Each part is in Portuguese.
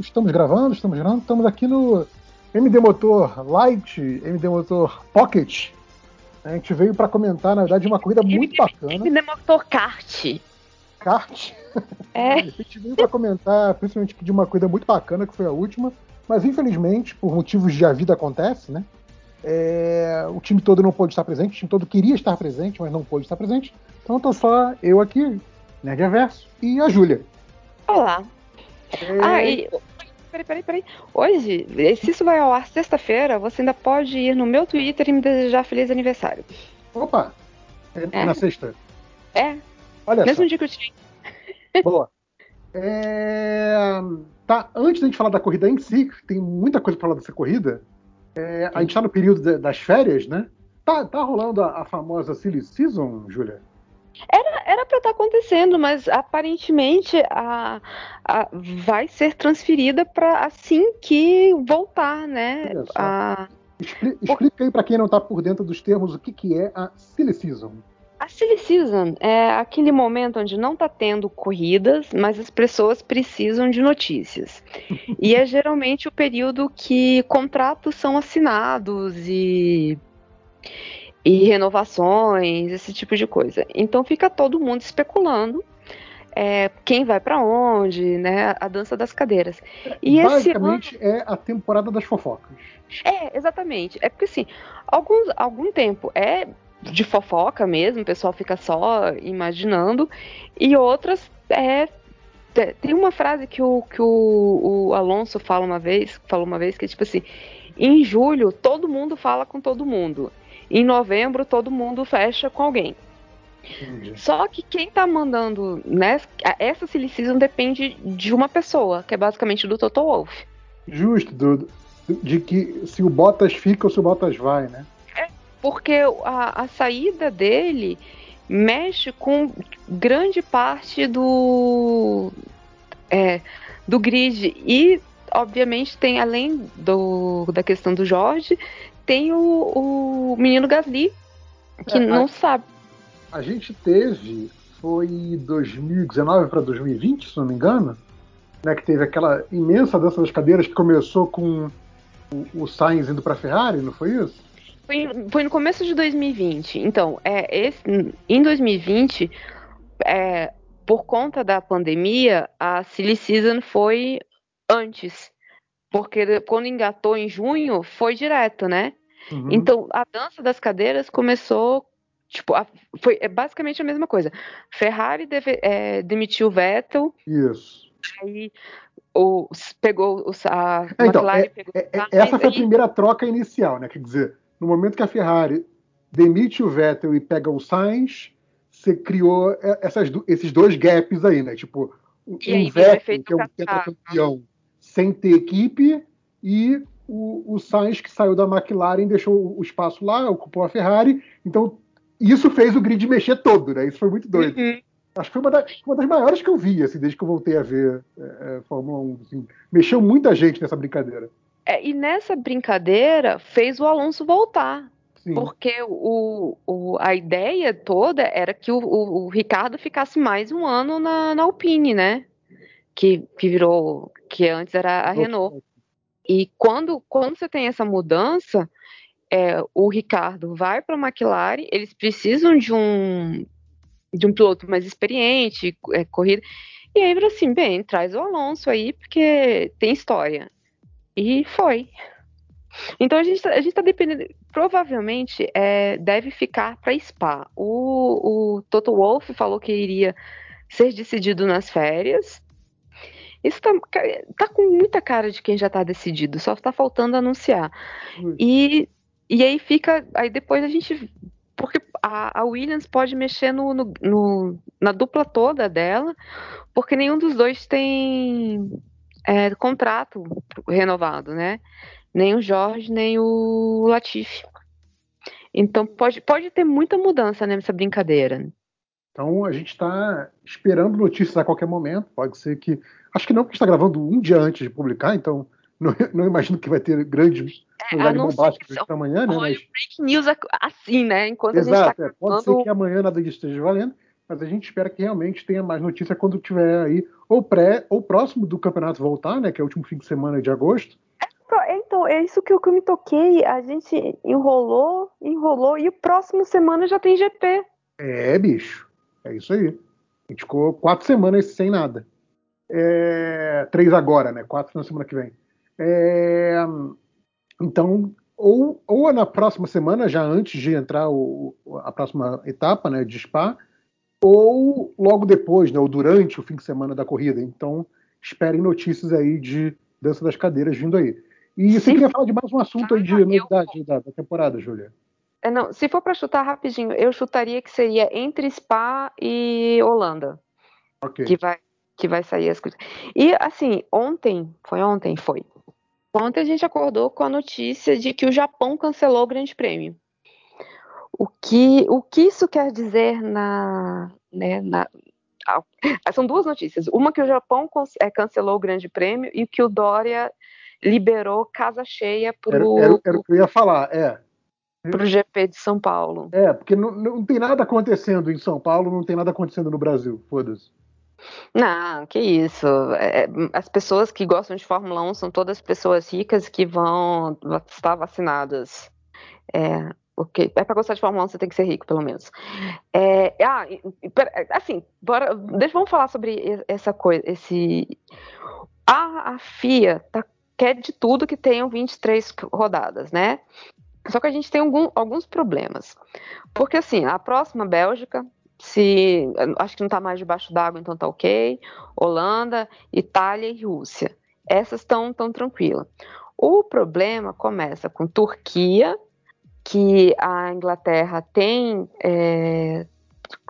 Estamos gravando, estamos gravando, estamos aqui no MD Motor Light, MD Motor Pocket. A gente veio para comentar, na verdade, uma corrida muito bacana. MD Motor Kart. Kart? É. A gente veio para comentar, principalmente de uma corrida muito bacana, que foi a última, mas infelizmente, por motivos de a vida acontece, né? É, o time todo não pôde estar presente, o time todo queria estar presente, mas não pôde estar presente. Então tô só eu aqui, Nerd Averso, e a Júlia. Olá. É, Ah, e. Peraí, peraí, peraí. Hoje, se isso vai ao ar sexta-feira, você ainda pode ir no meu Twitter e me desejar feliz aniversário. Opa! É, na sexta. É, Olha mesmo só. dia que eu tinha. Boa. É, Tá, antes da gente falar da corrida em si, tem muita coisa pra falar dessa corrida, é, a gente tá no período da- das férias, né? Tá, tá rolando a, a famosa Silly Season, Júlia? Era pra estar acontecendo, mas aparentemente a, a- vai ser transferida para assim que voltar, né? A, Expli- explica aí pra quem não tá por dentro dos termos o que, que é a Silly Season. a Silly Season é aquele momento onde não tá tendo corridas, mas as pessoas precisam de notícias. e é geralmente o período que contratos são assinados e, e renovações, esse tipo de coisa. Então fica todo mundo especulando é, quem vai pra onde, né? A dança das cadeiras. E esse ano Basicamente é a temporada das fofocas. é, exatamente. É porque assim, alguns, algum tempo é de fofoca mesmo, o pessoal fica só imaginando, e outras é. te- Tem uma frase que o, que o, o Alonso fala uma vez, falou uma vez, que é tipo assim, em julho todo mundo fala com todo mundo. Em novembro todo mundo fecha com alguém. Entendi. Só que quem tá mandando, né? Essa silly season depende de uma pessoa, que é basicamente do Toto Wolff. Justo, do- de que se o Bottas fica ou se o Bottas vai, né? porque a, a saída dele mexe com grande parte do é, do grid e obviamente tem além do, da questão do Jorge tem o, o menino Gasly que É, não a- sabe. A gente teve, foi 2019 para 2020, se não me engano, né, que teve aquela imensa dança das cadeiras que começou com o, o Sainz indo para a Ferrari, não foi isso? foi, foi no começo de 2020 então é esse, em 2020 é, por conta da pandemia a silly season foi antes porque quando engatou em junho foi direto né Uhum. Então, a dança das cadeiras começou. Tipo, a- foi é basicamente a mesma coisa. Ferrari deve- é, demitiu o Vettel, Isso. aí o, pegou o, a É, então, McLaren pegou É- é- essa foi a primeira troca inicial, né? Quer dizer, no momento que a Ferrari demite o Vettel e pega o Sainz, você criou essas esses dois gaps aí, né? Tipo, um aí Vettel, que é um cascata. tetracampeão, sem ter equipe, e o, o Sainz que saiu da McLaren deixou o espaço lá, ocupou a Ferrari. Então, isso fez o grid mexer todo, né? Isso foi muito doido. Uhum. Acho que foi uma, da- uma das maiores que eu vi, assim, desde que eu voltei a ver é, é, Fórmula 1. Assim. Mexeu muita gente nessa brincadeira. É, e nessa brincadeira fez o Alonso voltar. Sim. Porque o, o- a ideia toda era que o, o- o Ricardo ficasse mais um ano na, na Alpine, né? Que, que virou. Que antes era a Renault. E quando, quando você tem essa mudança, é, o Ricardo vai para a McLaren, eles precisam de um de um piloto mais experiente, é, corrida. E aí, falou assim, bem, traz o Alonso aí, porque tem história. E foi. Então a gente, tá- a gente tá dependendo. Provavelmente é, deve ficar para Spa. O, o Toto Wolff falou que iria ser decidido nas férias. Isso tá, tá com muita cara de quem já tá decidido, só tá faltando anunciar. Ui. E, e aí fica. Aí depois a gente. Porque a, a Williams pode mexer no, no- no- na dupla toda dela, porque nenhum dos dois tem é, contrato renovado, né? Nem o Jorge, nem o Latifi. Então pode, pode ter muita mudança nessa brincadeira. Então a gente está esperando notícias a qualquer momento. Pode ser que. Acho que não, porque está gravando um dia antes de publicar, então não, não imagino que vai ter grande É, a novidade não ser bombástica que para amanhã, né? Mas, Fake news assim, né? Enquanto a gente exato, tá é, pode ser gravando, que amanhã nada disso esteja valendo. mas a gente espera que realmente tenha mais notícia quando tiver aí, ou pré, ou próximo do campeonato voltar, né? Que é o último fim de semana de agosto. Então, é isso que eu, que eu me toquei. A gente enrolou, enrolou, e o próximo semana já tem GP. É, bicho. É isso aí. A gente ficou quatro semanas sem nada. É, três agora, né? Quatro na semana que vem. É, então, ou, ou na próxima semana, já antes de entrar o, a próxima etapa né, de Spa, ou logo depois, né, ou durante o fim de semana da corrida. Então, esperem notícias aí de dança das cadeiras vindo aí. E você queria falar de mais um assunto aí de novidade da, da temporada, Júlia? É, não, se for para chutar rapidinho, eu chutaria que seria entre Spa e Holanda. Ok. Que vai, que vai sair as coisas. E assim, ontem, foi ontem? Foi. Ontem a gente acordou com a notícia de que o Japão cancelou o Grande Prêmio. O que, o que isso quer dizer na, né, na, são duas notícias. Uma que o Japão é, cancelou o Grande Prêmio e que o Dória liberou casa cheia para o que eu ia falar, é. Para o GP de São Paulo. É, porque não, não tem nada acontecendo em São Paulo, não tem nada acontecendo no Brasil, foda-se. Não, que isso. É, as pessoas que gostam de Fórmula 1 são todas pessoas ricas que vão estar vacinadas. É, ok. É para gostar de Fórmula 1, você tem que ser rico, pelo menos. É, ah, assim, bora, deixa vamos falar sobre essa coisa, esse a, a FIA tá, quer de tudo que tenham 23 rodadas, né? Só que a gente tem algum, alguns problemas. Porque assim, a próxima Bélgica se acho que não está mais debaixo d'água, então tá ok. Holanda, Itália e Rússia. Essas estão tão tranquilas. O problema começa com Turquia, que a Inglaterra tem é,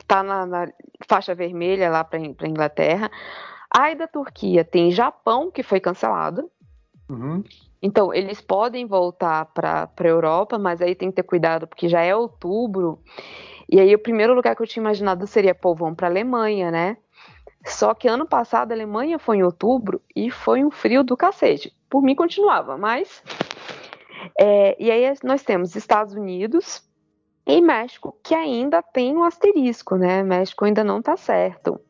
tá na, na, faixa vermelha lá para a Inglaterra. Aí da Turquia tem Japão que foi cancelado. Uhum. Então eles podem voltar para a Europa, mas aí tem que ter cuidado porque já é outubro e aí o primeiro lugar que eu tinha imaginado seria, pô, para Alemanha, né? Só que ano passado a Alemanha foi em outubro e foi um frio do cacete. Por mim continuava, mas. É, e aí nós temos Estados Unidos e México, que ainda tem um asterisco, né? México ainda não tá certo.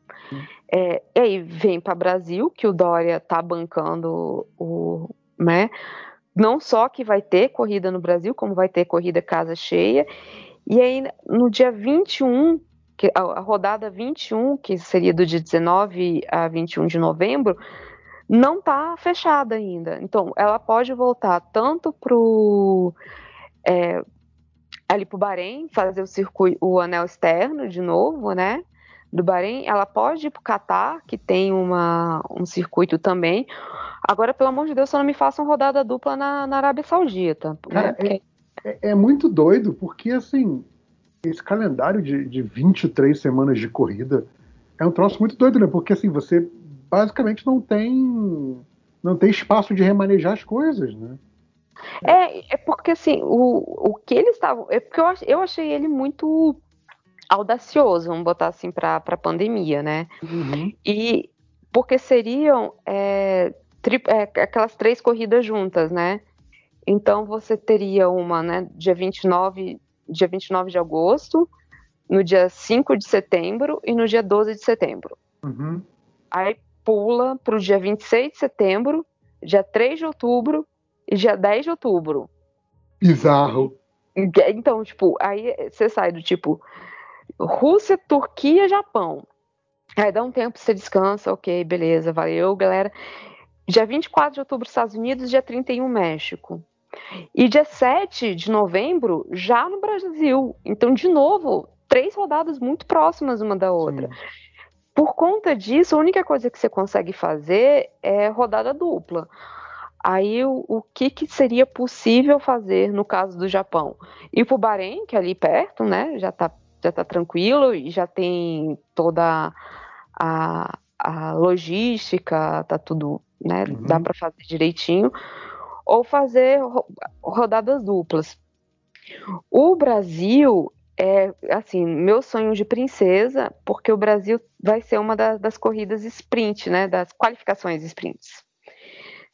É, e aí vem para Brasil, que o Dória tá bancando o. Né? Não só que vai ter corrida no Brasil, como vai ter corrida casa cheia. E aí, no dia 21, que, a, rodada 21, que seria do dia 19 a 21 de novembro, não está fechada ainda. Então, ela pode voltar tanto para é, ali para o Bahrein, fazer o circuito, o anel externo de novo, né? Do Bahrein, ela pode ir para o Catar, que tem uma, um circuito também. Agora, pelo amor de Deus, só não me façam rodada dupla na, na Arábia Saudita. Né? Cara, né? Porque... É, é, muito doido, porque assim, esse calendário de, de 23 semanas de corrida é um troço muito doido, né? Porque assim, você basicamente não tem não tem espaço de remanejar as coisas, né? É, é porque assim, o, o que eles estavam. É porque eu, eu achei ele muito audacioso, vamos botar assim, para a pandemia, né? Uhum. E porque seriam é, tri, é, aquelas três corridas juntas, né? Então você teria uma, né, dia 29, dia 29 de agosto, no dia 5 de setembro e no dia 12 de setembro. Uhum. Aí pula para o dia 26 de setembro, dia 3 de outubro e dia 10 de outubro. Bizarro. Então, tipo, aí você sai do tipo Rússia, Turquia, Japão. Aí dá um tempo, você descansa, ok, beleza, valeu, galera. Dia 24 de outubro, Estados Unidos, dia 31, México. E dia 7 de novembro, já no Brasil. Então, de novo, três rodadas muito próximas uma da outra. Sim. Por conta disso, a única coisa que você consegue fazer é rodada dupla. Aí, o, o que, que seria possível fazer no caso do Japão? Ir para o Bahrein, que é ali perto, né? Já está já tá tranquilo e já tem toda a, a logística, tá tudo, né? Uhum. Dá para fazer direitinho ou fazer rodadas duplas. O Brasil é assim, meu sonho de princesa, porque o Brasil vai ser uma das, das corridas sprint, né, das qualificações sprints.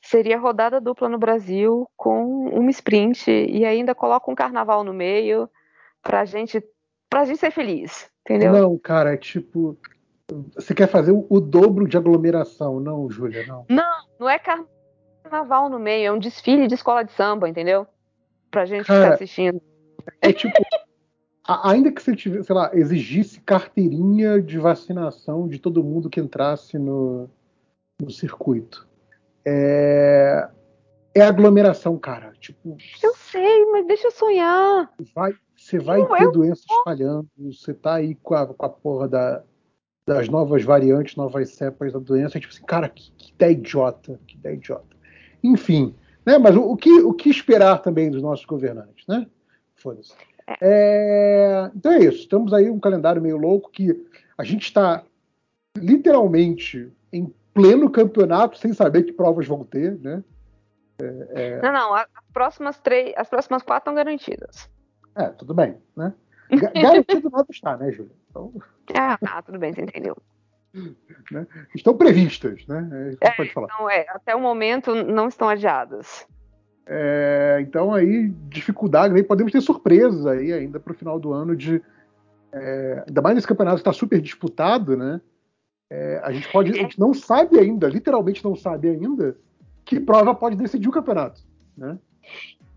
Seria rodada dupla no Brasil com uma sprint e ainda coloca um carnaval no meio para gente, para gente ser feliz. Entendeu? Não, cara, é tipo. Você quer fazer o, o dobro de aglomeração, não, Júlia, não. Não, não é carnaval no meio, é um desfile de escola de samba, entendeu? Pra gente cara, ficar assistindo. É tipo. ainda que você tivesse, sei lá, exigisse carteirinha de vacinação de todo mundo que entrasse no, no circuito. É, é aglomeração, cara. Tipo, eu sei, mas deixa eu sonhar. Vai, você vai não, ter eu... doença espalhando. Você tá aí com a, com a porra da, das novas variantes, novas cepas da doença. Tipo assim, cara, que, que ideia idiota. Que ideia idiota. Enfim, né? Mas o, o, que, o que esperar também dos nossos governantes, né? Foda-se. É. é, então é isso. Estamos aí um calendário meio louco que a gente está literalmente em pleno campeonato sem saber que provas vão ter, né? É, é... Não, não. As próximas três, as próximas quatro estão garantidas. É, tudo bem, né? Garantido nada está, né, Júlia? Então... Ah, tá, tudo bem, você entendeu. Né? Estão previstas, né? É, pode falar. Não, é, até o momento não estão adiadas. É, então aí dificuldade, aí podemos ter surpresas aí ainda para o final do ano de é, ainda mais nesse campeonato que está super disputado, né? É, a gente pode, a gente não sabe ainda, literalmente não sabe ainda que prova pode decidir o campeonato, né?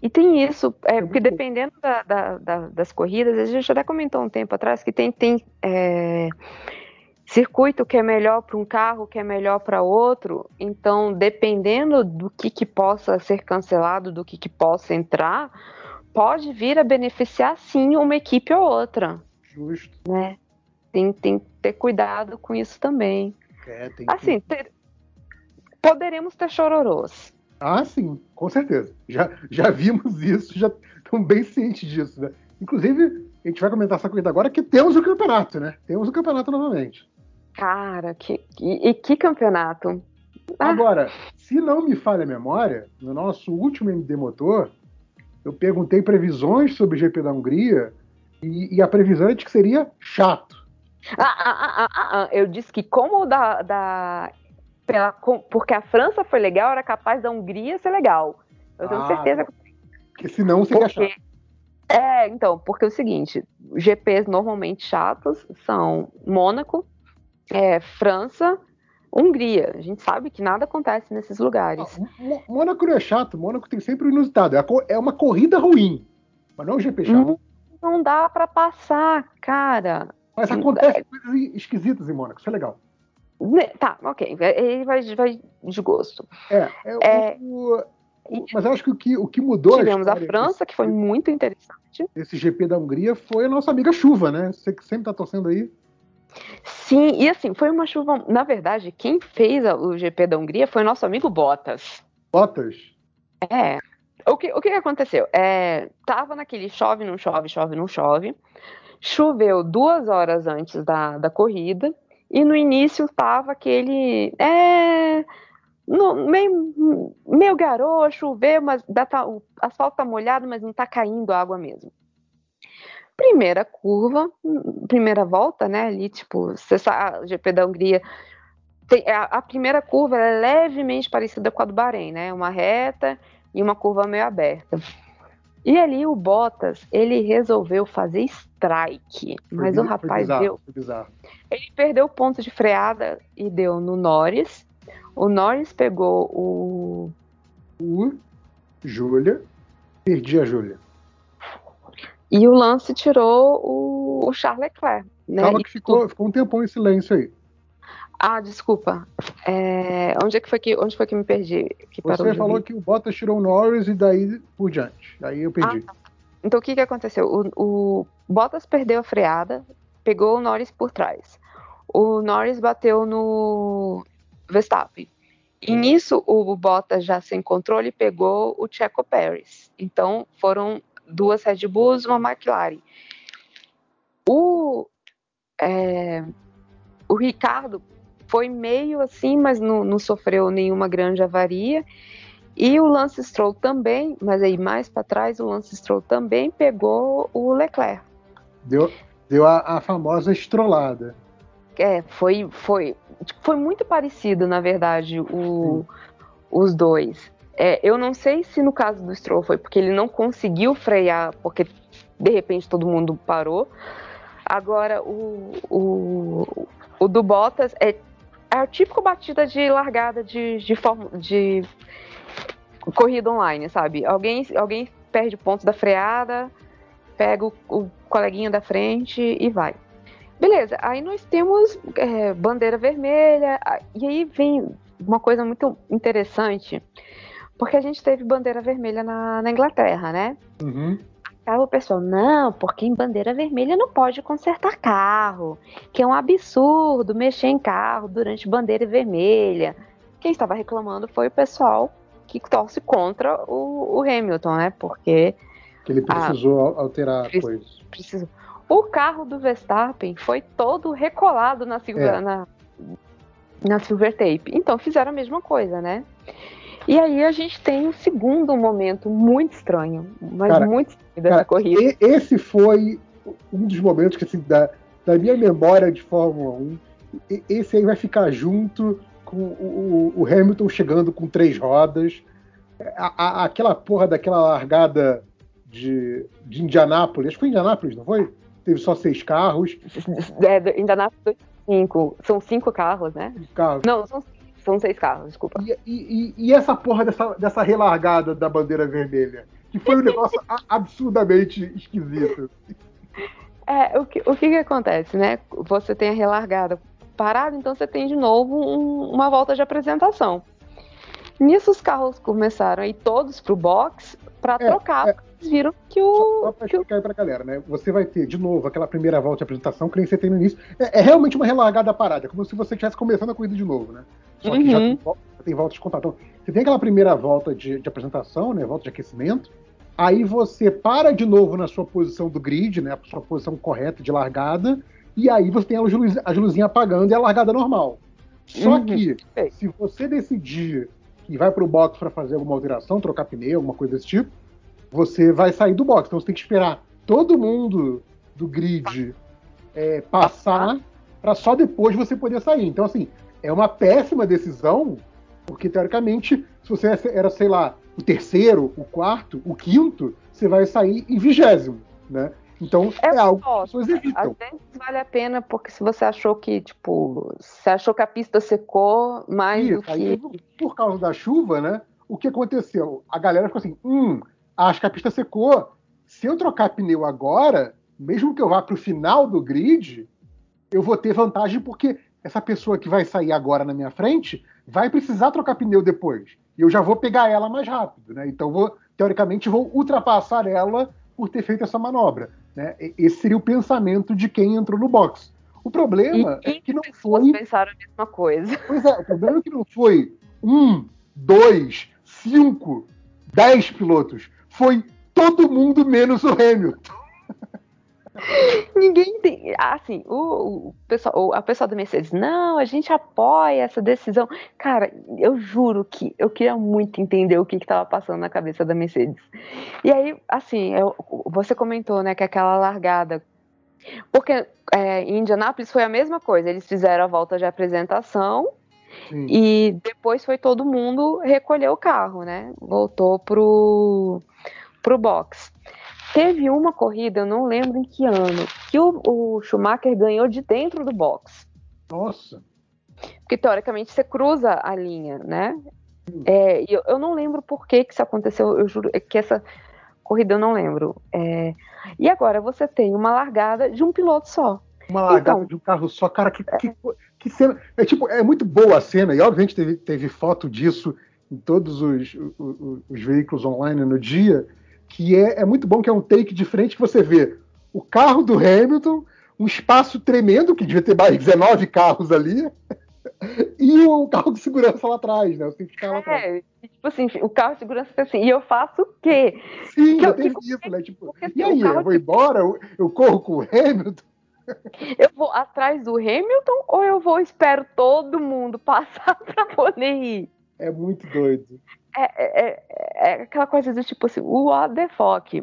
E tem isso, é, porque dependendo da, da, da, das corridas, a gente até comentou um tempo atrás que tem, tem é, circuito que é melhor para um carro, que é melhor para outro. Então, dependendo do que, que possa ser cancelado, do que, que possa entrar, pode vir a beneficiar sim uma equipe ou outra. Justo. Né? tem, tem que ter cuidado com isso também. É, assim, ter, poderemos ter chororôs. Ah, sim, com certeza. Já, já vimos isso, já estamos bem cientes disso, né? Inclusive, a gente vai comentar essa coisa agora que temos o campeonato, né? Temos o campeonato novamente. Cara, que, que, e que campeonato? Ah. Agora, se não me falha a memória, no nosso último MD Motor, eu perguntei previsões sobre o GP da Hungria e, e a previsão é de que seria chato. Ah, ah, ah, eu disse que como da, da pela, porque a França foi legal, era capaz da Hungria ser legal. Eu tenho certeza. Porque senão você porque, É, então, porque é o seguinte, GPs normalmente chatos são Mônaco, é, França, Hungria. A gente sabe que nada acontece nesses lugares. Mônaco não é chato, Mônaco tem sempre o inusitado. É, é uma corrida ruim, mas não é um GP chato. Não, não dá para passar, cara. Mas acontece é... coisas esquisitas em Mônaco, isso é legal. Né, tá, ok. Ele vai, vai de gosto. É, é, é... O, o, mas eu acho que o que, o que mudou. Tivemos a, a França, que foi muito interessante. Esse GP da Hungria foi a nossa amiga chuva, né? Você que sempre tá torcendo aí. Sim, e assim, foi uma chuva. Na verdade, quem fez o GP da Hungria foi o nosso amigo Bottas. Bottas? É. O que, o que aconteceu? É, tava naquele chove, não chove, chove, não chove. Choveu duas horas antes da, da corrida e no início estava aquele. É, no, meio, meio garoto, choveu, mas dá, tá, o asfalto está molhado, mas não está caindo água mesmo. Primeira curva, primeira volta, né? Ali, tipo, você sabe, a GP da Hungria. Tem, a, a, primeira curva é levemente parecida com a do Bahrein, né? Uma reta e uma curva meio aberta. E ali o Bottas, ele resolveu fazer strike, mas foi, o rapaz bizarro, deu. Ele perdeu o ponto de freada e deu no Norris. O Norris pegou o. O Júlia. Perdi a Júlia. E o Lance tirou o, o Charles Leclerc. Né? Calma que ficou, ficou um tempão em silêncio aí. Ah, desculpa. É, onde é que foi que onde foi que me perdi? Que Você falou que o Bottas tirou o Norris e daí por diante. Aí eu perdi. Ah, tá. Então o que que aconteceu? O, o, Bottas perdeu a freada, pegou o Norris por trás. O Norris bateu no Verstappen. E nisso o Bottas já sem controle pegou o Checo Pérez. Então foram duas Red Bulls, uma McLaren. O é, o Ricardo foi meio assim, mas não, não sofreu nenhuma grande avaria. E o Lance Stroll também, mas aí mais para trás, o Lance Stroll também pegou o Leclerc. Deu, deu a, a famosa estrolada. É, foi, foi, foi muito parecido, na verdade, o, os dois. É, eu não sei se no caso do Stroll foi porque ele não conseguiu frear, porque de repente todo mundo parou. Agora, o, o, o do Bottas é, é a típica batida de largada de, de, de corrida online, sabe? Alguém, alguém perde pontos da freada, pega o, o coleguinha da frente e vai. Beleza, aí nós temos é, bandeira vermelha, e aí vem uma coisa muito interessante, porque a gente teve bandeira vermelha na, na Inglaterra, né? Uhum. Aí o pessoal, não, porque em bandeira vermelha não pode consertar carro, que é um absurdo mexer em carro durante bandeira vermelha. Quem estava reclamando foi o pessoal que torce contra o, o Hamilton, né? Porque. Que ele precisou a, alterar precis, coisas. Precisou. O carro do Verstappen foi todo recolado na, é. na, na silver tape. Então fizeram a mesma coisa, né? E aí a gente tem um segundo momento muito estranho, mas cara, muito estranho dessa cara, corrida. Esse foi um dos momentos que, assim, da, da minha memória de Fórmula 1, esse aí vai ficar junto com o, o Hamilton chegando com três rodas, a, a, aquela porra daquela largada de, de Indianápolis, acho que foi Indianápolis, não foi? Teve só seis carros. É, Indianápolis, cinco. São cinco carros, né? Carros. Não, são, são seis carros, desculpa. E, e, e, essa porra dessa, dessa relargada da bandeira vermelha? Que foi um negócio absurdamente esquisito. É, o que, o que, que acontece, né? Você tem a relargada parada, então você tem de novo um, uma volta de apresentação. Nisso os carros começaram a ir todos pro box para é, trocar. É. Viram que o. Só, para explicar o... pra galera, né? Você vai ter, de novo, aquela primeira volta de apresentação que nem você tem no início. É, é realmente uma relargada parada, como se você estivesse começando a corrida de novo, né? Só que uhum. já tem, tem volta de contato. Então, você tem aquela primeira volta de, de apresentação, né? Volta de aquecimento. Aí você para de novo na sua posição do grid, né? A sua posição correta de largada. E aí você tem a, luz, a luzinha apagando e a largada normal. Só uhum. que, se você decidir que vai para o box para fazer alguma alteração, trocar pneu, alguma coisa desse tipo, você vai sair do box. Então você tem que esperar todo mundo do grid é, passar para só depois você poder sair. Então, assim, é uma péssima decisão, porque teoricamente, se você era, sei lá, o terceiro, o quarto, o quinto, você vai sair em vigésimo, né? Então é, é algo que as pessoas evitam. Às vezes vale a pena, porque se você achou que, tipo, você achou que a pista secou mais Isso, do que. Aí, por causa da chuva, né? O que aconteceu? A galera ficou assim: hum, acho que a pista secou. Se eu trocar pneu agora, mesmo que eu vá para o final do grid, eu vou ter vantagem porque essa pessoa que vai sair agora na minha frente vai precisar trocar pneu depois. E eu já vou pegar ela mais rápido, né? Então, vou, teoricamente, vou ultrapassar ela por ter feito essa manobra. Né? Esse seria o pensamento de quem entrou no box. O problema e, é que não foi. pensaram a mesma coisa. Pois é, o problema é que não foi um, dois, cinco, dez pilotos. Foi todo mundo menos o Hamilton. Ninguém tem. Assim, o, o, pessoal, a pessoa da Mercedes, não, a gente apoia essa decisão. Cara, eu juro que eu queria muito entender o que estava passando na cabeça da Mercedes. E aí, assim, eu, você comentou, né, que aquela largada. Porque é, em Indianápolis foi a mesma coisa, eles fizeram a volta de apresentação. Sim. E depois foi todo mundo recolher o carro, né? Voltou pro, pro box. Teve uma corrida, eu não lembro em que ano, que o, o Schumacher ganhou de dentro do box. Nossa! Porque teoricamente você cruza a linha, né? Hum. É, eu, eu não lembro por que, que isso aconteceu, eu juro que essa corrida eu não lembro. É, e agora você tem uma largada de um piloto só. Uma largada então, de um carro só, cara, que, que, que, cena. É tipo, é muito boa a cena, e obviamente teve, teve foto disso em todos os, os, os veículos online no dia que é, é muito bom, que é um take de frente que você vê o carro do Hamilton, um espaço tremendo, que devia ter mais 19 carros ali, e o carro de segurança lá atrás, né? O safety car lá atrás. É, tipo assim, o carro de segurança fica assim, e eu faço o quê? Sim, que eu, tenho isso, né? Tipo, e aí, eu vou embora, eu, eu, corro com o Hamilton? Eu vou atrás do Hamilton ou eu vou espero todo mundo passar para poder ir? É muito doido. É, é, é, é, aquela coisa do tipo assim, what the fuck?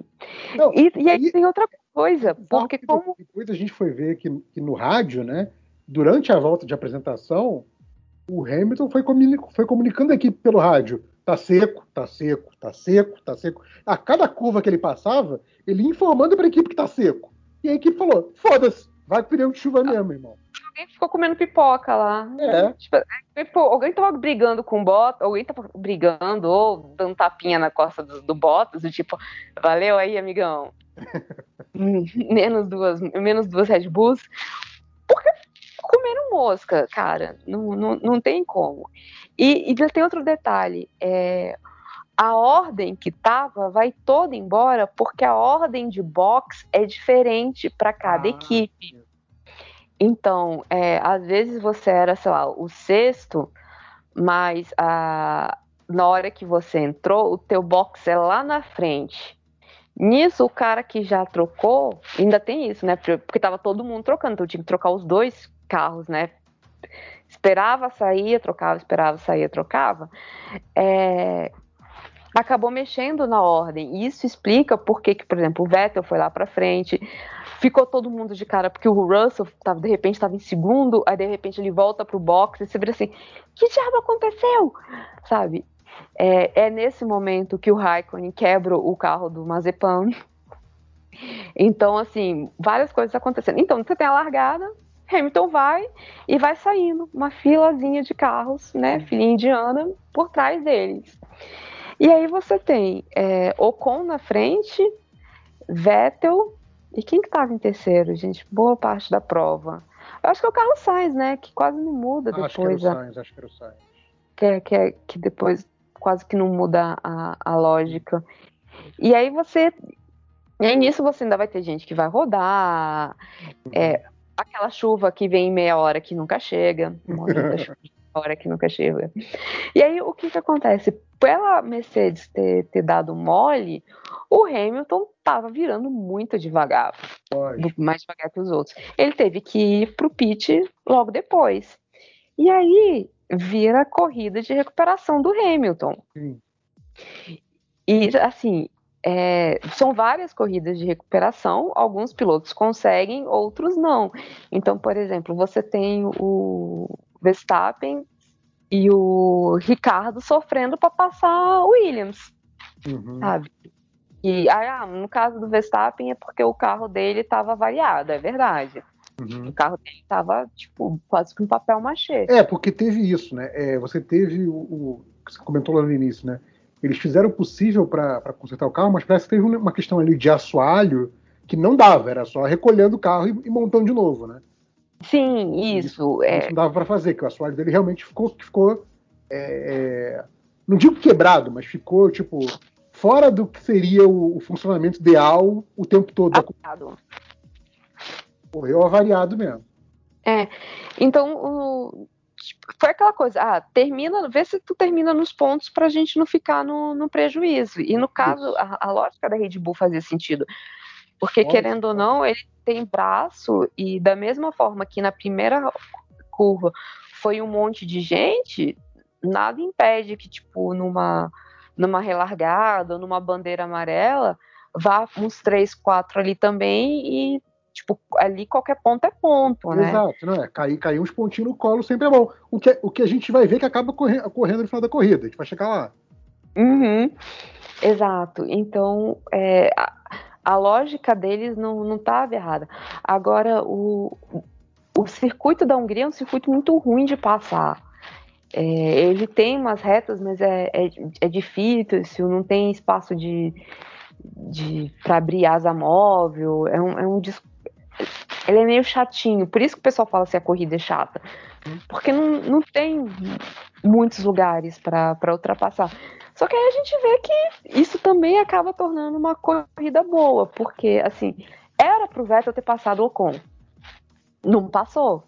Não, e, e, aí e, tem outra coisa, porque como... Depois a gente foi ver que, que, no rádio, né, durante a volta de apresentação, o Hamilton foi, foi comunicando aqui pelo rádio, tá seco, tá seco, tá seco, tá seco. A cada curva que ele passava, ele informando para a equipe que tá seco. E a equipe falou, foda-se, Vai pneu de chuva mesmo, irmão. Alguém ficou comendo pipoca lá. É. Tipo, é, alguém tava brigando com o Bottas, alguém tava brigando ou dando tapinha na costa do, do Bottas, do tipo, valeu aí, amigão. menos duas, menos duas Red Bulls. Porque comeram mosca, cara. Não, não, não tem como. E, e já tem outro detalhe. É, a ordem que tava vai toda embora porque a ordem de box é diferente para cada ah, equipe. Então, é, às vezes você era, sei lá, o sexto, mas a, na hora que você entrou, o teu box é lá na frente. Nisso, o cara que já trocou, ainda tem isso, né? Porque tava todo mundo trocando, então tinha que trocar os dois carros, né? Esperava, saía, trocava, esperava, saía, trocava. É, acabou mexendo na ordem. E isso explica por que, por exemplo, o Vettel foi lá para frente, ficou todo mundo de cara, porque o Russell tava, de repente estava em segundo, aí de repente ele volta pro box e você vê assim, que diabo aconteceu? Sabe? É, é nesse momento que o Raikkonen quebra o carro do Mazepan. Então, assim, várias coisas acontecendo. Então, você tem a largada, Hamilton vai e vai saindo, uma filazinha de carros, né, filhinha indiana, por trás deles. E aí você tem é, Ocon na frente, Vettel e quem que estava em terceiro, gente? Boa parte da prova. Eu acho que é o Carlos Sainz, né? Que quase não muda depois. Acho que era o Sainz, acho que era o Sainz. Que, é, que, é, que depois quase que não muda a, a lógica. E aí você. E aí nisso você ainda vai ter gente que vai rodar. É, aquela chuva que vem em meia hora que nunca chega. chuva hora que nunca chega. E aí, o que que acontece? Pela Mercedes ter, ter dado mole, o Hamilton estava virando muito devagar, mais devagar que os outros. Ele teve que ir para o pit logo depois. E aí, vira corrida de recuperação do Hamilton. Sim. E, assim, é, são várias corridas de recuperação, alguns pilotos conseguem, outros não. Então, por exemplo, você tem o Verstappen e o Ricardo sofrendo para passar o Williams, uhum. sabe? E ah, no caso do Verstappen é porque o carro dele estava variado, é verdade. Uhum. O carro dele estava tipo quase com um papel machê. É, porque teve isso, né? É, você teve o, o você comentou lá no início, né? Eles fizeram o possível para consertar o carro, mas parece que teve uma questão ali de assoalho que não dava, era só recolhendo o carro e, e montando de novo, né? Sim, isso. Isso, é... isso não dava para fazer, que o assoalho dele realmente ficou, ficou é, é, não digo quebrado, mas ficou tipo fora do que seria o, o funcionamento ideal o tempo todo. Avariado. Correu avariado mesmo. É. Então, o, foi aquela coisa, ah, termina, vê se tu termina nos pontos para a gente não ficar no, no prejuízo. E no caso, a, a, lógica da Red Bull fazia sentido. Porque, querendo ou não, ele tem braço e da mesma forma que na primeira curva foi um monte de gente, nada impede que, tipo, numa, numa relargada ou numa bandeira amarela, vá uns três, quatro ali também e, tipo, ali qualquer ponto é ponto, né? Exato, não é? Cair, cair uns pontinhos no colo sempre é bom. O que, o que a gente vai ver que acaba correndo, correndo no final da corrida, a gente vai chegar lá. Uhum. Exato. Então, é, a, lógica deles não estava errada. Agora, o, o circuito da Hungria é um circuito muito ruim de passar. É, ele tem umas retas, mas é, é, é difícil, não tem espaço de, de para abrir asa móvel. É um, é um ele é meio chatinho, por isso que o pessoal fala que a corrida é chata, porque não, não tem muitos lugares para ultrapassar. Só que aí a gente vê que isso também acaba tornando uma corrida boa, porque assim era para o Vettel ter passado o Ocon, não passou.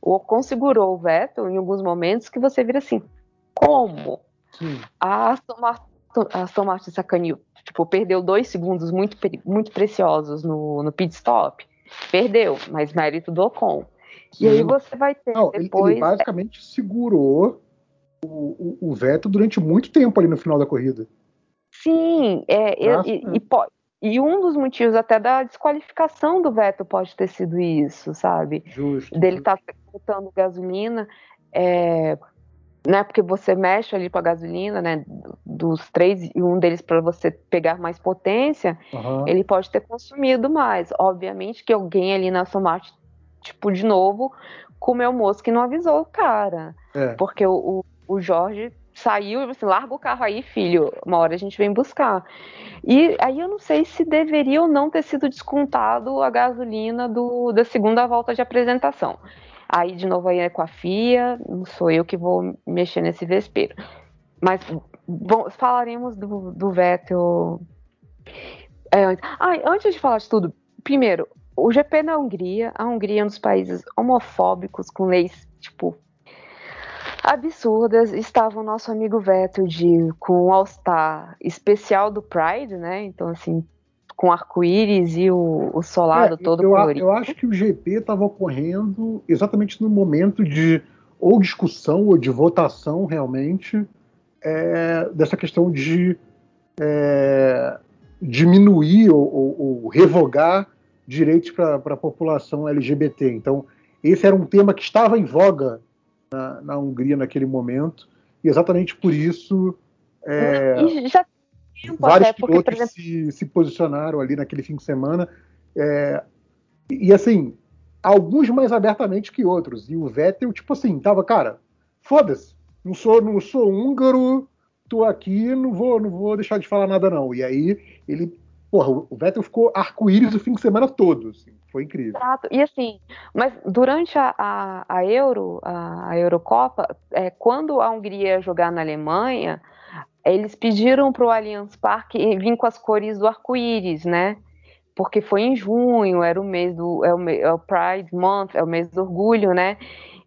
O Ocon segurou o Vettel em alguns momentos que você vira assim, como? Sim. A Aston Martin, a Aston Martin sacaneou, tipo, perdeu dois segundos muito, muito preciosos no, no pit stop. Perdeu, mas mérito do Ocon. Sim. E aí você vai ter Não, depois... Ele basicamente segurou o, o, o Vettel durante muito tempo ali no final da corrida. Sim, é, e, e, pode, e um dos motivos até da desqualificação do Vettel pode ter sido isso, sabe? Justo. Dele estar tá botando gasolina, é, né? Porque você mexe ali para gasolina, né? Dos três e um deles para você pegar mais potência, uhum. ele pode ter consumido mais. Obviamente que alguém ali na Aston Martin tipo, de novo, comer o moço que não avisou o cara. É. Porque o, o, o Jorge saiu e assim, larga o carro aí, filho, uma hora a gente vem buscar. E aí eu não sei se deveria ou não ter sido descontado a gasolina do, da segunda volta de apresentação. Aí, de novo, aí é com a FIA, não sou eu que vou mexer nesse vespeiro. Mas bom, falaremos do, do Vettel. É, ah, antes de falar de tudo, primeiro, o GP na Hungria, a Hungria é um dos países homofóbicos, com leis, tipo, absurdas. Estava o nosso amigo Vettel de, com o All-Star especial do Pride, né? Então, assim, com arco-íris e o, o solado é, todo eu, colorido. Eu acho que o GP estava ocorrendo exatamente no momento de ou discussão ou de votação realmente é, dessa questão de é, diminuir ou, ou, ou, revogar direitos para a população LGBT. Então, esse era um tema que estava em voga na, na Hungria naquele momento, e exatamente por isso é, já vários até, porque, pilotos exemplo... se, se, posicionaram ali naquele fim de semana. É, e assim, alguns mais abertamente que outros. E o Vettel, tipo assim, tava, cara, foda-se, não sou, não sou húngaro, tô aqui, não vou, não vou deixar de falar nada, não. E aí ele. Porra, o Vettel ficou arco-íris o fim de semana todo. Assim, foi incrível. Exato. E assim, mas durante a, a, a Euro, a, a Eurocopa, é, quando a Hungria ia jogar na Alemanha, eles pediram para o Allianz Parque vir com as cores do arco-íris, né? Porque foi em junho, era o mês do é o, é o Pride Month, é o mês do orgulho, né?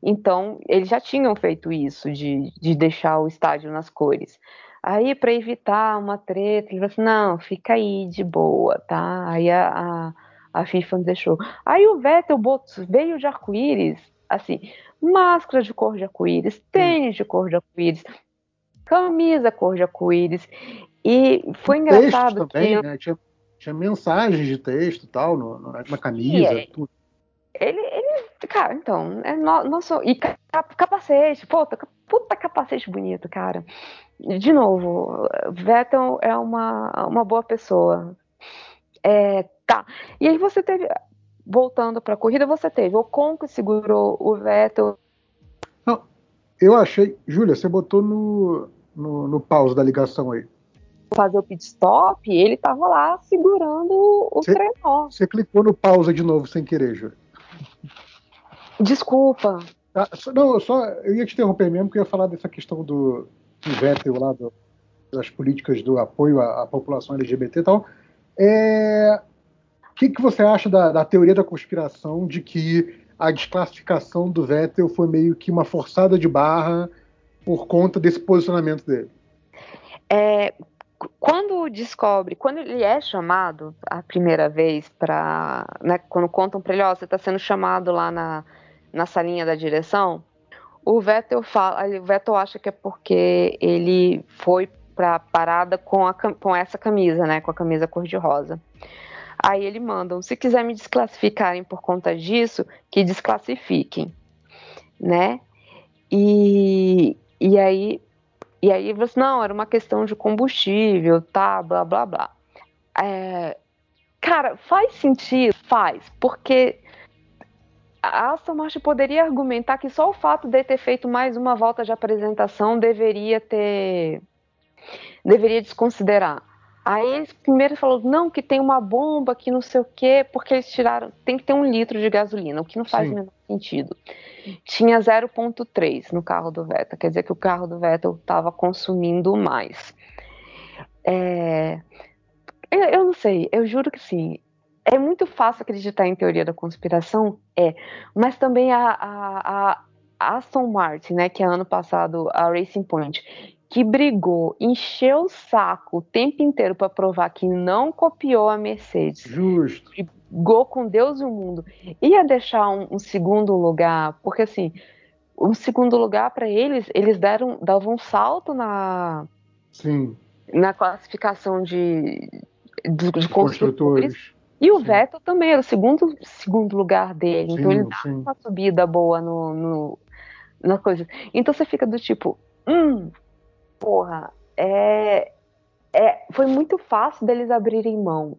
Então, eles já tinham feito isso, de, de deixar o estádio nas cores. Aí, para evitar uma treta, ele falou assim: não, fica aí de boa, tá? Aí a, a, a FIFA não deixou. Aí o Vettel veio de arco-íris, assim, máscara de cor de arco-íris, tênis de cor de arco-íris, camisa cor de arco-íris. E foi engraçado também, que. Né? Tinha, tinha mensagens de texto e tal, no, no, na camisa, é, tudo. Ele, ele, cara, então, é no, nosso. E capacete, puta, puta capacete bonito, cara. De novo, Vettel é uma, uma boa pessoa. É, tá. E aí você teve. Voltando para a corrida, você teve o Con que segurou o Vettel. Não, eu achei. Júlia, você botou no, no, no pause da ligação aí fazer o pit stop, ele tava lá segurando o cê, trenó. Você clicou no pausa de novo sem querer, Júlia. Desculpa. Ah, não, eu só eu ia te interromper mesmo, porque eu ia falar dessa questão do, do Vettel lá, do, das políticas do apoio à, à população LGBT e tal. É, o que, que você acha da, da teoria da conspiração de que a desclassificação do Vettel foi meio que uma forçada de barra por conta desse posicionamento dele? É, quando descobre, quando ele é chamado a primeira vez para, né, quando contam para ele, ó, oh, você está sendo chamado lá na, na salinha da direção, o Vettel fala, o Vettel acha que é porque ele foi para parada com, a, com essa camisa, né, com a camisa cor-de-rosa. Aí ele manda, se quiser me desclassificarem por conta disso, que desclassifiquem, né? E, e aí e aí você, não, era uma questão de combustível, tá, blá, blá, blá. É, cara, faz sentido? Faz, porque a Aston Martin poderia argumentar que só o fato de ter feito mais uma volta de apresentação deveria ter. deveria desconsiderar. Aí eles primeiro falou não, que tem uma bomba, que não sei o quê, porque eles tiraram. Tem que ter um litro de gasolina, o que não faz Sim. o menor sentido. Tinha 0,3 no carro do Vettel, quer dizer que o carro do Vettel estava consumindo mais. É, eu, eu não sei, eu juro que sim. É muito fácil acreditar em teoria da conspiração, é, mas também a, a, a Aston Martin, né, que ano passado a Racing Point, que brigou, encheu o saco o tempo inteiro para provar que não copiou a Mercedes. Justo. Brigou com Deus e o mundo. Ia deixar um, um segundo lugar, porque assim, um segundo lugar para eles, eles deram, davam um salto na, Sim. na classificação de, de, de construtores. E o sim. Vettel também era o segundo, segundo lugar dele. Sim, então ele dava uma subida boa no, no, na coisa. Então você fica do tipo, hum, porra, é, é, foi muito fácil deles abrirem mão.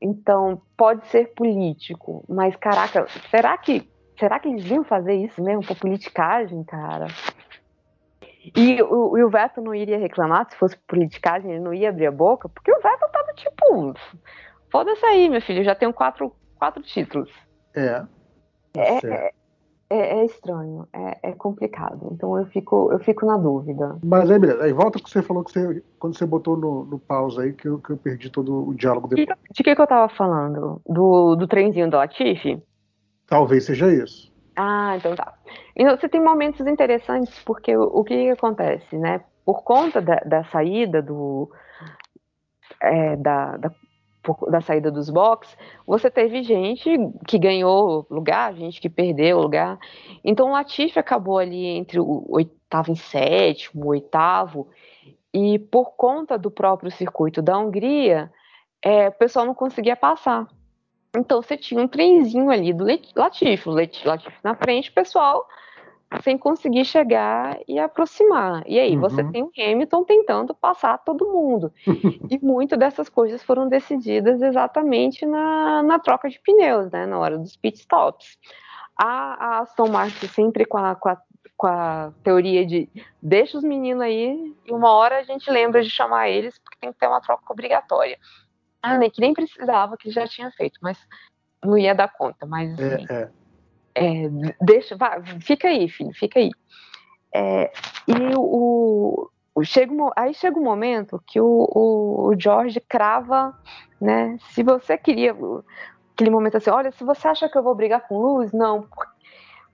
Então, pode ser político, mas caraca, será que será que eles iam fazer isso mesmo por politicagem, cara? E o, e o Vettel não iria reclamar se fosse politicagem, ele não ia abrir a boca, porque o Vettel tava tipo, foda-se aí, meu filho, já tenho quatro, quatro títulos. É. É, é, é, é, estranho, é, é, complicado. Então eu fico, eu fico na dúvida. Mas aí, beleza. Aí volta que você falou que você, quando você botou no, no pausa aí, que eu, que eu perdi todo o diálogo depois. De, de que, que eu tava falando? Do, do trenzinho do Latifi? Talvez seja isso. Ah, então tá. Então, você tem momentos interessantes, porque o, o que, que, acontece, né? Por conta da, da saída do. É, da, da, da, saída dos box, você teve gente que ganhou lugar, gente que perdeu lugar. Então o Latifi acabou ali entre o oitavo e sétimo, oitavo, e por conta do próprio circuito da Hungria, é, o pessoal não conseguia passar. Então você tinha um trenzinho ali do Latifi, o Latifi na frente, o pessoal sem conseguir chegar e aproximar. E aí uhum. você tem o Hamilton tentando passar todo mundo. e muito dessas coisas foram decididas exatamente na, na troca de pneus, né, na hora dos pit stops. A, a Aston Martin sempre com a, com a, com a teoria de deixa os meninos aí e uma hora a gente lembra de chamar eles porque tem que ter uma troca obrigatória. Ah, nem que nem precisava, que já tinha feito, mas não ia dar conta. Mas é, é, é. deixa, vai, fica aí, filho, fica aí. É, e o, o chega, aí chega um momento que o, o, o George crava, né? Se você queria aquele momento assim, olha, se você acha que eu vou brigar com luz, não,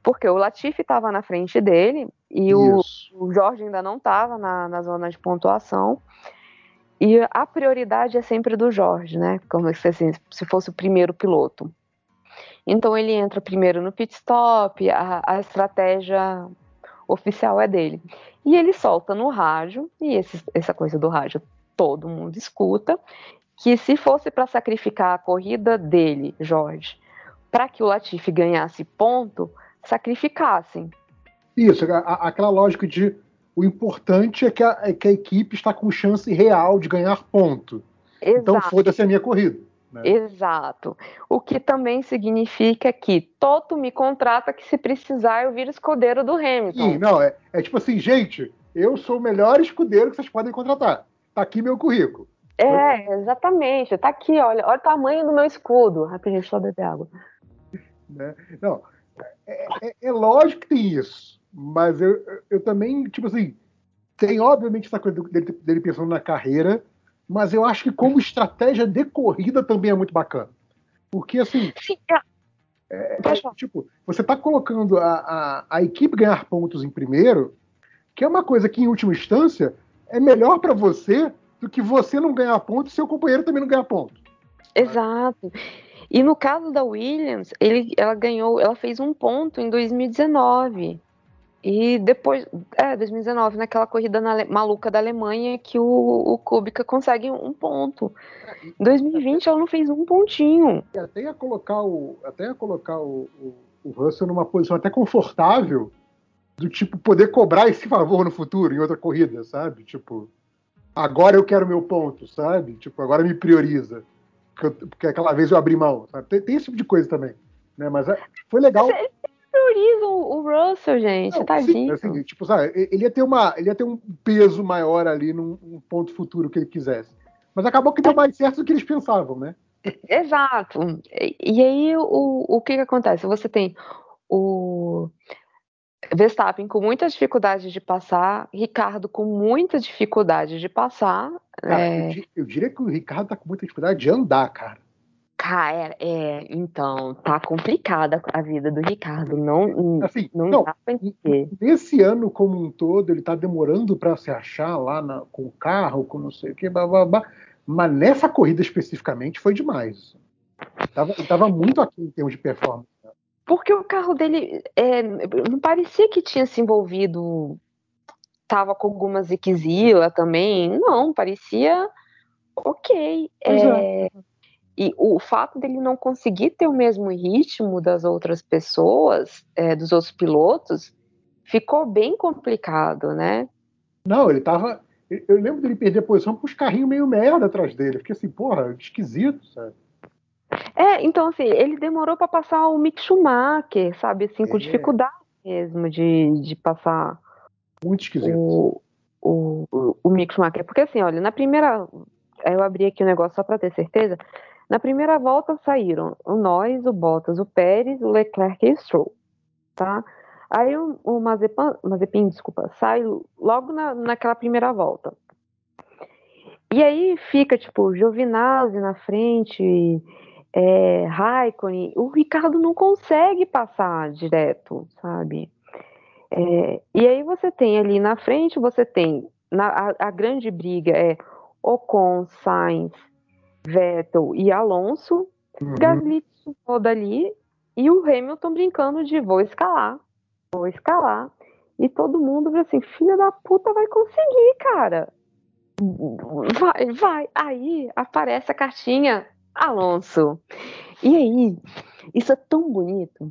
porque o Latifi estava na frente dele e o, o, Jorge ainda não estava na, na zona de pontuação. E a prioridade é sempre do Jorge, né? Como se, assim, se fosse o primeiro piloto. Então ele entra primeiro no pit stop, a, a estratégia oficial é dele. E ele solta no rádio, e esse, essa coisa do rádio todo mundo escuta, que se fosse para sacrificar a corrida dele, Jorge, para que o Latifi ganhasse ponto, sacrificassem. Isso, a, aquela lógica de o importante é que, a, é que a equipe está com chance real de ganhar ponto. Então, Exato. Então foda-se a minha corrida. Né? Exato. O que também significa que Toto me contrata que se precisar eu viro escudeiro do Hamilton. Sim, não, é, é tipo assim, gente, eu sou o melhor escudeiro que vocês podem contratar. Tá aqui meu currículo. É, exatamente. Tá aqui, olha, olha o tamanho do meu escudo. Rapidinho, só beber água. Né? Não, é, é, é, lógico que tem isso. Mas eu, eu também, tipo assim, tem obviamente essa coisa dele, dele pensando na carreira, mas eu acho que como estratégia de corrida também é muito bacana. Porque assim. Sim, é, é, é tipo, você está colocando a, a, a, equipe ganhar pontos em primeiro, que é uma coisa que, em última instância, é melhor para você do que você não ganhar pontos e seu companheiro também não ganhar pontos. Exato. E no caso da Williams, ele, ela ganhou, ela fez um ponto em 2019. E depois, é, 2019, naquela corrida na, maluca da Alemanha, que o, o Kubica consegue um ponto. Em 2020 ela não fez um pontinho. Até ia colocar o, até colocar o, o, o Russell numa posição até confortável, do tipo, poder cobrar esse favor no futuro, em outra corrida, sabe? Tipo, agora eu quero meu ponto, sabe? Tipo, agora me prioriza. Porque, eu, porque aquela vez eu abri mão, sabe? Tem, tem esse tipo de coisa também. Né? Mas é, foi legal. Mas, prioriza o, Russell, gente. Não, tadinho. Sim, assim, tipo, sabe, ele ia ter uma, ele ia ter um peso maior ali num, num ponto futuro que ele quisesse. Mas acabou que deu mais certo do que eles pensavam, né? Exato. E aí o, o que, que acontece? Você tem o Verstappen com muitas dificuldades de passar, Ricardo com muita dificuldade de passar. Cara, é... eu, eu, diria que o Ricardo tá com muita dificuldade de andar, cara. Cara, é, então, tá complicada a vida do Ricardo. Não, assim, não, não dá pra entender. Nesse ano como um todo, ele tá demorando para se achar lá na, com o carro, com não sei o que, blá, blá, blá. mas nessa corrida especificamente foi demais. Tava, tava muito aqui em termos de performance. Porque o carro dele é, não parecia que tinha se envolvido, tava com alguma ziquezila também. Não, parecia ok. É, é. E o fato dele não conseguir ter o mesmo ritmo das outras pessoas, é, dos outros pilotos, ficou bem complicado, né? Não, ele tava. Eu lembro dele perder a posição com os carrinhos meio merda atrás dele. Fiquei assim, porra, esquisito, sabe? É, então assim, ele demorou para passar o Mick Schumacher, sabe, assim, com é. dificuldade mesmo de, de passar. Muito esquisito. O, o, o Mick Schumacher. Porque assim, olha, na primeira. Eu abri aqui o negócio só para ter certeza. Na primeira volta saíram o Nós, o Bottas, o Pérez, o Leclerc e o Stroll. Tá? Aí o, o Mazepin, desculpa, sai logo na, naquela primeira volta. E aí fica, tipo, Giovinazzi na frente, é, Raikkonen. O Ricardo não consegue passar direto, sabe? É, e aí você tem ali na frente, você tem na, a, a, grande briga é Ocon, Sainz, Vettel e Alonso, uhum. Gasly toda ali e o Hamilton brincando de vou escalar, vou escalar. E todo mundo assim, filha da puta vai conseguir, cara. Vai, vai. Aí aparece a cartinha Alonso. E aí, isso é tão bonito,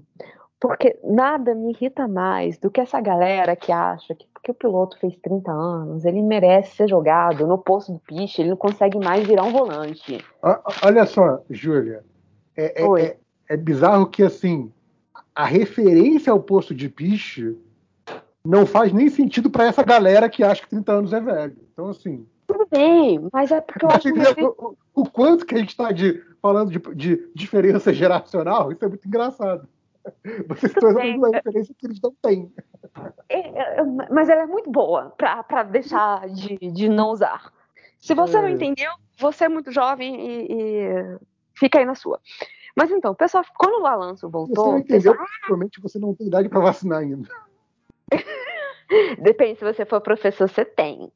porque nada me irrita mais do que essa galera que acha que porque o piloto fez 30 anos, ele merece ser jogado no posto do piche, ele não consegue mais virar um volante. Olha só, Júlia, é, é, é, é bizarro que assim a referência ao posto de piche não faz nem sentido para essa galera que acha que 30 anos é velho. Então, assim. Tudo bem, mas é porque eu acho que. O, o quanto que a gente está falando de, de diferença geracional, isso é muito engraçado. Vocês usando uma referência que eles não têm. É, é, mas ela é muito boa para deixar de, de não usar. Se você é. não entendeu, você é muito jovem e, e, fica aí na sua. Mas então, pessoal, quando o Alonso voltou. Você não entendeu, pessoal... provavelmente você não tem idade para vacinar ainda. Depende, se você for professor, você tem.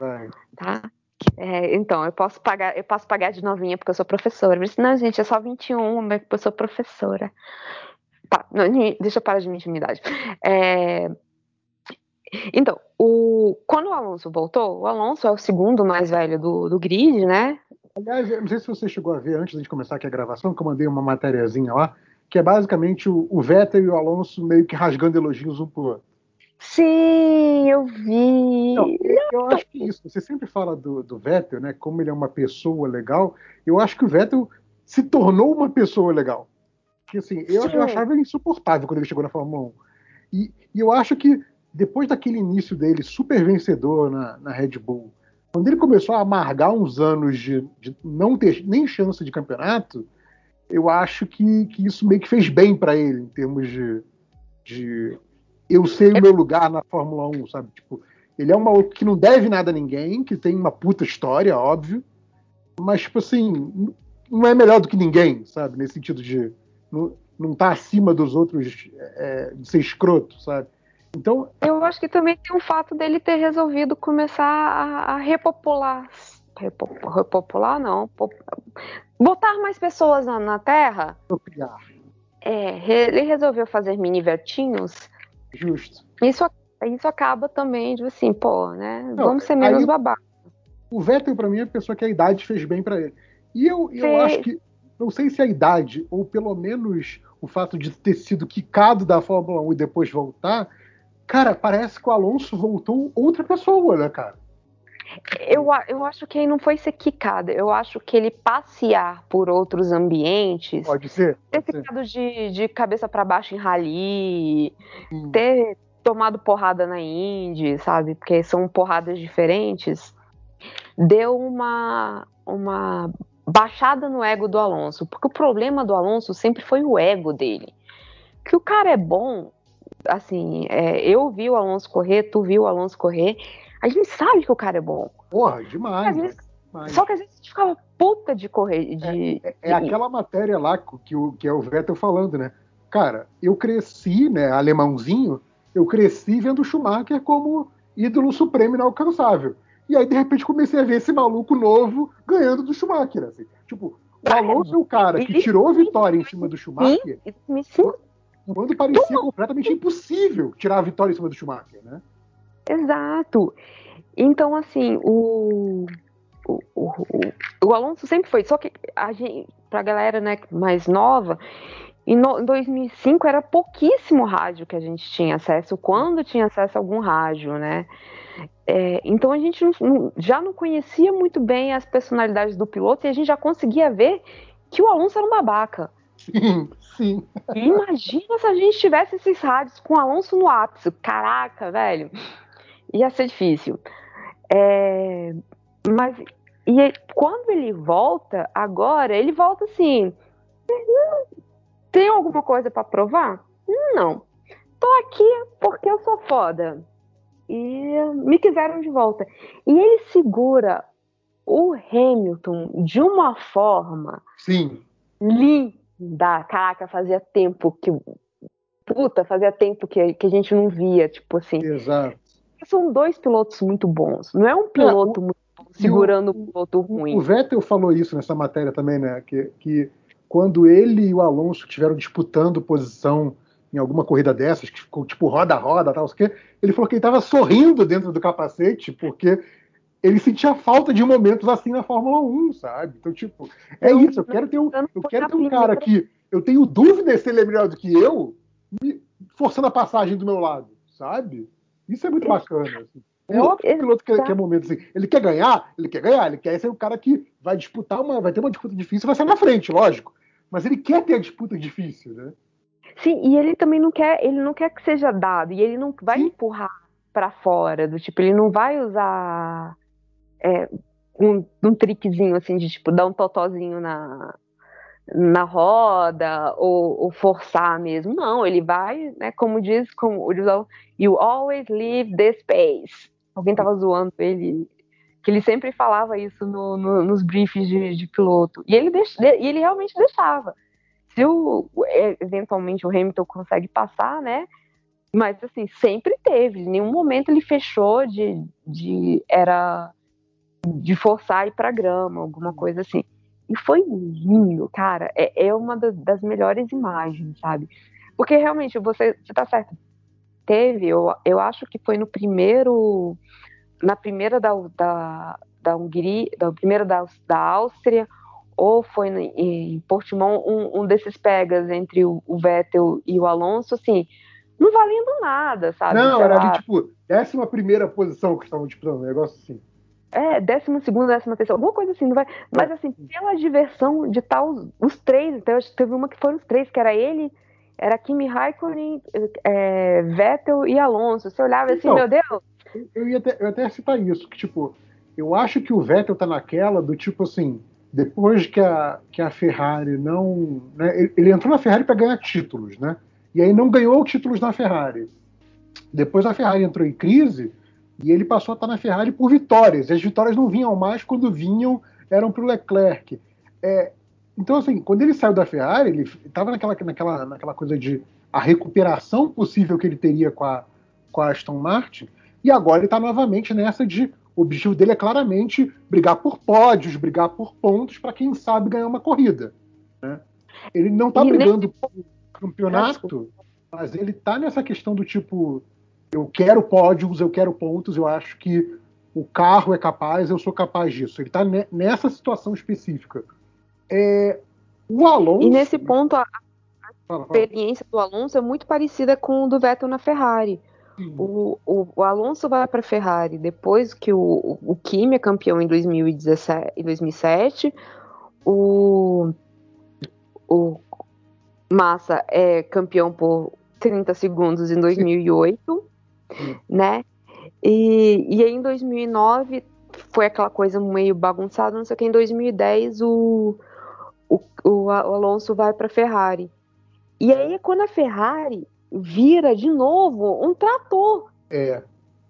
Vai. Tá? É, então, eu posso pagar, eu posso pagar de novinha porque eu sou professora. Mas, não, gente, é só 21, mas eu sou professora. Não, deixa eu parar de minha intimidade. É, então, o, quando o Alonso voltou, o Alonso é o segundo mais velho do, do grid, né? Aliás, não sei se você chegou a ver antes de começar aqui a gravação, que eu mandei uma matériazinha lá, que é basicamente o, o Vettel e o Alonso meio que rasgando elogios um pro outro. Sim, eu vi. Eu acho que isso, você sempre fala do, do Vettel, né? Como ele é uma pessoa legal. Eu acho que o Vettel se tornou uma pessoa legal. Que assim, eu, eu achava ele insuportável quando ele chegou na Fórmula 1. E, e, eu acho que depois daquele início dele super vencedor na, na Red Bull, quando ele começou a amargar uns anos de, de não ter nem chance de campeonato, eu acho que, que isso meio que fez bem para ele em termos de, de eu sei o meu lugar na Fórmula 1, sabe? Tipo, ele é um maluco que não deve nada a ninguém, que tem uma puta história, óbvio, mas, tipo assim, não é melhor do que ninguém, sabe? Nesse sentido de não, não tá acima dos outros é, de ser escroto, sabe? Então. Eu acho que também tem o fato dele ter resolvido começar a, a repopular. Repopular, não. Botar mais pessoas na, na Terra. Apropriar. É, ele resolveu fazer mini vertinhos Justo. Isso, isso acaba também, de assim, pô, né? Não, Vamos ser menos babaca. O Vettel, para mim, é a pessoa que a idade fez bem para ele. E eu, eu acho que, não sei se a idade, ou pelo menos o fato de ter sido quicado da Fórmula 1 e depois voltar, cara, parece que o Alonso voltou outra pessoa, né, cara? Eu, eu acho que ele não foi ser quicado, eu acho que ele passear por outros ambientes. Pode ser. Ter ficado de, de cabeça para baixo em rally, hum. ter tomado porrada na Indy, sabe? Porque são porradas diferentes. Deu uma, uma baixada no ego do Alonso. Porque o problema do Alonso sempre foi o ego dele. Que o cara é bom, assim, é, eu vi o Alonso correr, tu viu o Alonso correr a gente sabe que o cara é bom. Porra, demais. Vezes, demais. Só que às vezes a gente ficava puta de correr. De, é, é, é aquela matéria lá que, o, que é o Vettel falando, né? Cara, eu cresci, né, alemãozinho, eu cresci vendo o Schumacher como ídolo supremo inalcançável. E aí, de repente, comecei a ver esse maluco novo ganhando do Schumacher. Assim. Tipo, o Alonso é o cara que tirou a vitória em cima do Schumacher quando parecia completamente impossível tirar a vitória em cima do Schumacher, né? Exato. Então, assim, o, o, o, o, Alonso sempre foi. Só que a gente, pra galera né, mais nova, em, no, em 2005 era pouquíssimo rádio que a gente tinha acesso, quando tinha acesso a algum rádio, né? É, então a gente não, já não conhecia muito bem as personalidades do piloto e a gente já conseguia ver que o Alonso era um babaca. Sim, sim. Imagina se a gente tivesse esses rádios com o Alonso no ápice. Caraca, velho. Ia ser difícil. É, mas e quando ele volta, agora, ele volta assim. Tem alguma coisa para provar? Não. Tô aqui porque eu sou foda. E me quiseram de volta. E ele segura o Hamilton de uma forma. Sim. Linda. Caraca, fazia tempo que. Puta, fazia tempo que, que a gente não via, tipo assim. Exato. São dois pilotos muito bons. Não é um piloto é, o, muito bom segurando o, um piloto ruim. O Vettel falou isso nessa matéria também, né? Que, que quando ele e o Alonso estiveram disputando posição em alguma corrida dessas, que ficou tipo roda-roda, tal, que ele falou que ele estava sorrindo dentro do capacete, porque ele sentia falta de momentos assim na Fórmula 1, sabe? Então, tipo, é isso, eu quero ter um, eu quero ter um cara que eu tenho dúvida se ele é melhor do que eu, forçando a passagem do meu lado, sabe? Isso é muito bacana. Assim. É óbvio que o piloto quer, quer momento assim. Ele quer ganhar, ele quer ganhar, ele quer ser o cara que vai disputar uma, vai ter uma disputa difícil, vai ser na frente, lógico. Mas ele quer ter a disputa difícil, né? Sim, e ele também não quer, ele não quer que seja dado, e ele não vai Sim. empurrar para fora, do tipo, ele não vai usar é, um, um trickzinho assim de tipo dar um totozinho na, na roda ou, ou, forçar mesmo. Não, ele vai, né, como diz, como you always leave the space. Alguém tava zoando ele, que ele sempre falava isso no, no, nos briefings de, de, piloto. E ele, deix, e ele realmente deixava se o, eventualmente o Hamilton consegue passar, né? Mas assim, sempre teve. Em nenhum momento ele fechou de, de era de forçar ir para grama, alguma coisa assim. E foi lindo, cara. É, é uma das, melhores imagens, sabe? Porque realmente você, você tá certo. Teve, eu, eu acho que foi no primeiro, na primeira da, da, da Hungria, da primeira da, da Áustria, ou foi em Portimão, um, um desses pegas entre o, o, Vettel e o Alonso, assim, não valendo nada, sabe? Não, Sei era lá. ali, tipo, décima primeira posição que estavam disputando, um negócio assim. É, décima segunda, décima terceira, alguma coisa assim, não vai. Mas assim, pela diversão de tal os, os três, então teve uma que foram os três, que era ele, era Kimi Raikkonen, é, Vettel e Alonso. Você olhava assim, então, meu Deus. Eu ia, até, eu ia até citar isso, que tipo, eu acho que o Vettel tá naquela do tipo assim, depois que a, que a Ferrari não. Né, ele, ele entrou na Ferrari para ganhar títulos, né? E aí não ganhou títulos na Ferrari. Depois a Ferrari entrou em crise e ele passou a estar na Ferrari por vitórias. E as vitórias não vinham mais quando vinham, eram para o Leclerc. É, então, assim, quando ele saiu da Ferrari, ele estava naquela, naquela, naquela coisa de a recuperação possível que ele teria com a, com a Aston Martin, e agora ele está novamente nessa de o objetivo dele é claramente brigar por pódios, brigar por pontos para quem sabe ganhar uma corrida. Né? Ele não está brigando nesse... por campeonato, mas ele está nessa questão do tipo eu quero pódios, eu quero pontos, eu acho que o carro é capaz, eu sou capaz disso. Ele está nessa situação específica. É, o Alonso. E nesse ponto, a, a experiência do Alonso é muito parecida com o do Vettel na Ferrari. O, o, o, Alonso vai para a Ferrari depois que o, o Kimi é campeão em 2017, em 2007. O, o Massa é campeão por 30 segundos em 2008, Sim. né? E, e aí em 2009 foi aquela coisa meio bagunçada, não sei o que. Em 2010 o, o, o Alonso vai para a Ferrari. E aí quando a Ferrari vira de novo um trator. É.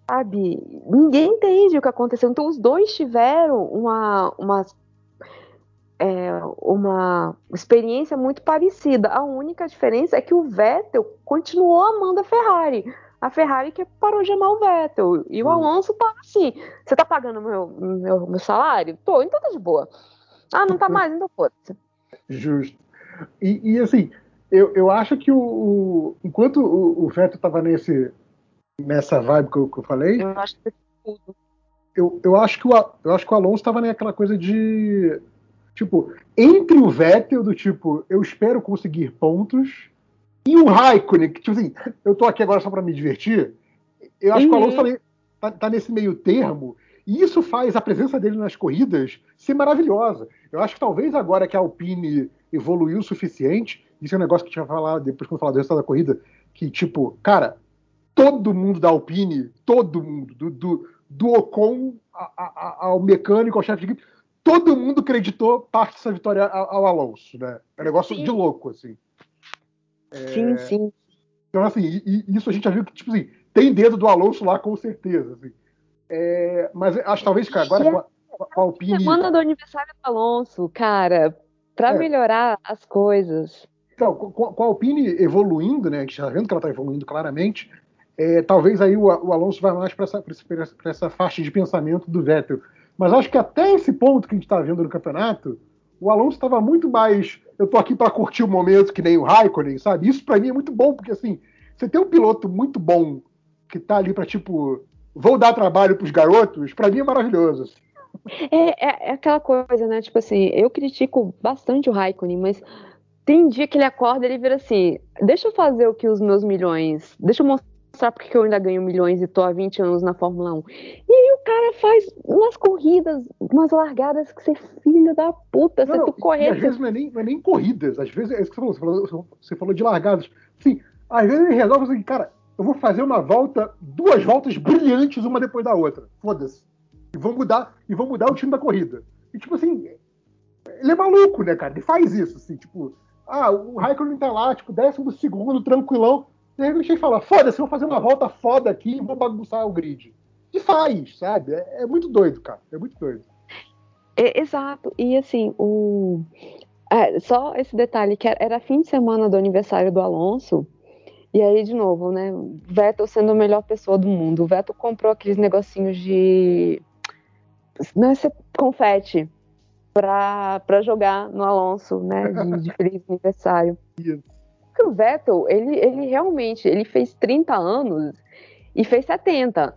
Sabe? Ninguém entende o que aconteceu. Então os dois tiveram uma, uma, é, uma experiência muito parecida. A única diferença é que o Vettel continuou amando a Ferrari. A Ferrari que parou de amar o Vettel. E o hum. Alonso tá assim. Você tá pagando meu, meu, meu salário? Tô, então tá de boa. Ah, não tá mais, então foda-se. Justo. E, e, assim, eu, eu acho que o, o enquanto o, o Vettel estava nesse nessa vibe que eu, que eu falei, eu acho que tudo. Eu, eu acho que o eu acho que o Alonso estava naquela coisa de tipo entre o Vettel do tipo eu espero conseguir pontos e o Raikkonen que tipo assim eu tô aqui agora só para me divertir. Eu acho uhum. que o Alonso uhum. tá, tá, tá, nesse meio termo E isso faz a presença dele nas corridas ser maravilhosa. Eu acho que talvez agora que a Alpine evoluiu o suficiente, isso é um negócio que a gente vai falar depois quando falar do resultado da corrida, que, tipo, cara, todo mundo da Alpine, todo mundo, do, do, do Ocon ao mecânico, ao chefe de equipe, todo mundo acreditou parte dessa vitória ao, Alonso, né? É um negócio sim. de louco, assim. É... Sim, sim. Então, assim, e, e isso a gente já viu que, tipo assim, tem dedo do Alonso lá com certeza, assim. É, mas acho talvez, cara, agora com a, com a Alpine... Semana do aniversário do Alonso, cara, para é. melhorar as coisas. Então, com, a Alpine evoluindo, né, a gente está vendo que ela está evoluindo claramente, é, talvez aí o, o, Alonso vá mais para essa, essa faixa de pensamento do Vettel. Mas acho que até esse ponto que a gente está vendo no campeonato, o Alonso estava muito mais. Eu tô aqui para curtir o momento que nem o Raikkonen, sabe? Isso para mim é muito bom, porque assim, você tem um piloto muito bom que tá ali para tipo, vou dar trabalho para os garotos, para mim é maravilhoso. É, é, é, aquela coisa, né? Tipo assim, eu critico bastante o Raikkonen, mas tem dia que ele acorda e ele vira assim: deixa eu fazer o que os meus milhões, deixa eu mostrar porque eu ainda ganho milhões e tô há 20 anos na Fórmula 1. E aí o cara faz umas corridas, umas largadas que você é filho da puta, não, você correr. às vezes não é, nem, não é nem corridas, às vezes é isso que você falou, você falou, você falou de largadas. Sim, às vezes ele resolve assim, cara, eu vou fazer uma volta, duas voltas brilhantes uma depois da outra. Foda-se. E vou mudar, e vou mudar o time da corrida. E tipo assim, ele é maluco, né, cara? Ele faz isso, assim, tipo, ah, o Raikkonen tá lá, tipo, décimo segundo, tranquilão. De repente ele fala, foda-se, vou fazer uma volta foda aqui e vou bagunçar o grid. E faz, sabe? É, é muito doido, cara. É muito doido. É, exato. E assim, o. É, só esse detalhe, que era fim de semana do aniversário do Alonso. E aí, de novo, né? Vettel sendo a melhor pessoa do mundo. O Vettel comprou aqueles negocinhos de. Não é confete para jogar no Alonso, né? De, de feliz aniversário. Porque o Vettel, ele, ele realmente ele fez 30 anos e fez 70.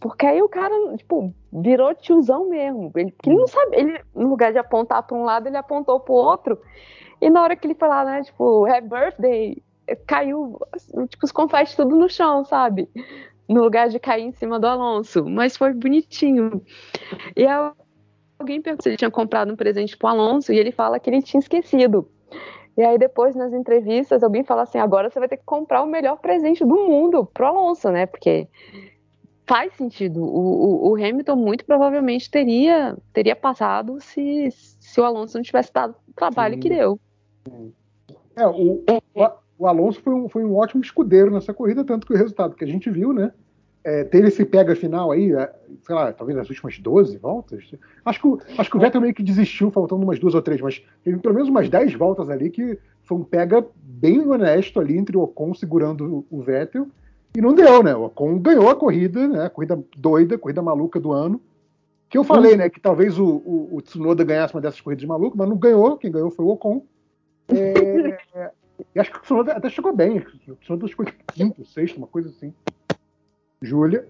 Porque aí o cara, tipo, virou tiozão mesmo. Ele, ele não sabe, ele, no lugar de apontar para um lado, ele apontou para o outro. E na hora que ele falou, né, tipo, happy birthday, caiu, tipo, os confetes tudo no chão, sabe? No lugar de cair em cima do Alonso. Mas foi bonitinho. E alguém perguntou se ele tinha comprado um presente pro Alonso e ele fala que ele tinha esquecido. E aí depois nas entrevistas alguém fala assim, agora você vai ter que comprar o melhor presente do mundo pro Alonso, né? Porque faz sentido. O, o, o Hamilton muito provavelmente teria teria passado se, se o Alonso não tivesse dado o trabalho Sim. que deu. É, o, o, o Alonso foi um, foi um ótimo escudeiro nessa corrida, tanto que o resultado que a gente viu, né? É, teve esse pega final aí, é, sei lá, talvez nas últimas 12 voltas. Acho que, acho que o Vettel meio que desistiu, faltando umas duas ou três, mas teve pelo menos umas 10 voltas ali que foi um pega bem honesto ali entre o Ocon segurando o Vettel. E não deu, né? O Ocon ganhou a corrida, né? A corrida doida, corrida maluca do ano. Que eu falei, né? Que talvez o, o, o Tsunoda ganhasse uma dessas corridas malucas, mas não ganhou. Quem ganhou foi o Ocon. É, e acho que o Tsunoda até chegou bem. O Tsunoda chegou tipo quinto, sexto, uma coisa assim. Júlia.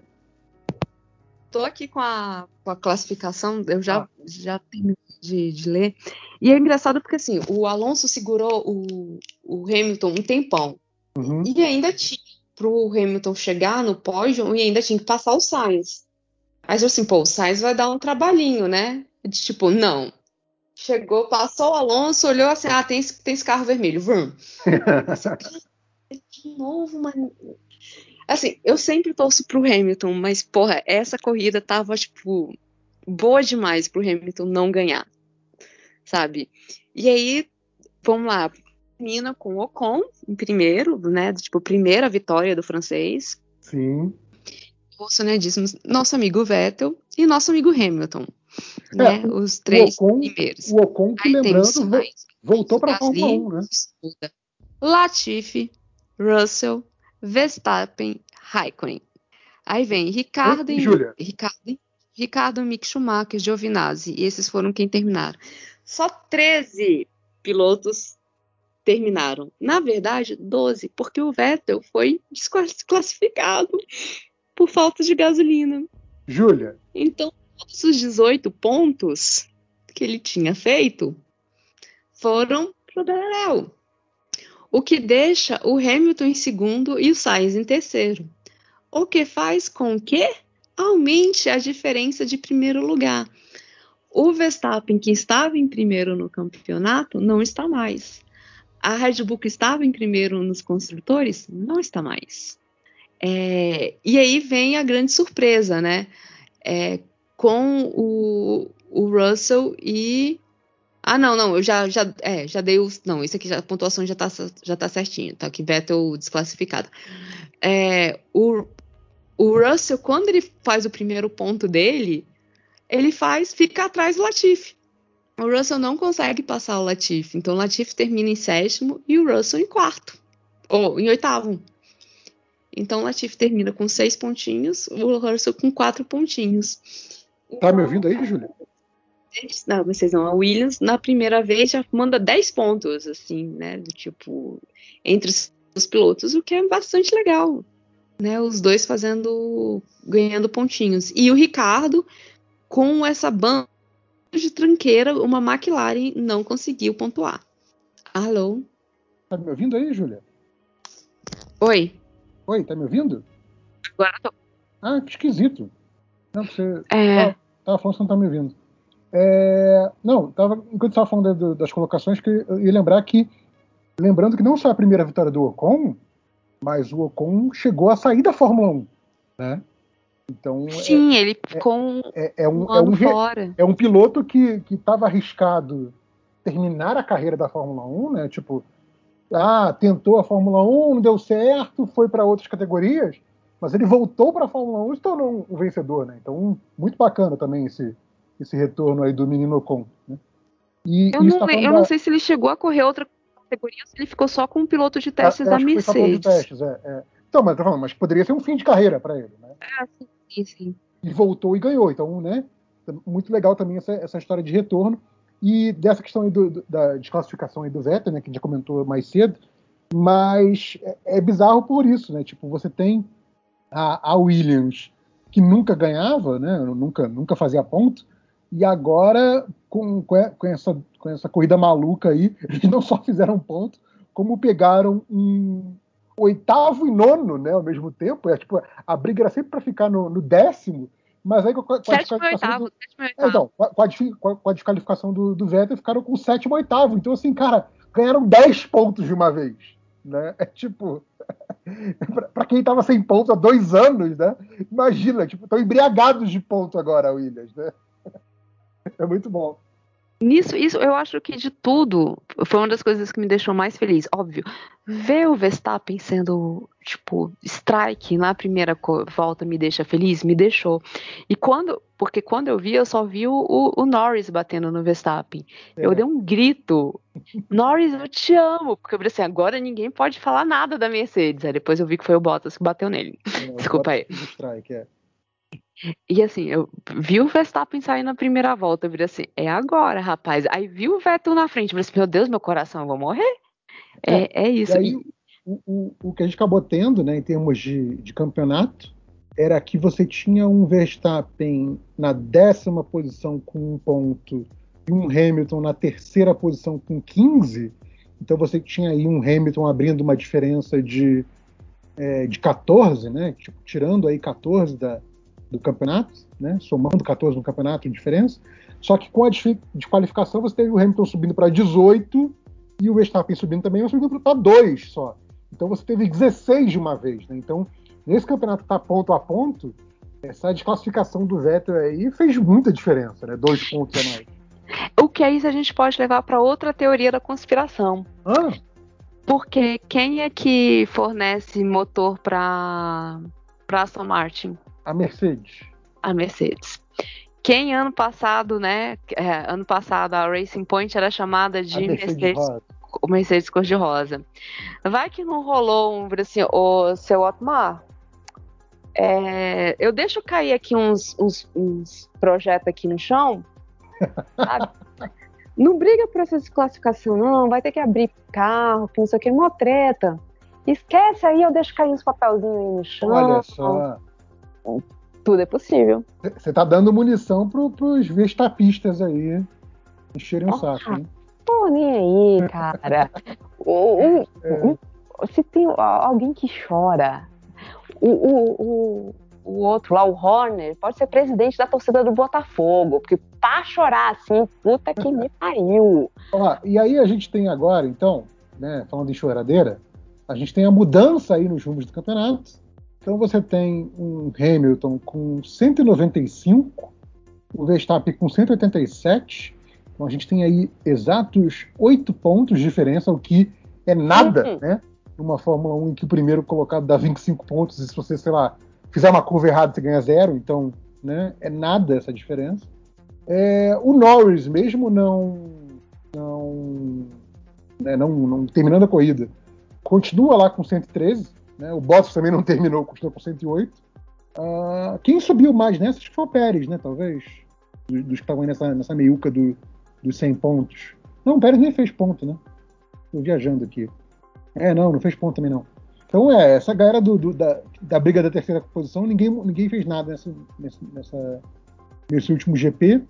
Tô aqui com a, com a classificação, eu já, ah. já terminei de, de, ler. E é engraçado porque assim, o Alonso segurou o, o Hamilton um tempão. Uhum. E ainda tinha para o Hamilton chegar no pódio e ainda tinha que passar o Sainz. Aí eu assim, pô, o Sainz vai dar um trabalhinho, né? De, tipo, não. Chegou, passou o Alonso, olhou assim, ah, tem, tem esse carro vermelho, vrum. de novo, mano. Assim, eu sempre torço pro Hamilton, mas, porra, essa corrida tava, tipo, boa demais pro Hamilton não ganhar. Sabe? E aí, vamos lá. Termina com o Ocon em primeiro, né? Tipo, primeira vitória do francês. Sim. Bolsonarismos, nosso amigo Vettel e nosso amigo Hamilton. É, né? Os três o Ocon, primeiros. O Ocon, que Aí lembrando, voltou para a Fórmula 1, né? Latifi, Russell, Verstappen, Raikkonen. Aí vem Ricardo e, Júlia. Ricardo, Ricardo, Mick Schumacher, Giovinazzi, e esses foram quem terminaram. Só 13 pilotos terminaram. Na verdade, 12, porque o Vettel foi desclassificado por falta de gasolina. Júlia. Então, todos os 18 pontos que ele tinha feito foram pro Beleléu o que deixa o Hamilton em segundo e o Sainz em terceiro. O que faz com que aumente a diferença de primeiro lugar. O Verstappen, que estava em primeiro no campeonato, não está mais. A Red Bull, que estava em primeiro nos construtores, não está mais. É, e aí vem a grande surpresa, né? É, com o, o Russell e. Ah, não, não, eu já, já, é, já dei os. Não, isso aqui já, a pontuação já tá, já tá certinho, tá? Que Vettel desclassificado. É, o, o Russell, quando ele faz o primeiro ponto dele, ele faz, fica atrás do Latifi. O Russell não consegue passar o Latifi. Então o Latifi termina em sétimo e o Russell em quarto. Ou em oitavo. Então o Latifi termina com seis pontinhos, o Russell com quatro pontinhos. Tá me ouvindo aí, Júlia? Não, vocês não. A Williams, na primeira vez, já manda 10 pontos, assim, né? Do tipo, entre os pilotos, o que é bastante legal. Né? Os dois fazendo. ganhando pontinhos. E o Ricardo, com essa banda de tranqueira, uma McLaren não conseguiu pontuar. Alô? Tá me ouvindo aí, Júlia? Oi. Oi, tá me ouvindo? Agora tô. Ah, que esquisito. Não, você é... tava, tava falando você não tá me ouvindo. É, não, tava, enquanto estava falando das colocações, que eu ia lembrar que, lembrando que não só a primeira vitória do Ocon, mas o Ocon chegou a sair da Fórmula 1, né? Então, Sim, é, ele ficou é, é, um, um, é um, fora. É um piloto que estava arriscado terminar a carreira da Fórmula 1, né? Tipo, ah, tentou a Fórmula 1, não deu certo, foi para outras categorias, mas ele voltou para a Fórmula 1 e se tornou um vencedor, né? Então, muito bacana também esse, esse retorno aí do menino Ocon. Né? E, eu não, tá eu da... não sei se ele chegou a correr outra categoria, se ele ficou só com um piloto de testes da Mercedes. Testes, é, é. Então, mas, falando, mas poderia ser um fim de carreira para ele, né? Ah, sim, sim. E voltou e ganhou. Então, né? Muito legal também essa, essa história de retorno. E dessa questão aí do, do, da desclassificação aí do Vettel, né, que já comentou mais cedo, mas é, é bizarro por isso, né? Tipo, você tem a, a, Williams que nunca ganhava, né? Nunca, nunca fazia ponto, e agora com, com, essa, com essa corrida maluca aí, eles não só fizeram ponto, como pegaram um oitavo e nono, né, ao mesmo tempo. É, tipo, a briga era sempre para ficar no, no décimo, mas aí com a, com a desqualificação. Do... É, então, com a, com a desqualificação do, do Vettel, ficaram com o sétimo e oitavo. Então, assim, cara, ganharam 10 pontos de uma vez. Né? É tipo. para quem estava sem pontos há dois anos, né? Imagina, tipo, estão embriagados de ponto agora, Williams, né? É muito bom. Nisso, isso eu acho que de tudo foi uma das coisas que me deixou mais feliz. Óbvio, ver o Verstappen sendo, tipo, strike na primeira volta me deixa feliz, me deixou. E quando, porque quando eu vi, eu só vi o, o Norris batendo no Verstappen. É. Eu dei um grito: Norris, eu te amo. Porque eu falei assim: agora ninguém pode falar nada da Mercedes. Aí depois eu vi que foi o Bottas que bateu nele. É, Desculpa aí. Strike, é. E assim, eu vi o Verstappen sair na primeira volta, eu vi assim, é agora, rapaz. Aí vi o Vettel na frente, eu falei assim, meu Deus, meu coração, eu vou morrer. É, é, é isso. E aí, o, o, o, que a gente acabou tendo, né, em termos de, de campeonato, era que você tinha um Verstappen na décima posição com um ponto e um Hamilton na terceira posição com 15. Então você tinha aí um Hamilton abrindo uma diferença de, é, de 14, né? Tipo, tirando aí 14 da, do campeonato, né? somando 14 no campeonato de diferença. Só que com a desqualificação você teve o Hamilton subindo para 18 e o Verstappen subindo também, mas subindo para 2 só. Então você teve 16 de uma vez. Né? Então, nesse campeonato está ponto a ponto, essa desclassificação do Vettel aí fez muita diferença, né? Dois pontos a mais. O que é isso a gente pode levar para outra teoria da conspiração. Ah. Porque quem é que fornece motor para Aston Martin? A Mercedes. A Mercedes. Quem ano passado, né? É, ano passado a Racing Point era chamada de a Mercedes, Mercedes, Mercedes cor-de-rosa. Vai que não rolou um assim, o seu Otmar. É, eu deixo cair aqui uns, uns, uns projetos aqui no chão. não briga por essa desclassificação, não. Vai ter que abrir carro, não sei o que, uma treta. Esquece aí, eu deixo cair uns papelzinhos aí no chão. Olha só tudo é possível. Você tá dando munição pro, pros vestapistas aí encherem o saco, hein? Pô, nem aí, cara. o, o, é. Se tem alguém que chora, o, o, o outro lá, o Horner, pode ser presidente da torcida do Botafogo, porque pra chorar assim, puta que me pariu. e aí a gente tem agora, então, né, falando em choradeira, a gente tem a mudança aí nos rumos do campeonato. Então você tem um Hamilton com 195, o Verstappen com 187. Então a gente tem aí exatos oito pontos de diferença, o que é nada, uhum. né? Numa Fórmula 1 em que o primeiro colocado dá 25 pontos, e se você, sei lá, fizer uma curva errada, você ganha zero, então, né? É nada essa diferença. É, o Norris, mesmo não, não, né, não, não terminando a corrida, continua lá com 113. Né? O Bottas também não terminou, continua com 108. Uh, ah, quem subiu mais nessa acho que foi o Pérez, né? Talvez. Dos, dos que estavam nessa, nessa meiuca do, dos 100 pontos. Não, o Pérez nem fez ponto, né? Estou viajando aqui. É, não, não fez ponto também não. Então é, essa galera do, do, da, da briga da terceira posição, ninguém, ninguém fez nada nessa, nessa, nesse último GP.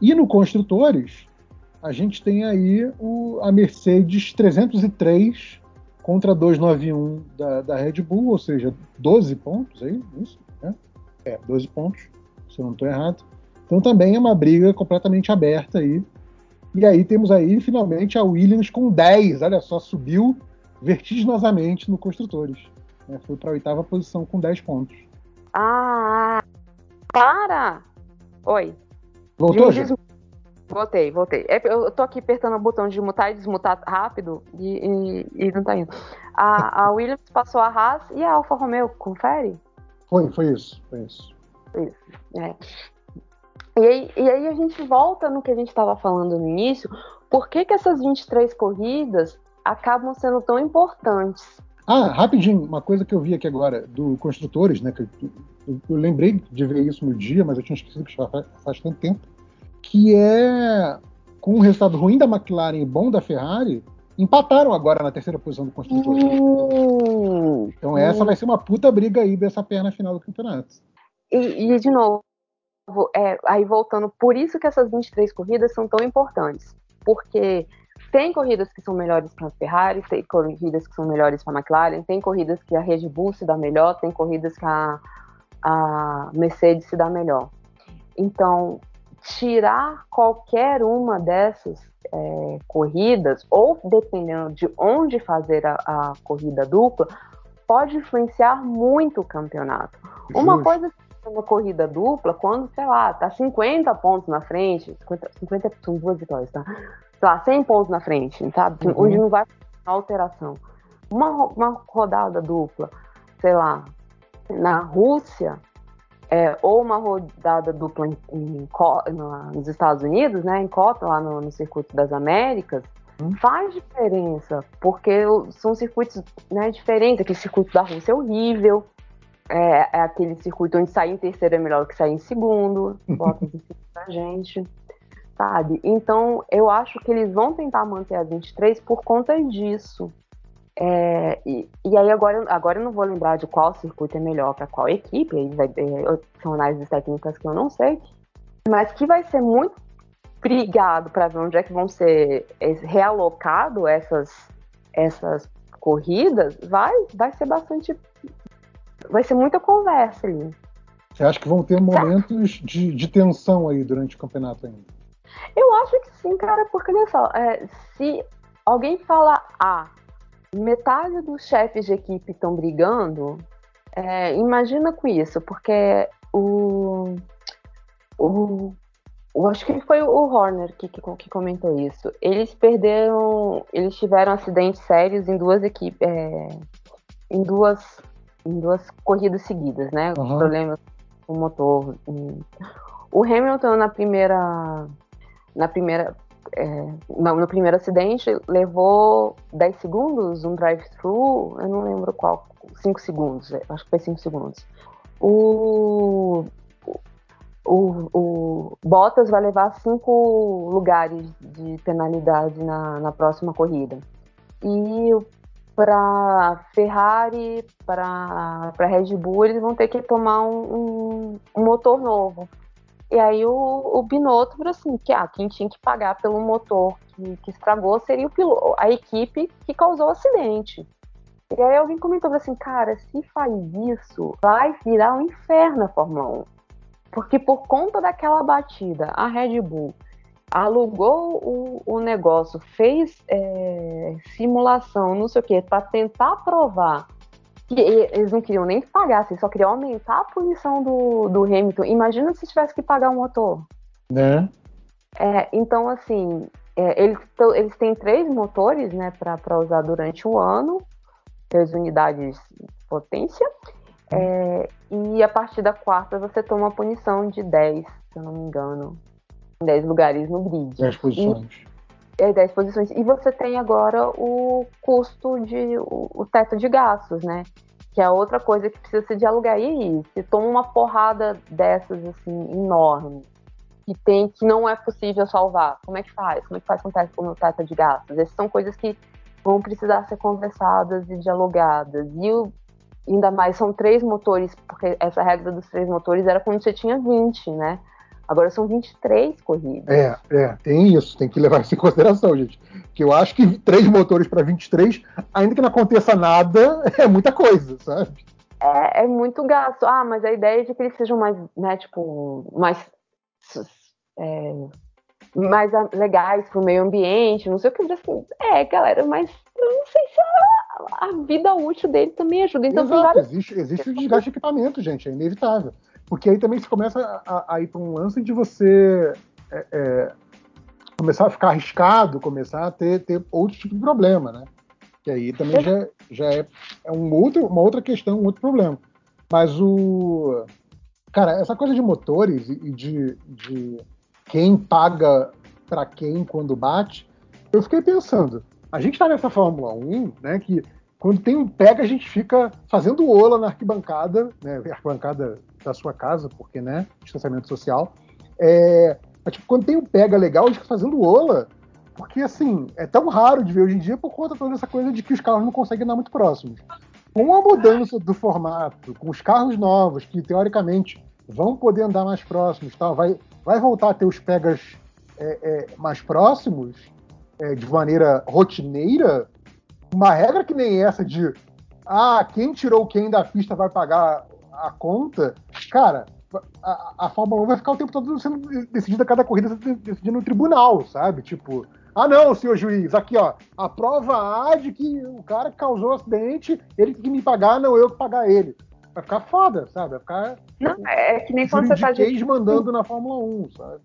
E no Construtores, a gente tem aí o, a Mercedes 303 contra 291 da, da Red Bull, ou seja, 12 pontos aí, isso? Né? É, 12 pontos, se eu não estou errado. Então também é uma briga completamente aberta aí. E aí temos aí finalmente a Williams com 10, olha só, subiu vertiginosamente no Construtores. Né? Foi para a oitava posição com 10 pontos. Ah, para! Oi. Voltou, Des... Voltei, voltei. É, eu tô aqui apertando o botão de mutar e desmutar rápido e, e, e não tá indo. A, a, Williams passou a Haas e a Alfa Romeo, confere? Foi, foi isso, foi isso. Isso, é. E aí, e aí a gente volta no que a gente estava falando no início, por que, que essas 23 corridas acabam sendo tão importantes? Ah, rapidinho, uma coisa que eu vi aqui agora, do Construtores, né, que eu, eu, eu lembrei de ver isso no dia, mas eu tinha esquecido que já faz, faz tanto tempo, que é com um resultado ruim da McLaren e bom da Ferrari, empataram agora na terceira posição do construtor. Uh, então essa vai ser uma puta briga aí dessa perna final do campeonato. E, e de novo, é, aí voltando, por isso que essas 23 corridas são tão importantes. Porque tem corridas que são melhores para a Ferrari, tem corridas que são melhores para a McLaren, tem corridas que a Red Bull se dá melhor, tem corridas que a, a Mercedes se dá melhor. Então, tirar qualquer uma dessas é, corridas, ou dependendo de onde fazer a, a, corrida dupla, pode influenciar muito o campeonato. Justo. Uma coisa é uma corrida dupla, quando, sei lá, tá 50 pontos na frente, 50, 50 são duas vitórias, tá? Sei lá, 100 pontos na frente, sabe? Uhum. Onde não vai alteração. Uma, uma rodada dupla, sei lá, na Rússia, é, ou uma rodada dupla em, em, nos Estados Unidos, né, em Cota, lá no, no Circuito das Américas, hum. faz diferença, porque são circuitos né, diferentes. Aquele circuito da Rússia é horrível, é, é, aquele circuito onde sair em terceiro é melhor que sair em segundo, bota aqui pra gente, sabe? Então, eu acho que eles vão tentar manter a 23 por conta disso. É, e, e, aí agora, agora eu não vou lembrar de qual circuito é melhor para qual equipe, aí vai, é, são análises técnicas que eu não sei, mas que vai ser muito brigado para ver onde é que vão ser é, realocado essas, essas corridas, vai, vai ser bastante. Vai ser muita conversa ali. Você acha que vão ter momentos de, de tensão aí durante o campeonato ainda? Eu acho que sim, cara, porque olha só, é, se alguém fala A metade dos chefes de equipe estão brigando, é, imagina com isso, porque o, o, o, acho que foi o Horner que, que, que, comentou isso. Eles perderam, eles tiveram acidentes sérios em duas equipes, é, em duas, em duas corridas seguidas, né? Uhum. Problemas com o motor. O Hamilton na primeira, na primeira é, no primeiro acidente levou 10 segundos, um drive-thru, eu não lembro qual, 5 segundos, acho que foi 5 segundos. O, o, o Bottas vai levar 5 lugares de penalidade na, na próxima corrida. E para Ferrari, para Red Bull, eles vão ter que tomar um, um motor novo. E aí o, o Binotto falou assim, que ah, quem tinha que pagar pelo motor que, que estragou seria o piloto, a equipe que causou o acidente. E aí alguém comentou assim, cara, se faz isso, vai virar um inferno a Fórmula 1. Porque por conta daquela batida, a Red Bull alugou o, o negócio, fez é, simulação, não sei o que, para tentar provar que eles não queriam nem pagar, eles só queriam aumentar a punição do, do Hamilton. Imagina se tivesse que pagar o motor. Né? É, então, assim, é, eles, eles têm três motores né, para usar durante o ano, três unidades de potência. É, e a partir da quarta você toma uma punição de 10, se eu não me engano. 10 lugares no grid. 10 posições. E, é, 10 posições. E você tem agora o custo de. o, o teto de gastos, né? Que é outra coisa que precisa se dialogar. E aí, se toma uma porrada dessas, assim, enorme, que tem que não é possível salvar, como é que faz? Como é que faz com o teto, de gastos? Essas são coisas que vão precisar ser conversadas e dialogadas. E o, ainda mais são três motores, porque essa regra dos três motores era quando você tinha 20, né? Agora são 23 corridas. É, é, tem isso, tem que levar isso em consideração, gente. Que eu acho que três motores para 23, ainda que não aconteça nada, é muita coisa, sabe? É, é muito gasto. Ah, mas a ideia é de que eles sejam mais, né, tipo, mais. É, mais legais para o meio ambiente, não sei o que. Assim, é, galera, mas eu não sei se a, a vida útil dele também ajuda. Então, Exato, várias... existe, existe o desgaste de equipamento, gente, é inevitável. Porque aí também se começa a, a ir para um lance de você é, é, começar a ficar arriscado, começar a ter, ter outro tipo de problema, né? Que aí também já, já é, é um outro, uma outra questão, um outro problema. Mas o. Cara, essa coisa de motores e de, de quem paga para quem quando bate, eu fiquei pensando. A gente está nessa Fórmula 1, né? Que quando tem um pega, a gente fica fazendo ola na arquibancada, né? Arquibancada da sua casa, porque, né? Distanciamento social. É, mas, tipo, quando tem um pega legal, a gente fica fazendo ola, porque, assim, é tão raro de ver hoje em dia por conta toda essa coisa de que os carros não conseguem andar muito próximos. Com a mudança do formato, com os carros novos, que teoricamente vão poder andar mais próximos, tal, vai, vai voltar a ter os pegas é, é, mais próximos, é, de maneira rotineira, uma regra que nem essa de ah, quem tirou quem da pista vai pagar a conta, cara, a, a Fórmula 1 vai ficar o tempo todo sendo decidida cada corrida decidindo no tribunal, sabe? Tipo, ah não, senhor juiz, aqui ó, a prova A de que o cara que causou o acidente, ele tem que me pagar, não eu que pagar ele. Vai ficar foda, sabe? Vai ficar. Não, é que nem quando você tá mandando na Fórmula 1, sabe?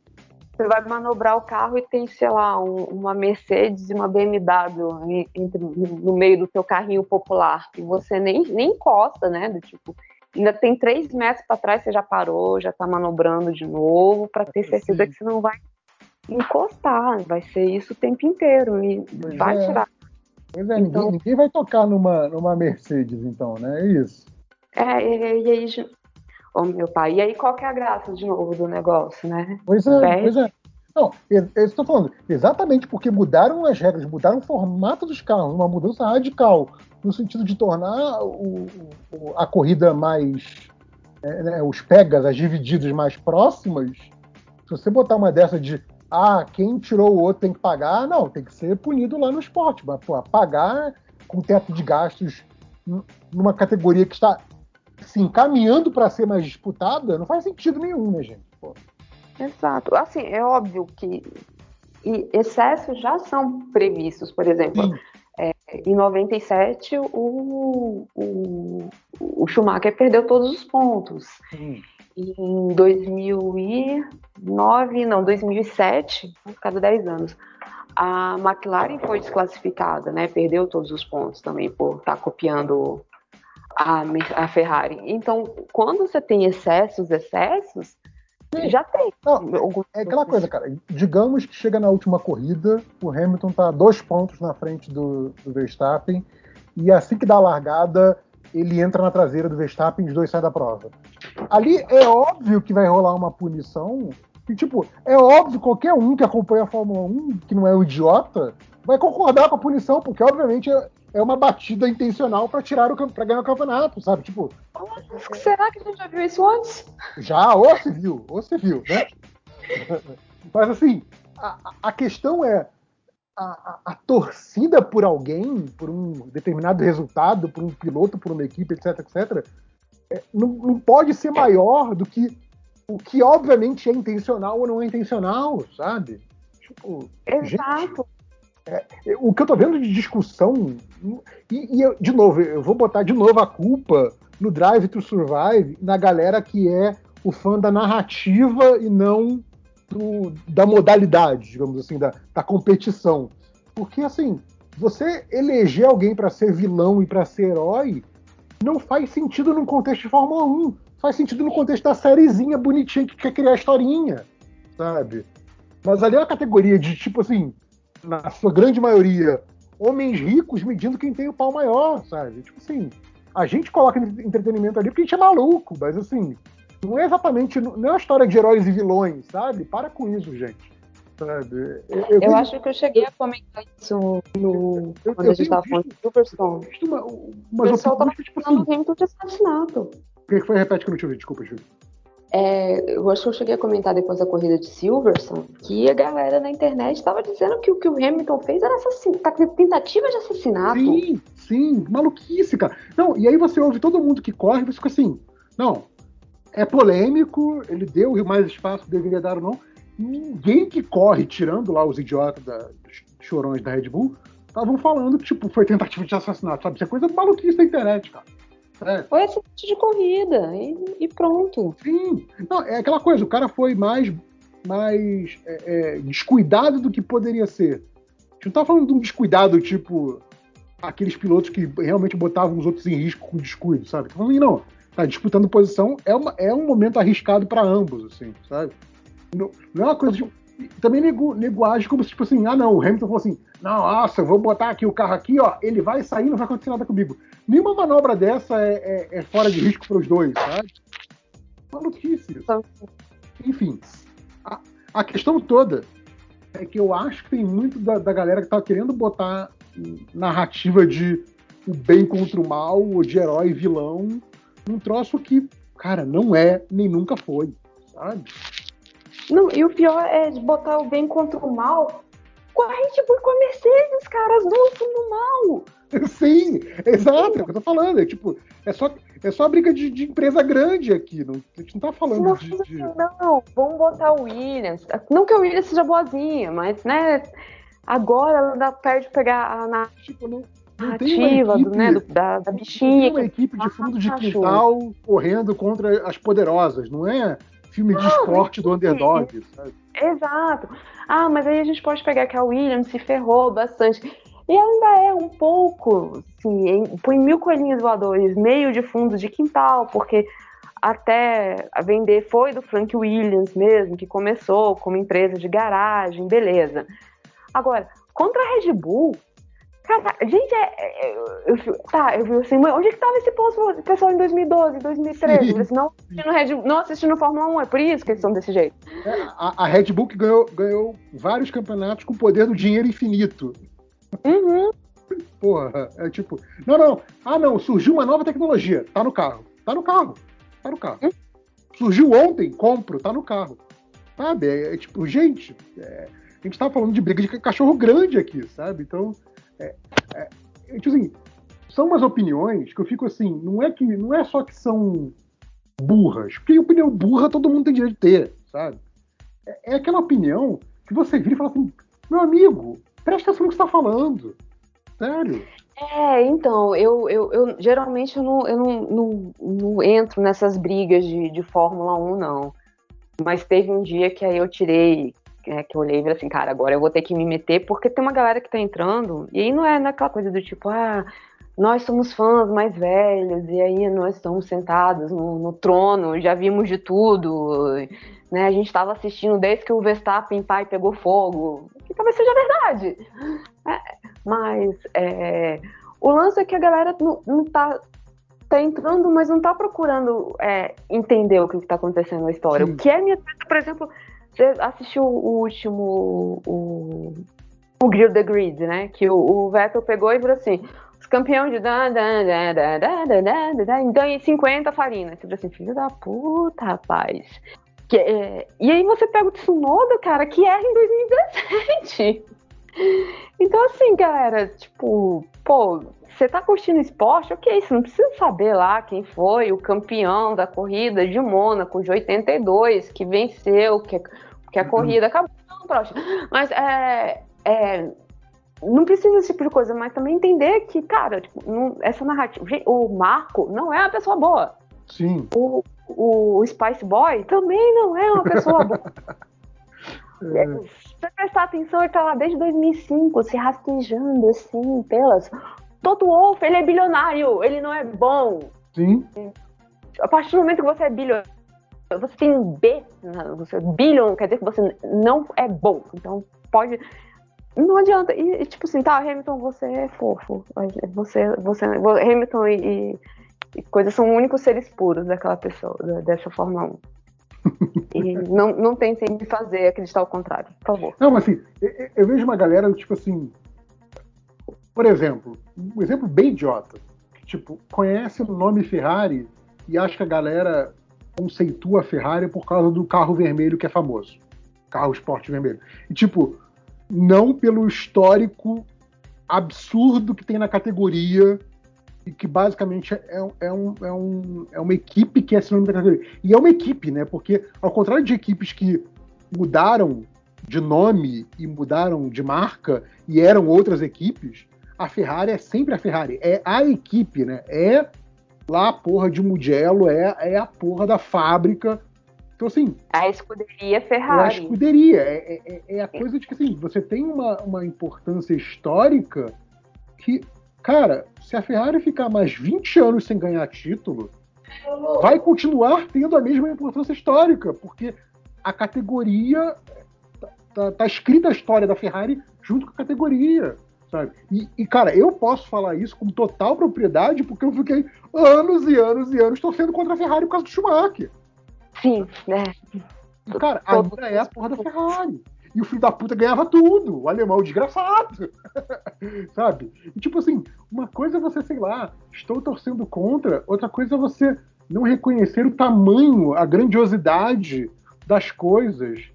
Você vai manobrar o carro e tem, sei lá, um, uma Mercedes e uma BMW entre, no meio do teu carrinho popular. E você nem, nem encosta, né? Do tipo, ainda tem três metros para trás, você já parou, já está manobrando de novo, para ter certeza Sim. que você não vai encostar. Vai ser isso o tempo inteiro. E pois vai é. tirar. Pois é, então, ninguém, ninguém, vai tocar numa, numa Mercedes, então, né? É isso. É, e, e aí Ô, meu pai, e aí qual que é a graça de novo do negócio, né? Pois é, Perde. pois é. Não, eu estou falando, exatamente porque mudaram as regras, mudaram o formato dos carros, uma mudança radical, no sentido de tornar o, o, a corrida mais. É, né, os pegas, as divididas mais próximas. Se você botar uma dessa de ah, quem tirou o outro tem que pagar, não, tem que ser punido lá no esporte. Mas, pô, pagar com teto de gastos numa categoria que está se encaminhando para ser mais disputada, não faz sentido nenhum, né, gente? Pô. Exato. Assim, é óbvio que excessos já são previstos, por exemplo. É, em 97, o, o, o, Schumacher perdeu todos os pontos. Sim. Em 2009, não, 2007, cada 10 anos, a McLaren foi desclassificada, né? Perdeu todos os pontos também por estar tá copiando a, a Ferrari. Então, quando você tem excessos, excessos, Sim. já tem. Não, é aquela coisa, cara. Digamos que chega na última corrida, o Hamilton tá dois pontos na frente do, do Verstappen, e assim que dá a largada, ele entra na traseira do Verstappen e os dois saem da prova. Ali é óbvio que vai rolar uma punição. E, tipo, é óbvio qualquer um que acompanha a Fórmula 1, que não é um idiota, vai concordar com a punição, porque obviamente é, uma batida intencional para tirar o para ganhar o campeonato, sabe? Tipo. Será que a gente já viu isso antes? Já, ou se viu, ou se viu, né? Mas assim, a, a questão é a, a, torcida por alguém, por um determinado resultado, por um piloto, por uma equipe, etc, etc, é, não, não pode ser maior do que o que obviamente é intencional ou não é intencional, sabe? Tipo, Exato. Gente, o que eu tô vendo de discussão, e, e eu, de novo, eu vou botar de novo a culpa no Drive to Survive na galera que é o fã da narrativa e não do, da modalidade, digamos assim, da, da competição. Porque, assim, você eleger alguém para ser vilão e para ser herói não faz sentido num contexto de Fórmula 1. Faz sentido no contexto da sériezinha bonitinha que quer criar historinha, sabe? Mas ali é uma categoria de, tipo assim, na sua grande maioria, homens ricos medindo quem tem o pau maior, sabe? Tipo assim, a gente coloca entretenimento ali porque a gente é maluco, mas assim, não é exatamente. Não é uma história de heróis e vilões, sabe? Para com isso, gente. Sabe? Eu, eu, eu acho que eu cheguei a comentar isso no, eu, quando a gente estava falando de Silverstone. Uma, uma o pessoal estava tipo falando assim, Hamilton de assassinato. O que foi? Repete que eu não te ouvi, desculpa, Júlio. É, eu acho que eu cheguei a comentar depois da corrida de Silverstone que a galera na internet estava dizendo que o que o Hamilton fez era tá tentativa de assassinato. Sim, sim, maluquice, cara. Não, e aí você ouve todo mundo que corre e você fica assim, não, é polêmico, ele deu mais espaço que deveria dar ou não. Ninguém que corre, tirando lá os idiotas da, chorões da Red Bull, estavam falando que tipo, foi tentativa de assassinato, sabe? Isso é coisa maluquice da internet, cara. É. Foi acidente de corrida e, e, pronto. Sim. Não, é aquela coisa, o cara foi mais, mais é, é, descuidado do que poderia ser. A gente não tá falando de um descuidado tipo aqueles pilotos que realmente botavam os outros em risco com descuido, sabe? Tá falando, não, tá disputando posição, é, uma, é um momento arriscado para ambos, assim, sabe? Não, não, é uma coisa de. Também nego, nego age como se, tipo assim, ah não, o Hamilton falou assim, nossa, eu vou botar aqui o carro aqui, ó, ele vai sair, não vai acontecer nada comigo. Nenhuma manobra dessa é, é, é fora de risco para os dois, sabe? Maluquice. Enfim, a, a, questão toda é que eu acho que tem muito da, da galera que tá querendo botar narrativa de o bem contra o mal, ou de herói e vilão, um troço que, cara, não é nem nunca foi, sabe? Não, e o pior é botar o bem contra o mal e com a Mercedes, cara, as duas são do mal. Sim, exato, é o que eu tô falando. É tipo, é só, é só briga de, de empresa grande aqui. Não, a gente não tá falando não, de, de, Não, vamos botar o Williams. Não que o Williams seja boazinha, mas, né, agora ela dá perto de pegar a na... tipo, não, narrativa equipe, do, né, do, da, da bichinha. Tem uma equipe de fundo de quintal correndo contra as poderosas, não é filme de esporte do underdog, sabe? Exato. Ah, mas aí a gente pode pegar que a Williams se ferrou bastante. E ainda é um pouco, assim, põe mil coelhinhos voadores, meio de fundo de quintal, porque até vender foi do Frank Williams mesmo, que começou como empresa de garagem, beleza. Agora, contra a Red Bull, Cara, gente, é, é, eu, eu, tá, eu vi assim, onde é que tava esse pessoal em 2012, 2013? Eles não assistindo, Red, não assistindo Fórmula 1, é por isso que eles são desse jeito. É, a, a, Red Bull ganhou, ganhou vários campeonatos com o poder do dinheiro infinito. Uhum. Porra, é tipo, não, não, ah não, surgiu uma nova tecnologia, tá no carro, tá no carro, tá no carro. Uhum. Surgiu ontem, compro, tá no carro. Sabe? É, é tipo, gente, é, a gente tá falando de briga de cachorro grande aqui, sabe? Então, é, é, tipo assim, são umas opiniões que eu fico assim, não é que não é só que são burras, porque opinião burra todo mundo tem direito de ter, sabe? É, é aquela opinião que você vira e fala assim, meu amigo, presta atenção no que você está falando, sério. É, então, eu, eu, eu geralmente eu, não, eu não, não, não entro nessas brigas de, de Fórmula 1, não. Mas teve um dia que aí eu tirei é, que eu olhei e falei assim, cara, agora eu vou ter que me meter, porque tem uma galera que tá entrando, e aí não é naquela coisa do tipo, ah, nós somos fãs mais velhos, e aí nós estamos sentados no, no trono, já vimos de tudo, né? A gente estava assistindo desde que o Verstappen pai pegou fogo, que talvez seja verdade. É, mas é, o lance é que a galera não, não tá, tá entrando, mas não tá procurando é, entender o que, está acontecendo na história. Sim. O que é minha, por exemplo, você assistiu o último, o, o Grill the Grid, né? Que o, o Vettel pegou e falou assim: os campeões de da, da, da, da, da, da, da, da, ganham 50 farinas. Você falou assim, filho da puta, rapaz. Que, é, e aí você pega o Tsunoda, cara, que erra em 2017. Então, assim, galera, tipo, pô, você tá curtindo esporte? Ok, você não precisa saber lá quem foi o campeão da corrida de Mônaco de 82, que venceu, que, que a uhum. corrida acabou. Não, próximo. Mas é, é, não precisa desse tipo de coisa, mas também entender que, cara, tipo, não, essa narrativa. O Marco não é uma pessoa boa. Sim. O, o, o Spice Boy também não é uma pessoa boa. é. Se você prestar atenção, ele tá lá desde 2005, se rastejando assim, pelas. Toto Wolff, ele é bilionário, ele não é bom. Sim. A partir do momento que você é bilionário, você tem um B, você é bilhão, quer dizer que você não é bom. Então pode não adianta. E, tipo assim, tá, Hamilton, você é fofo. Você, você, Hamilton e, e, e coisas são únicos seres puros daquela pessoa, dessa Fórmula 1. e não, não tentem me fazer acreditar o contrário, por favor. Não, mas assim, eu, eu vejo uma galera, tipo assim. Por exemplo, um exemplo bem idiota. Que, tipo, conhece o nome Ferrari e acha que a galera conceitua a Ferrari por causa do carro vermelho que é famoso. Carro esporte vermelho. E tipo, não pelo histórico absurdo que tem na categoria e que basicamente é, é, um, é, um, é uma equipe que é sinônimo da categoria. E é uma equipe, né? Porque ao contrário de equipes que mudaram de nome e mudaram de marca e eram outras equipes, a Ferrari é sempre a Ferrari, é a equipe, né? É lá a porra de Mugello, é, é a porra da fábrica então, assim. A escuderia Ferrari. É a escuderia. É, é, é, a coisa de que, assim, você tem uma, uma importância histórica que, cara, se a Ferrari ficar mais 20 anos sem ganhar título, vai continuar tendo a mesma importância histórica, porque a categoria. Tá, tá, tá escrita a história da Ferrari junto com a categoria. Sabe? E, e, cara, eu posso falar isso com total propriedade porque eu fiquei anos e anos e anos torcendo contra a Ferrari por causa do Schumacher. Sim, né? E, cara, ainda é a porra da Ferrari. E o filho da puta ganhava tudo. O alemão desgraçado. Sabe? E tipo assim, uma coisa é você, sei lá, estou torcendo contra, outra coisa é você não reconhecer o tamanho, a grandiosidade das coisas,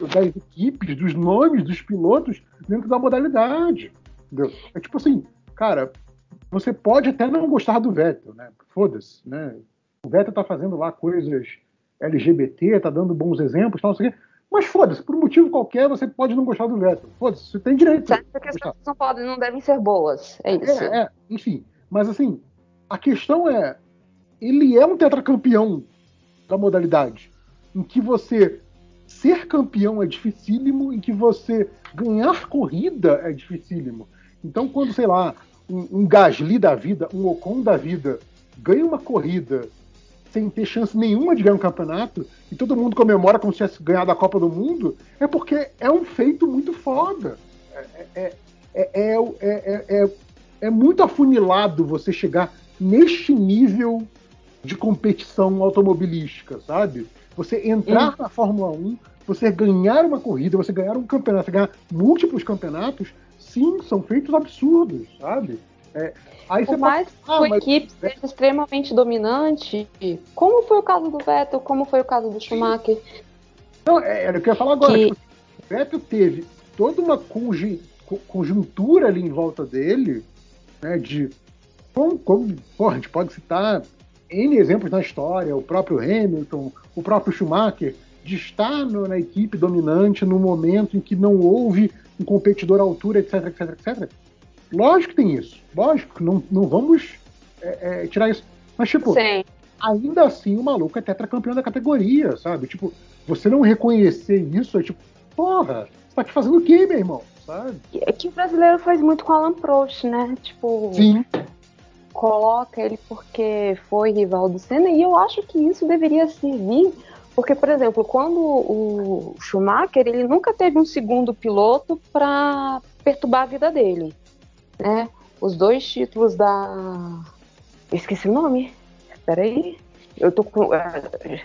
das equipes, dos nomes dos pilotos dentro da modalidade. Entendeu? É tipo assim, cara, você pode até não gostar do Vettel, né? Foda-se, né? O Vettel tá fazendo lá coisas LGBT, tá dando bons exemplos, tal, não sei o quê. Mas foda-se, por um motivo qualquer, você pode não gostar do Vettel. Foda-se, você tem direito. Certo, porque as pessoas não podem, não devem ser boas. É isso. É, é, enfim. Mas assim, a questão é, ele é um tetracampeão da modalidade, em que você ser campeão é dificílimo, em que você ganhar corrida é dificílimo. Então, quando, sei lá, um, um Gasly da vida, um Ocon da vida, ganha uma corrida sem ter chance nenhuma de ganhar um campeonato e todo mundo comemora como se tivesse ganhado a Copa do Mundo, é porque é um feito muito foda. É, é, é, é, muito afunilado você chegar neste nível de competição automobilística, sabe? Você entrar hum. na Fórmula 1, você ganhar uma corrida, você ganhar um campeonato, você ganhar múltiplos campeonatos, sim, são feitos absurdos, sabe? É, aí Por mais que ah, a equipe seja extremamente dominante, como foi o caso do Vettel, como foi o caso do Schumacher. Não, é, era o que eu ia falar agora. Que... Tipo, o Vettel teve toda uma conjuntura ali em volta dele, né, de como, como porra, a gente pode citar N exemplos na história, o próprio Hamilton, o próprio Schumacher, de estar no, na equipe dominante no momento em que não houve um competidor à altura, etc, etc, etc. Lógico que tem isso. Lógico, não, não vamos é, é, tirar isso. Mas, tipo, Sim. ainda assim o maluco é tetracampeão da categoria, sabe? Tipo, você não reconhecer isso é tipo, porra, você tá aqui fazendo o quê, meu irmão? Sabe? É que o brasileiro faz muito com o Alan Prost, né? Tipo. Sim. Coloca ele porque foi rival do Senna, e eu acho que isso deveria servir porque, por exemplo, quando o Schumacher, ele nunca teve um segundo piloto para perturbar a vida dele né? Os dois títulos da. esqueci o nome. Espera aí. Eu tô com. Uh,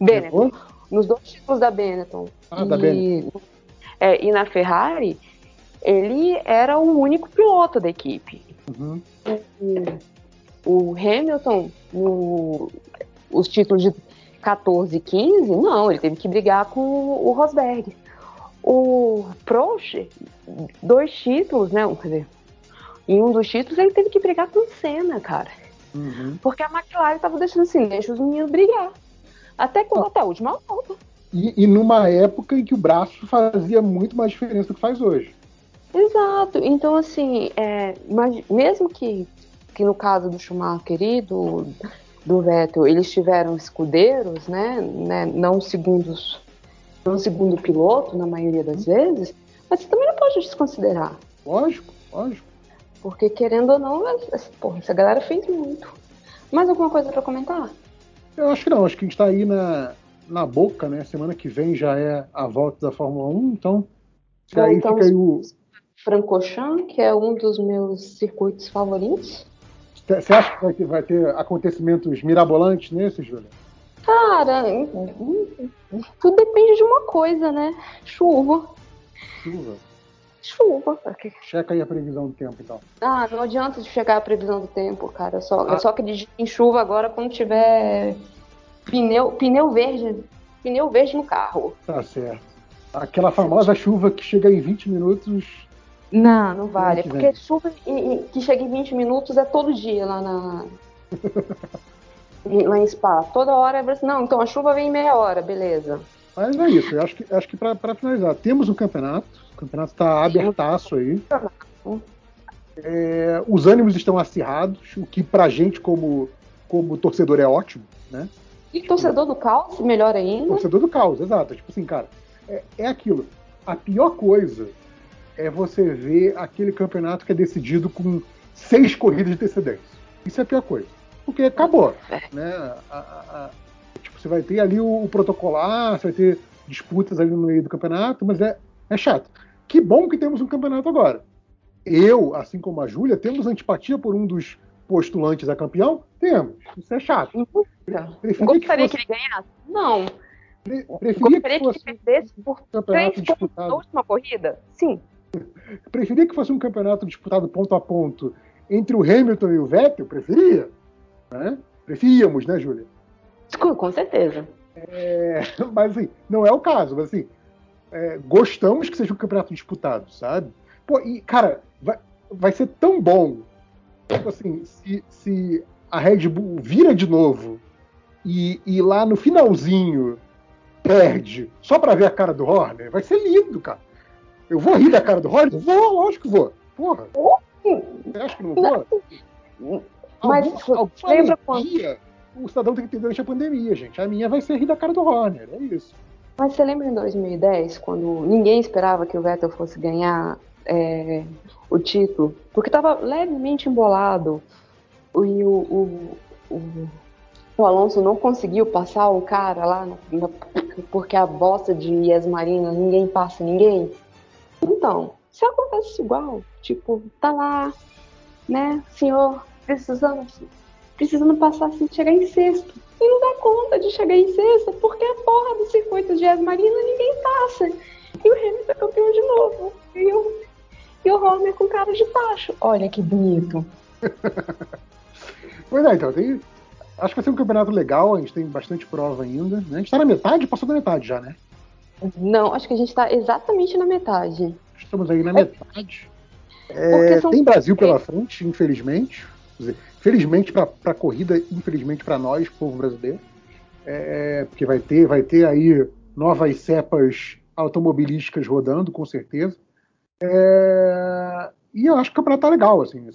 Benetton. Nos dois títulos da Benetton. Ah, e, da Benetton. É, e na Ferrari, ele era o único piloto da equipe. Uhum. O, o Hamilton, no, os títulos de 14 e 15, não, ele teve que brigar com o Rosberg. o Prost, dois títulos, né? Quer dizer, em um dos títulos ele teve que brigar com o Senna, cara. Uhum. Porque a McLaren estava deixando assim, deixa os meninos brigar. Até, quando, até a última volta. E, e, numa época em que o braço fazia muito mais diferença do que faz hoje. Exato. Então, assim, é, mas mesmo que, que no caso do Schumacher e do, do Vettel, eles tiveram escudeiros, né, né não segundos, não segundo piloto na maioria das vezes, mas você também não pode desconsiderar. Lógico, lógico. Porque querendo ou não, essa, porra, essa galera fez muito. Mais alguma coisa para comentar? Eu acho que não, acho que a gente está aí na, na boca, né? Semana que vem já é a volta da Fórmula 1, então. aí fica aí o. Francochamps, que é um dos meus circuitos favoritos. Você acha que vai ter, vai ter acontecimentos mirabolantes nesse, Júlia? Cara, tudo depende de uma coisa, né? Chuva. Chuva. Chuva. Checa aí a previsão do tempo, então. Ah, não adianta de chegar a previsão do tempo, cara. Eu só, ah. eu só acredito em chuva agora quando tiver pneu, pneu verde. Pneu verde no carro. Tá certo. Aquela famosa chuva que chega em 20 minutos não, não vale. Porque chuva que chega em 20 minutos é todo dia lá na. lá em Spa. Toda hora é assim, não, então a chuva vem em meia hora, beleza. Mas é isso, eu acho que, acho que para finalizar, temos um campeonato, o campeonato está abertaço aí. É, os ânimos estão acirrados, o que pra gente, como, como torcedor, é ótimo, né? E torcedor do caos, melhor ainda. Torcedor do caos, exato. Tipo assim, cara, é, é aquilo. A pior coisa é você ver aquele campeonato que é decidido com seis corridas de antecedência. Isso é a pior coisa. Porque acabou. É. Né? A, a, a, tipo, você vai ter ali o, o, protocolar, você vai ter disputas ali no meio do campeonato, mas é, é chato. Que bom que temos um campeonato agora. Eu, assim como a Júlia, temos antipatia por um dos postulantes a campeão? Temos. Isso é chato. Preferia Gostaria que, fosse... que ele ganhasse? Não. Preferia que, fosse que ele perdesse por três pontos na última corrida? Sim. Preferia que fosse um campeonato disputado ponto a ponto entre o Hamilton e o Vettel? Preferia. Né? Preferíamos, né, Júlia? Com certeza. É, mas assim, não é o caso. Mas assim, é, gostamos que seja um campeonato disputado, sabe? Pô, e, cara, vai, vai ser tão bom. Tipo assim, se, se a Red Bull vira de novo e, e lá no finalzinho perde só para ver a cara do Horner, vai ser lindo, cara. Eu vou rir da cara do Horner? Vou, lógico que vou. Porra. Você acha que não vou? Mas algum, algum lembra quando... o cidadão tem que ter durante a pandemia, gente. A minha vai ser rir da cara do Horner, é isso. Mas você lembra em 2010, quando ninguém esperava que o Vettel fosse ganhar é, o título? Porque estava levemente embolado e o, o, o, o, Alonso não conseguiu passar o cara lá, na, porque a bosta de Yas Marina, ninguém passa ninguém. Então, se acontece igual, tipo, tá lá, né, senhor, precisando, precisando passar assim, chegar em sexto. E não dá conta de chegar em sexto, porque a porra do circuito de Marina ninguém passa. E o Hamilton é campeão de novo. E o, e o Horner com cara de tacho. Olha que bonito. pois é, então, tem, acho que vai ser um campeonato legal, a gente tem bastante prova ainda. Né? A gente tá na metade, passou da metade já, né? Não, acho que a gente está exatamente na metade. Estamos aí na é. metade. É, são... Tem Brasil pela frente, infelizmente. Dizer, felizmente para a corrida, infelizmente para nós, povo brasileiro. É, porque vai ter, vai ter aí novas cepas automobilísticas rodando, com certeza. É, e eu acho que o campeonato tá legal. Assim,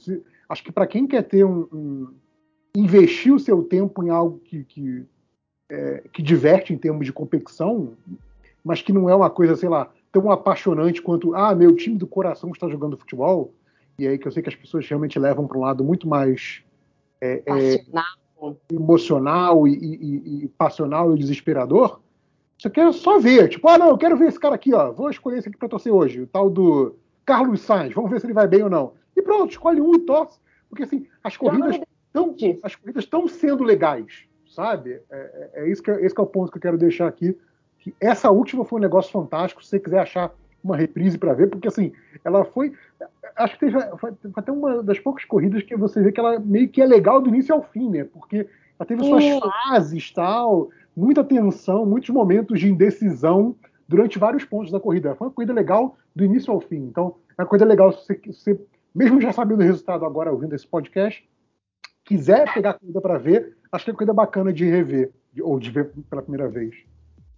acho que para quem quer ter um, um, investir o seu tempo em algo que, que, é, que diverte em termos de competição, mas que não é uma coisa, sei lá, tão apaixonante quanto, ah, meu time do coração está jogando futebol, e aí que eu sei que as pessoas realmente levam para um lado muito mais é, é, emocional e, e, e, passional e desesperador. Você quer só ver, tipo, ah, não, eu quero ver esse cara aqui, ó, vou escolher esse aqui para torcer hoje, o tal do Carlos Sainz, vamos ver se ele vai bem ou não. E pronto, escolhe um e torce, porque assim, as corridas estão as corridas estão sendo legais, sabe? É, é, é, isso que, é, esse que é o ponto que eu quero deixar aqui que essa última foi um negócio fantástico. Se você quiser achar uma reprise para ver, porque assim, ela foi. Acho que teve, foi, até uma das poucas corridas que você vê que ela meio que é legal do início ao fim, né? Porque ela teve suas fases tal, muita tensão, muitos momentos de indecisão durante vários pontos da corrida. Foi uma corrida legal do início ao fim. Então, é uma coisa legal se você, você mesmo já sabendo o resultado agora, ouvindo esse podcast, quiser pegar a corrida para ver, acho que é uma coisa bacana de rever, ou de ver pela primeira vez.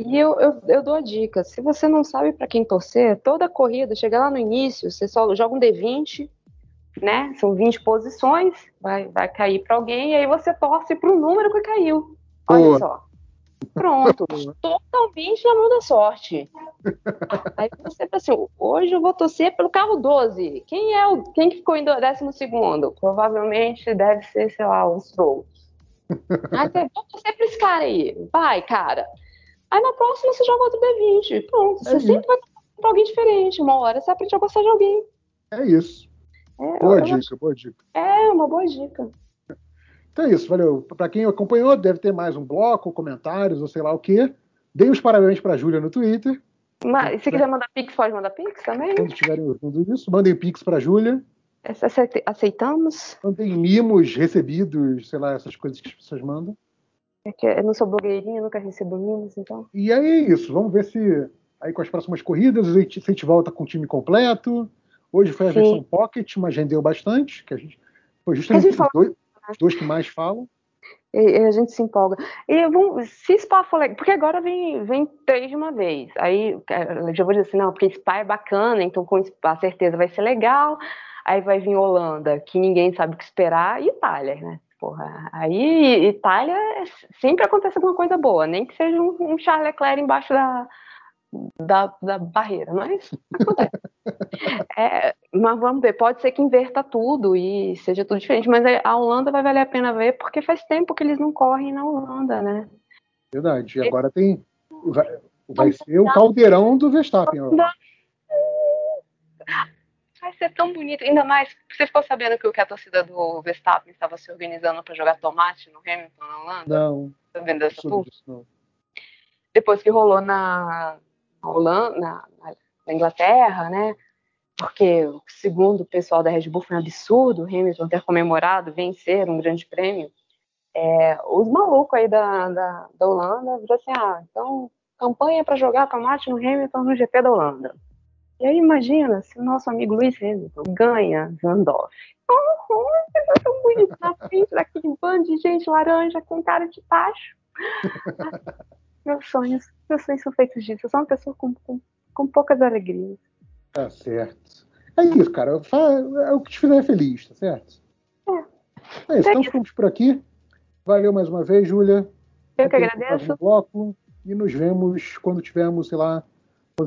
E eu, eu, eu dou a dica: se você não sabe para quem torcer, toda corrida, chega lá no início, você só joga um D20, né? São 20 posições, vai, vai cair para alguém, e aí você torce para o número que caiu. Olha Boa. só. Pronto, totalmente na mão da sorte. Aí você pensa assim, hoje eu vou torcer pelo carro 12. Quem é o quem ficou em décimo segundo? Provavelmente deve ser, sei lá, o Stroll. Aí você vou torcer pra esse cara aí. Vai, cara. Aí na próxima você joga outro D20. Pronto, você é sempre vai torcer pra alguém diferente. Uma hora você aprende a gostar de alguém. É isso. É, boa dica, acho... boa dica. É, uma boa dica. Então é isso, valeu. Para quem acompanhou, deve ter mais um bloco, comentários ou sei lá o quê. Dei os parabéns para a Júlia no Twitter. Mas, se quiser mandar pix, pode mandar pix também? Quando estiverem ouvindo isso, mandem pix para a Júlia. Aceitamos? Mandem mimos recebidos, sei lá, essas coisas que as pessoas mandam. É que eu não sou blogueirinha, nunca recebo mimos, então. E aí é isso. Vamos ver se aí com as próximas corridas a gente, volta com o time completo. Hoje foi a Sim. versão Pocket, mas rendeu bastante. Que a gente, foi justamente a gente dois, os dois que mais falam. E, a gente se empolga. E vamos, se Spa for legal, porque agora vem, vem três de uma vez. Aí eu já vou dizer assim, não, porque Spa é bacana, então com a certeza vai ser legal. Aí vai vir Holanda, que ninguém sabe o que esperar, e Itália, né? Porra, aí Itália sempre acontece alguma coisa boa, nem que seja um, um Charles Leclerc embaixo da, da, da barreira, mas acontece. é, mas vamos ver, pode ser que inverta tudo e seja tudo diferente, mas a Holanda vai valer a pena ver porque faz tempo que eles não correm na Holanda, né? Verdade, e agora tem. Vai, vai ser o caldeirão do Verstappen. Ó. Vai ser tão bonito, ainda mais. Você ficou sabendo que, que a torcida do Verstappen estava se organizando para jogar tomate no Hamilton na Holanda? Não. Tá vendo essa não. Depois que rolou na, Holanda, na, na Inglaterra, né? Porque, segundo o pessoal da Red Bull, foi um absurdo o Hamilton ter comemorado, vencer um grande prêmio. É, os malucos aí da, da, da Holanda viram assim: ah, então campanha para jogar tomate no Hamilton no GP da Holanda. E aí imagina se o nosso amigo Luiz Hamilton ganha Zandorf. Oh, oh, tão bonito na frente daquele bando de gente laranja com cara de tacho. Meus sonhos, meus sonhos são feitos disso. Eu sou uma pessoa com, com, com poucas alegrias. Tá certo. É isso, cara. É o que te fizer feliz, tá certo? É. É isso. Então ficamos por aqui. Valeu mais uma vez, Júlia. Eu que agradeço. Bloco, e nos vemos quando tivermos, sei lá,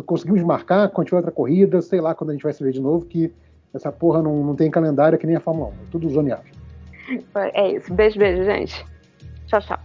conseguimos marcar, tiver outra corrida, sei lá, quando a gente vai se ver de novo, que essa porra não, não tem calendário que nem a Fórmula 1. É tudo zoneado. É isso. Beijo, beijo, gente. Tchau, tchau.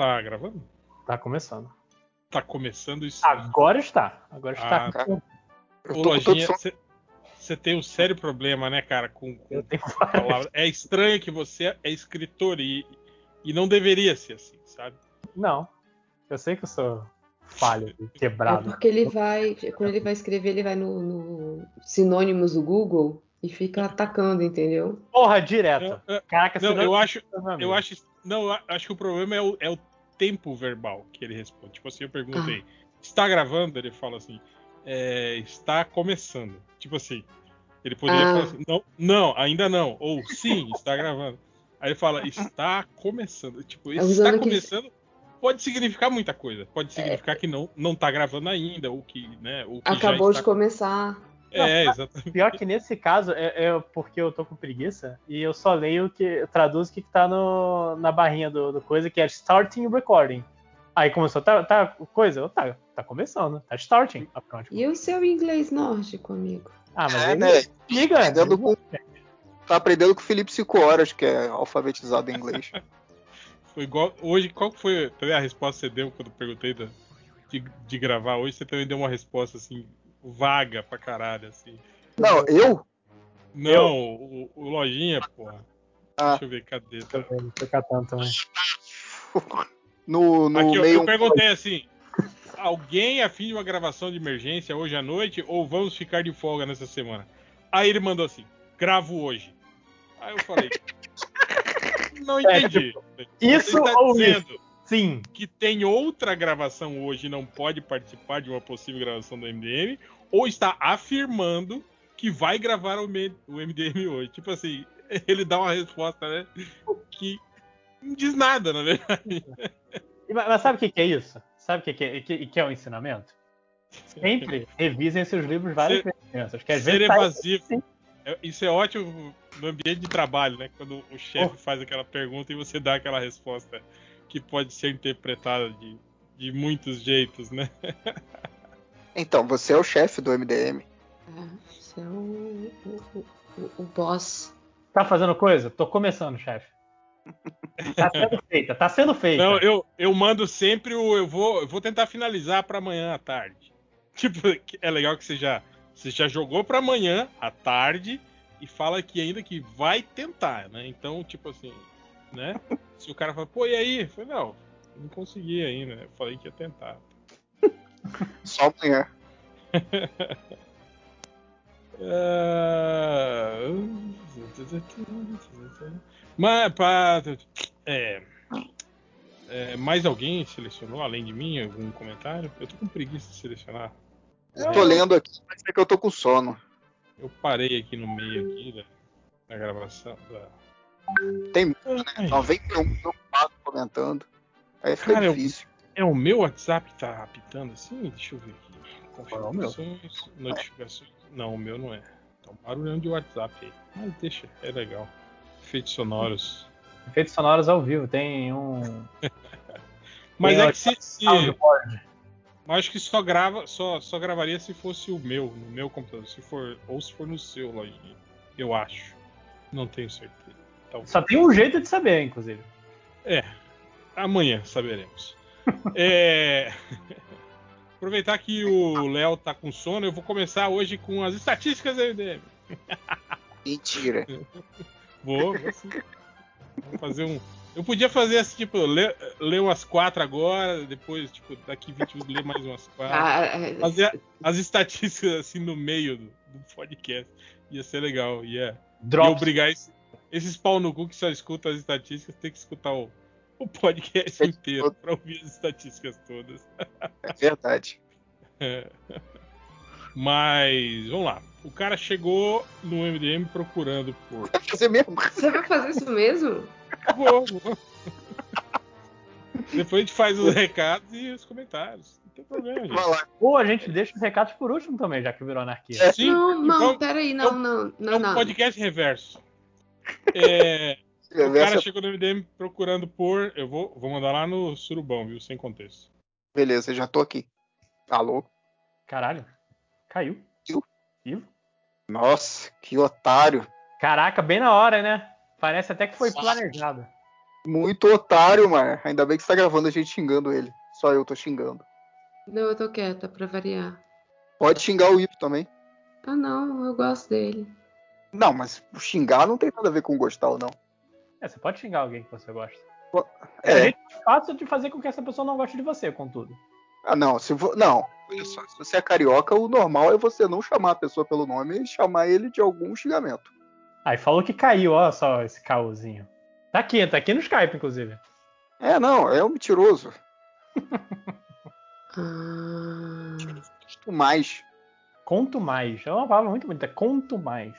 Tá gravando? Tá começando. Tá começando isso. Agora está. Agora está. Ah, tá. Ô, Lojinha, você tem um sério problema, né, cara, com, com palavras. É estranho que você é escritor e, e não deveria ser assim, sabe? Não. Eu sei que eu sou falho, quebrado. É porque ele vai, quando ele vai escrever, ele vai no, no sinônimos do Google e fica atacando, entendeu? Porra, direto. Caraca, não, eu acho, eu acho não, acho que o problema é o, é o tempo verbal que ele responde. Tipo assim, eu perguntei, ah. está gravando? Ele fala assim, é, está começando. Tipo assim, ele poderia ah. falar assim, não, não, ainda não. Ou sim, está gravando. Aí ele fala, está começando. Tipo, esse está começando que... pode significar muita coisa. Pode significar é... que não, não tá gravando ainda, ou que, né? Ou que Acabou de começar. É, exatamente. Pior que nesse caso é, é porque eu tô com preguiça e eu só leio que eu traduzo o que, que tá no, na barrinha do, do coisa, que é starting recording. Aí começou, tá, tá coisa? Tá, tá começando, tá starting. Ah, pronto. E o seu inglês nórdico, amigo? Ah, mas É, ele né? liga. Aprendendo com- Tá aprendendo com o Felipe 5 horas, que é alfabetizado em inglês. Foi igual. Hoje, qual que foi a resposta que você deu quando eu perguntei da- de, de gravar? Hoje você também deu uma resposta assim, vaga pra caralho, assim. Não, eu? Não, o, o Lojinha, porra. Ah. Deixa eu ver, cadê? Vendo, tô catando também. No, no Aqui, eu, meio. eu perguntei assim: alguém afim de uma gravação de emergência hoje à noite ou vamos ficar de folga nessa semana? Aí ele mandou assim: gravo hoje. Aí eu falei: não É, entendi. Isso está ou dizendo Sim. que tem outra gravação hoje e não pode participar de uma possível gravação do MDM, ou está afirmando que vai gravar o, o MDM hoje. Tipo assim, ele dá uma resposta, né? Que não diz nada, na verdade. Mas, sabe o que, que é isso? Sabe o que, que, é, que, que é um ensinamento? Sempre revisem seus livros várias Ser- vezes, crianças. Que às Ser vezes sai- evasivo. É- Isso é ótimo no ambiente de trabalho, né? Quando o chefe Oh. faz aquela pergunta e você dá aquela resposta que pode ser interpretada de, de muitos jeitos, né? Então, você é o chefe do MDM. É, você é o, o, o, o boss. Tá fazendo coisa? Tô começando, chefe. Tá sendo feita, tá sendo feita. Não, eu, eu mando sempre o. Eu vou, eu vou tentar finalizar pra amanhã à tarde. Tipo, que- é legal que você já, você já jogou pra amanhã à tarde e fala que ainda que vai tentar, né? Então, tipo assim, né? Se o cara fala, pô, e aí? Eu falei, não, não consegui ainda. né? Eu falei que ia tentar. Só amanhã. Ah, Mas pra. É, é, mais alguém selecionou, além de mim, algum comentário? Eu tô com preguiça de selecionar. Eu tô lendo aqui, mas é que eu tô com sono. Eu parei aqui no meio aqui da, da gravação. Da... Tem Ai, 91 preocupados comentando. Aí fica Cara, eu- difícil. é o meu WhatsApp que tá apitando assim? Deixa eu ver aqui. É notificações. Não, o meu não é. Tá um barulhão de WhatsApp aí. Mas deixa, é legal. Efeitos sonoros. Efeitos sonoros ao vivo, tem um. Mas Tem é que se, se-. Mas acho que só grava, só, só gravaria se fosse o meu, no meu computador, se for ou se for no seu, lojinha. Eu acho. Não tenho certeza. Então, Só tem um jeito de saber, inclusive. amanhã saberemos. É, Aproveitar que o Léo tá com sono, eu vou começar hoje com as estatísticas da MDM. Mentira. Vou, vou sim. Vamos fazer um. Eu podia fazer assim, tipo, ler, ler umas quatro agora, depois, tipo, daqui 20 minutos ler mais umas quatro. Ah, é, Fazer a- as estatísticas assim no meio do, do podcast. Ia ser legal. Ia, ia Drops. obrigar esse- esses pau no cu que só escutam as estatísticas, tem que escutar o, o podcast inteiro pra ouvir as estatísticas todas. É verdade. Mas, vamos lá. O cara chegou no MDM procurando por. Vai fazer mesmo? Você vai fazer isso mesmo? Vou, vou. Depois a gente faz os recados e os comentários. Não tem problema, gente. Vai lá. Ou a gente deixa os recados por último também, já que virou anarquia. É. Sim, não, não, vamos- peraí, é não, um- não, É não, um não. podcast reverso. É, o cara chegou no MDM procurando por. Eu vou, vou mandar lá no surubão, viu? Sem contexto. Beleza, já tô aqui. Alô? Caralho. Caiu. Caiu? Vivo? Nossa, que otário. Caraca, bem na hora, né? Parece até que foi planejado. Muito otário, mano. Ainda bem que você tá gravando a gente xingando ele. Só eu tô xingando. Não, eu tô quieta pra variar. Pode xingar o Ipo também. Ah, não, eu gosto dele. Não, mas xingar não tem nada a ver com gostar ou não. É, você pode xingar alguém que você gosta. É. É gente fácil de fazer com que essa pessoa não goste de você, contudo. Ah, não. Se vo... Não, olha só. Se você é carioca, o normal é você não chamar a pessoa pelo nome e chamar ele de algum xingamento. Aí falou que caiu, ó só esse caôzinho. Tá aqui, tá aqui no Skype, inclusive. É, não, é um mentiroso. Ah, Conto mais. Conto mais. É uma palavra muito bonita. Conto mais.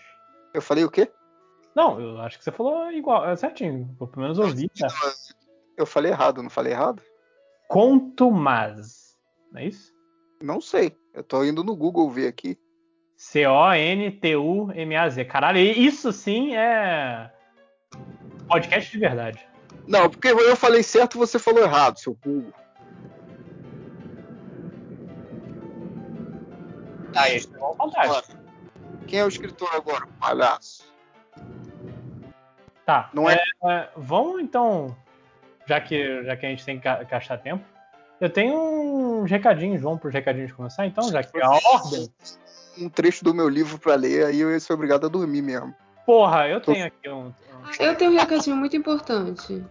Eu falei o quê? Não, eu acho que você falou igual, é certinho. Pelo menos ouvi. Tá? Eu falei errado, não falei errado? Conto mais. Não é isso? Não sei. Eu tô indo no Google ver aqui. C-O-N-T-U-M-A-Z. Caralho, isso sim é. Podcast de verdade. Não, porque eu falei certo e você falou errado, seu burro. Ah, esse é fantástico. Quem é o escritor agora? Palhaço. Tá. Não é- é, vamos então, já que, já que a gente tem que gastar tempo, eu tenho uns recadinhos, vamos pros recadinhos começar então, já que é a ordem. Um trecho do meu livro pra ler, aí eu ia ser obrigado a dormir mesmo. Porra, eu tenho aqui um. um- Eu tenho um recadinho muito importante.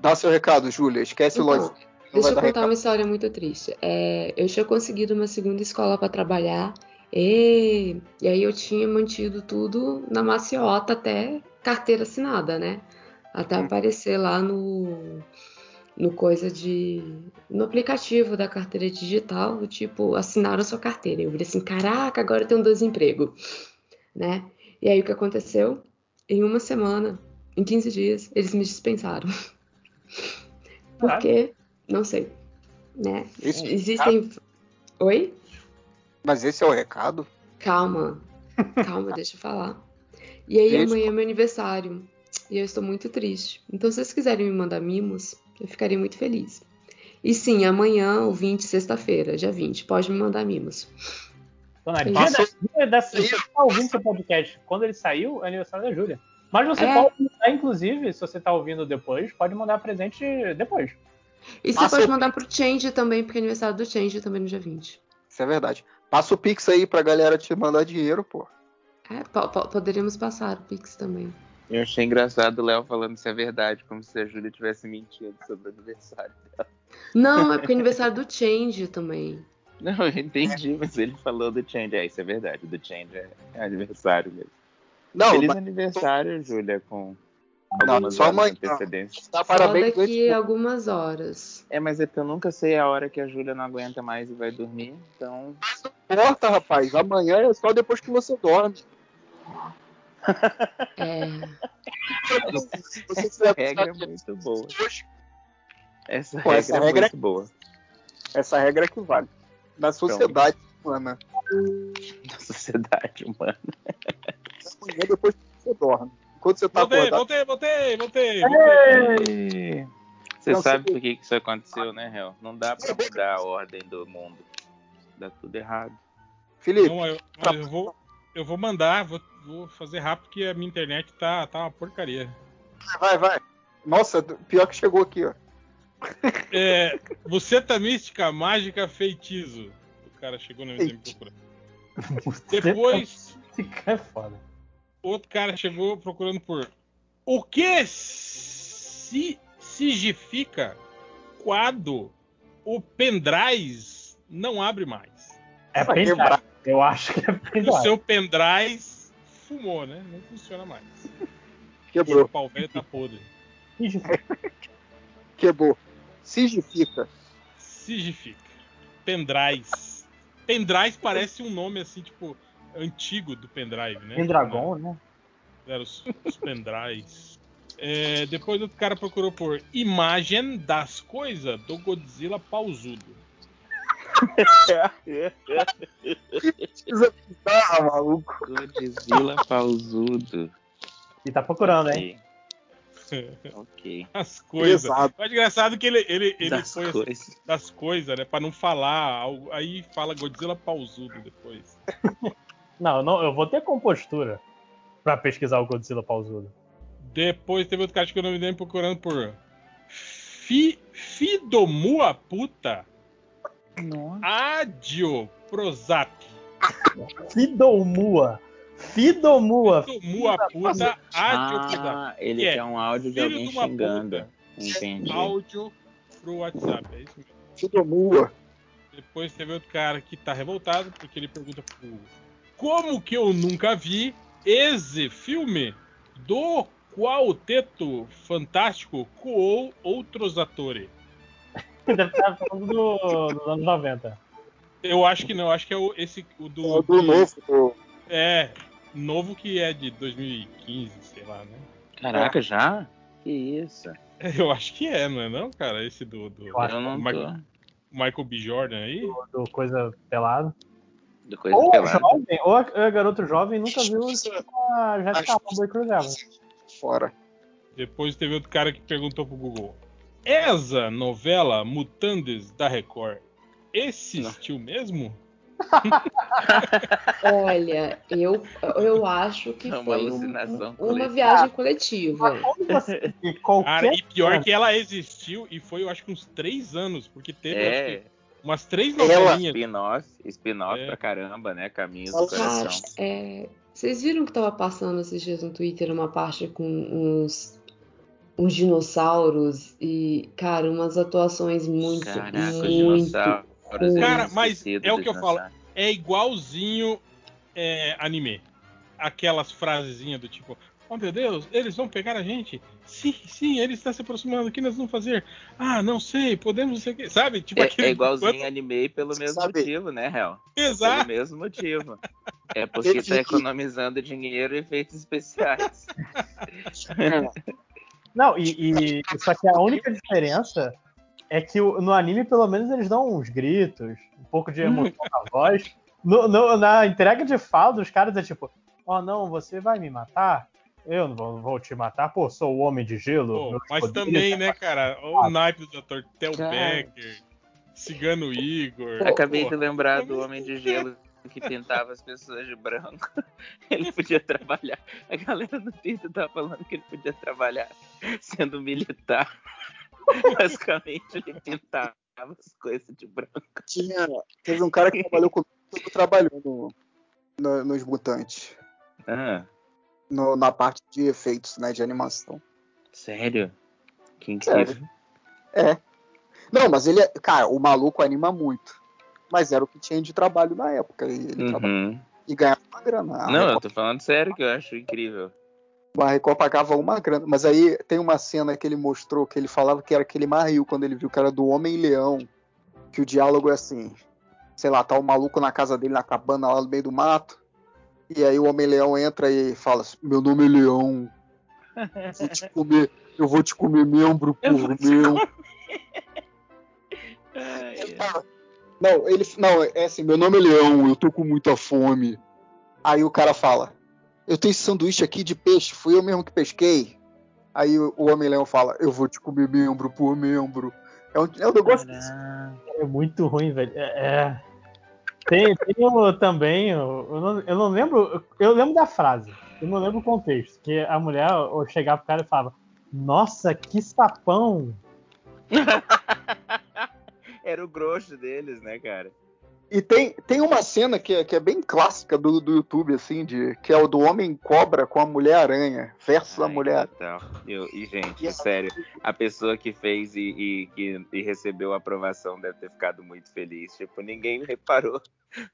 Dá seu recado, Júlia. Esquece Então, logo. Deixa eu contar recado. uma história muito triste. É, eu tinha conseguido uma segunda escola para trabalhar e, e aí eu tinha mantido tudo na maciota até carteira assinada, né? Até Hum. aparecer lá no no coisa de no aplicativo da carteira digital, do tipo, assinaram sua carteira. Eu falei assim, caraca, agora eu tenho dois empregos, né? E aí o que aconteceu? Em uma semana, em 15 dias, eles me dispensaram. Por Caralho. quê? Não sei. Né? Existem. Oi? Mas esse é o recado? Calma. Calma, deixa eu falar. E aí Deixa. amanhã é meu aniversário. E eu estou muito triste. Então, se vocês quiserem me mandar mimos, eu ficaria muito feliz. E sim, amanhã, o 20, sexta-feira, dia 20, pode me mandar mimos. Dona Dia Passou- da, dia da, você tá ouvindo seu podcast. Quando ele saiu, é aniversário da Júlia. Mas você É. pode mandar, inclusive, se você tá ouvindo depois, pode mandar presente depois. E você Passa pode o- mandar pro Change também, porque é aniversário do Change também no dia 20. Isso é verdade. Passa o Pix aí pra galera te mandar dinheiro, pô. É, po- po- poderíamos passar o Pix também. Eu achei engraçado o Léo falando se é verdade, como se a Júlia tivesse mentido sobre o aniversário dela. Não, é porque é aniversário do Change também. Não, eu entendi, mas ele falou do Change. É, isso é verdade. Do Change é, é aniversário mesmo. Não, Feliz mas aniversário, Júlia, com Não, só amanhã. antecedência. dá Só parabéns daqui algumas horas. É, mas é que eu nunca sei a hora que a Júlia não aguenta mais e vai dormir, então. Não importa, rapaz. Amanhã é só depois que você dorme. É. Se você Essa regra é muito boa. Essa Pô, regra essa é regra muito boa. essa regra é que vale. Na sociedade humana. Na sociedade humana. Amanhã depois que você dorme. Enquanto você tá Voltei, acordado. voltei, voltei, voltei. voltei. Você Não, sabe você- por que que isso aconteceu, né, Hel? Não dá pra mudar a ordem do mundo. Dá tudo errado. Felipe, Não, eu, eu vou, eu vou mandar, vou, vou fazer rápido porque a minha internet tá, tá uma porcaria. vai, vai. Nossa, pior que chegou aqui, ó. É, você tá mística, mágica, feitiço. O cara chegou no MDM procurando. Depois, Fica é foda. Outro cara chegou procurando por o que se significa quando o pendrive não abre mais. É pendrive. quebrar. Eu acho que é O pendrive. seu pendrive fumou, né? Não funciona mais. O Quebrou, pau velho tá podre. quebrou. Significa. Significa. Pendrive. Pendrive parece um nome assim, tipo, antigo do pendrive, né? Pendragon, né? Eram os, os pendrives. É, depois o cara procurou por imagem das coisas do Godzilla pausudo. Bizarra, maluco. Godzilla pausudo. E tá procurando, hein? Ok. As coisas. Pesado. Mas engraçado que ele, ele, ele Das foi assim, coisas. das coisas, né? Pra não falar algo. Aí fala Godzilla pausudo depois. Não, não, eu vou ter compostura pra pesquisar o Godzilla pausudo. Depois teve outro cara que o nome dele procurando por Fi, Fidomua puta Nossa. Adio Prozap. Fidomua. Fidomua. Fidomua puta Adio Prozap. Ah, ele é quer um áudio de alguém de xingando. puta. Entendi. Áudio pro WhatsApp. É isso mesmo. Fidomua. Depois teve outro cara que tá revoltado porque ele pergunta pro Como que eu nunca vi esse filme do qual o teto fantástico coou outros atores? Deve estar falando do- dos anos 90. Eu acho que não, acho que é o, esse o do, É o do novo. do- É, novo que é de 2015, sei lá, né? Caraca, já? Que isso? Eu acho que é, não é não, cara? Esse do, do Eu acho Eu não Michael. Michael B. Jordan aí? Do coisa pelado. Do coisa ou é jovem, ou é garoto jovem nunca viu a Jessica Alba e Cruz Evans. Fora. Depois teve outro cara que perguntou pro Google. Essa novela Mutantes da Record existiu mesmo? Olha, eu, eu acho que uma foi um, uma viagem coletiva. Cara, e pior que ela existiu e foi, eu acho que uns três anos, porque teve é. Umas três novelinhas. Spin-off, spin-off é. pra caramba, né? Caminhos do coração. Cara, é, vocês viram que tava passando esses dias no Twitter uma parte com uns uns dinossauros e, cara, umas atuações muito, Caraca, muito Cara, mas é o que eu falo. É igualzinho é, anime. Aquelas frasezinhas do tipo: Oh meu Deus, eles vão pegar a gente? Sim, sim, ele está se aproximando. O que nós vamos fazer? Ah, não sei, podemos sei que. Sabe? Tipo, é, é igualzinho quanto... anime pelo mesmo Sabe? motivo, né, Hel? Exato. Pelo mesmo motivo. É porque está economizando dinheiro e efeitos especiais. Não, e, e só que a única diferença é que no anime, pelo menos, eles dão uns gritos, um pouco de emoção na voz. No, no, na entrega de fala dos caras é tipo, ó, oh, não, você vai me matar? Eu não vou, vou, te matar, pô, sou o homem de gelo. Pô, mas também, né, cara, o naipe do Dr. Tel Becker, Cigano Igor. Acabei pô. de lembrar do Homem de Gelo que pintava as pessoas de branco. Ele podia trabalhar. A galera do Twitter tava falando que ele podia trabalhar sendo militar. Basicamente, ele pintava as coisas de branco. Tinha, teve um cara que trabalhou comigo, trabalhou no, no, nos Mutantes. Ah. No, na parte de efeitos, né, de animação. Sério? Que incrível. É. Não, mas ele é. Cara, o maluco anima muito. Mas era o que tinha de trabalho na época. E ele uhum. e ganhava uma grana. Não, eu tô falando sério que eu acho incrível. A Record pagava uma grana. Mas aí tem uma cena que ele mostrou que ele falava que era aquele ele quando ele viu que era do Homem-Leão. Que o diálogo é assim: sei lá, tá o um maluco na casa dele, na cabana lá no meio do mato. E aí o Homem-Leão entra e fala: assim, Meu nome é Leão. Vou te comer, eu vou te comer membro por membro. Não, ele. Não, é assim, meu nome é Leão, eu tô com muita fome. Aí o cara fala: eu tenho esse sanduíche aqui de peixe, fui eu mesmo que pesquei. Aí o Homem-Leão fala, eu vou te comer membro por membro. É um, é um negócio. É muito ruim, velho. É, é... Tem, tem também, eu não, eu não lembro, eu lembro da frase, eu não lembro o contexto, que a mulher chegava pro cara e falava, nossa, que sapão! Era o grosso deles, né, cara? E tem, tem uma cena que é, que é bem clássica do, do YouTube, assim, de, que é o do Homem Cobra com a Mulher-Aranha versus Ai, a Mulher. Então, eu, e, gente, e sério, a pessoa que fez e, e, e, recebeu a aprovação deve ter ficado muito feliz. Tipo, ninguém reparou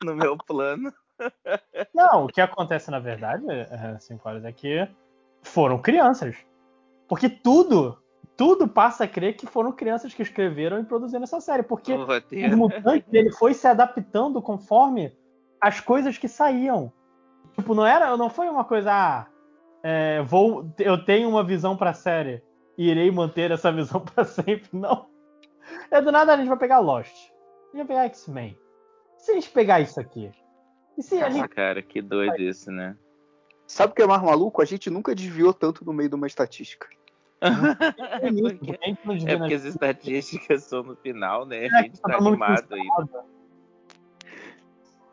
no meu plano. Não, o que acontece, na verdade, é, cinco horas, é que foram crianças. Porque tudo tudo passa a crer que foram crianças que escreveram e produziram essa série, porque o, o mutante ele foi se adaptando conforme as coisas que saíam. Tipo, não era, não foi uma coisa, ah, é, vou, eu tenho uma visão para a série e irei manter essa visão para sempre. Não. É do nada a gente vai pegar Lost, a gente vai pegar X-Men. Se a gente pegar isso aqui, e se a gente... cara, que doido isso, né? Sabe o que é mais maluco? A gente nunca desviou tanto no meio de uma estatística. É, porque, é porque as estatísticas são no final, né? A gente tá animado aí.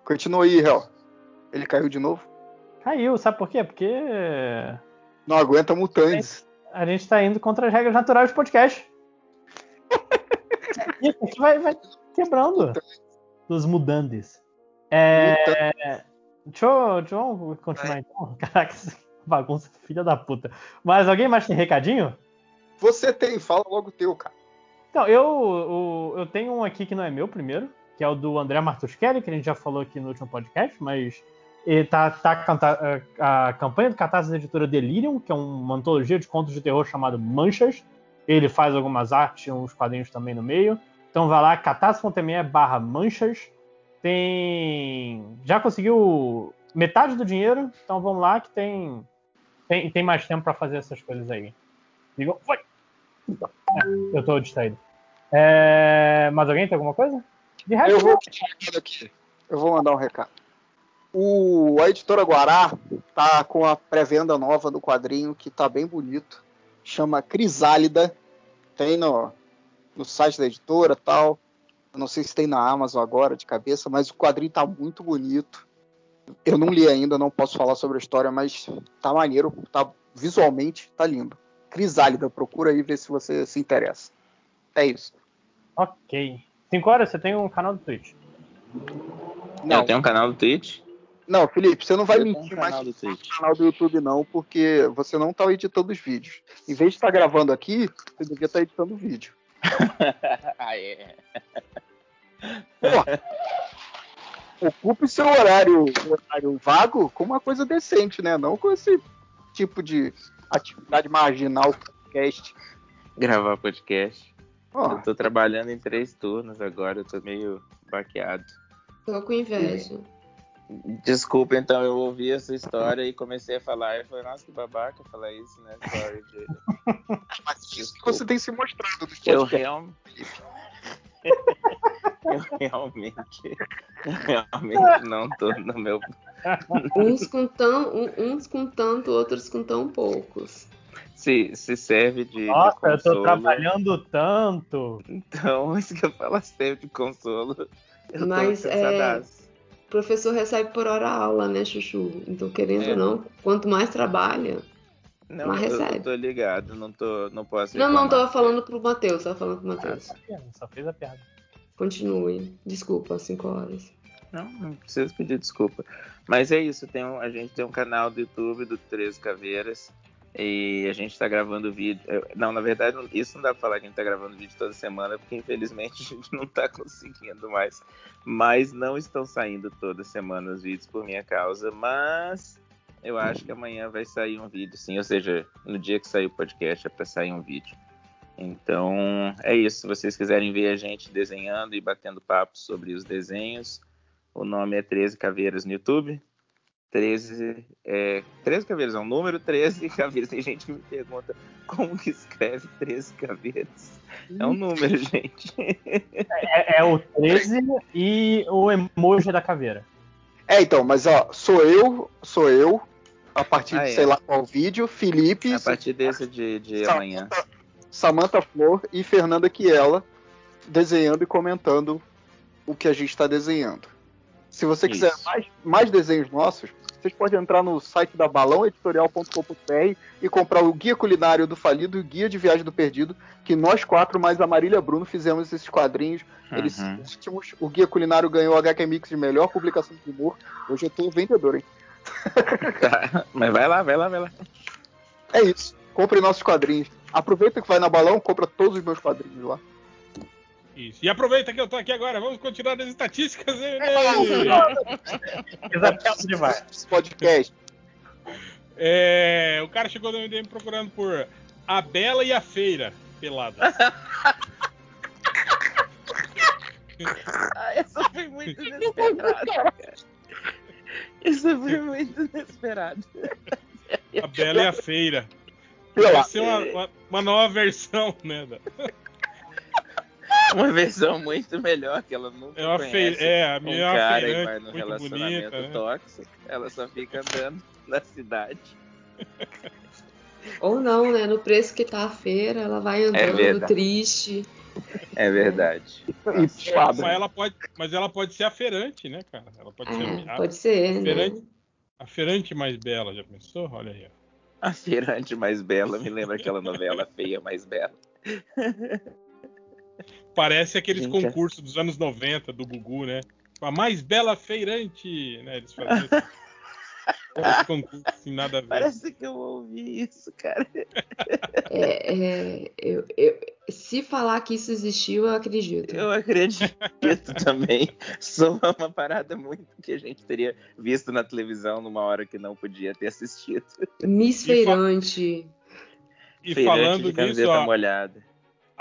Continua aí, Hel. Ele caiu de novo? Caiu, sabe por quê? Porque. Não aguenta mutantes. A gente tá indo contra as regras naturais do podcast. Isso aqui vai, vai quebrando dos mudantes. É... Deixa, eu, deixa eu continuar então. Caraca, bagunça, filha da puta. Mas alguém mais tem recadinho? Você tem, fala logo o teu, cara. Então, eu, eu, eu tenho um aqui que não é meu primeiro, que é o do André Martuscelli, que a gente já falou aqui no último podcast, mas ele tá, tá a, a campanha do Catarse da editora Delirium, que é uma antologia de contos de terror chamado Manchas. Ele faz algumas artes, uns quadrinhos também no meio. Então vai lá, catarse.me barra manchas. Tem. Já conseguiu metade do dinheiro, então vamos lá que tem tem, tem mais tempo para fazer essas coisas aí. Digo, foi! É, eu tô distraído. É, mas alguém tem alguma coisa? De resto, eu vou, aqui. eu vou mandar um recado. O, a editora Guará tá com a pré-venda nova do quadrinho que tá bem bonito. Chama Crisálida. Tem no, no site da editora tal. Eu não sei se tem na Amazon agora de cabeça, mas o quadrinho tá muito bonito. Eu não li ainda, não posso falar sobre a história, mas tá maneiro, tá visualmente tá lindo. Crisálida, procura aí ver se você se interessa. É isso. Ok. 5 horas, você tem um canal do Twitch. Não. Eu tenho um canal do Twitch. Não, Felipe, você não vai Eu mentir um mais canal no do Twitch. canal do YouTube, não, porque você não tá editando os vídeos. Em vez de estar gravando aqui, você devia estar editando o vídeo. Ah, é. Pô, ocupe seu horário, horário vago com uma coisa decente, né? Não com esse tipo de atividade marginal podcast. Gravar podcast. Ó, Eu tô trabalhando em três turnos agora, eu tô meio baqueado. Tô com inveja. Desculpa, então, eu ouvi essa história e comecei a falar. Eu falei, nossa, que babaca falar isso, né? Sorry, Jay. mas isso que você tem se mostrado nos Eu, real... eu realmente, eu realmente não tô no meu. Uns com, tão, uns com tanto, outros com tão poucos. Se, se serve de, de Nossa, eu tô trabalhando tanto. Então, isso que eu falo serve de consolo. Eu Mas tô é. Professor recebe por hora aula, né, Chuchu? Então, querendo É. ou não, quanto mais trabalha. Não, mas recebe. eu tô ligado, não, tô, não posso Não, não, tava falando pro Matheus, tava falando pro Matheus. Ah, tá. Só fez a piada. Continue. Desculpa, 5 horas. Não, não preciso pedir desculpa. Mas é isso, tem um- a gente tem um canal do YouTube do Três Caveiras e a gente tá gravando vídeo. Não, na verdade, isso não dá pra falar que a gente tá gravando vídeo toda semana, porque infelizmente a gente não tá conseguindo mais. Mas não estão saindo toda semana os vídeos por minha causa, mas eu acho que amanhã vai sair um vídeo, sim. Ou seja, no dia que sair o podcast é pra sair um vídeo. Então é isso. Se vocês quiserem ver a gente desenhando e batendo papo sobre os desenhos, o nome é 13 Caveiras no YouTube. 13, é, 13 caveiras é um número, 13 caveiras. Tem gente que me pergunta como que escreve 13 caveiras. É um número, gente. É, é o 13 e o emoji da caveira. É, então, mas ó, sou eu, sou eu, a partir Ah, de é. sei lá qual vídeo, Felipe, A partir desse de, de Sa- amanhã. Samantha Flor e Fernanda Kiela desenhando e comentando o que a gente está desenhando. Se você quiser mais, mais desenhos nossos, vocês podem entrar no site da balãoeditorial.com.br e comprar o Guia Culinário do Falido e o Guia de Viagem do Perdido, que nós quatro, mais a Marília Bruno, fizemos esses quadrinhos. Eles Uhum. ótimos. O Guia Culinário ganhou o HQ Mix de melhor publicação de humor. Hoje eu tô vendedor, hein? Tá, Mas vai lá, vai lá, vai lá. É isso. Compre nossos quadrinhos. Aproveita que vai na balão, compra todos os meus quadrinhos lá. Isso. E aproveita que eu tô aqui agora, vamos continuar as estatísticas. hein, Exatamente demais. Podcast. É, o cara chegou no MDM procurando por A Bela e a Feira, pelada. Ah, essa foi muito inesperada, cara. Isso foi muito inesperado. A Bela e a Feira. Vai ser uma, uma, uma nova versão, né? Uma versão muito melhor que ela nunca É uma conhece. feira. É, a um minha é cara e vai no muito relacionamento bonita, né? tóxico. Ela só fica andando na cidade. Ou não, né? No preço que tá a feira, ela vai andando verdade. triste. É verdade. E Mas ela, pode, mas ela pode ser a feirante, né, cara? Ela pode ser É, a, pode ser, né? feirante. a feirante mais bela, já pensou? Olha aí, ó. A feirante mais bela me lembra aquela novela feia mais bela. Parece aqueles Gente, é- concursos dos anos 90 do Gugu, né? A mais bela feirante, né? Eles faziam esse, esse concurso assim, nada a ver. Parece que eu ouvi isso, cara. É, é, eu, eu- se falar que isso existiu, eu acredito. Eu acredito também. Só uma parada muito que a gente teria visto na televisão numa hora que não podia ter assistido. Miss E fa- Feirante. E Feirante falando de nisso, camiseta ó, molhada.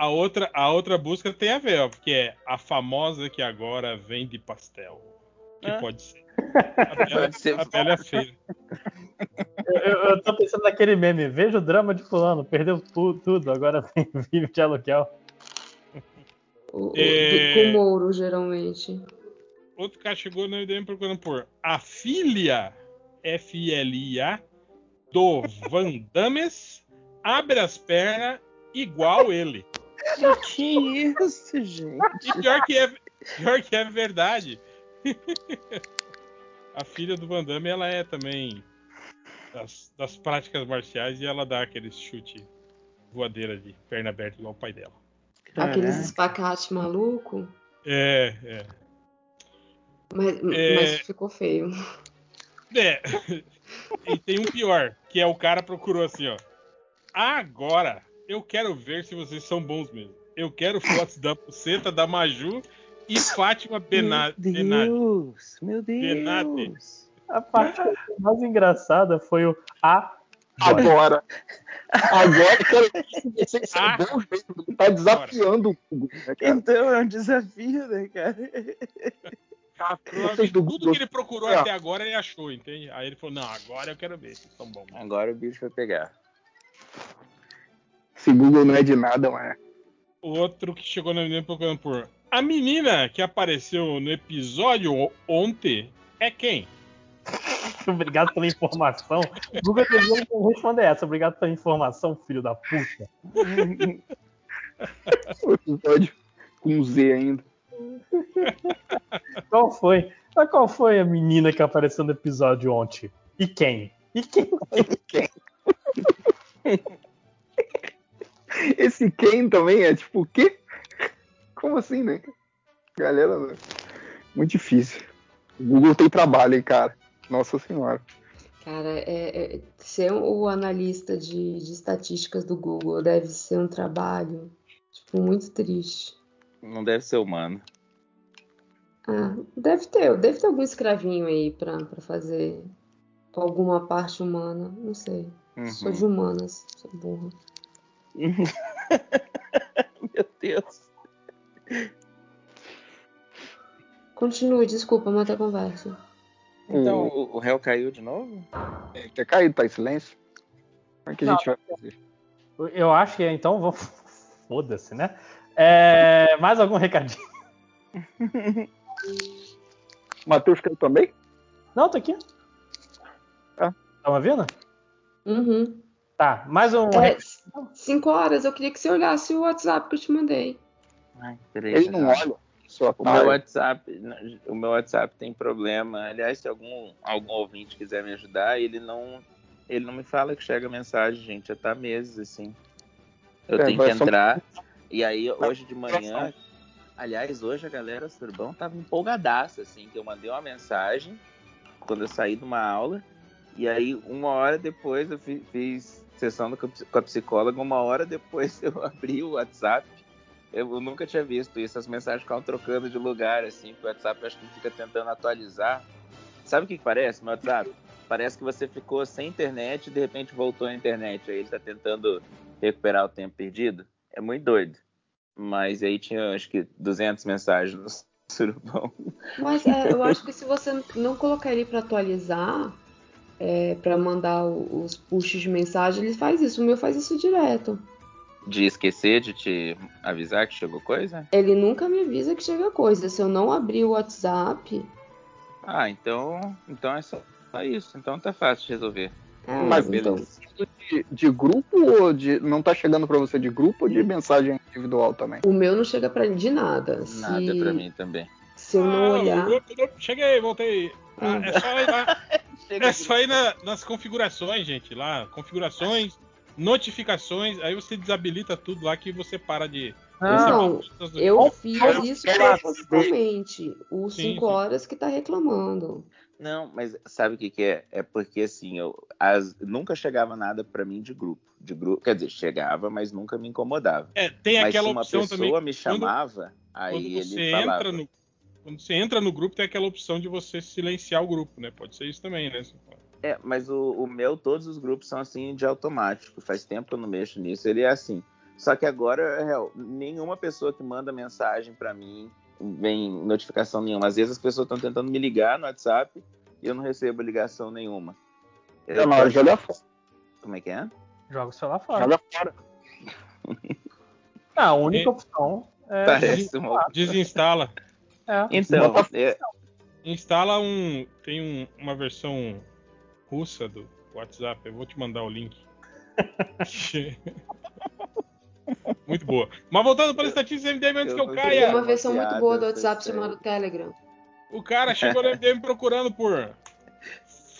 A outra, a outra busca tem a ver, ó, porque é a famosa que agora vende pastel. Que Ah. pode ser. A bela, Pode ser. a bela é feira. Eu, eu- tô pensando naquele meme. Veja o drama de fulano, perdeu tu- tudo, agora vive de aluguel. O, É. do- com Mouro, geralmente. outro cara chegou no MDM procurando por a filha F-I-L-I-A do Van Dames abre as pernas igual ele. Que isso, gente? E pior que é, pior que é verdade. a filha do Van Damme, ela é também das, das práticas marciais e ela dá aquele chute voadeira de perna aberta igual o pai dela. Aqueles espacates maluco. É, é. Mas, É. mas ficou feio. É. E tem um pior, que é o cara procurou assim, ó. Agora, eu quero ver se vocês são bons mesmo. Eu quero fotos da Puceta, da Maju e Fátima Bena- Meu. Deus, meu Deus. Benadi. A parte mais engraçada foi o A. Agora. Agora eu quero ver se vocês são Ah. bons mesmo. Ele tá desafiando o Google, né, cara? Então é um desafio, né, cara? Tudo Google. que ele procurou É. até agora ele achou, entende? Aí ele falou: Não, agora eu quero ver se são bons. Agora o bicho vai pegar. Esse Google não é de nada, mas. O outro que chegou na menina procurando por. A menina que apareceu no episódio ontem é quem? Obrigado pela informação. O Google devia responder essa. Obrigado pela informação, filho da puta. O episódio com Z ainda. Qual foi? Mas qual foi a menina que apareceu no episódio ontem? E quem? E quem? Esse Ken também é tipo o quê? Como assim, né? Galera, né? muito difícil. O Google tem trabalho, hein, cara. Nossa senhora. Cara, é, é- ser o analista de, de estatísticas do Google deve ser um trabalho, tipo, muito triste. Não deve ser humano. Ah, deve ter, deve ter algum escravinho aí pra, pra fazer alguma parte humana, não sei. Sou Uhum. de humanas, sou burra. Meu Deus. Continue, desculpa, mata a conversa. Então o, o réu caiu de novo? É, quer cair, tá em silêncio? Como é que a Não. gente vai fazer? Eu acho que então vamos. Foda-se, né? É, mais algum recadinho? Matheus caiu também? Não, tô aqui. Ah. Tá me ouvindo? Uhum. Tá, mais um. É, cinco horas, eu queria que você olhasse o WhatsApp que eu te mandei. Ai, peraí, Ele não olha. O meu. WhatsApp, o meu WhatsApp tem problema. Aliás, se algum, algum ouvinte quiser me ajudar, ele não, ele não me fala que chega mensagem, gente. Já tá meses assim. Eu É, tenho que só- entrar. E aí, hoje de manhã, aliás, hoje a galera Surbão tava empolgadaça, assim, que eu mandei uma mensagem quando eu saí de uma aula. E aí, uma hora depois, eu fi- fiz sessão com a psicóloga. Uma hora depois, eu abri o WhatsApp. Eu nunca tinha visto isso. As mensagens ficavam trocando de lugar, assim. O WhatsApp acho que fica tentando atualizar. Sabe o que, que parece no WhatsApp? Parece que você ficou sem internet e de repente voltou à internet. Aí ele tá tentando recuperar o tempo perdido. É muito doido. Mas aí tinha, acho que, 200 mensagens no surubão. Mas é, eu acho que se você não colocar ele pra atualizar, é, para mandar os pushes de mensagem, ele faz isso. O meu faz isso direto. De esquecer de te avisar que chegou coisa? Ele nunca me avisa que chega coisa. Se eu não abrir o WhatsApp, Ah, então, então é só isso. Então tá fácil de resolver. é, Mas então, De, de grupo ou de. Não tá chegando pra você de grupo ou de mensagem individual também? o meu não chega pra de nada. Se, Nada pra mim também. se eu não Ah, olhar. Cheguei, voltei. Ah, é só É só ir na- nas configurações, gente. Lá, configurações, notificações. Aí você desabilita tudo lá que você para de. Não, Eu fiz isso quero- propositalmente. O Sim, 5 sim. horas que tá reclamando. Não, mas sabe o que, que é? É porque assim, eu as- nunca chegava nada pra mim de grupo. De grupo, quer dizer, chegava, mas nunca me incomodava. É, tem mas aquela se uma opção pessoa também. me chamava, aí Quando ele você falava. entra no. Quando você entra no grupo, tem aquela opção de você silenciar o grupo, né? Pode ser isso também, né? É, mas o, o meu, todos os grupos são assim de automático. Faz tempo que eu não mexo nisso. Ele é assim. Só que agora, é real, nenhuma pessoa que manda mensagem pra mim vem notificação nenhuma. Às vezes as pessoas estão tentando me ligar no WhatsApp e eu não recebo ligação nenhuma. É na hora de jogar fora. Como é que é? Joga o celular fora. Joga fora. Ah, a única E- opção é. Parece uma... Desinstala. É. Então, é, Instala um. Tem um- uma versão russa do WhatsApp. Eu vou te mandar o link. muito boa. Mas voltando para a estatística MDM antes Eu que eu tô Tem caia. uma versão muito boa do WhatsApp sério. chamada Telegram. O cara chegou no MDM procurando por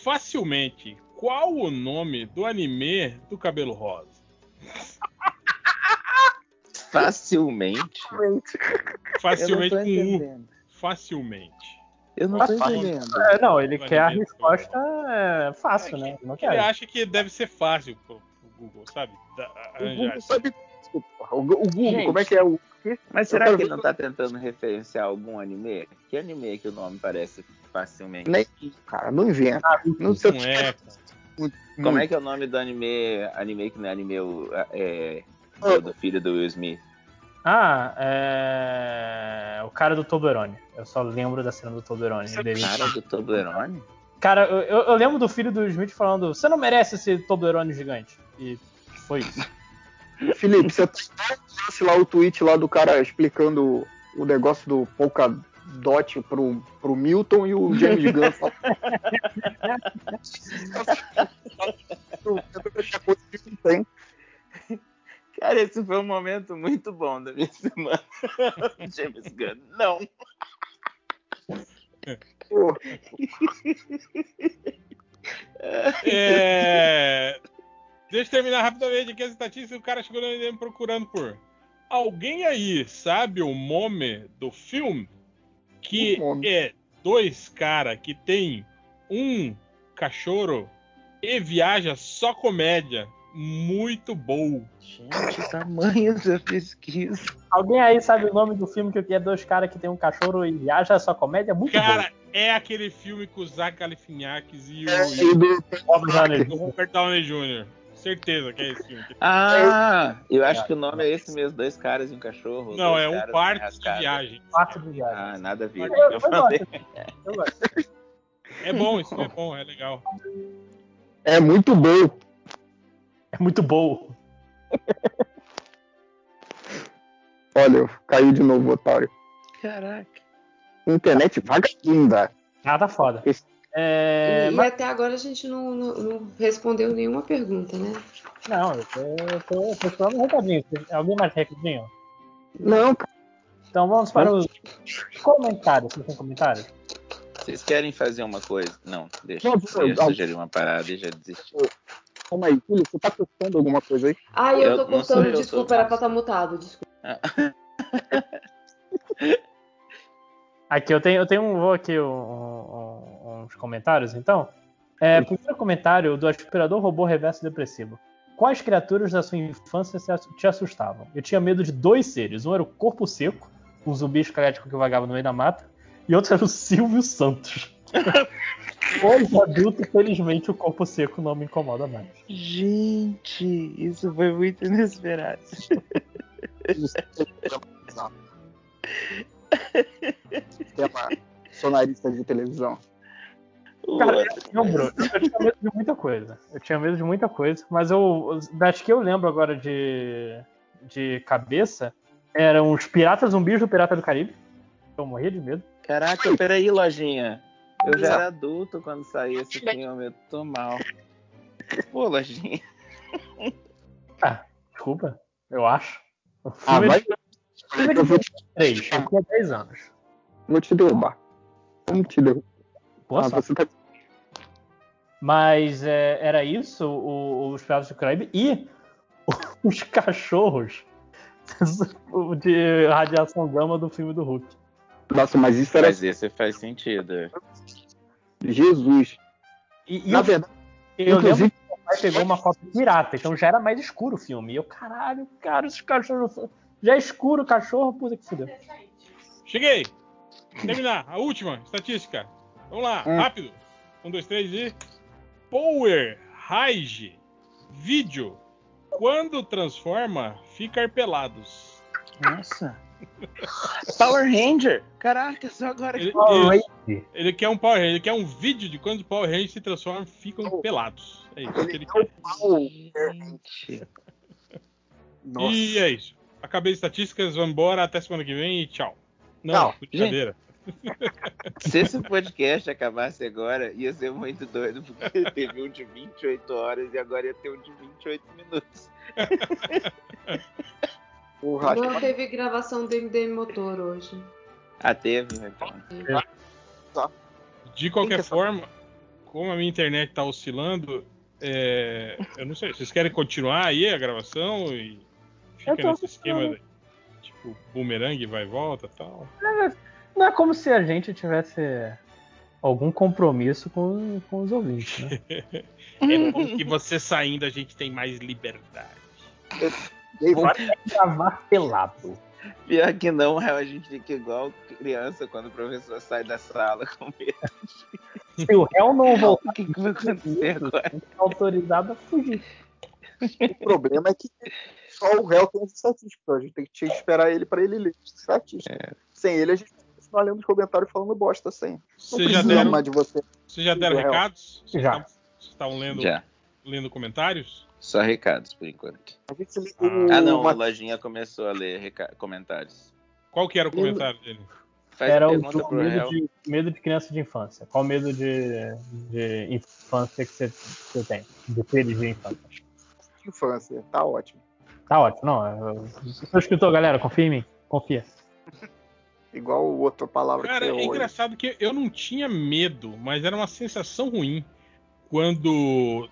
facilmente qual o nome do anime do cabelo rosa. Facilmente. Facilmente com U. Facilmente. Eu não tô entendendo. É, não, ele quer a ver, resposta é, fácil, né? Não Ele quer. acha que deve ser fácil pro, pro Google, sabe? Da- O Google sabe porra. O, Google, Gente. como é que é o. Mas será que ele não tá tentando referenciar algum anime? Que anime que o nome parece facilmente? Nem, cara, não inventa. não sei Não é, cara. Como é que é o nome do anime? Anime que não é anime o- é, do, do filho do Will Smith? Ah, é. O cara do Toblerone. Eu só lembro da cena do Toblerone. Ele- Cara do Toblerone? Cara, eu, eu- lembro do filho do Smith falando: Você não merece esse Toblerone gigante. E foi isso. Felipe, você tá lá o tweet lá do cara explicando o negócio do Polkadot pro, pro Milton e o James Gunn fala- coisa que não tem. Cara, esse foi um momento muito bom da minha semana. James Gunn, não. É, Deixa eu terminar rapidamente aqui as estatísticas. O cara chegou no MDM procurando por. Alguém aí sabe o nome do filme? Que é dois caras que tem um cachorro e viaja só comédia. Muito bom. Gente, tamanho da pesquisa. Alguém aí sabe o nome do filme que é dois caras que tem um cachorro e viaja só comédia? Muito Cara, é aquele filme com o Zach Galifianakis e o, é, e do- bom. Johnny. o Robert Downey Jr. Certeza que é esse filme. Ah, eu acho que o nome é esse mesmo, dois caras e um cachorro. Não, é um quarto de viagem. Quarto de viagem. Ah, nada a ver. Eu, o eu falei. Eu gosto. É bom, isso é bom, é legal. é muito bom. É muito bom. Olha, caiu de novo, otário. Caraca. Internet vagabunda. Ah, tá foda. Esse- É, e mas- até agora a gente não, não- não respondeu nenhuma pergunta, né? Não, eu tô, eu tô, eu tô esperando um recadinho. Alguém mais recadinho? Não, cara. Então vamos para os comentários. Vocês têm comentários? Vocês querem fazer uma coisa? Não, deixa. Não, Eu ia não. sugerir uma parada e já desisti. Calma aí, Felipe, você tá postando alguma coisa aí? Ah, eu, Eu- tô cortando, eu, desculpa, o era pra estar mutado, desculpa. Aqui eu tenho, eu tenho um, vou aqui um- um- uns comentários, então. É, primeiro comentário do aspirador robô reverso depressivo. Quais criaturas da sua infância te assustavam? Eu tinha medo de dois seres. Um era o corpo seco, um zumbi esquelético que vagava no meio da mata, e outro era o Silvio Santos. Hoje adulto, felizmente, o corpo seco não me incomoda mais. Gente, isso foi muito inesperado. Tema sonarista de televisão. Cara, eu lembro, eu tinha medo de muita coisa. Eu tinha medo de muita coisa, mas eu. Das que eu lembro agora de. de cabeça, eram os piratas zumbis do Pirata do Caribe. Eu morria de medo. Caraca, peraí, lojinha. Eu já era adulto quando saiu esse filme, eu tô mal. Pô, lojinha. Ah, desculpa, eu acho. O Ah, filme vai. filme Eu vou te, 3, eu tinha 10 anos. vou te derrubar. Vamos te derrubar. Pô, Ah, você tá... Mas é, era isso, o- os Piratas do Caribe e os cachorros de radiação gama do filme do Hulk. Nossa, mas isso era Mas esse faz sentido. Jesus. E, e Na eu, verdade, eu lembro inclusive, que meu pai pegou uma foto pirata, então já era mais escuro o filme. E eu, caralho, cara, esses cachorros. Já é escuro o cachorro, puta que fudeu. Cheguei! Terminar, a última estatística. Vamos lá, Hum. rápido. Um, dois, três e. Power Rage Vídeo. Quando transforma, ficar pelados. Nossa. Power Ranger! Caraca, só agora que Ele. Ele quer um Power Ranger, ele quer um vídeo de quando os Power Rangers se transformam ficam pelados. É isso que ele quer. Gente. Nossa. E é isso. Acabei as estatísticas, vamos embora, até semana que vem e tchau. Não, Tchau. brincadeira. Se esse podcast acabasse agora, ia ser muito doido, porque teve um de 28 horas e agora ia ter um de 28 minutos. Porra, Não teve gravação do MDM Motor hoje. Ah, teve, então. De qualquer é forma, como a minha internet tá oscilando, é, eu não sei, vocês querem continuar aí a gravação e fica nesse esquema, de, tipo, boomerang, vai e volta e tal? Não é como se a gente tivesse algum compromisso com, com os ouvintes, né? É bom que você saindo a gente tem mais liberdade. E aí, Vou vai- gravar pelado. Pior que não, a gente fica igual criança quando o professor sai da sala com medo. Se o réu não voltar, O que, que vai acontecer agora? a gente tá autorizado a fugir. o problema é que só o réu tem as estatísticas. A gente tem que esperar ele pra ele ler as estatísticas. Sem ele, a gente vai continuar lendo os comentários falando bosta sem. Não Vocês já precisa deram, de você. vocês já deram recados? Vocês Já. estavam- lendo, Já. lendo comentários? Só recados por enquanto. A gente Ah. Ah, não, uma- o Lojinha começou a ler reca- comentários. Qual que era o comentário dele? Faz Era a o pergunta do medo de, medo de criança de infância. Qual medo de, de infância que você, tem? De de infância. infância. Tá ótimo. Tá ótimo. Não, eu, eu sou escritor, galera. Confia em mim. Confia. Igual o outra palavra Cara, que é eu hoje. engraçado que eu não tinha medo, mas era uma sensação ruim quando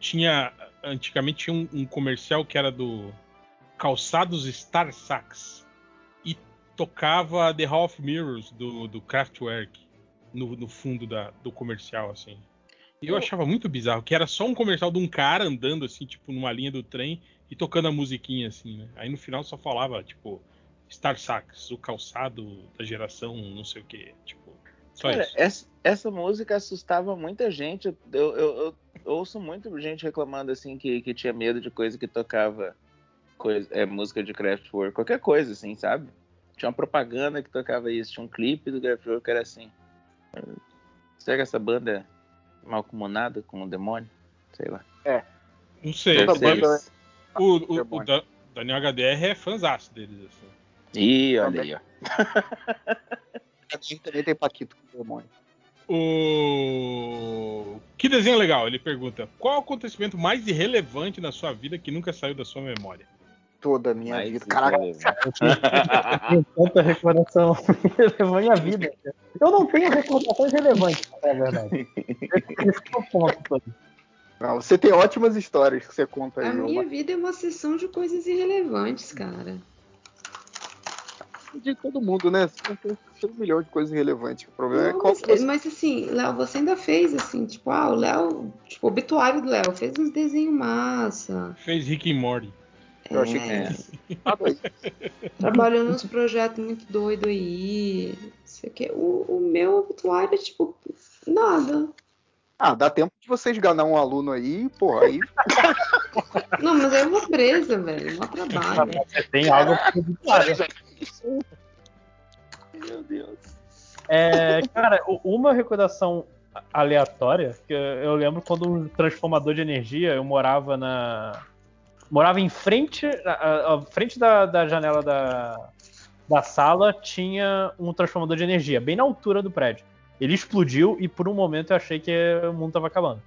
tinha. Antigamente tinha um, um comercial que era do Calçados Star Sax e tocava The Hall of Mirrors do, do Kraftwerk no, no fundo da- do comercial, assim. E eu achava muito bizarro, que era só um comercial de um cara andando, assim, tipo, numa linha do trem e tocando a musiquinha, assim, né? Aí no final só falava, tipo, Star Sax, o calçado da geração, não sei o que, tipo, só Cara, isso. essa, essa música assustava muita gente. Eu, eu- eu- eu ouço muito gente reclamando assim que, que tinha medo de coisa que tocava coisa, é, música de Kraftwerk, qualquer coisa, assim, sabe? Tinha uma propaganda que tocava isso, tinha um clipe do Kraftwerk que era assim. Será que essa banda é malcomunada com o demônio? Sei lá. Não sei, Toda ser banda, isso. o, o, É o bom. Da- Daniel HDR é fãzaço deles, assim. Ih, olha aí, ó. a gente também tem Paquito com o demônio. O... Que desenho legal, ele pergunta. Qual o acontecimento mais irrelevante na sua vida que nunca saiu da sua memória? Toda a minha Mas vida. Caraca, tanta recordação relevante à vida. Eu não tenho recordações relevantes, é verdade. Esse é o ponto não, você tem ótimas histórias que você conta aí. A minha uma- vida é uma sessão de coisas irrelevantes, cara. De todo mundo, né? Você tem um milhão de coisas relevantes. O problema é Não, qual mas, você... mas assim, Léo, você ainda fez assim, tipo, ah, o Léo, tipo, o obituário do Léo, fez uns desenhos massa. Fez Rick and Morty. Eu achei é, que aí. trabalhou nos projetos muito doidos aí. Sei o. O, o meu obituário é tipo, nada. Ah, dá tempo de vocês ganhar um aluno aí, porra, aí Não, mas é uma presa, velho. Mó trabalho. Você tem algo pra obituário. Meu Deus. É, cara, uma recordação aleatória, que eu- lembro quando um transformador de energia, eu morava na. Morava em frente. A- a frente da, da janela da, da sala tinha um transformador de energia, bem na altura do prédio. Ele explodiu e por um momento eu achei que o mundo tava acabando.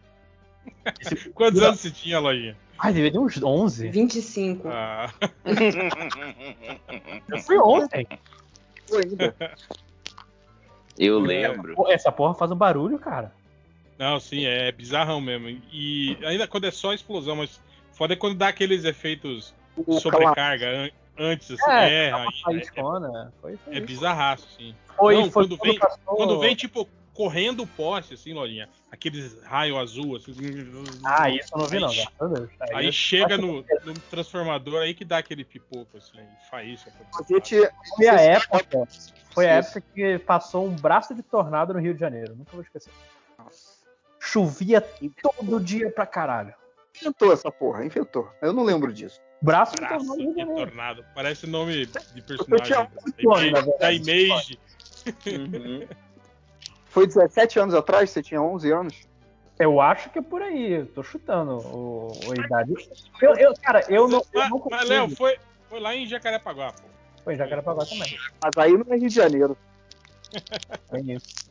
Quantos anos você tinha, Lojinha? Ai, deveria ter uns 11. 25. Ah, Eu fui ontem. Eu lembro. Essa porra faz um barulho, cara. não, sim, é bizarrão mesmo. E ainda quando é só explosão, mas foda é quando dá aqueles efeitos O sobrecarga an- antes, assim. É, É, aí, é, é isso. bizarraço, sim. Foi, Não, foi quando vem- passou- Quando vem, tipo, correndo o poste, assim, Lojinha, aqueles raios azul, assim. Ah, isso eu não vi, não, Aí-. Aí eu- chega no, no transformador aí que dá aquele pipoco, assim, e faísca. A gente, Foi a época. Foi a época que passou um braço de tornado no Rio de Janeiro. Nunca vou esquecer. Chovia todo dia pra caralho. inventou essa porra, inventou. Eu não lembro disso. Braço de Braço tornado no Rio de de Janeiro. tornado. Parece nome de tinha personagem. nome, na Da, da Image. Uhum. Foi 17 anos atrás? Você tinha 11 anos? Eu acho que é por aí. Eu tô chutando o, a idade. Eu, eu- cara, eu não. Eu não mas, Léo, foi, foi lá em Jacarepaguá, pô. Foi em Jacarepaguá também. Mas aí não é Rio de Janeiro. É isso.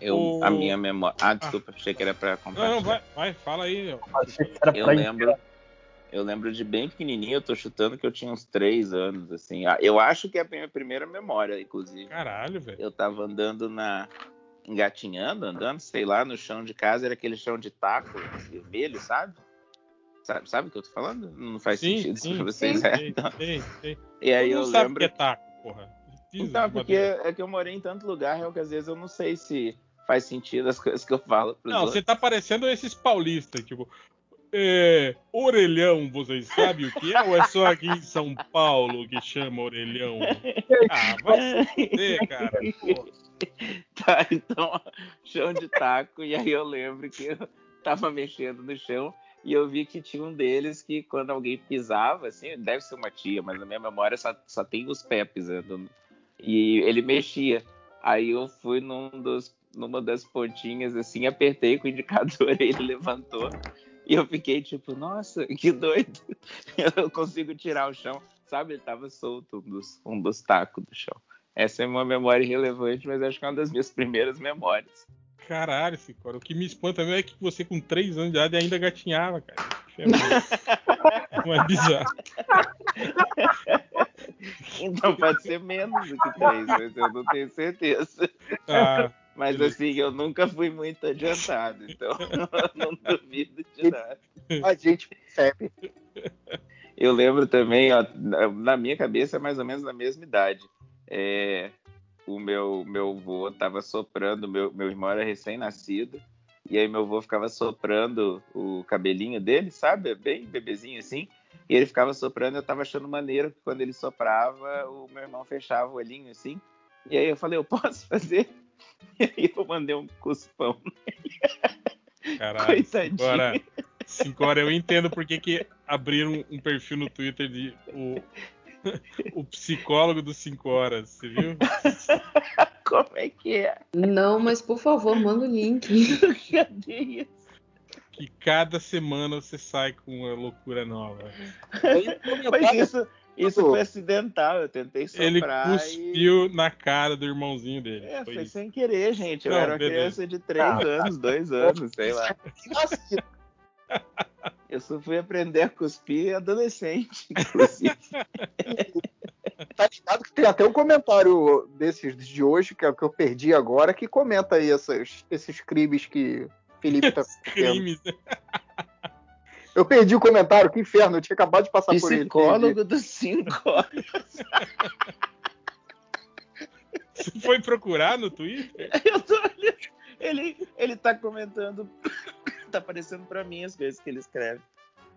Eu, O- A minha memória. Ah, desculpa, achei que era pra compartilhar. Não, não, vai, vai, fala aí. Eu pra lembro, eu lembro de bem pequenininho, eu tô chutando que eu tinha uns três anos, assim. Ah, Eu acho que é a minha primeira memória, inclusive. Caralho, velho. Eu tava andando na. engatinhando, andando, sei lá, no chão de casa, era aquele chão de taco vermelho, sabe? Sabe, sabe o que eu tô falando? Não faz Sim, sentido isso sim, pra vocês, sim, é? sim, Então, sim, sim. E aí eu sabe lembro. que é taco, porra. Piso Então, porque é que eu morei em tanto lugar, é que às vezes eu não sei se faz sentido as coisas que eu falo Não, outros. você tá parecendo esses paulistas, tipo. É, orelhão, vocês sabem o que é? Ou é só aqui em São Paulo que chama orelhão? Ah, vai se cara. Tá, então, chão de taco, e aí eu lembro que eu tava mexendo no chão e eu vi que tinha um deles que quando alguém pisava, assim, deve ser uma tia, mas na minha memória só, só tem os pés pisando. E ele mexia. Aí eu fui num dos, numa das pontinhas, assim, apertei com o indicador, ele levantou. E eu fiquei tipo, nossa, que doido. Eu consigo tirar o chão. Sabe, ele tava solto um dos, um dos tacos do chão. Essa é uma memória irrelevante, mas acho que é uma das minhas primeiras memórias. Caralho, Cicora. O que me espanta mesmo é que você com 3 anos de idade ainda gatinhava, cara. É Não é bizarro. Então pode ser menos do que três, mas eu não tenho certeza. Ah, Mas assim, eu nunca fui muito adiantado, então eu não duvido de nada. A gente percebe. Eu lembro também, ó, na- minha cabeça é mais ou menos na mesma idade. É, o meu, meu avô tava soprando, meu, meu irmão era recém-nascido, e aí meu avô ficava soprando o cabelinho dele, sabe? Bem bebezinho assim. E ele ficava soprando, eu tava achando maneiro que quando ele soprava, o meu irmão fechava o olhinho assim. E aí eu falei, eu posso fazer? E aí eu mandei um cuspão. caralho. Coitadinho. Agora, Cicora, eu entendo por que, que abriram um perfil no Twitter de o, o psicólogo dos 5 horas, você viu? Como é que é? Não, mas por favor, manda o link. Cadê isso? Que cada semana você sai com uma loucura nova. Mas isso, isso foi acidental, eu tentei soprar Ele e... cuspiu na cara do irmãozinho dele. É, foi foi sem querer, gente. Eu Não, era uma beleza. criança de 3 Ah. anos, 2 anos, sei lá. Eu só fui aprender a cuspir adolescente, inclusive. Tá ligado que tem até um comentário desses de hoje, que é o que eu perdi agora, que comenta aí essas- esses crimes que Felipe tá cometendo. Crimes. Eu perdi o comentário, que inferno, eu tinha acabado de passar por ele. Psicólogo dos 5 horas. Você foi procurar no Twitter? Eu tô olhando. Ele, ele tá comentando. Tá aparecendo pra mim as coisas que ele escreve.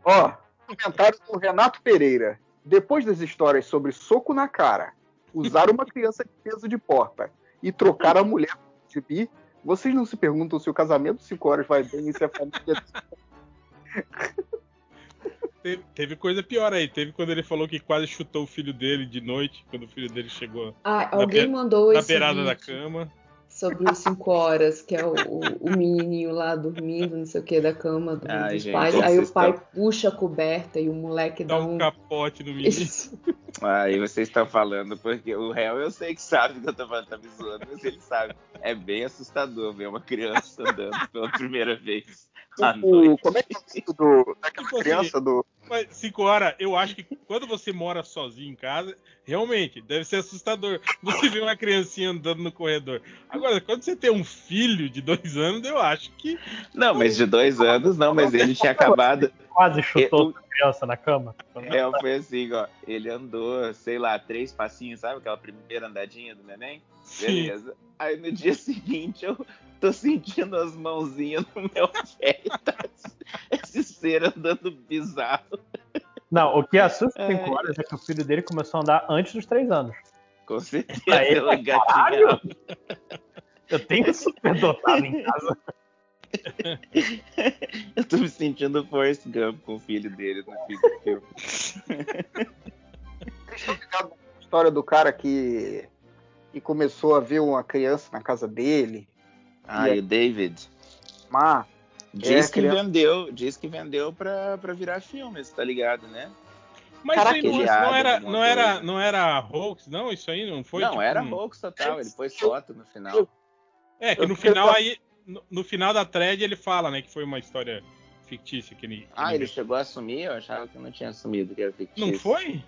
Ó, comentário do Renato Pereira. Depois das histórias sobre soco na cara, usar uma criança de peso de porta e trocar a mulher por gibi, vocês não se perguntam se o casamento de 5 horas vai bem e se a família. Teve, teve coisa pior aí. Teve quando ele falou que quase chutou o filho dele de noite, quando o filho dele chegou Ah, alguém mandou na beirada da vídeo cama. Sobre os 5 horas, que é o, o, o menininho lá dormindo, não sei o que, da cama do, Ai, dos gente, pais. Aí o pai estão- puxa a coberta e o moleque Dá dá um um. capote no menino. Isso. Aí vocês estão falando, porque o réu eu sei que sabe que eu tô falando, tá me zoando, mas ele sabe. É bem assustador ver uma criança andando pela primeira vez à O, noite. como é que é o do, daquela Tipo assim, criança do. Mas 5 horas, eu acho que quando você mora sozinho em casa, realmente deve ser assustador. Você vê uma criancinha andando no corredor. Agora, quando você tem um filho de dois anos, eu acho que. Não, mas de dois anos não, mas ele tinha acabado. Quase chutou a criança na cama. É, foi assim, ó. Ele andou, sei lá, três passinhos, sabe? Aquela primeira andadinha do neném? Sim. Beleza. Aí no dia seguinte eu tô sentindo as mãozinhas no meu pé e tá esse ser andando bizarro. Não, o que assusta É. 5 horas é que o filho dele começou a andar antes dos 3 anos. Com certeza Aí, ela engatinhava. Eu tenho super dotado em casa. Eu tô me sentindo Forrest Gump com o filho dele no fim do filme. Na história do cara que, que começou a ver uma criança na casa dele? Ah, e o David? Mas Diz É, que criança- vendeu, diz que vendeu pra, pra virar filme, você tá ligado, né? Mas Caraca, isso aí não, ele não abre era, não, era, não era hoax, não? Isso aí não foi? não, tipo, era um- hoax total. Ele pôs foto no final. É, que no final aí. No, no final da thread ele fala, né, que foi uma história fictícia que ele. que Ah, ele chegou a assumir? Eu achava que não tinha assumido que era fictício. Não foi?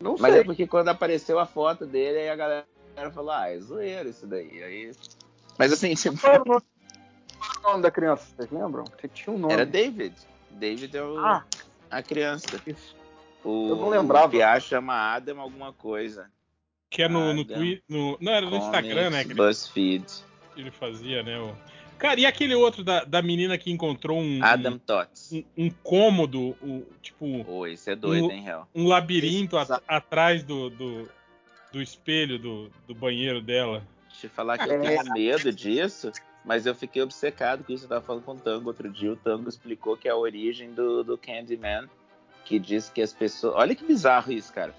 Não Mas sei. é porque quando apareceu a foto dele, aí a galera falou, ah, é zoeiro isso daí. Aí... Mas assim, tipo, Qual era o nome, da criança? Vocês lembram? Você tinha um nome. era David. David é o, Ah. a criança. Isso. O, Eu não lembrava. O Piá chama Adam alguma coisa. Que é no, no. Twitter. No, não, era no Instagram, né? Que ele, BuzzFeed. que ele fazia, né? O... Cara, e aquele outro da, da menina que encontrou um, Adam Tots. um, um cômodo, um, tipo, Pô, esse é doido, No- hein, Hel? um labirinto a- atrás do, do, do espelho do, do banheiro dela. Deixa eu falar que eu É. tenho medo disso, mas eu fiquei obcecado com isso. Eu tava falando com o Tango outro dia. O Tango explicou que é a origem do, do Candyman, que diz que as pessoas. Olha que bizarro isso, cara.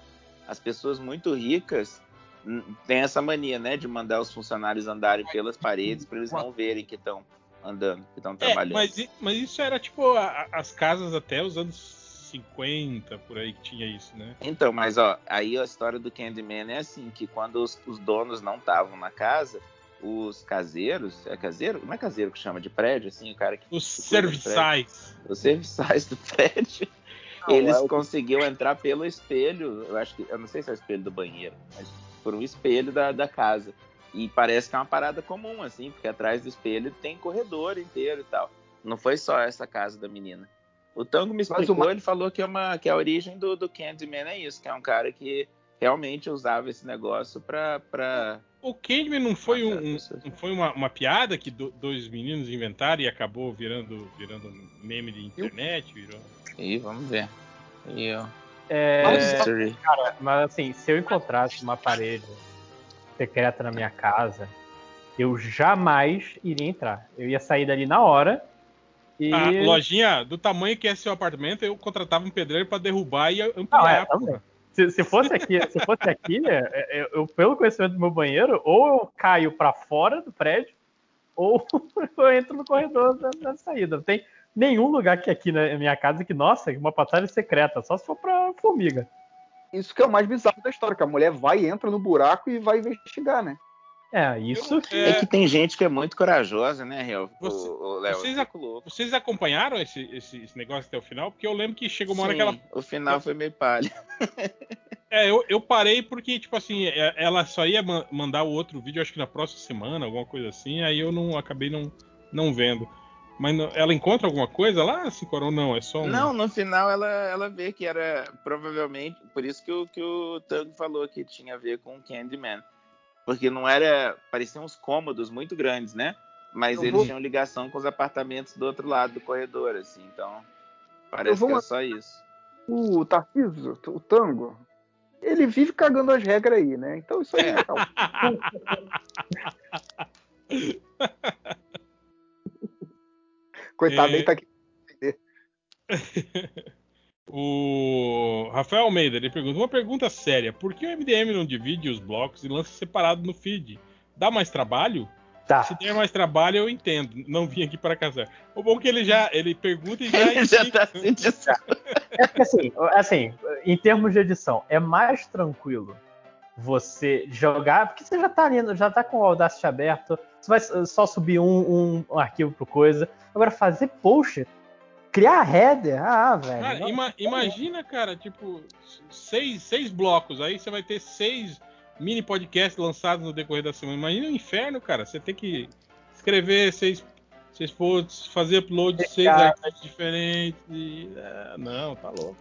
As pessoas muito ricas hum, têm essa mania, né, de mandar os funcionários andarem pelas paredes para eles não verem que estão andando, que estão É, trabalhando. mas, i- mas isso era tipo a- as casas até os anos 50, por aí que tinha isso, né? Então, mas ó, aí a história do Candyman é assim, que quando os, os donos não estavam na casa, os caseiros, é caseiro? Não é caseiro que chama de prédio, assim, o cara que Os serviçais. os serviçais do prédio, Não, eles é conseguiam entrar pelo espelho, eu acho que, eu não sei se é o espelho do banheiro, mas por um espelho da, da casa. E parece que é uma parada comum, assim, porque atrás do espelho tem corredor inteiro e tal. Não foi só essa casa da menina. O Tango me Mas explicou, ma- ele falou que, é uma, que a origem do, do Candyman é isso, que é um cara que realmente usava esse negócio pra... pra... O Candyman não foi, um, um- não foi uma, uma piada que do- dois meninos inventaram e acabou virando, virando um meme de internet? Virou... Ih, vamos ver. E eu... É, Mystery. mas assim, se eu encontrasse uma parede secreta na minha casa, eu jamais iria entrar. Eu ia sair dali na hora e. A lojinha, do tamanho que é seu apartamento, eu contratava um pedreiro pra derrubar e ampliar. é, também. Se, se fosse aqui, se fosse aqui, é, é, eu, pelo conhecimento do meu banheiro, ou eu caio pra fora do prédio, ou eu entro no corredor da, da saída. Não tem nenhum lugar que aqui na minha casa que, nossa, uma passagem secreta, só se for pra formiga. Isso que é o mais bizarro da história, que a mulher vai, entra no buraco e vai investigar, né? É, isso que. É que tem gente que é muito corajosa, né, Real? Você- o, o Léo, vocês fico louco. Vocês acompanharam esse, esse, esse negócio até o final? Porque eu lembro que chegou uma hora Sim, que ela. O final foi meio palha. É, eu, eu parei porque, tipo assim, é- ela só ia ma- mandar o outro vídeo, acho que na próxima semana, alguma coisa assim, aí eu não acabei não, não vendo. Mas não- ela encontra alguma coisa lá, Cinco ou não? É só um. Não, no final ela, ela vê que era provavelmente. Por isso que o, que o Tango falou que tinha a ver com o Candyman. Porque não era. Pareciam uns cômodos muito grandes, né? Mas Eu eles vou- tinham ligação com os apartamentos do outro lado do corredor, assim. Então. Parece vou que é só isso. O Tarcísio, o Tango, ele vive cagando as regras aí, né? Então isso aí é calma. Coitado, É. ele tá aqui. O Rafael Almeida, ele pergunta: uma pergunta séria: por que o MDM não divide os blocos e lança separado no feed? Dá mais trabalho? Tá. Se der mais trabalho, eu entendo. Não vim aqui para casar. O bom é que ele já ele pergunta e já. Ele já tá É porque assim, assim, em termos de edição, é mais tranquilo você jogar, porque você já tá ali, já tá com o Audacity aberto, você vai só subir um, um, um arquivo pro coisa. Agora, fazer post, criar header, ah, velho. Cara, não- ima- imagina, cara, tipo, seis, seis blocos. Aí você vai ter seis mini podcasts lançados no decorrer da semana. Imagina o inferno, cara. Você tem que escrever seis, seis posts, fazer upload de seis arquivos diferentes. e- ah, não, tá louco.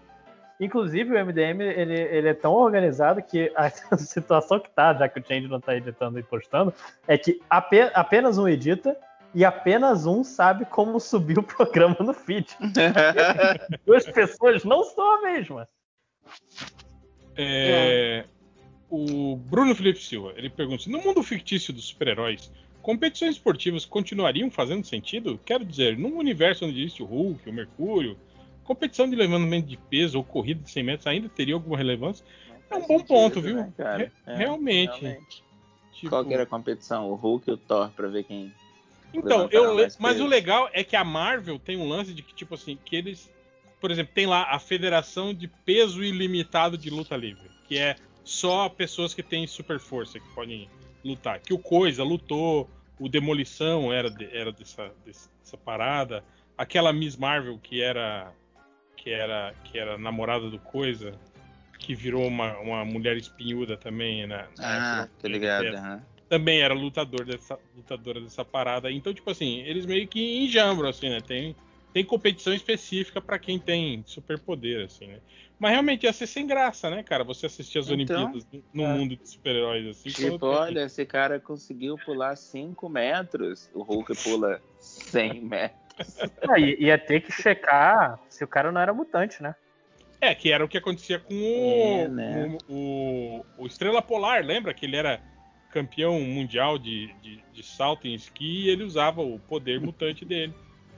Inclusive, o MDM ele, ele é tão organizado que a situação que tá, já que o Change não tá editando e postando, é que ape- apenas um edita e apenas um sabe como subir o programa no feed. Duas pessoas não são a mesma. É, O Bruno Felipe Silva, ele pergunta: no mundo fictício dos super-heróis, competições esportivas continuariam fazendo sentido? Quero dizer, num universo onde existe o Hulk, o Mercúrio, competição de levantamento de peso ou corrida de 100 metros ainda teria alguma relevância? É um bom ponto, viu? né, cara? Re- realmente. realmente. Tipo, Qual que era a competição? O Hulk e o Thor, pra ver quem. Então, eu, mas o legal é que a Marvel tem um lance de que, tipo assim, que eles por exemplo, tem lá a Federação de Peso Ilimitado de Luta Livre, que é só pessoas que têm super força que podem lutar. Que o Coisa lutou, o Demolição era, de, era dessa, dessa parada, aquela Miss Marvel que era que era que era namorada do Coisa, que virou uma, uma mulher espinhuda também, né? Ah, tô ligado. Uhum. Também era lutador dessa, lutadora dessa parada. Então, tipo assim, eles meio que enjambram, assim, né? Tem, tem competição específica para quem tem superpoder, assim, né? Mas realmente ia ser sem graça, né, cara? Você assistir as então, Olimpíadas no é. mundo de super-heróis, assim. Tipo, olha, esse cara conseguiu pular 5 metros, o Hulk pula 100 metros. Ah, ia ter que checar se o cara não era mutante, né? É, que era o que acontecia com o, é, né? o, o, o, Estrela Polar, lembra? Que ele era campeão mundial de, de, de salto em esqui e ele usava o poder mutante dele.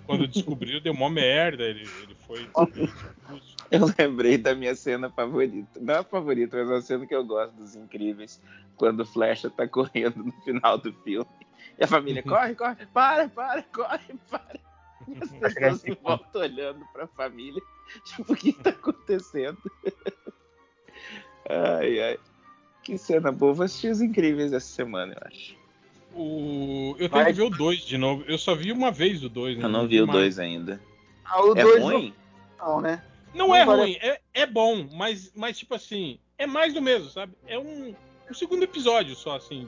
Quando descobriu, deu uma merda, ele, ele foi. Eu lembrei da minha cena favorita. Não a favorita, mas a cena que eu gosto dos incríveis. Quando o Flecha tá correndo no final do filme. E a família corre, corre, para, para, corre, para. E as pessoas se voltam olhando pra família. Tipo, o que tá acontecendo? ai, ai. Que cena boa. Vou assistir os incríveis essa semana, eu acho. O... Eu tenho Vai. que ver o 2 de novo. Eu só vi uma vez o 2. Né? Eu não vi o 2 ainda. Ah, o 2 é dois ruim? Não, né? Não, não é ruim, é, é bom, mas, mas tipo assim, é mais do mesmo, sabe? É um, um segundo episódio só, assim.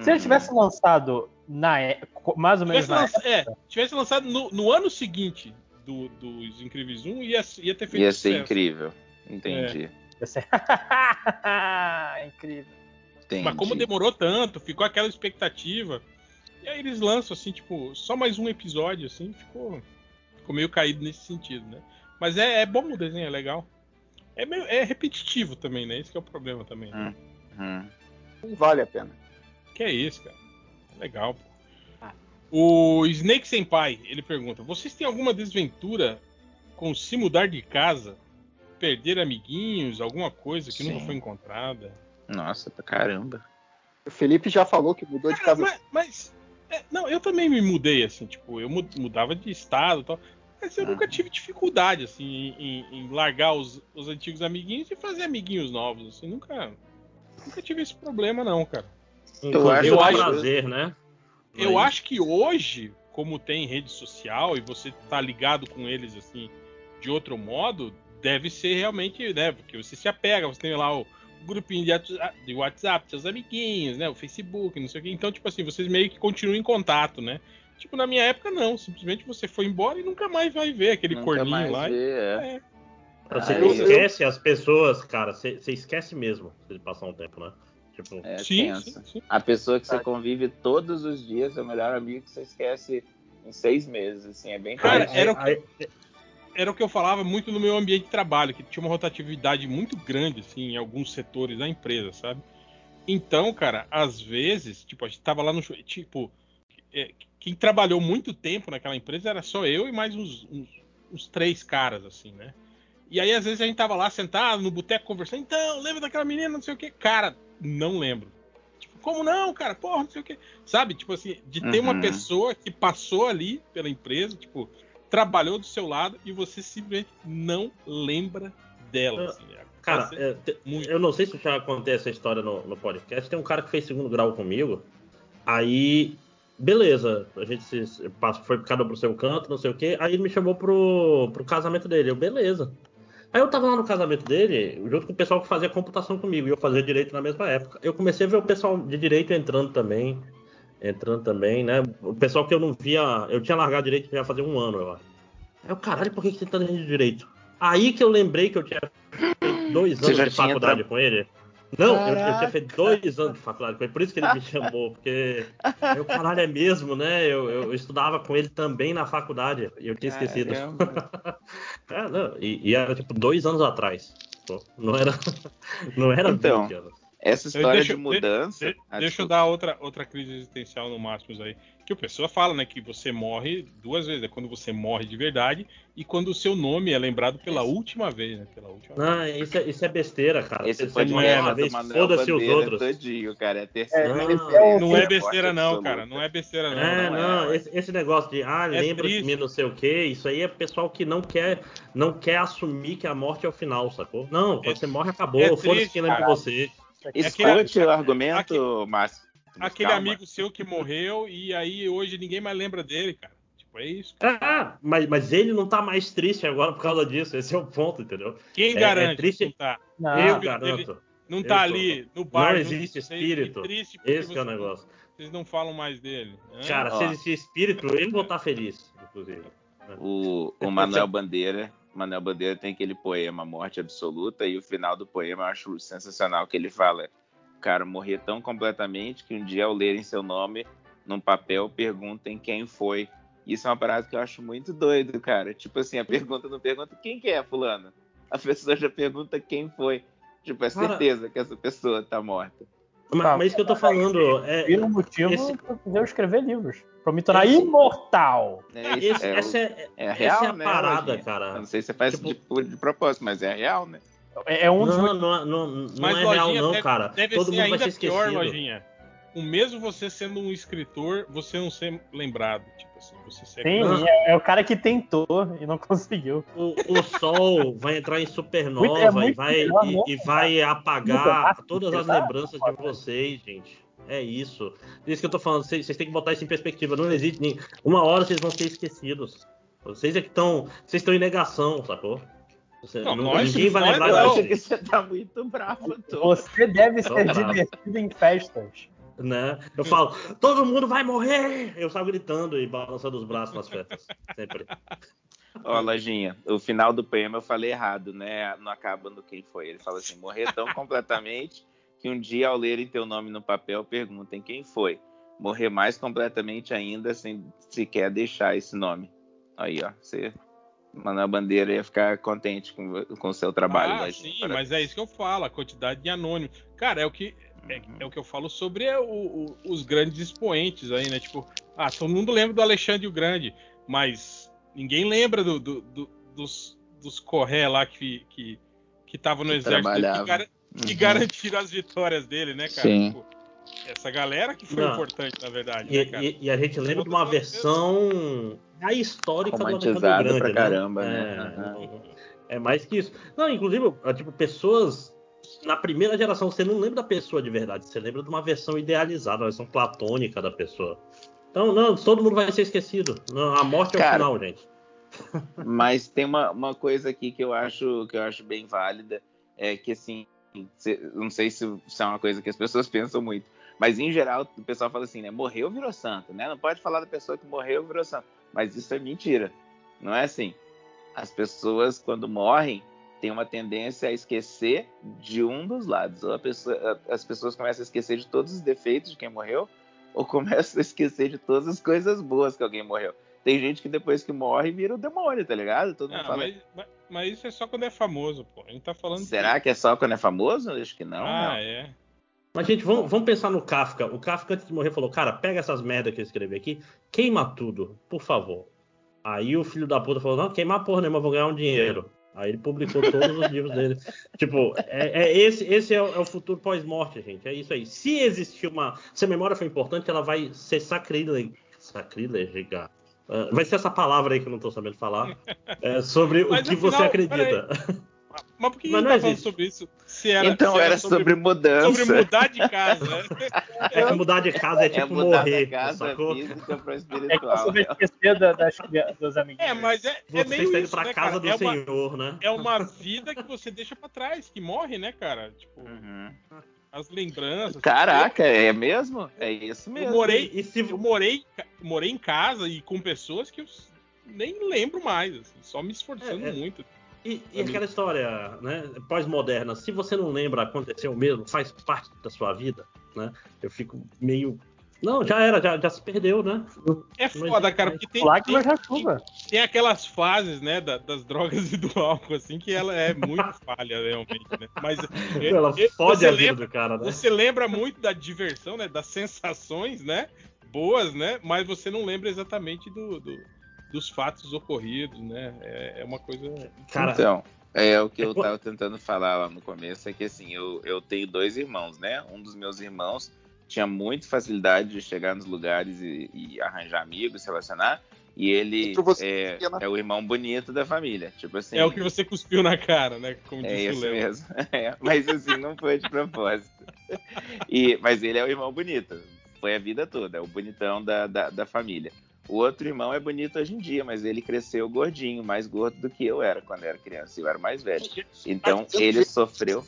Se ele tivesse lançado na é, mais ou menos tivesse na lança, época. É, tivesse lançado no, no ano seguinte do, dos Incríveis 1, ia, ia ter feito Ia ser sucesso. incrível. Entendi. É. Ser incrível. Entendi. Mas como demorou tanto, ficou aquela expectativa. E aí eles lançam, assim, tipo, só mais um episódio, assim, ficou, ficou meio caído nesse sentido, né? Mas é, é bom o desenho, é legal. É, meio, é repetitivo também, né? Esse é o problema também. Né? Hum, Vale a pena. Que é isso, cara. Legal, pô. Ah. O Snake Senpai, ele pergunta: Vocês têm alguma desventura com se mudar de casa, perder amiguinhos, alguma coisa que Sim. nunca foi encontrada? Nossa, pra caramba. O Felipe já falou que mudou de casa. Mas, mas é, não, eu também me mudei, assim, tipo, eu mudava de estado e tal. Mas eu ah. nunca tive dificuldade, assim, em, em largar os, os, antigos amiguinhos e fazer amiguinhos novos, assim, nunca, nunca tive esse problema, não, cara. Eu acho, eu acho prazer, né? Eu Mas... acho que hoje, como tem rede social e você tá ligado com eles, assim, de outro modo, deve ser realmente, né? Porque você se apega, você tem lá o, grupinho de WhatsApp, seus amiguinhos, né? O Facebook, não sei o quê. Então, tipo assim, vocês meio que continuam em contato, né? Tipo, na minha época, não. Simplesmente você foi embora e nunca mais vai ver aquele nunca corninho lá. Ver, é. É. Você ah, esquece eu... as pessoas, cara. Você, esquece mesmo se passar um tempo, né? Tipo... É, sim, sim, sim, A pessoa que você convive todos os dias é o melhor amigo que você esquece em seis meses. Assim, é bem Cara, era o, que, era o que eu falava muito no meu ambiente de trabalho, que tinha uma rotatividade muito grande, assim, em alguns setores da empresa, sabe? Então, cara, às vezes, tipo, a gente tava lá no. Tipo, é, quem trabalhou muito tempo naquela empresa era só eu e mais uns, uns, uns, três caras, assim, né? E aí, às vezes, a gente tava lá sentado no boteco conversando, então, lembra daquela menina, não sei o que? Cara, não lembro. Tipo, como não, cara? Porra, não sei o que. Sabe? Tipo assim, de ter uhum. uma pessoa que passou ali pela empresa, tipo, trabalhou do seu lado e você simplesmente não lembra dela. Assim, né? Cara, é, eu não sei se já contei essa história no, no podcast. Tem um cara que fez segundo grau comigo. Aí beleza, a gente se, foi cada pro seu canto, não sei o que. Aí ele me chamou pro, pro casamento dele. Eu, beleza. Aí eu tava lá no casamento dele, junto com o pessoal que fazia computação comigo, e eu fazia direito na mesma época. Eu comecei a ver o pessoal de direito entrando também, entrando também, né? O pessoal que eu não via, eu tinha largado direito já fazia um ano, eu acho. Aí eu, caralho, por que, que tem tanta gente de direito? Aí que eu lembrei que eu tinha feito dois anos de faculdade tra... com ele. Não, eu, eu, tinha feito dois anos de faculdade com ele, por isso que ele me chamou, porque eu, caralho, é mesmo, né? Eu, eu, eu estudava com ele também na faculdade, e eu tinha esquecido. é, não, e, e, era tipo dois anos atrás. Não era, não era então, Essa história deixa, de mudança. De, ah, deixa eu dar outra, outra crise existencial no Máximos aí. Que o pessoa fala, né? Que você morre duas vezes. É quando você morre de verdade e quando o seu nome é lembrado pela última vez, né? Pela última não, vez. Isso, é, isso é besteira, cara. Esse pode não é uma vez, foda-se os outros. Todinho, cara. É terceira, é, não, é, não é besteira, não, cara. Não é besteira, não. É, não, esse, esse, negócio de ah, é lembra de mim, não sei o quê, isso aí é pessoal que não quer, não quer assumir que a morte é o final, sacou? Não, quando você morre, acabou. Foda-se quem lembra de você. Escute o argumento, Márcio. Aquele Calma. amigo seu que morreu e aí hoje ninguém mais lembra dele, cara. Tipo, é isso. Ah, mas, mas ele não tá mais triste agora por causa disso. Esse é o ponto, entendeu? Quem é, garante é triste... não tá? Não, eu garanto. não tá ali no bar. Não existe espírito. Esse é o negócio. Vocês não falam mais dele. Né? Cara, Ó. se existir espírito, ele vai estar feliz, inclusive. O, o Manuel Bandeira, Manuel Bandeira tem aquele poema Morte Absoluta e o final do poema eu acho sensacional que ele fala cara morrer tão completamente que um dia ao lerem seu nome num papel perguntem quem foi. Isso é uma parada que eu acho muito doido, cara. Tipo assim, a pergunta não pergunta quem que é fulano. A pessoa já pergunta quem foi. Tipo, é certeza cara, que essa pessoa tá morta. Mas, mas isso que eu tô falando é. Um motivo esse... pra eu escrever livros. Pra me tornar esse... imortal. É, isso, é, essa é, é, real, essa é a né, parada, cara. Eu não sei se você faz tipo... de, de propósito, mas é real, né? É, é um não, dos... não, não, não, é real, não, cara. Deve Todo mundo vai ser esquecido. Pior, lojinha. O mesmo você sendo um escritor, você não ser lembrado. Tipo assim, você ser Sim, é, é, o cara que tentou e não conseguiu. O, o Sol vai entrar em supernova muito, é muito e vai, melhor, e, e, vai apagar todas as lembranças de vocês, gente. É isso. É isso que eu tô falando. Vocês, vocês têm que botar isso em perspectiva. Não existe nem. Uma hora vocês vão ser esquecidos. Vocês é que estão. Vocês estão em negação, sacou? Você, não, nós, ninguém vai lembrar Eu acho que você tá muito bravo. Tô. Você deve ser divertido em festas. Né? Eu falo, todo mundo vai morrer! Eu saio gritando e balançando os braços nas festas. Sempre. Ó, Lojinha, o final do poema eu falei errado, né? Não acaba no quem foi. Ele fala assim: morrer tão completamente que um dia, ao lerem teu nome no papel, perguntem quem foi. Morrer mais completamente ainda sem sequer deixar esse nome. Aí, ó, você Manuel Bandeira ia ficar contente com, com o seu trabalho. Ah, sim, mas é isso que eu falo, a quantidade de anônimos. Cara, é o que, é, uhum. é o que eu falo sobre é o, o, os grandes expoentes aí, né? Tipo, ah, todo mundo lembra do Alexandre o Grande, mas ninguém lembra do, do, do, dos, dos Corré lá que que estavam no que exército que, gar, que uhum. garantiram as vitórias dele, né, cara? Sim. Tipo, essa galera que foi Não. importante, na verdade. E, né, e, e a gente lembra de uma versão a histórica do Alexandre Grande, pra né? caramba, né? É, uhum. é mais que isso. Não, inclusive, é, tipo, pessoas na primeira geração, você não lembra da pessoa de verdade, você lembra de uma versão idealizada, uma versão platônica da pessoa. Então, não, todo mundo vai ser esquecido. Não, a morte é o final, gente. Mas tem uma, uma coisa aqui que eu acho que eu acho bem válida, é que assim, não sei se, se é uma coisa que as pessoas pensam muito, mas em geral o pessoal fala assim, né? Morreu, virou santo, né? Não pode falar da pessoa que morreu, virou santo. Mas isso é mentira. Não é assim. As pessoas, quando morrem, têm uma tendência a esquecer de um dos lados. Ou pessoa, as pessoas começam a esquecer de todos os defeitos de quem morreu, ou começam a esquecer de todas as coisas boas que alguém morreu. Tem gente que depois que morre vira o demônio, tá ligado? Todo mundo fala. Mas, mas, mas, isso é só quando é famoso, pô. A gente tá falando. Será que, que é só quando é famoso? Acho que não. Ah, não. é. Mas, gente, vamos, vamos, pensar no Kafka. O Kafka, antes de morrer, falou: Cara, pega essas merdas que eu escrevi aqui, queima tudo, por favor. Aí o filho da puta falou: Não, queimar porra nenhuma, vou ganhar um dinheiro. Aí ele publicou todos os livros dele. Tipo, é, é esse, esse é o, é o futuro pós-morte, gente. É isso aí. Se existir uma. Se a memória for importante, ela vai ser sacrílega. Sacrílega. Uh, vai ser essa palavra aí que eu não tô sabendo falar. É, sobre Mas, o que você acredita. Mas por que Mas a gente tá falando sobre isso? Se era, então se era, era sobre, sobre, mudança. Sobre mudar de casa. é que mudar de casa é, é tipo é mudar morrer. Casa sacou? física pra espiritual. É que você esquecer da, das, dos amigos. É, mas é, é meio está indo pra né, casa cara? do é Senhor, uma, né? É uma vida que você deixa pra trás, que morre, né, cara? Tipo, uhum. as lembranças. Caraca, é mesmo? É isso mesmo. Eu morei, e se... eu morei, morei em casa e com pessoas que eu nem lembro mais, assim, só me esforçando é, é. muito. E, e aquela história né, pós-moderna, se você não lembra, aconteceu mesmo, faz parte da sua vida, né? Eu fico meio Não, já era, já, já se perdeu, né? É foda, cara, porque tem, tem, chuva. tem aquelas fases, né, da- das drogas e do álcool, assim, que ela é muito falha, realmente, né? Mas é- Ela é- fode a vida lembra, do cara, né? você lembra muito da diversão, né, das sensações, né, boas, né, mas você não lembra exatamente do, do- dos fatos ocorridos, né? É, é uma coisa... Cara, Então, é o que eu É, pô- tava tentando falar lá no começo, é que assim, eu, eu tenho dois irmãos, né? Um dos meus irmãos tinha muita facilidade de chegar nos lugares e, e arranjar amigos, se relacionar. E ele é, pequena. é o irmão bonito da família. Tipo assim. É o que você cuspiu na cara, né? Como É disse o isso Léo. mesmo. É, mas assim, não foi de propósito. E, mas ele é o irmão bonito. Foi a vida toda, é o bonitão da, da, da família. O outro irmão é bonito hoje em dia, mas ele cresceu gordinho, mais gordo do que eu era quando eu era criança. Eu era mais velho. Então Mas ele sofreu.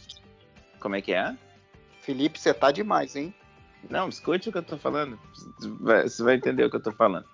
Como é que é? Felipe, você tá demais, hein? Não, escute o que eu tô falando. Você vai entender o que eu tô falando.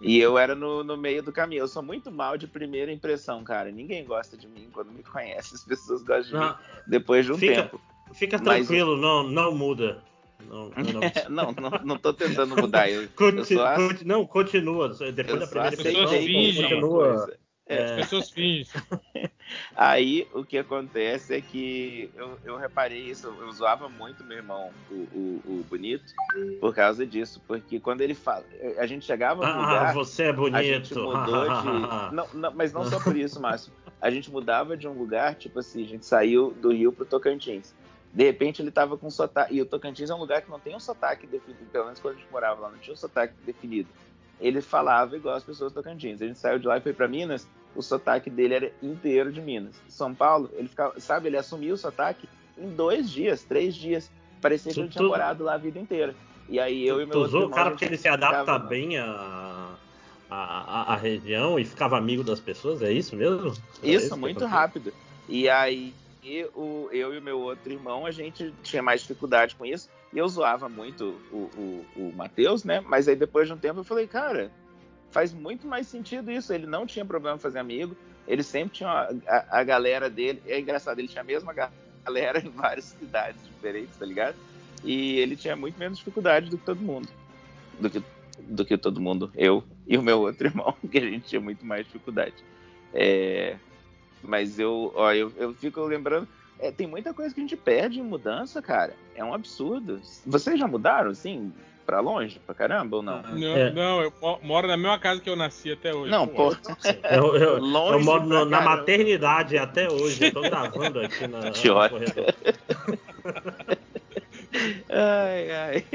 E eu era no, no meio do caminho. Eu sou muito mal de primeira impressão, cara. Ninguém gosta de mim quando me conhece. As pessoas gostam de não, mim depois de um Fica- tempo. fica Mas- tranquilo, não, não muda. Não, não, não. não, não, não tô tentando mudar. Eu, eu Conti- só, conti- não, continua. Depois eu da primeira uma continua. As É, pessoas fingem. Aí o que acontece é que eu, eu reparei isso, eu zoava muito meu irmão, o, o, o Bonito, por causa disso. Porque quando ele fala. A gente chegava no ah, lugar. você é bonito. A gente mudou de. Não, não, mas não só por isso, Márcio. A gente mudava de um lugar, tipo assim, a gente saiu do Rio pro Tocantins. De repente ele tava com sotaque. E o Tocantins é um lugar que não tem um sotaque definido. Pelo menos quando a gente morava lá, não tinha um sotaque definido. Ele falava igual as pessoas do Tocantins. A gente saiu de lá e foi pra Minas, o sotaque dele era inteiro de Minas. São Paulo, ele ficava, sabe, ele assumiu o sotaque em dois dias, três dias. Parecia que ele tinha Tu- morado lá a vida inteira. E aí eu e meu Tu usou o cara porque ele se adapta ficava- bem a, a, a, a região e ficava amigo das pessoas, é isso mesmo? Era Isso, que muito acontecia? rápido. E aí, e o, eu e o meu outro irmão, a gente tinha mais dificuldade com isso. E eu zoava muito o, o, o Matheus, né? Mas aí depois de um tempo eu falei, cara, faz muito mais sentido isso. Ele não tinha problema em fazer amigo. Ele sempre tinha a, a- a galera dele. É engraçado, ele tinha a mesma ga- galera em várias cidades diferentes, tá ligado? E ele tinha muito menos dificuldade do que todo mundo. Do que, do que todo mundo. Eu e o meu outro irmão, que a gente tinha muito mais dificuldade. É, mas eu, ó, eu, eu fico lembrando. é, tem muita coisa que a gente perde em mudança, cara. É um absurdo. Vocês já mudaram, assim, pra longe, pra caramba ou não? Não, É. não, eu mo- moro na mesma casa que eu nasci até hoje. Não, pô. Eu, eu, Longe eu moro no- na maternidade até hoje. Eu tô gravando aqui na, Que no ótimo. corredor. Ai, ai.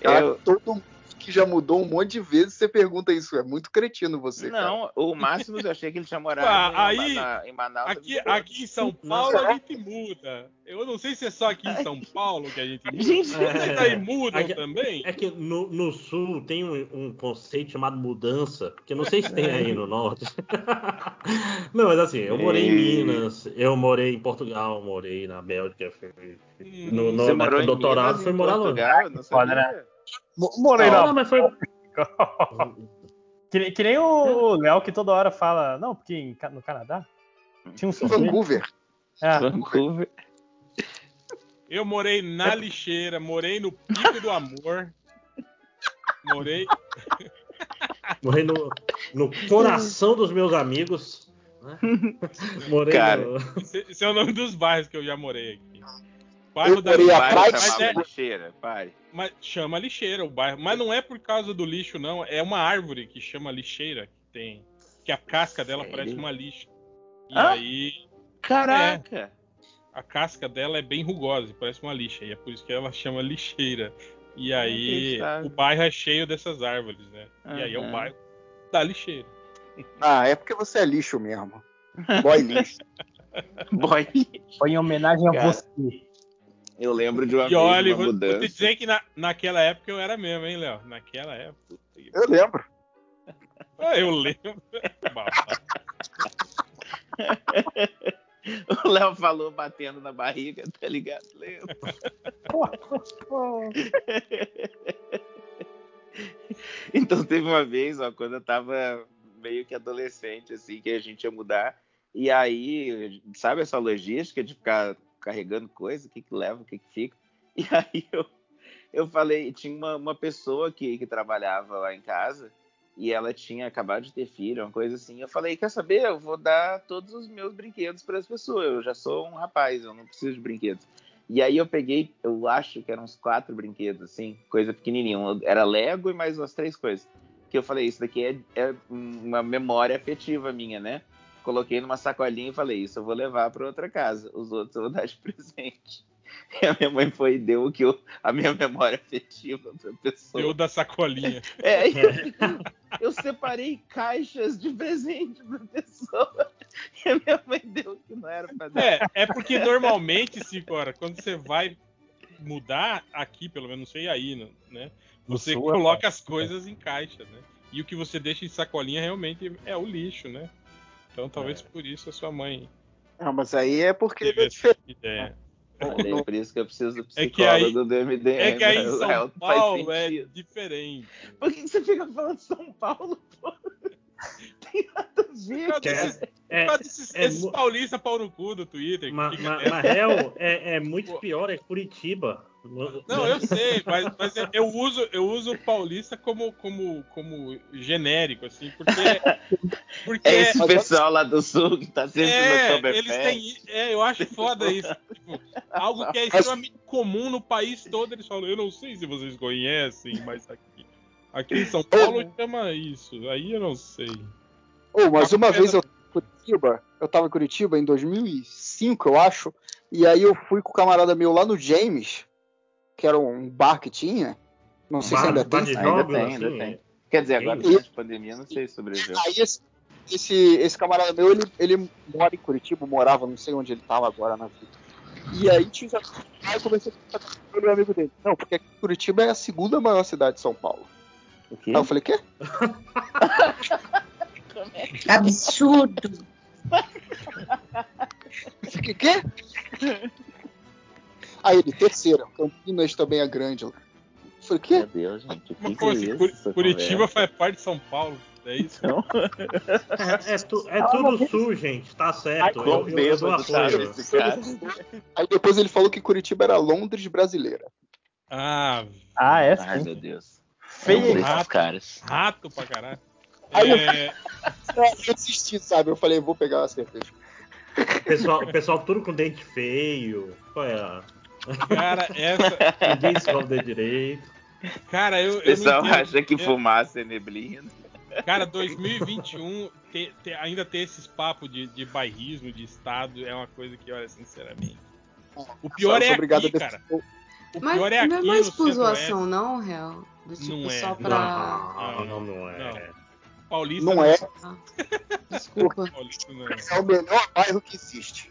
Cara, Eu- todo mundo que já mudou um monte de vezes, você pergunta isso. É muito cretino você, cara. não, o Máximo eu achei que ele tinha morado Ah, em, aí, na- em Manaus. Aqui, a vida aqui em São Paulo a gente muda. Eu não sei se é só aqui em São Paulo que a gente muda. Gente, Vocês aí mudam Aqui- também? É que no, no sul tem um, um conceito chamado mudança, que eu não sei se tem aí no norte. não, mas assim, eu morei em. Minas, eu morei em Portugal, morei na Bélgica, fui, Hum, no, no, Você na- morou no em doutorado, Minas, fui em morar longe. Portugal, eu não sabia. Mo- Morei Não, lá. mas foi. Que, nem- que nem o Léo que toda hora fala, não, porque em no Canadá tinha um sorvete. Vancouver. É, Vancouver. Eu morei na lixeira, morei no pico do amor. Morei. Morei no, no coração dos meus amigos. né? Morei Cara. no. Esse esse é o nome dos bairros que eu já morei aqui. Bairro Eu da morei a Vai praia mas, é- lixeira, pare. mas chama lixeira o bairro. Mas não é por causa do lixo, não. É uma árvore que chama lixeira que tem. Que a casca dela Sério? parece uma lixa. E Hã? aí Caraca! a casca dela é bem rugosa, parece uma lixa. E é por isso que ela chama lixeira. E aí o bairro é cheio dessas árvores, né? E aí é o bairro da lixeira. Ah, é porque você é lixo mesmo. Boy lixo. Boy, foi em homenagem a Cara. você. Eu lembro de uma E vez olha, uma vou, vou te mudança. dizer que na, naquela época eu era mesmo, hein, Léo? Naquela época. Eu lembro. Ah, Eu lembro. O Léo falou batendo na barriga, tá ligado? Lembro. Então teve uma vez, ó, quando eu tava meio que adolescente, assim, que a gente ia mudar. E aí, sabe essa logística de ficar carregando coisa? O que que leva, o que que fica? E aí eu, eu falei, tinha uma, uma pessoa que, que trabalhava lá em casa e ela tinha acabado de ter filho, uma coisa assim. Eu falei, quer saber? Eu vou dar todos os meus brinquedos para as pessoas. Eu já sou um rapaz, eu não preciso de brinquedos. E aí eu peguei, eu acho que eram uns quatro brinquedos, assim, coisa pequenininha. Era Lego e mais umas três coisas. Que eu falei, isso daqui é, é uma memória afetiva minha, né? Coloquei numa sacolinha e falei, isso eu vou levar para outra casa. Os outros eu vou dar de presente. E a minha mãe foi e deu o que eu, a minha memória afetiva pra pessoa. Deu da sacolinha. É, eu, eu separei caixas de presente pra pessoa. E a minha mãe deu o que não era pra dar. É, é porque normalmente, Cicora, quando você vai mudar aqui, pelo menos não sei aí, né? Você Sua coloca as coisas em caixa, né? E o que você deixa em sacolinha realmente é o lixo, né? Então talvez por isso a sua mãe Não, mas aí é porque teve é essa diferente. ideia. Olha, é por isso que eu preciso do É psicólogo que aí- do MDM. É que aí em né? São Paulo é diferente. Por que você fica falando de São Paulo, pô? Tem nada a ver. Que é- É, é esses mu- paulistas pau no cu do Twitter. que Ma- ma- nessa. na real, é, é muito pior, é Curitiba. Não, eu sei, mas, mas eu uso eu uso o paulista como, como, como genérico, assim, porque. porque É esse pessoal lá do sul que tá sempre no é, Oktoberfest. eles têm. É, eu acho foda isso. Tipo, algo que é extremamente comum no país todo, eles falam, eu não sei se vocês conhecem, mas aqui. Aqui em São Paulo chama isso. Aí eu não sei. Oh, mas uma vez eu tava em Curitiba, eu tava em Curitiba em 2005, eu acho, e aí eu fui com o camarada meu lá no James, que era um bar que tinha, não sei se Bar- ainda bar tem. Ainda jogos, tem, assim, ainda tem. é. Quer dizer, agora durante a pandemia, não sei se sobreviveu. Aí esse, esse, esse camarada meu, ele, ele mora em Curitiba, morava, não sei onde ele tava agora na vida. E aí tinha. Aí eu comecei a falar com o meu amigo dele. Não, porque Curitiba é a segunda maior cidade de São Paulo. O quê? Aí eu falei, quê? Absurdo. Eu fiquei, quê? Aí ele, terceira, Campinas também é grande. Eu falei, quê? Meu Deus, gente. O que, Mas que como é assim? Curitiba conversa? faz parte de São Paulo. É isso? Não? É, é tu- é tudo sul, gente, tá certo. Quão Eu, eu, eu dou tá apoio. Aí depois ele falou que Curitiba era Londres brasileira. Ah, Ah, é Ai, sim. meu Deus. Feio. Rato. caras. rato pra caralho. Aí eu- É, Eu desisti, sabe? Eu falei, vou pegar a cerveja. O pessoal, o pessoal tudo com dente feio. Qual é a... cara, essa. Ninguém dedo direito. Cara, eu. O eu não pessoal entendo. acha que Eu- fumaça é neblina. Cara, 2021 ter- ter- ainda ter esses papos de, de bairrismo, de estado, é uma coisa que, olha, sinceramente. O pior é obrigado aqui, a cara. O Mas pior é não aqui é mais por zoação, não, real? Do tipo, Não é, só não. pra. Não, não é. Paulista Não é, Desculpa. Paulista não. é o melhor bairro que existe.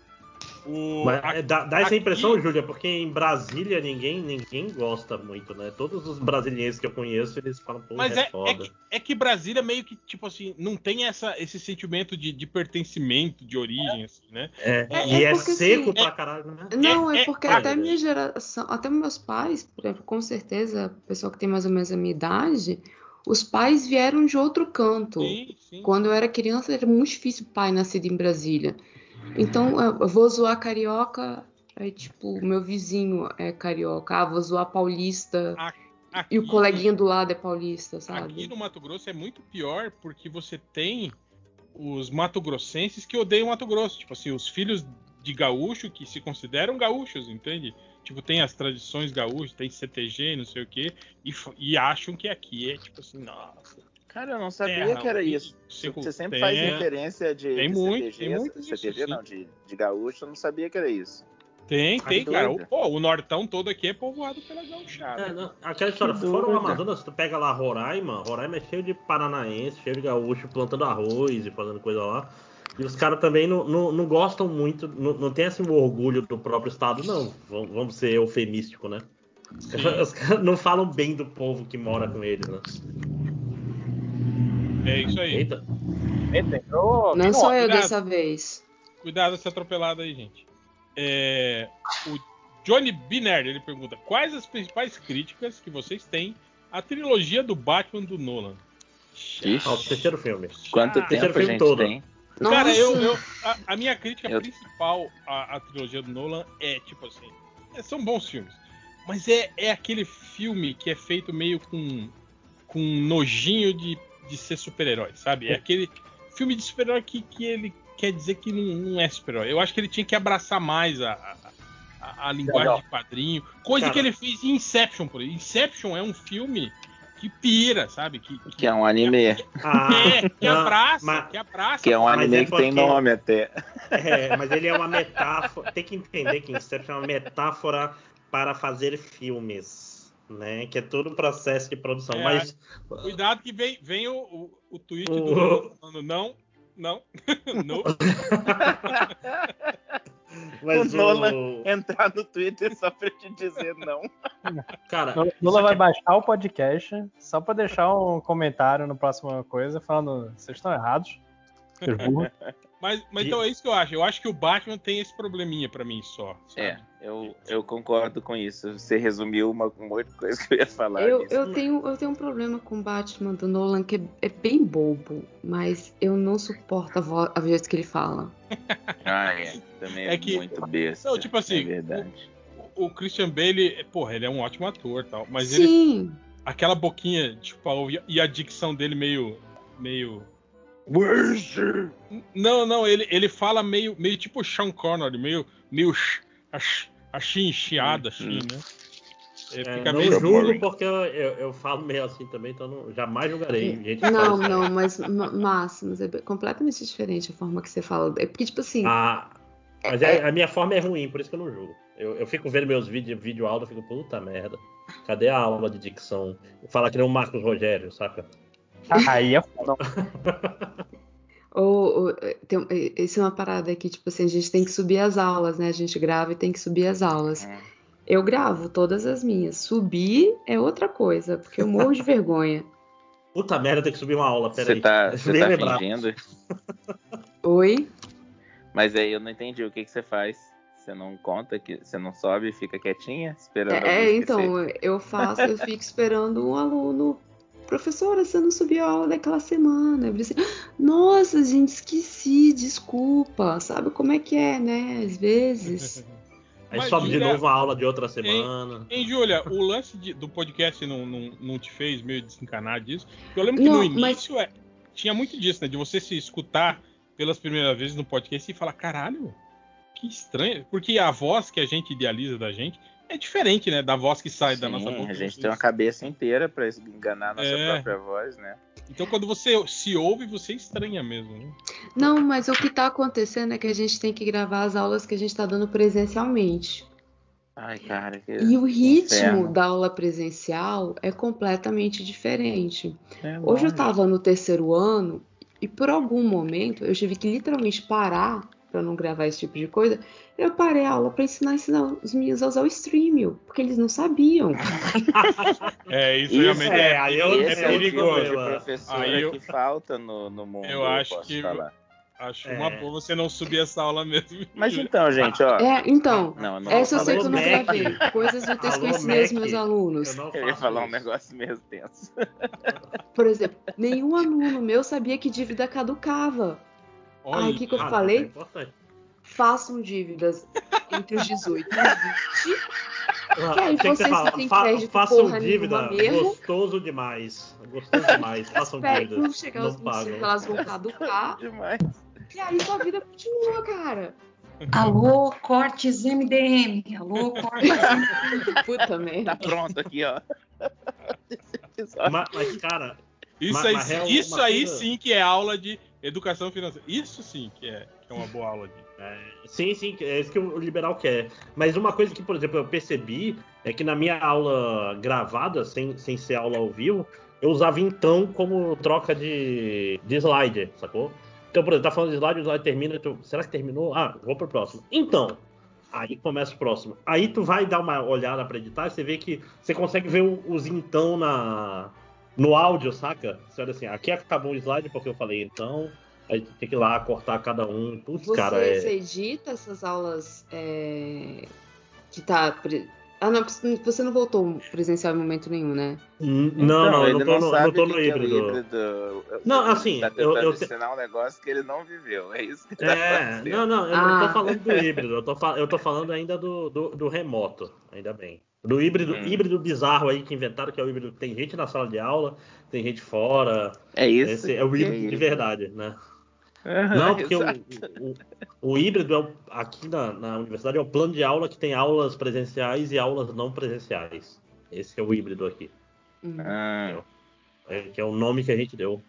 O, Mas, é, dá, dá essa aqui- impressão, Júlia, porque em Brasília ninguém, ninguém gosta muito, né? Todos os brasileiros que eu conheço, eles falam, pô, Mas é, é, é, foda. que, é que Brasília meio que, tipo assim, não tem essa, esse sentimento de, de pertencimento, de origem, assim, né? É, É- e é é porque, seco assim, pra caralho, né? Não, É- é é- porque é- até minha geração, até meus pais, por exemplo, com certeza, o pessoal que tem mais ou menos a minha idade, os pais vieram de outro canto. Sim, sim. Quando eu era criança, era muito difícil o pai nascido em Brasília. Então, eu vou zoar carioca, aí, tipo, meu vizinho é carioca. Ah, vou zoar paulista, Aqui, e o coleguinha do lado é paulista, sabe? Aqui no Mato Grosso é muito pior porque você tem os mato-grossenses que odeiam Mato Grosso. Tipo assim, os filhos de gaúcho que se consideram gaúchos, entende? Tipo, tem as tradições gaúchas, tem CTG, não sei o quê, e, e acham que aqui é tipo assim, nossa. Cara, eu não sabia terra, que era isso. Você sempre tem- faz referência de, tem de muito, CTG, tem muito CTG isso, não, sim. de, de gaúcho, eu não sabia que era isso. Tem, tem, que cara. O, pô, o Nortão todo aqui é povoado pela gauchada. É, não, aquela história, Que fora o doido. Amazonas, tu pega lá Roraima, Roraima é cheio de paranaense, cheio de gaúcho plantando arroz e fazendo coisa lá. E os caras também não, não, não gostam muito, não, não tem assim o orgulho do próprio estado, não. Vamos, vamos ser eufemístico, né? Os caras não falam bem do povo que mora com eles, né? É isso aí. Eita. Entrou. Não sou eu cuidado. dessa vez. Cuidado essa atropelada aí, gente. É, o Johnny Biner, ele pergunta: quais as principais críticas que vocês têm à trilogia do Batman do Nolan? Ixi, Ó, o terceiro filme. quanto Ah, terceiro tempo filme gente todo. tem? Cara, eu, eu- a, a minha crítica Eu- principal à, à trilogia do Nolan é tipo assim: é, são bons filmes, mas é, é aquele filme que é feito meio com, com nojinho de, de ser super-herói, sabe? É aquele filme de super-herói que, que ele quer dizer que não, não é super-herói. Eu acho que ele tinha que abraçar mais a, a, a linguagem Legal. de quadrinho. Coisa Cara. que ele fez em Inception, por exemplo. Inception é um filme que pira, sabe? Que, que, Que é um anime. Ah, é, que não, abraça, mas- que abraça. Que é um anime é que tem porque- nome até. É, mas ele é uma metáfora. Tem que entender que Inception é uma metáfora para fazer filmes, né? Que é todo um processo de produção. É, mas Cuidado que vem, vem o, o, o tweet O- do falando não, não, não. mas O Nolan entrar no Twitter só pra te dizer não. cara, Lula- Lula vai baixar o podcast só pra deixar um comentário no próxima coisa falando vocês estão errados. seus burros." Mas, mas E- então é isso que eu acho. Eu acho que o Batman tem esse probleminha pra mim só. sabe? É, eu, eu concordo com isso. Você resumiu uma, uma outra coisa que eu ia falar. Eu, disso. eu, tenho, eu tenho um problema com o Batman do Nolan que é, é bem bobo, mas eu não suporto a, vo- a vez que ele fala. Ah, é. Também é, É que- muito besta. Não, tipo assim, É verdade. O, o Christian Bale, porra, ele é um ótimo ator tal. Mas ele, Sim, aquela boquinha de pau e- e a dicção dele meio. meio. Não, não, ele, ele fala meio, meio tipo Sean Connery, meio, meio ach- assim, chiado, assim, né? É, fica não meio. julgo porque eu, eu, eu falo meio assim também, então não- jamais julgarei. Gente não, não, mas ma- Máximos, é completamente diferente a forma que você fala. É porque, tipo assim, Ah, mas é- a minha forma é ruim, por isso que eu não julgo. Eu, eu fico vendo meus vídeos, vídeo aula, eu fico, puta merda. Cadê a aula de dicção? Fala que nem o Marcos Rogério, saca? Aí é Ou, ou, é, tem, é, isso é uma parada que, tipo assim, a gente tem que subir as aulas, né? A gente grava e tem que subir as aulas. Hum. Eu gravo todas as minhas. Subir é outra coisa, porque eu morro de vergonha. Puta merda, tem que subir uma aula, peraí. Você tá, Nem tá lembrar. fingindo? Oi? Mas aí eu não entendi o que, que você faz. Você não conta, que você não sobe e fica quietinha, esperando É, esquecer? então, eu faço, eu fico esperando um aluno. Professora, você não subiu a aula daquela semana. Eu falei assim, nossa, gente, esqueci, desculpa. Sabe como é que é, né? Às vezes. Aí Mas, sobe de novo a aula de outra semana. Hein, Júlia, o lance de- do podcast não, não, não te fez meio desencanar disso? Eu lembro que Não, no mas- início é, tinha muito disso, né? De você se escutar pelas primeiras vezes no podcast e falar, caralho, que estranho. Porque a voz que a gente idealiza da gente é diferente, né? Da voz que sai da Sim, nossa boca. a gente Vocês- tem uma cabeça inteira pra enganar nossa É. própria voz, né? Então quando você se ouve, você estranha mesmo, né? Não, mas o que tá acontecendo é que a gente tem que gravar as aulas que a gente tá dando presencialmente. Ai, cara. Que E o ritmo inferno. da aula presencial é completamente diferente. É Hoje eu longe. tava no terceiro ano e por algum momento eu tive que literalmente parar para não gravar esse tipo de coisa. Eu parei a aula para ensinar, ensinar os meninos a usar o Streamio, porque eles não sabiam. É, isso, Isso realmente é, é, aí eu- Esse é é, o tipo perigoso. de professora Aí eu- que falta no, no mundo, Eu acho posso que- falar. Acho É. uma boa você não subir essa aula mesmo. Mas então, gente, ó. É, então, Não, não essa eu sei que eu não gravei. Coisas texto que eu ensinei aos meus alunos. Eu não Eu ia falar um isso. negócio mesmo tenso. Por exemplo, nenhum aluno meu sabia que dívida caducava. Olha, Ai, o que, que eu isso falei? é. Façam dívidas entre os 18 e os 20. Ah, Que aí vocês falar, não têm fa- crédito façam porra dívida, gostoso demais. Gostoso demais. Façam Espere, dívidas. quando chegar não aos 25, pagam. elas vão caducar. Demais. E aí sua vida continua, cara. Alô, cortes MDM. Alô, cortes MDM. Puta Tá merda. pronto aqui, ó. Mas, mas, cara, Isso Mas- aí, mas é isso aí sim que é aula de educação financeira. Isso sim que é, que é uma boa aula de. É, sim, sim, é isso que o liberal quer. Mas uma coisa que, por exemplo, eu percebi é que na minha aula gravada, sem, sem ser aula ao vivo, eu usava então como troca de, de slide, sacou? Então, por exemplo, tá falando de slide, o slide termina, tu, será que terminou? Ah, vou pro próximo. Então, aí começa o próximo. Aí tu vai dar uma olhada pra editar você vê que você consegue ver os então na, no áudio, saca? Você olha assim, aqui acabou o slide porque eu falei então, aí tu tem que ir lá cortar cada um. Putz, Você, cara, é... você edita essas aulas é, que tá Ah, não, você não voltou presencial em momento nenhum, né? Hum, não, Então, não, eu ele não tô, no, sabe não tô no que é híbrido. híbrido. Não, assim, Tá eu- eu te- ensinar um negócio que ele não viveu. É isso que tá É, não, não, eu não Ah. tô falando do híbrido, eu tô, eu tô falando ainda do, do, do remoto, ainda bem. Do híbrido, Hum. híbrido bizarro aí que inventaram, que é o híbrido tem gente na sala de aula, tem gente fora. É isso. Esse é o híbrido de isso. verdade, né? Não, porque o, o, o híbrido é o- aqui na, na universidade é o plano de aula que tem aulas presenciais e aulas não presenciais. Esse é o híbrido aqui, Uhum. Ah, é, que é o nome que a gente deu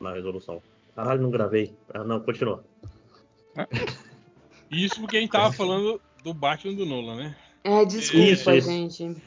na resolução. Caralho, não gravei. Ah, não, continua. Isso porque a gente tava falando do Batman do Nolan, né? É, desculpa, Isso, isso. gente.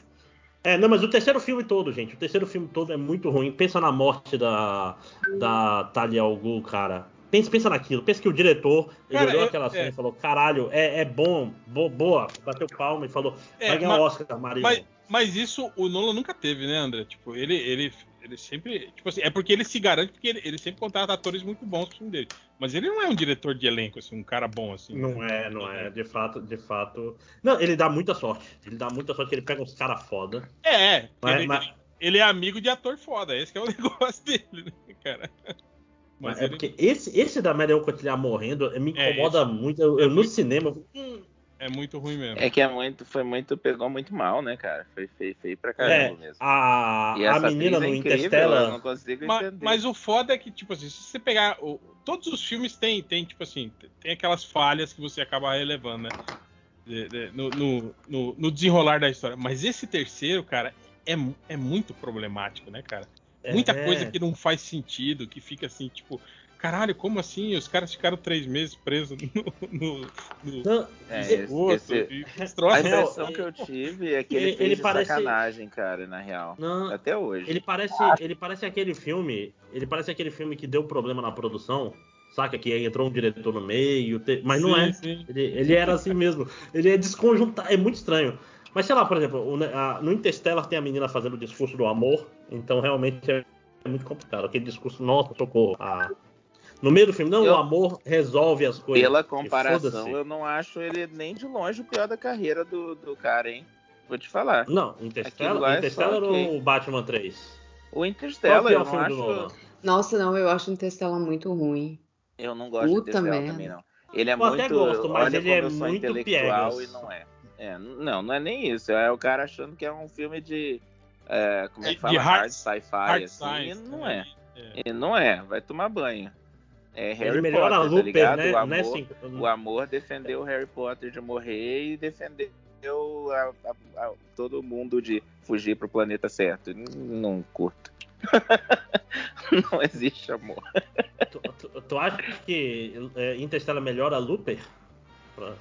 É, não, mas o terceiro filme todo, gente. O terceiro filme todo é muito ruim. Pensa na morte da, da Talia al Ghul, cara. Pensa, pensa naquilo. Pensa que o diretor ele Cara, olhou eu- aquela cena é. e falou: caralho, é, é bom, bo- boa. Bateu palma e falou: É, vai ganhar ma- o Oscar, Marinho. Mas, mas isso o Nolan nunca teve, né, André? Tipo, ele, ele, ele sempre. Tipo assim, é porque ele se garante porque ele, ele sempre contrata atores muito bons pro filme dele. Mas ele não é um diretor de elenco, assim, um cara bom, assim. Não é, não é. De fato, de fato. Não, ele dá muita sorte. Ele dá muita sorte ele pega uns caras foda. É, é. Mas- ele, mas- ele é amigo de ator foda. Esse é o negócio dele, né, cara? Mas Mas é ele- porque esse, esse da Marion Cotillard morrendo me É, incomoda muito. Eu, eu no cinema. hum, é muito ruim mesmo. É que é muito, foi muito, pegou muito mal, né, cara? Foi feio, feio pra É, caramba mesmo. a, E a menina atriz no é incrível, Interstellar. eu não consigo Ma- entender. Mas, o foda é que, tipo assim, se você pegar. o- todos os filmes têm, tem, tipo assim, tem aquelas falhas que você acaba relevando, né? De- de- no, no- no- no desenrolar da história. Mas esse terceiro, cara, é, é muito problemático, né, cara? Muita É. coisa que não faz sentido, que fica assim, tipo, caralho, como assim? Os caras ficaram três meses presos no. no, no Não, É, esse- esse- esse- A real, impressão que eu tive é que ele, ele- fez ele de parece- sacanagem, cara, na real. não, Até hoje. Ele parece, ele parece aquele filme, ele parece aquele filme que deu problema na produção, saca que aí entrou um diretor no meio, te- mas não Sim, é. sim. Ele, ele era assim mesmo. Ele é desconjuntado, é muito estranho. Mas sei lá, por exemplo, o- a- no Interstellar tem a menina fazendo o discurso do amor, então realmente é, é muito complicado. Aquele discurso, nossa, socorro. Ah, no meio do filme, não, Eu- o amor resolve as coisas. Pela comparação, eu não acho ele nem de longe o pior da carreira do, do cara, hein? Vou te falar. Não, Interstellar, é Interstellar ok. ou o Batman 3? O Qual o Interstellar, pior eu não filme do Nolan? acho. Nossa, não, eu acho o Interstellar muito ruim. Eu não gosto Puta de Interstellar também, não. Ele é Eu muito. até gosto, mas ele é muito intelectual piegas. e não é. É, não, não é nem isso. É o cara achando que é um filme de. É, como é que De- fala? de hard- hard sci-fi, Hard assim. science, não né? é. E não é. Vai tomar banho. É Harry Ele Potter, tá Looper, ligado? né? o, amor, né, assim, o amor defendeu o Harry Potter de morrer e defendeu a- a- a- todo mundo de fugir pro planeta certo. Não, não curto. não existe amor. Tu, tu- tu acha que é, Interstellar melhora a Looper? Pra-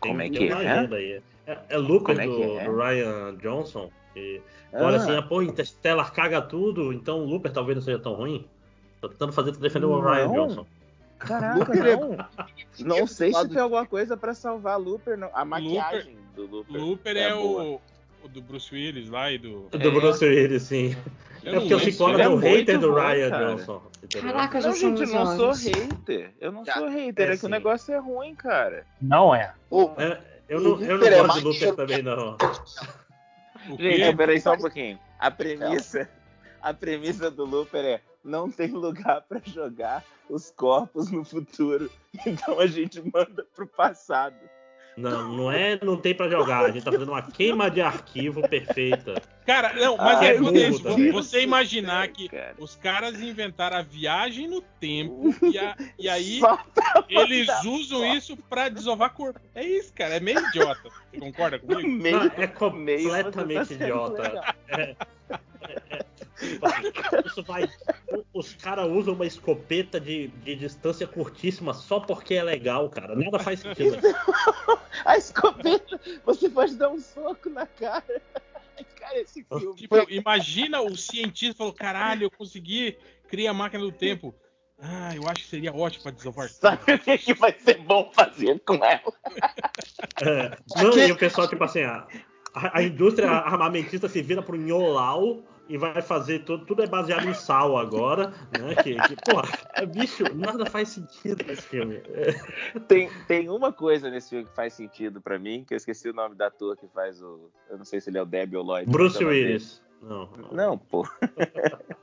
Como é que é? É, é Looper Como é do, que é? do Ryan Johnson. Que, olha Ah. assim, ah, pô, Interstellar caga tudo, então o Looper talvez não seja tão ruim. Tô tentando fazer tu defender o Ryan Não. Johnson. Caraca, Looper é- não. Não sei se tem alguma coisa pra salvar Looper. Não. A maquiagem do Looper. Looper é é, o, o do Bruce Willis lá e do. Do É. Bruce Willis, sim. Eu É não porque eu lembro. sei Ele é é o muito hater do Ryan cara. Johnson. entendeu? Caraca, já Não, gente, eu não 11 sou hater. Eu não sou hater. é É, que o sim. negócio é ruim, cara. Não é. É, eu não, eu não Looper é gosto de Looper também, não. Gente, peraí só um pouquinho. A premissa, a premissa do Looper é não tem lugar pra jogar os corpos no futuro. Então a gente manda pro passado. Não, não é, não tem pra jogar. A gente tá fazendo uma queima de arquivo perfeita. Cara, não, mas Ai, é meu você- você imaginar que Cara. os caras inventaram a viagem no tempo e, a- e aí Só eles usam foto. isso pra desovar corpo. É isso, cara. É meio idiota. Você concorda comigo? meio. Não, é meio completamente sendo idiota. É, é, é, tipo isso vai. Os caras usam uma escopeta de, de distância curtíssima só porque é legal, cara. Nada faz sentido. A escopeta, você pode dar um soco na cara. Cara, esse filme. Tipo, imagina o cientista falou: caralho, eu consegui criar a máquina do tempo. Ah, eu acho que seria ótimo pra desovar. Sabe o que, que vai ser bom fazer com ela? É, não, e o pessoal, tipo assim, a, a indústria armamentista se vira pro Nholau e vai fazer tudo, tudo é baseado em sal agora, né? Que, que porra, bicho, nada faz sentido nesse filme. Tem, tem uma coisa nesse filme que faz sentido pra mim, que eu esqueci o nome da ator que faz o. Eu não sei se ele é o Debbie ou Lloyd. Bruce Willis. Não, não, não, pô.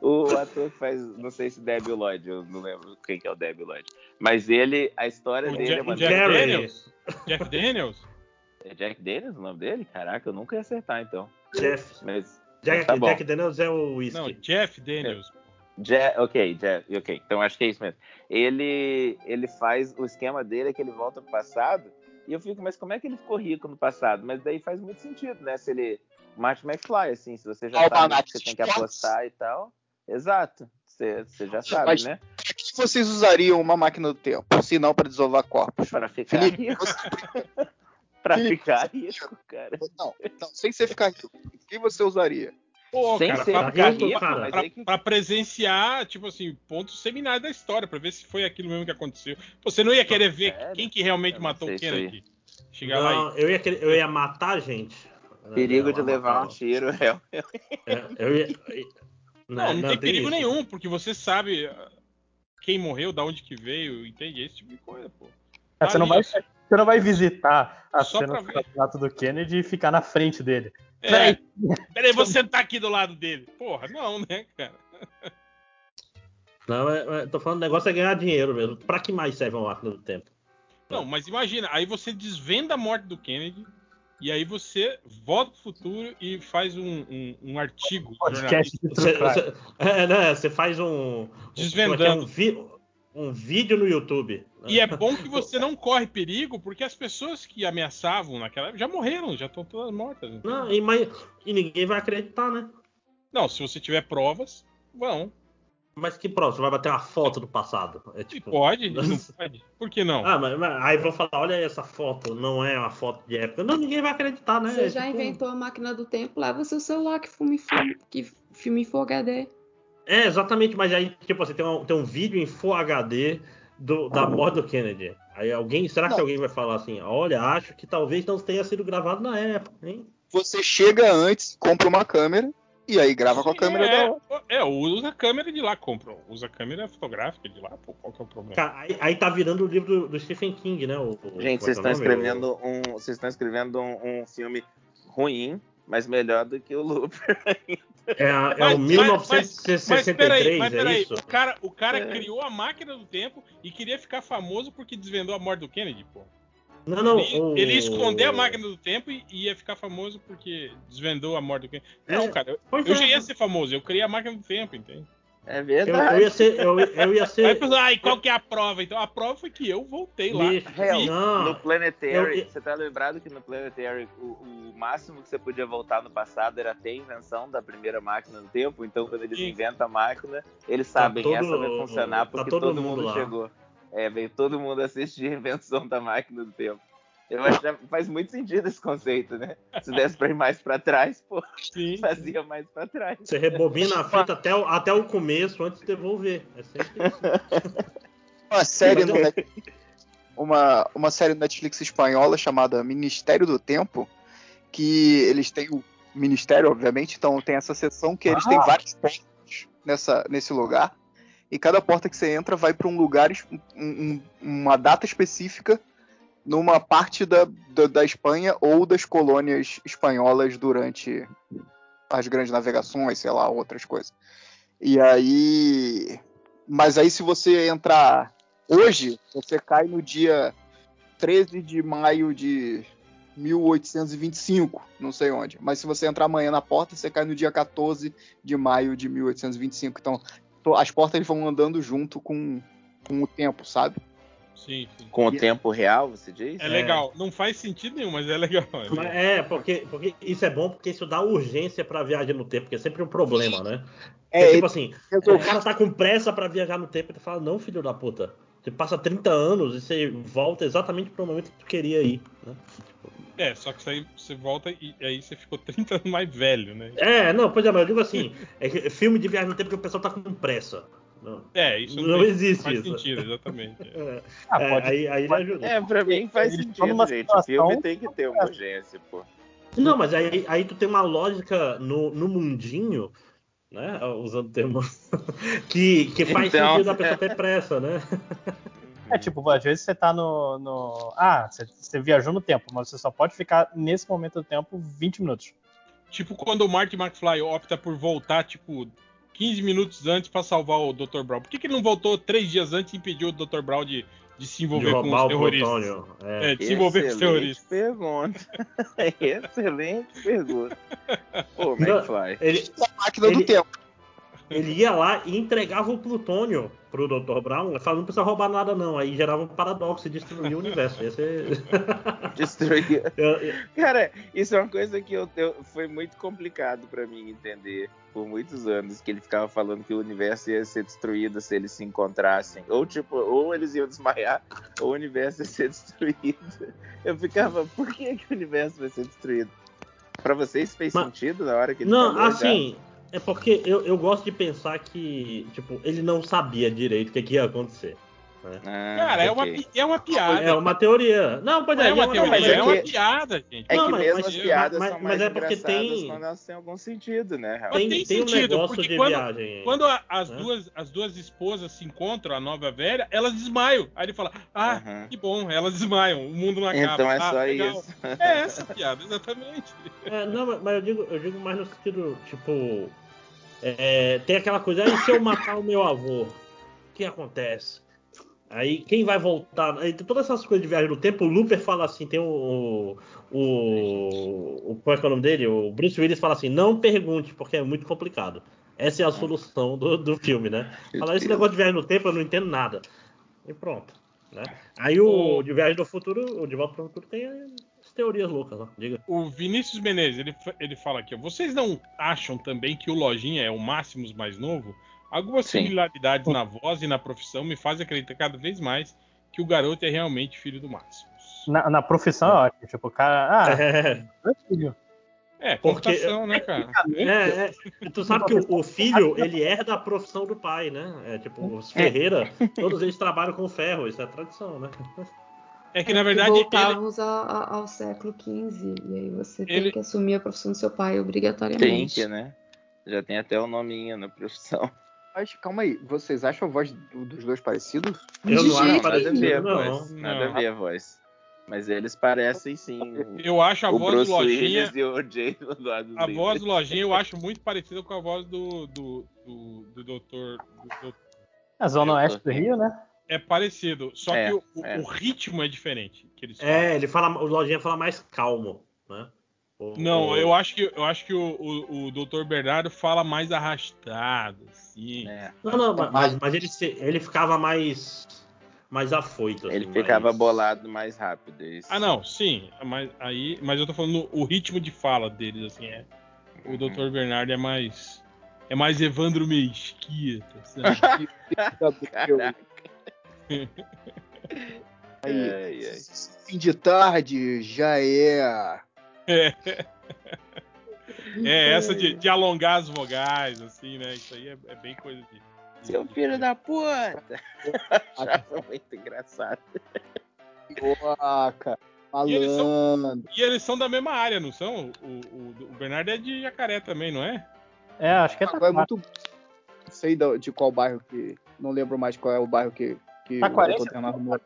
o ator que faz, não sei se Debbie ou Lloyd, eu não lembro quem que é o Debbie Lloyd. Mas ele, a história O dele Jack- é uma Jack Daniels? Jeff Daniels? É Jack Daniels o nome dele? Caraca, eu nunca ia acertar então. Jeff. Mas. Jack, tá. Jack Daniels é o whisky. Não, Jeff Daniels. Je- ok, Je- ok. Então acho que é isso mesmo. Ele, ele faz o esquema dele é que ele volta pro passado. E eu fico, mas como é que ele ficou rico no passado? Mas daí faz muito sentido, né? Se ele. Martin McFly, assim, se você já sabe Almanac que você tem que apostar e tal. Exato. Você, você já sabe, Mas- né? Pra que vocês usariam uma máquina do tempo? Se não para desovar corpos? Para ficar Felipe, rico. Pra Felipe, ficar rico, cara. Não, não, sem você ficar rico. O que você usaria? Pô, Sem cara, ser pra, ficar rico, rico, cara. mas pra- aí que. pra presenciar, tipo assim, pontos seminais da história, pra ver se foi aquilo mesmo que aconteceu. Pô, Você não ia querer ver Sério? quem que realmente Eu não matou aí. Kennedy? Chegar lá Não, eu ia, querer- eu ia matar a gente. Perigo de levar matar- um tiro, é. É, eu ia. e... Não, não, tem perigo isso. nenhum, porque você sabe ah, quem morreu, da onde que veio, entende? Esse tipo de coisa, pô. Ah, você, não vai, você não vai visitar a Só cena do assassinato do Kennedy e ficar na frente dele. É, Peraí. peraí, vou sentar aqui do lado dele. Porra, não, né, cara? Não, é, é, tô falando, o negócio é ganhar dinheiro mesmo. Pra que mais serve uma máquina do tempo? Não, mas imagina, aí você desvenda a morte do Kennedy, e aí você volta pro futuro e faz um, um, um artigo Podcast de Você, você- é, né, você faz um. Desvendando. é é? Um, vi- um vídeo no YouTube. né? E é bom que você não corre perigo, porque as pessoas que ameaçavam naquela época já morreram, já estão todas mortas. entendeu? Não, e, mas, e ninguém vai acreditar, né? Não, se você tiver provas, vão. Mas que prova? Você vai bater uma foto do passado. É E tipo. pode, e não pode. Por que não? Ah, mas, mas aí vão falar, olha essa foto, não é uma foto de época. Não, ninguém vai acreditar, né? Você É já tipo- inventou a máquina do tempo, leva seu celular que filme, filme, que filme Full HD. É, exatamente, mas aí, tipo, você tem um, tem um vídeo em Full HD do- da morte do Kennedy. Aí alguém, será que Não. alguém vai falar assim, olha, acho que talvez não tenha sido gravado na época, hein? Você chega antes, compra uma câmera e aí grava com a câmera da hora. é, é, usa a câmera de lá, compra. Usa a câmera fotográfica de lá, pô, qual que é o problema? Cara, aí, aí tá virando o livro do, do Stephen King, né? O, Gente, é vocês que é estão o nome? escrevendo um. Vocês estão escrevendo um, um filme ruim, mas melhor do que o Looper. É, a- é Mas- o mas- Mas 1963, peraí, mas é peraí, isso? o cara, o cara É. criou a máquina do tempo e queria ficar famoso porque desvendou a morte do Kennedy, pô. Não, não, ele, o- ele ia esconder a máquina do tempo e ia ficar famoso porque desvendou a morte do Kennedy. Não, É, cara, eu, eu é. já ia ser famoso, eu criei a máquina do tempo, entende? É Eu, eu verdade. ia ser. Eu, eu ia Aí ser. pessoal, ai, qual que é a prova? Então a prova foi que eu voltei lá. Hell, não, no Planetary, eu- eu- você tá lembrado que no Planetary o, o máximo que você podia voltar no passado era ter a invenção da primeira máquina do tempo? Então, quando eles Sim. inventam a máquina, eles Tá sabem todo- essa vai funcionar tá porque todo todo, mundo mundo, chegou. É, veio todo mundo assistir a invenção da máquina do tempo. Eu acho que faz muito sentido esse conceito, né? Se desse pra ir mais pra trás, pô, Sim. fazia mais pra trás. Você rebobina a fita até o, até o começo antes de devolver. É sempre isso. Uma série no eu- Net- uma, uma série no Netflix espanhola chamada Ministério do Tempo, que eles têm o ministério, obviamente, então tem essa seção que eles têm várias portas nessa, nesse lugar. E cada porta que você entra vai para um lugar, um- um- uma data específica numa parte da, da, da Espanha ou das colônias espanholas durante as grandes navegações, sei lá, outras coisas. E aí. Mas aí, se você entrar hoje, você cai no dia 13 de maio de 1825, não sei onde. Mas se você entrar amanhã na porta, você cai no dia 14 de maio de 1825. Então, as portas vão andando junto com, com o tempo, sabe? Sim, sim. Com o tempo real, você diz? É legal. Não faz sentido nenhum, mas é legal. É legal. É, porque, porque isso é bom porque isso dá urgência pra viagem no tempo, que é sempre um problema, né? É, É, tipo assim, o resolvi- cara tá com pressa pra viajar no tempo e tu fala, não, filho da puta. Você passa 30 anos e você volta exatamente pro momento que tu queria ir. Né? É, só que isso aí você volta e aí você ficou 30 anos mais velho, né? É, não, pois é, mas eu digo assim, é filme de viagem no tempo que o pessoal tá com pressa. Não, É, isso não tem- existe faz isso. sentido, exatamente. é. É, Ah, é, pode- aí, aí ele ajuda. É, pra mim faz estão sentido, gente. situação- O filme tem que ter uma urgência, pô. Não, mas aí, aí tu tem uma lógica no, no mundinho, né? Usando o termo. que, que faz Então, sentido a pessoa ter pressa, né? É tipo, às vezes você tá no. no- ah, você, você viajou no tempo, mas você só pode ficar nesse momento do tempo 20 minutos. Tipo quando o Marty McFly opta por voltar, tipo, 15 minutos antes pra salvar o Dr. Brown. Por que, que ele não voltou três dias antes e impediu o Dr. Brown de, de se De envolver com roubar os terroristas? plutônio. É. É, de se envolver com os Excelente terroristas. pergunta. Excelente pergunta. Pô, McFly. Ele, A máquina Ele- do tempo. Ele ia lá e entregava o plutônio pro Dr. Brown, falando não precisa roubar nada, não. Aí gerava um paradoxo e destruía o universo. Ia ser. Eu- eu- Cara, isso é uma coisa que eu, eu- foi muito complicado pra mim entender por muitos anos, que ele ficava falando que o universo ia ser destruído se eles se encontrassem. Ou tipo, ou eles iam desmaiar, ou o universo ia ser destruído. Eu ficava, por que, que o universo vai ser destruído? Pra vocês fez Mas- sentido na hora que ele Não, falou já? É porque eu, eu gosto de pensar que, tipo, ele não sabia direito o que, que ia acontecer. Ah, Cara, é uma, ok. pi- é uma piada. É uma teoria. Não, pode Não é uma mas teoria, é é uma que- piada, gente. É Não, que mas- mesmo mas- as piadas mas- são mas mais é porque tem- quando elas têm algum sentido, né? Raul? Mas Tem, tem tem um sentido, negócio porque de quando- viagem. Quando a- as, Né? duas, as duas esposas se encontram, a nova e a velha, elas desmaiam. Aí ele fala: Ah, Aham. que bom, elas desmaiam, o mundo não acaba. Então é Ah, só legal. isso. É essa a piada, exatamente. É, não, mas- mas eu digo, eu digo mais no sentido, tipo. É, tem aquela coisa, aí se eu matar o meu avô, o que acontece? Aí quem vai voltar? Aí todas essas coisas de viagem no tempo, o Looper fala assim, tem o. O. o qual é, que é o nome dele? O Bruce Willis fala assim, não pergunte, porque é muito complicado. Essa é a solução do, do filme, né? Falar esse negócio de viagem no tempo, eu não entendo nada. E pronto. Né? Aí o de viagem no futuro, o de volta para o futuro tem teorias loucas, ó. Diga. O Vinícius Menezes, ele, ele fala aqui: ó, Vocês não acham também que o Lojinha é o Máximos mais novo? Algumas Sim. similaridades na voz e na profissão me fazem acreditar cada vez mais que o garoto é realmente filho do Máximos. Na, na profissão é ótimo. Tipo, o cara. Ah, É, é filho. É, Porque- né, cara? É, é. Tu sabe que o, o filho, ele herda a profissão do pai, né? É tipo, os Ferreira, todos eles trabalham com ferro, isso é tradição, né? É que na verdade ele, voltávamos a- a- ao século XV e aí você Ele- tem que assumir a profissão do seu pai Tem obrigatoriamente. que, né? Já tem até o nominho na profissão. Mas calma aí, vocês acham a voz do- dos dois parecidos? Eu De não acho Nada a ver a não. voz. Nada a Não. ver a voz. Mas eles parecem sim. eu acho a o voz Bruce do Lojinha. E o Jason do lado A dele. voz do Lojinha eu acho muito parecida com a voz do, do, do, do doutor. do- do- A zona oeste do. Rio, né? É parecido, só É, que o, é. o ritmo é diferente. Que eles falam. É, ele fala, o Lojinha fala mais calmo, né? O- Não, o- eu acho que, eu acho que o, o, o Dr. Bernardo fala mais arrastado, assim. É. Não, não, mas, mas ele, se- ele ficava mais, mais afoito. Ele assim, ficava mais- bolado mais rápido. Isso. Ah, não, sim, mas aí, mas eu tô falando o ritmo de fala deles, assim, é. O Uhum. Dr. Bernardo é mais é mais Evandro Mesquita, sabe? Aí, Ai, ai. fim de tarde já é. é, é essa de, de alongar as vogais, assim, né? Isso aí é, é bem coisa de. de- Seu de- filho da puta! Achava muito engraçado. Caraca, E eles são- malandro. E eles são da mesma área, não são? O, o, o Bernardo é de Jacaré também, não é? É, acho que é Agora é muito. Não sei da- de qual bairro que. Não lembro mais qual é o bairro que. Que Taquarense? o Tottenham arrumou.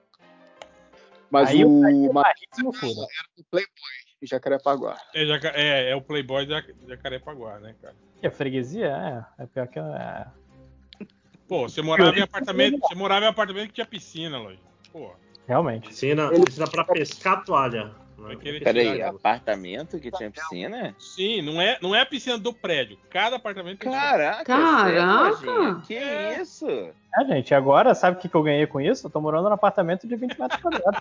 Mas Aí o. aí Ma- Marítimo fura. o Playboy em Jacarepaguá. É, Jaca- é, é o Playboy de Jaca- Jacarepaguá, né, cara? A freguesia é, é pior que é. Pô, você morava em apartamento, você morava em apartamento que tinha piscina, Lojinha. Pô, Realmente. Piscina, piscina pra pescar toalha. Peraí, apartamento que tinha piscina? sim, não é, não é a piscina do prédio. Cada apartamento tem Caraca! Caraca! sério? Que É. isso? É, gente, agora sabe o que, que eu ganhei com isso? Eu tô morando num apartamento de 20 metros quadrados.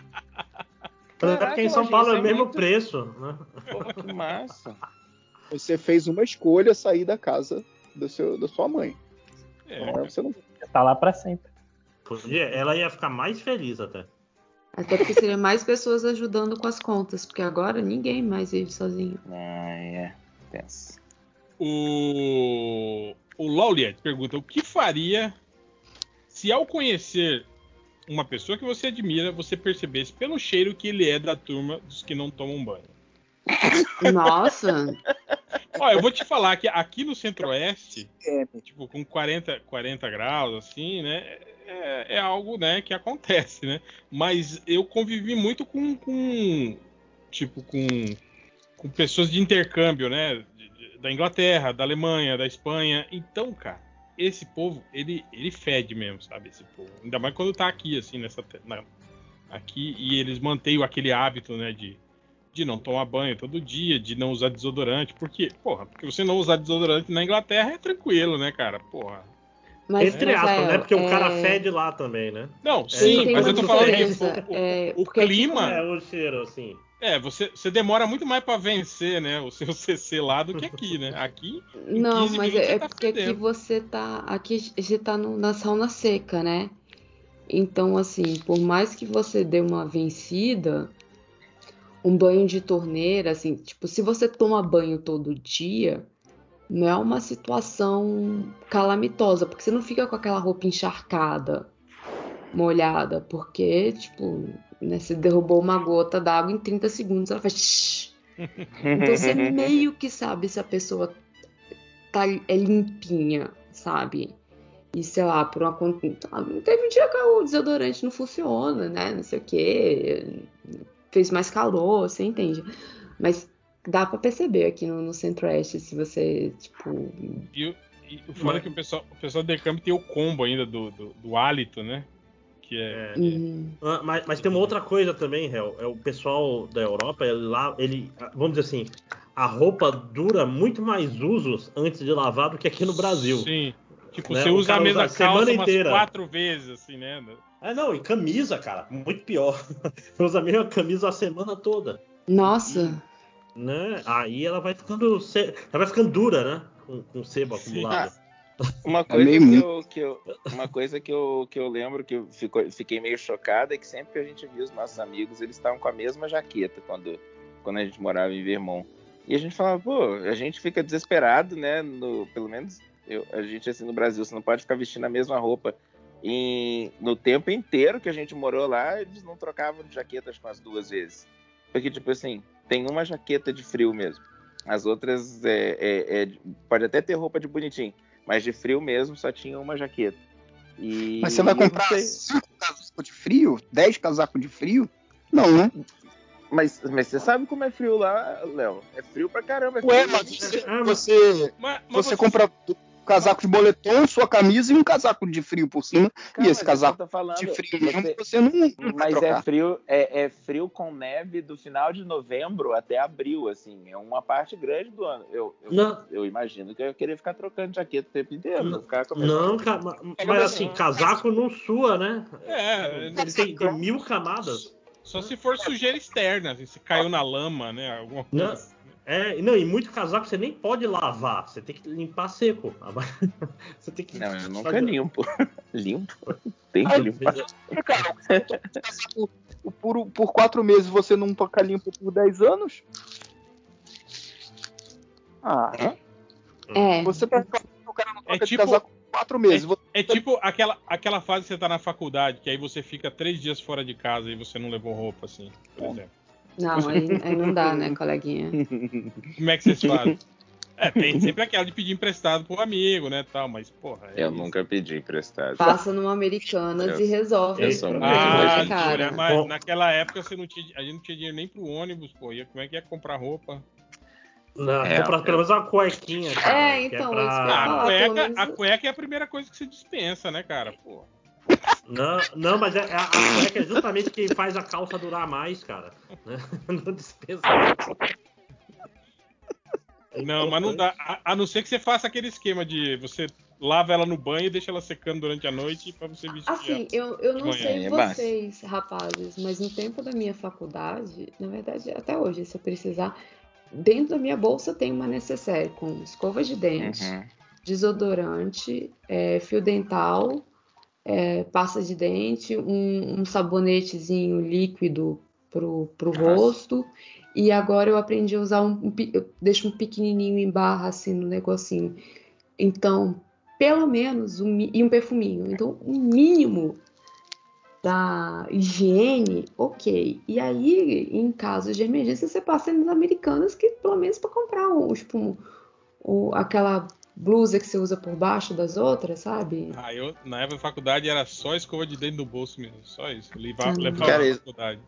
Até Caraca, porque em São Paulo é isso o mesmo muito- preço, né? Pô, que massa. Você fez uma escolha sair da casa do seu, da sua mãe. É, Agora você não. Tá lá pra sempre. Podia, ela ia ficar mais feliz até. Até porque seria mais pessoas ajudando com as contas, porque agora ninguém mais vive sozinho. Ah, é. Pensa. O, o Lauliet pergunta: o que faria se ao conhecer uma pessoa que você admira, você percebesse pelo cheiro que ele é da turma dos que não tomam banho. Nossa! Ó, eu vou te falar que aqui no Centro-Oeste, tipo, com 40, 40 graus, assim, né? É, é, algo, né, que acontece, né? Mas eu convivi muito com, com tipo, com, com pessoas de intercâmbio, né? Da Inglaterra, da Alemanha, da Espanha. Então, cara, esse povo, ele, ele fede mesmo, sabe? Esse povo. Ainda mais quando tá aqui, assim, nessa. Na, aqui, e eles mantêm aquele hábito, né, de, de não tomar banho todo dia, de não usar desodorante. Porque, porra, porque você não usar desodorante na Inglaterra é tranquilo, né, cara? Porra. Mas, Entre aspas, né? Porque é... o cara fede lá também, né? Não, sim, é, mas eu tô falando que o, é, o, o clima. É o cheiro, assim. É, você, você demora muito mais para vencer, né, o seu CC lá do que aqui, né? Aqui. Não, mas é tá porque aqui você tá. Aqui gente tá no, na sauna seca, né? Então, assim, por mais que você dê uma vencida, um banho de torneira, assim, tipo, se você toma banho todo dia, não é uma situação calamitosa, porque você não fica com aquela roupa encharcada, molhada, porque, tipo, né? Você derrubou uma gota d'água em 30 segundos, ela faz. então você meio que sabe se a pessoa tá, é limpinha, sabe? E sei lá, por uma conta. Teve um dia que o desodorante não funciona, né? Não sei o que. Fez mais calor, você entende? Mas dá para perceber aqui no, no Centro-Oeste se você, tipo. E, e o foda é que o pessoal, o pessoal do Decamp tem o combo ainda do, do, do hálito, né? que é. é. Uhum. Ah, mas, mas, tem uma outra coisa também, Hel. É o pessoal da Europa, ele, lá, ele, vamos dizer assim, a roupa dura muito mais usos antes de lavar do que aqui no Brasil. Sim. Tipo, né? você usa a mesma usa calça umas inteira. quatro vezes, assim, né? É, não, e camisa, cara, muito pior. Você usa a mesma camisa a semana toda. Nossa. E, né? Aí ela vai ficando. Ela vai ficando dura, né? Com, com sebo acumulado. Ah, uma é coisa, é que, eu, que eu, uma coisa que, eu, que eu lembro que eu fico, fiquei meio chocada é que sempre que a gente via os nossos amigos, eles estavam com a mesma jaqueta quando, quando a gente morava em Vermont. E a gente falava, pô, a gente fica desesperado, né? No, pelo menos eu, a gente, assim, no Brasil, você não pode ficar vestindo a mesma roupa. E no tempo inteiro que a gente morou lá, eles não trocavam de jaquetas com as duas vezes. Porque, tipo assim, tem uma jaqueta de frio mesmo. As outras é, é, é, pode até ter roupa de bonitinho, mas de frio mesmo só tinha uma jaqueta. E mas você vai comprar cinco casacos de frio? Dez casacos de frio? Não, né? Mas, mas você sabe como é frio lá, Léo? É frio pra caramba. É Ué, mas você, você, mas, mas você, você compra casaco de boletom, sua camisa e um casaco de frio por cima. Cara, e esse casaco falando, de frio mesmo você, você não, não Mas é frio, é, é, frio com neve do final de novembro até abril, assim. É uma parte grande do ano. Eu, eu, eu imagino que eu ia querer ficar trocando jaqueta o tempo inteiro. Não, não cara, mas, mas assim, casaco não sua, né? É, ele tem, tem mil camadas. Só se for sujeira externa, assim, se caiu na lama, né? Alguma coisa. Não. É, não, e muito casaco você nem pode lavar, você tem que limpar seco. Você tem que. Não, eu nunca limpo. limpo. Tem que limpar. por, por quatro meses você não toca limpo por dez anos? Ah. É. Você o cara não toca é tipo, casaco por quatro meses. É, é tipo aquela, aquela fase que você tá na faculdade, que aí você fica três dias fora de casa e você não levou roupa, assim, por é. exemplo. Não, aí, aí, não dá, né, coleguinha? Como é que vocês fazem? É, tem sempre aquela de pedir emprestado pro amigo, né, tal, mas, porra... É eu isso. nunca pedi emprestado. Passa numa Americanas eu, e resolve eu sou ah, cara. mas naquela época você não tinha, a gente não tinha dinheiro nem pro ônibus, pô, e como é que ia comprar roupa? Não, é, comprar pelo menos uma cuequinha, cara. É, então, é pra... a, cueca, menos... a cueca é a primeira coisa que você dispensa, né, cara, pô. Não, não, mas é, a, a cueca é justamente quem faz a calça durar mais, cara. Né? Não dispensa. Não, mas não dá. A, a, não ser que você faça aquele esquema de você lava ela no banho e deixa ela secando durante a noite para você vestir. Assim, eu, eu não sei é vocês, rapazes, mas no tempo da minha faculdade, na verdade, até hoje, se eu precisar, dentro da minha bolsa tem uma necessaire com escova de dente, uhum. desodorante, é, fio dental é, pasta de dente, um, um sabonetezinho líquido pro, pro rosto. E agora eu aprendi a usar um, um eu deixo um pequenininho em barra assim no negocinho. Então, pelo menos um, e um perfuminho. Então, o um mínimo da higiene, ok. E aí, em casos de emergência, você passa nas americanas que pelo menos para comprar um, tipo, um, aquela blusa que você usa por baixo das outras, sabe? Ah, eu na época da faculdade era só escova de dentro do bolso mesmo, só isso. Levava, Hum. levava Cara, pra faculdade.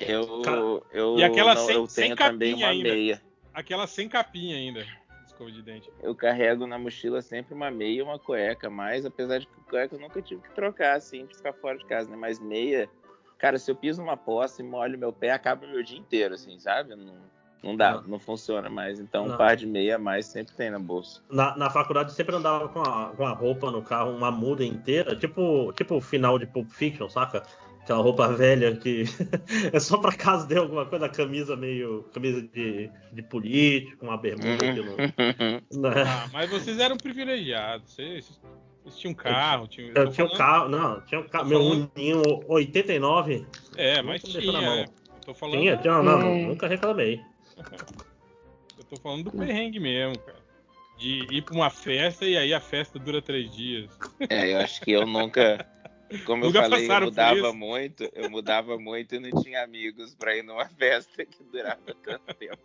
Eu, Cara, eu, e aquela não, sem- eu sem tenho também capinha uma ainda. meia. Aquela sem capinha ainda, escova de dente. Eu carrego na mochila sempre uma meia e uma cueca, mas apesar de que cueca eu nunca tive que trocar, assim, de ficar fora de casa, né? Mas meia, cara, se eu piso numa poça e molho meu pé, acaba o meu dia inteiro, assim, sabe? Não, não dá, Não. não. funciona mais. Então, Não. um par de meia a mais sempre tem na bolsa. Na, na faculdade sempre andava com a, com a roupa no carro, uma muda inteira, tipo tipo o final de Pulp Fiction, saca? Aquela roupa velha que é só pra caso dê alguma coisa, a camisa meio. camisa de, de político, uma bermuda que não. né? Ah, mas vocês eram privilegiados. Vocês, vocês tinham carro, tinham. Eu tô tinha um carro, não, tinha um carro, meu falando- Uninho 89. É, mas tinha, na mão. Eu tô falando. Tinha, tinha, não, É. nunca reclamei. Eu tô falando do perrengue mesmo, cara. De ir pra uma festa e aí a festa dura três dias. É, eu acho que eu nunca. Como Nunca eu falei, eu mudava muito, eu mudava muito e não tinha amigos pra ir numa festa que durava tanto tempo.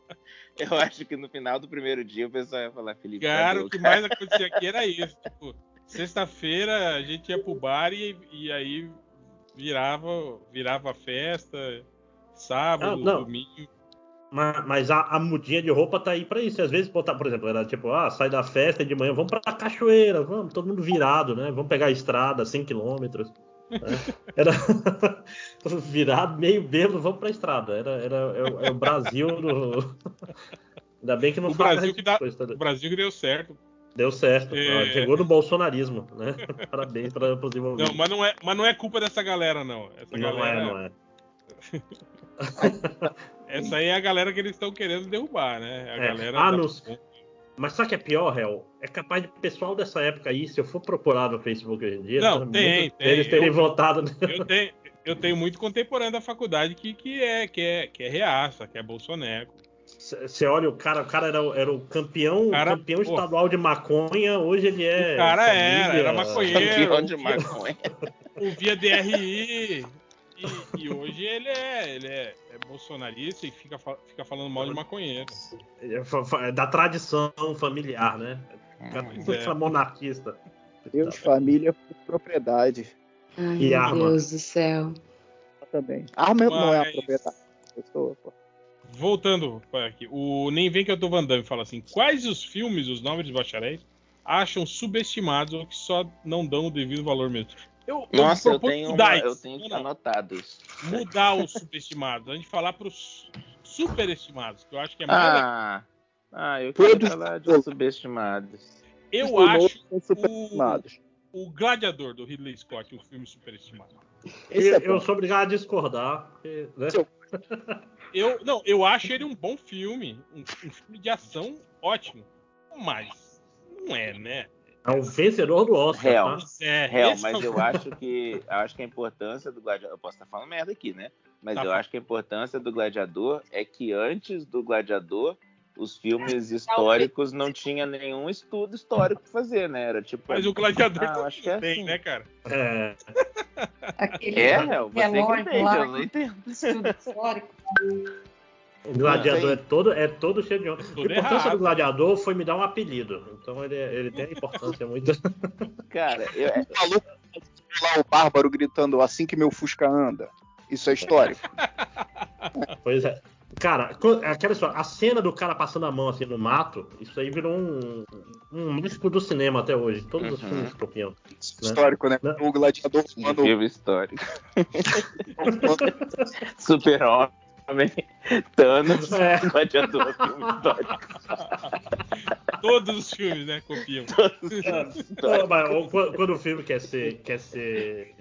Eu acho que no final do primeiro dia o pessoal ia falar, Felipe, Cara, cadê o o que cara? mais acontecia aqui era isso. Tipo, sexta-feira a gente ia pro bar e, e aí virava, virava festa, sábado, Ah, não. domingo. Mas, mas a, a mudinha de roupa tá aí pra isso. Às vezes, botar, por exemplo, era tipo, ah, sai da festa e de manhã, vamos pra cachoeira, vamos, todo mundo virado, né? Vamos pegar a estrada, 100 quilômetros. né? Era virado, meio bêbado, vamos pra estrada. Era, era, é, o- é o Brasil no. Ainda bem que não O Brasil que dá- coisas, tá? O Brasil que deu certo. Deu certo. É. Chegou no bolsonarismo, né? Parabéns para os envolvidos. Não, mas não, é, mas não é culpa dessa galera, não. Essa Não galera, é, não é. Essa aí é a galera que eles estão querendo derrubar, né? A É. galera Ah, da- nos- Mas sabe o que é pior, Hel? É capaz de pessoal dessa época aí, se eu for procurar no Facebook hoje em dia, Não, tem, tem. deles terem Eu- votado. né? Eu tenho, eu tenho muito contemporâneo da faculdade que, que, é, que, é, que é reaça, que é bolsoneco. Você olha, o cara, o cara era, o- era o campeão, O cara- campeão pô. estadual de maconha, hoje ele é. O cara era, família, era maconheiro. Campeão de maconha. ouvia DRI. E, e hoje ele é, ele é, é bolsonarista e fica, fica falando mal de maconheiro. É fa- da tradição familiar, né? Pois é. Monarquista. Deus, família, propriedade Ai, E meu arma. Deus do céu. também. Arma não é a Mas- propriedade pô. Voltando para aqui, o Nem Vem Que Eu Tô Van Damme fala assim: quais os filmes, os nobres bacharéis, acham subestimados ou que só não dão o devido valor mesmo? Eu, Nossa, eu proponho tenho, uma, eu isso. tenho Não, não. anotado isso. mudar os subestimados, a gente falar pros superestimados, que eu acho que é mais. Ah, ah, eu queria Todos- falar de subestimados. Eu Os acho superestimados. o Gladiador do Ridley Scott um filme superestimado. Esse é eu, eu sou obrigado a discordar. porque, né? Eu não, eu acho ele um bom filme, um, um filme de ação ótimo, mas não é, né? É o vencedor do Oscar. Real. Tá? É, Real, é mas eu acho que eu acho que a importância do gladiador. Eu posso estar falando merda aqui, né? Mas Tá eu falando. acho que a importância do gladiador é que antes do gladiador os filmes históricos não tinha nenhum estudo histórico pra fazer, né? Era tipo. Mas o Gladiador Ah, acho que é tem, assim. né, cara? É, Aquele É, Real, você que entende, eu não entendo. estudo histórico. O gladiador Não, é todo, é todo cheio de honra. A importância errado. do gladiador foi me dar um apelido. Então ele, ele tem importância muito. Cara, eu, é, O maluco lá, o bárbaro gritando assim que meu Fusca anda. Isso é histórico. Pois é. Cara, aquela história, a cena do cara passando a mão assim no mato, isso aí virou um, um místico do cinema até hoje. Todos os Uhum. filmes copiam. Histórico, né? O gladiador de fumando filme histórico. Super-Homem, Thanos, É. gladiador, filme histórico. Todos os filmes, né, copiam. Não, mas o- quando, quando o filme quer ser, quer ser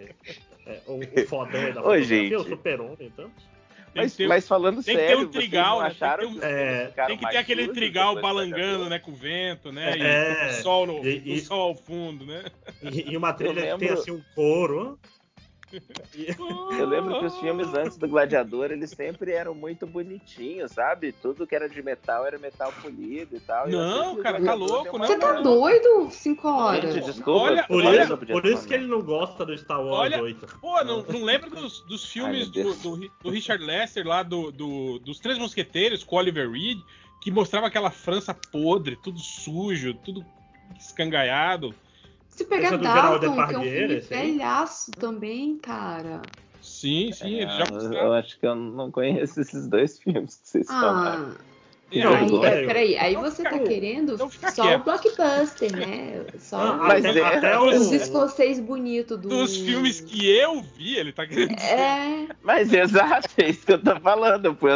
é, o, o fodão da Ô, gente. o super-homem, então. Tem Mas, que ter, mas falando tem que ter sério, um trigal, vocês não né? Tem que acharam ter um- que, É, ficaram tem que ter mais aquele sujos trigal depois do balangando, né, com o vento, né? E É, o sol, no, e- o e- sol ao fundo, né? E, e uma trilha que tem lembro- assim um couro. Eu lembro que os filmes antes do Gladiador, eles sempre eram muito bonitinhos, sabe? Tudo que era de metal era metal polido e tal. Não, cara, tá louco, não. Você tá doido? Cinco horas. Gente, desculpa. Olha, Por, olha, isso, por isso que ele não gosta do Star Wars Olha, 8. Pô, não, não lembra dos, dos filmes Ai, do, do, do Richard Lester lá, do, do- dos Três Mosqueteiros, com Oliver Reed, que mostrava aquela França podre, tudo sujo, tudo escangaiado. Se pegar é do Dalton, que é um filme velhaço também, cara. Sim, sim, eles já É, eu acho que eu não conheço esses dois filmes que vocês falaram. Ah, É, Não, aí, é, peraí, aí você tá querendo só quieto. o blockbuster, né? Só até, é- até os o, escocês bonitos do. Dos filmes que eu vi, ele tá querendo dizer. É, Mas exato, é isso que eu tô falando. pô.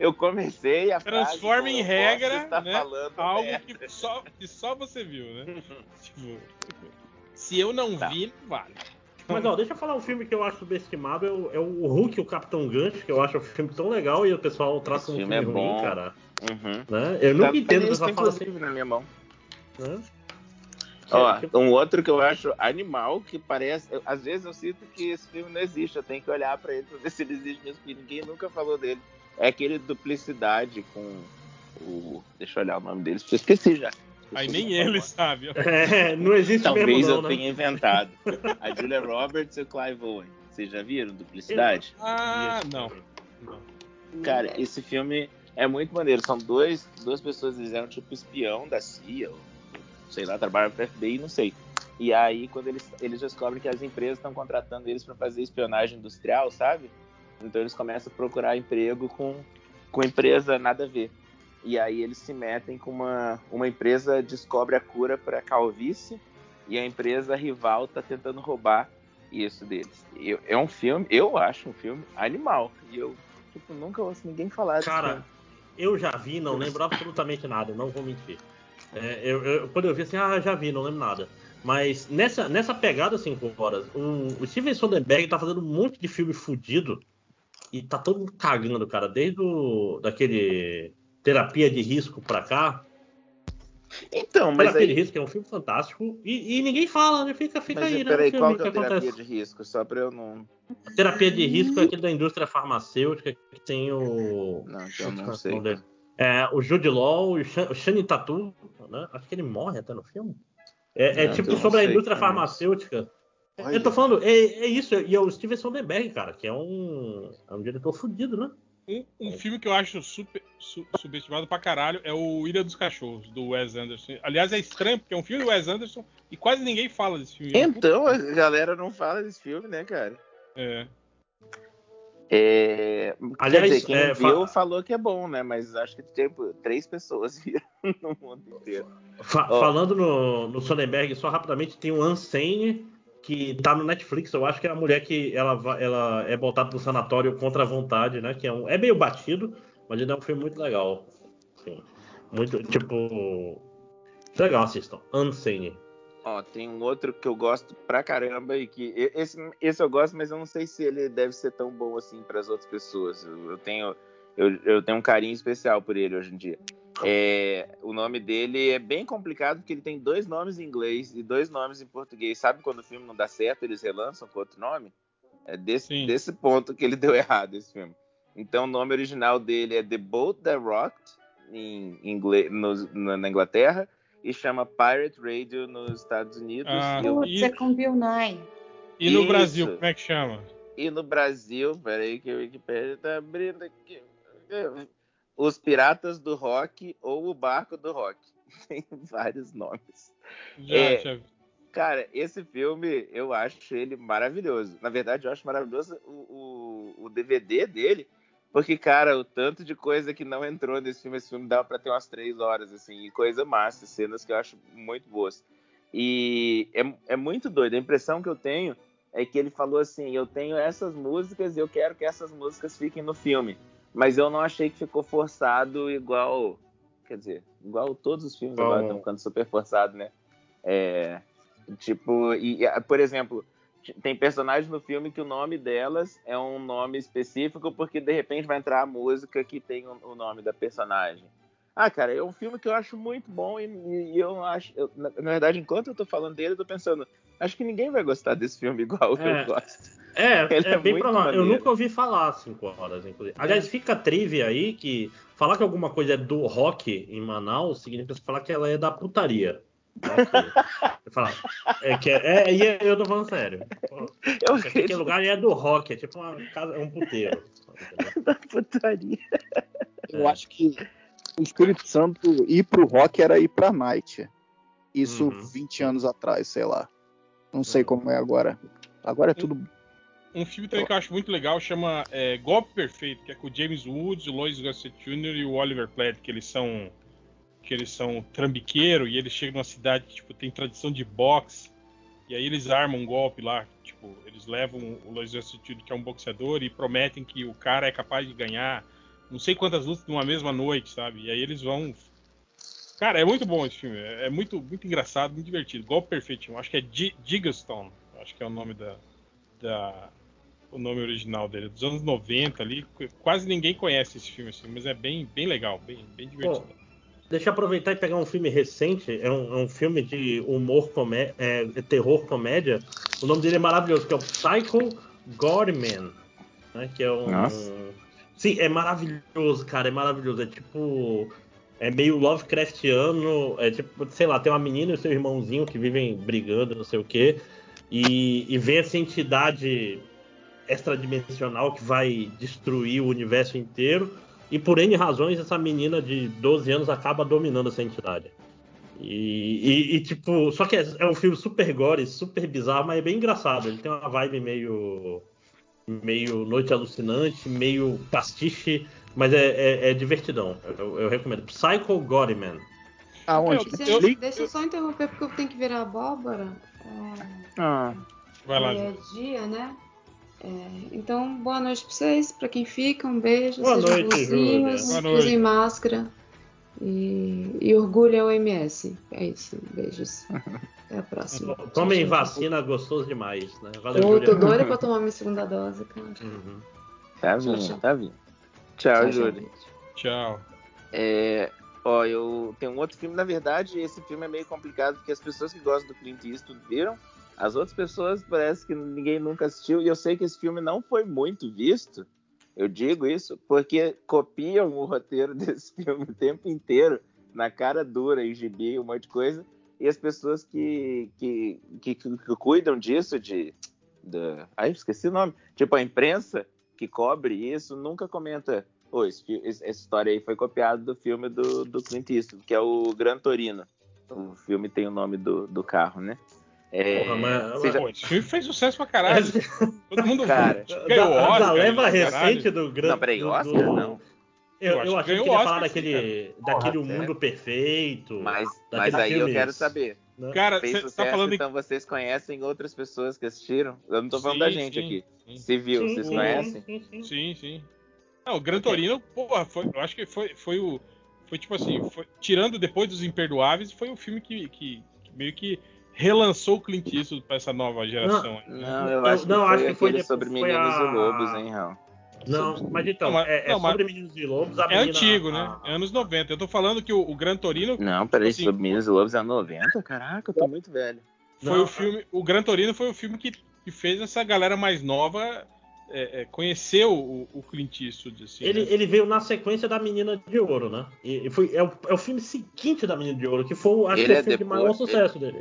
Eu, comecei a Transforma em regra, estar né, falando Algo merda. que só, que só você viu, né? Tipo, se eu não Tá. vi, não vale. Mas ó, deixa eu falar um filme que eu acho subestimado, é o, é o Hulk, o Capitão Gancho, que eu acho um filme tão legal e o pessoal trata como um filme filme é ruim, bom. cara. Uhum. Né? Eu Tá nunca entendo o isso, pessoal fala assim, inclusive, na minha mão. né? Ó, um outro que eu acho animal, que parece. eu- às vezes eu sinto que esse filme não existe. Eu tenho que olhar pra ele pra ver se ele existe mesmo, porque ninguém nunca falou dele. É aquele Duplicidade com o. Deixa eu olhar o nome dele, porque eu esqueci já. Aí nem ele falar. sabe. É, não existe Talvez mesmo, eu né? tenha inventado. A Julia Roberts e o Clive Owen. Vocês já viram Duplicidade? Ah, não. não. Cara, esse filme é muito maneiro. São dois, duas pessoas, eles eram tipo espião da CIA, ou sei lá, trabalham pro FBI, não sei. E aí, quando eles, eles descobrem que as empresas estão contratando eles para fazer espionagem industrial, sabe? Então eles começam a procurar emprego com, com empresa nada a ver. E aí eles se metem com uma, uma empresa descobre a cura para calvície e a empresa rival tá tentando roubar isso deles. Eu- é um filme, eu acho um filme animal. E eu tipo, nunca ouço ninguém falar Cara, filme. Eu já vi, não lembro absolutamente nada, não vou mentir. É, eu, eu- quando eu vi assim, ah, já vi, não lembro nada. Mas nessa, nessa pegada 5 horas, o, o Steven Soderbergh tá fazendo um monte de filme fudido e tá todo mundo cagando, cara. Desde o, daquele Terapia de Risco pra cá. Então, mas Terapia de aí, Risco é um filme fantástico e, e ninguém fala, né? Fica, fica mas aí, né? peraí, qual que é a terapia acontece. de risco? Só pra eu não. Terapia de Risco é aquele da indústria farmacêutica que tem o. Não, eu não é sei. nome dele? É, o Jude Law, o Shan- o Channing Tatum, né? Acho que ele morre até no filme. É, é Não, tipo sobre a indústria é farmacêutica. Olha. Eu tô falando, é, é isso, e é o Steven Soderbergh, cara, que é um, é um diretor fudido, né? Um, um filme que eu acho super, su- subestimado pra caralho é o Ilha dos Cachorros, do Wes Anderson. Aliás, é estranho, porque é um filme do Wes Anderson e quase ninguém fala desse filme. Então, a galera não fala desse filme, né, cara? É. É... Aliás, Quer dizer, quem é, viu fa- falou que é bom, né? Mas acho que tipo, três pessoas viram no mundo inteiro. Fa- Ó. Falando no, no Soderbergh, só rapidamente, tem o Unsane, que tá no Netflix. Eu acho que é a mulher que ela, ela é botada no sanatório contra a vontade, né? Que é, um, é meio batido, mas ele é um filme muito legal. Assim, muito, tipo. Legal, assistam. Unsane. Ó, tem um outro que eu gosto pra caramba e que esse, esse eu gosto, mas eu não sei se ele deve ser tão bom assim para as outras pessoas. Eu, eu tenho eu, eu tenho um carinho especial por ele hoje em dia. É, o nome dele é bem complicado porque ele tem dois nomes em inglês e dois nomes em português. Sabe quando o filme não dá certo, eles relançam com outro nome? É desse, Sim. desse ponto que ele deu errado esse filme. Então o nome original dele é The Boat That Rocked em inglês, no- na na Inglaterra e chama Pirate Radio nos Estados Unidos. Ah, e, eu- é com Bill Nye. E no Isso. Brasil, como é que chama? e no Brasil, peraí que o Wikipedia tá abrindo aqui. Os Piratas do Rock ou o Barco do Rock. Tem vários nomes. Já, É. já- Cara, esse filme eu acho ele maravilhoso. Na verdade, eu acho maravilhoso o, o, o DVD dele, porque, cara, o tanto de coisa que não entrou nesse filme, esse filme dava pra ter umas três horas, assim, e coisa massa, cenas que eu acho muito boas. E é, é muito doido. A impressão que eu tenho é que ele falou assim: eu tenho essas músicas e eu quero que essas músicas fiquem no filme. Mas eu não achei que ficou forçado igual. Quer dizer, igual todos os filmes agora Bom. estão ficando super forçado, né? É, Tipo, e, por exemplo, tem personagens no filme que o nome delas é um nome específico porque de repente vai entrar a música que tem o, nome da personagem. Ah, cara, é um filme que eu acho muito bom e, e- e eu acho. eu- na, na verdade, enquanto eu tô falando dele, eu tô pensando, acho que ninguém vai gostar desse filme igual É. eu gosto. É, Ele é, é bem provável. Eu maneiro. nunca ouvi falar 5 horas, inclusive. Aliás, fica a trivia aí que falar que alguma coisa é do rock em Manaus significa falar que ela é da putaria. É, que é, é, e é- eu tô falando sério. Eu Aquele lugar é do rock, é tipo uma casa, é um puteiro. na putaria. Eu acho que o Espírito Santo ir pro rock era ir pra night. Isso Uhum. 20 anos atrás, sei lá. Não sei Uhum. como é agora. Agora é tudo. Um filme também que eu acho muito legal chama é, Golpe Perfeito, que é com o James Woods, o Lois Gossett Jr. e o Oliver Platt, que eles são que eles são trambiqueiro e eles chegam numa cidade que tipo, tem tradição de boxe. E aí eles armam um golpe lá, tipo, eles levam o Lois Gossett Jr., que é um boxeador, e prometem que o cara é capaz de ganhar não sei quantas lutas numa mesma noite, sabe? E aí eles vão. Cara, é muito bom esse filme. É é muito, muito engraçado, muito divertido. Golpe Perfeito. Eu acho que é Di- Digastone. Acho que é o nome da, da. O nome original dele. Dos anos 90 ali. Qu- Quase ninguém conhece esse filme, assim, mas é bem, bem legal, bem, bem divertido. Deixa eu aproveitar e pegar um filme recente, é um, é um filme de humor, comé é, é terror comédia. O nome dele é maravilhoso, que é o Psycho Goreman, né? Que é um. Nossa. Sim, é maravilhoso, cara, é maravilhoso. É tipo. É meio Lovecraftiano, é tipo, sei lá, tem uma menina e seu irmãozinho que vivem brigando, não sei o quê, e, e vem essa entidade extradimensional que vai destruir o universo inteiro. E por N razões, essa menina de 12 anos acaba dominando essa entidade. E, e- e, tipo, só que é, é um filme super gore, super bizarro, mas é bem engraçado. Ele tem uma vibe meio. meio Noite Alucinante, meio pastiche, mas é, é- é divertidão. Eu, eu recomendo. Psycho Goreman. Aonde? Eu- eu- deixa eu só interromper porque eu tenho que virar abóbora. É, Ah, Vai lá, é dia, né? É, então, boa noite pra vocês, pra quem fica, um beijo, Boa noite, Júlia. Boa usem noite. máscara e, e orgulho ao MS. É isso, beijos. Até a próxima. Tomem Tchau, tchau. vacina gostoso demais, né? Valeu, Eu tô Júlia. doida pra tomar minha segunda dose, cara. Uhum. tá Tchau, vindo, tchau. tá vindo. Tchau, Tchau, tchau, Júlia. Tchau. É, ó, eu tenho um outro filme, na verdade, esse filme é meio complicado porque as pessoas que gostam do Clint Eastwood viram, as outras pessoas parece que ninguém nunca assistiu e eu sei que esse filme não foi muito visto. Eu digo isso porque copiam o roteiro desse filme o tempo inteiro na cara dura em gibi, um monte de coisa. E as pessoas que, que, que, que- que cuidam disso, de. Da... Ai, esqueci o nome. Tipo, a imprensa que cobre isso nunca comenta. Fi- esse- essa história aí foi copiada do filme do, do Clint Eastwood, que é o Gran Torino. O filme tem o nome do, do carro, né? É, Porra, mas- Pô, esse filme fez sucesso pra caralho. Todo mundo Cara, ganhou da, Oscar. da leva caralho. recente do grande. Não, peraí, Oscar? do- Não. Eu, Eu eu, acho que achei que ganhou ele ia Oscar, falar daquele, daquele Porra, Mundo Perfeito. Mas, mas aí eu quero saber. né? Cara, Fez você sucesso, tá falando em então vocês conhecem outras pessoas que assistiram? Eu não tô falando Sim, da gente sim, aqui. sim. Se viu, vocês sim, conhecem? sim, sim. Sim, sim. Não, o Gran Torino, porra, foi, eu acho que foi, foi o. Foi tipo assim, foi- tirando depois dos Imperdoáveis, foi o filme que, que- que meio que relançou o Clint Eastwood pra essa nova geração. aí, né? Não, eu acho que não, foi acho que foi depois- sobre foi meninos a- e lobos, hein, Raul? Não, mas então, Não, é, é não, mas- sobre Meninos e Lobos. a É menina- antigo, né? a- É anos 90. Eu tô falando que o, o Gran Torino Não, peraí, Assim, sobre meninos e lobos é 90? Caraca, eu tô muito velho. foi Não, o filme. O Gran Torino foi o filme que, que fez essa galera mais nova é, é, conhecer o, o Clint Eastwood. Assim, Ele, né? ele veio na sequência da Menina de Ouro, né? E, e foi, é, o, é o filme seguinte da Menina de Ouro, que foi, o- acho Ele que é é o filme de depois- maior sucesso dele.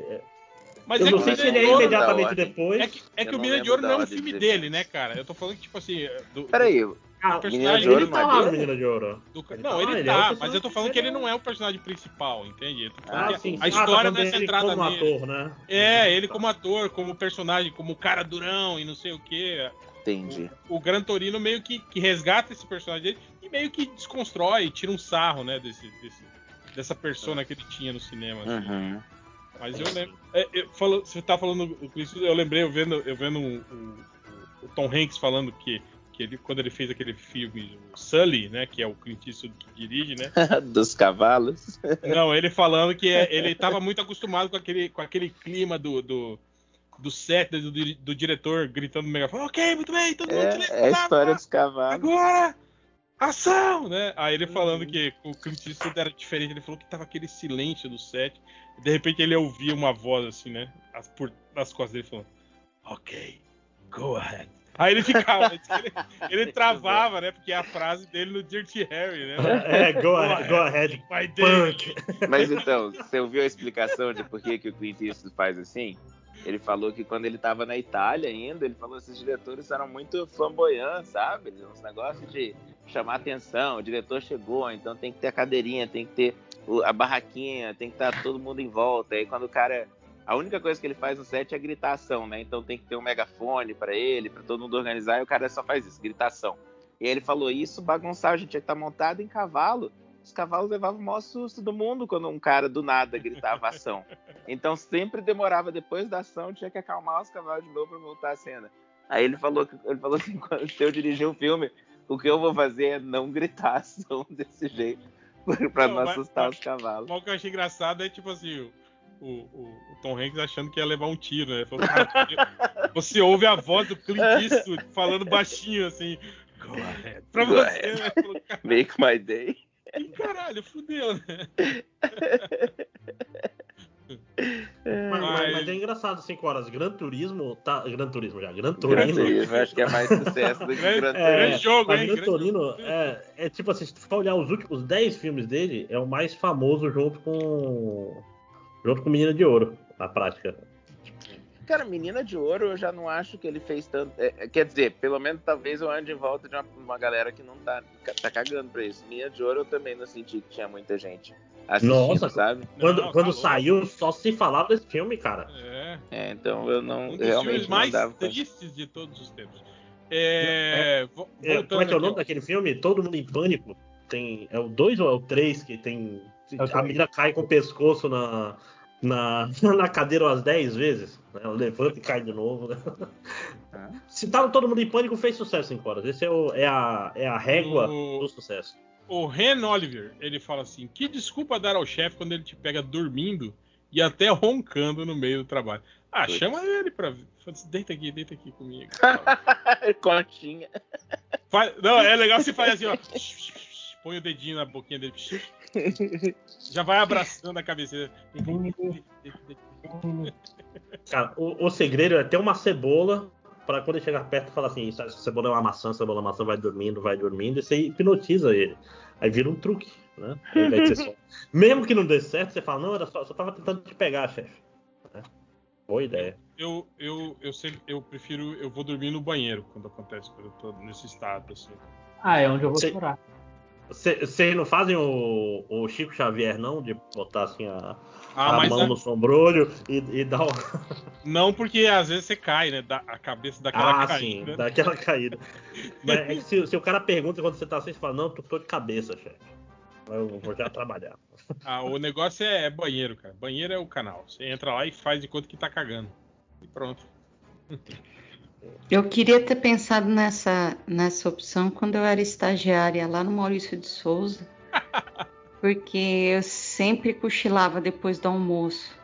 É, Mas eu é não que sei o se ele de é Ouro- imediatamente depois. É que, é que o não Menina de Ouro não é um filme dos dele, né, cara? Eu tô falando que, tipo assim. Do, Peraí, Ah, personagem de Ouro ele não é tá lá no? Menina de Ouro. do- Ele não, tá- ele ah, ele é tá, personagem mas eu tô falando que ele principal. não é o personagem principal, entende? Eu tô falando Ah, que sim. a Ah, história tá falando não é dele centrada como nele. ator, né? É, ele como ator, como personagem, como cara durão e não sei o quê. entendi. O, o Gran Torino meio que, que resgata esse personagem dele e meio que desconstrói, tira um sarro, né, desse, desse- dessa persona que ele tinha no cinema. assim. Uhum. Mas eu lembro. É, eu falo, você tá falando do Chris, eu lembrei, eu vendo, eu vendo o, o- o Tom Hanks falando que, que ele, quando ele fez aquele filme, o Sully, né, que é o Clint Eastwood que dirige, né? Dos cavalos. Não, ele falando que é- ele estava muito acostumado com aquele, com aquele clima do, do, do set, do, do, do diretor gritando no megafone, ok, muito bem, todo mundo silêncio, É, é a história dos cavalos. Agora! Ação! Né? Aí ele falando Uhum. que o Clint Eastwood era diferente, ele falou que tava aquele silêncio do set, de repente ele ouvia uma voz assim, né? as- Por, nas costas dele falando, ok, go ahead. Aí ele ficava, ele, ele travava, né? Porque é a frase dele no Dirty Harry, né? É, go, ahead, go ahead, My punk. Mas então, você ouviu a explicação de por que, que o Clint Eastwood faz assim? Ele falou que quando ele tava na Itália ainda, ele falou que esses diretores eram muito flamboyantes, sabe? Uns negócios de chamar atenção, o diretor chegou, então tem que ter a cadeirinha, tem que ter a barraquinha, tem que estar todo mundo em volta. Aí quando o cara. A única coisa que ele faz no set é gritação, né? Então tem que ter um megafone pra ele, pra todo mundo organizar, e o cara só faz isso, gritação. E aí ele falou, isso bagunçar, a gente tinha que estar montado em cavalo. Os cavalos levavam o maior susto do mundo quando um cara do nada gritava ação. Então sempre demorava depois da ação, tinha que acalmar os cavalos de novo pra voltar a cena. Aí ele falou, que- ele falou assim, quando eu dirigir um filme, o que eu vou fazer é não gritar ação desse jeito, pra não, Não, assustar mas- os cavalos. Mas o que eu achei engraçado é tipo assim, o, o, o Tom Hanks achando que ia levar um tiro, né? Falou, "Cara, você ouve a voz do Clint Eastwood falando baixinho assim. Go ahead. Pra Go você, né? Falou, "Cara, Make my day. Caralho, fudeu, né? Mas, Mas- mas é engraçado, 5 horas. Gran Turismo tá. Gran Turismo já. Gran Gran Torino. Turismo, acho que é mais sucesso do que Gran É, Grande jogo, mas hein? Gran Torino é, é tipo assim, se tu for olhar os últimos 10 filmes dele, é o mais famoso junto com. junto com Menina de Ouro, na prática. Cara, Menina de Ouro, eu já não acho que ele fez tanto. é, é, quer dizer, pelo menos talvez eu ande em volta de uma, uma galera que não tá, tá cagando pra isso. Menina de Ouro eu também não senti que tinha muita gente Nossa, sabe? Quando, Não, tá quando louco. saiu, só se falava desse filme, cara. É. É, então eu não Um dos realmente filmes não mais dava. conta. tristes de todos os tempos. É, É, voltando como é que é o nome daquele filme? Todo mundo em pânico. Tem, é o 2 ou é o 3 que tem. É a menina cai com o pescoço na, na, na cadeira umas 10 vezes. Né? Ela levanta e cai de novo. Né? Ah. Se tava todo mundo em pânico, fez sucesso 5 horas. Esse é, o- é a, é a régua O- do sucesso. O Ren Oliver, ele fala assim: que desculpa dar ao chefe quando ele te pega dormindo e até roncando no meio do trabalho. Ah, Putz. chama ele pra. Assim, deita aqui, deita aqui comigo. Continha. Faz- Não, é legal você fazer assim, ó. Põe o dedinho na boquinha dele. Já vai abraçando a cabeça. Cara, o, o segredo é ter uma cebola pra quando ele chegar perto falar assim: cebola é uma maçã, cebola é uma maçã, vai dormindo, vai dormindo, e você hipnotiza ele. Aí vira um truque, né? Só- Mesmo que não dê certo, você fala: não, era só, só tava tentando te pegar, chefe. Né? Boa ideia. Eu, eu, eu, sempre, eu prefiro. Eu vou dormir no banheiro quando acontece, quando eu tô nesse estado, assim. Ah, é onde eu vou Sei. chorar. Vocês não fazem o, o Chico Xavier, não? De botar assim a, Ah, a mas mão a- no sombrolho e, e dar o. não porque às vezes você cai, né? Da, a cabeça daquela Ah, caída. sim, daquela caída. Mas é se, se o cara pergunta quando você tá assim, você fala: não, tô, tô de cabeça, chefe. Eu vou já trabalhar. Ah, o negócio é, é banheiro, cara. Banheiro é o canal. Você entra lá e faz de conta que tá cagando. E pronto. Eu queria ter pensado nessa, nessa opção quando eu era estagiária lá no Maurício de Souza, porque eu sempre cochilava depois do almoço.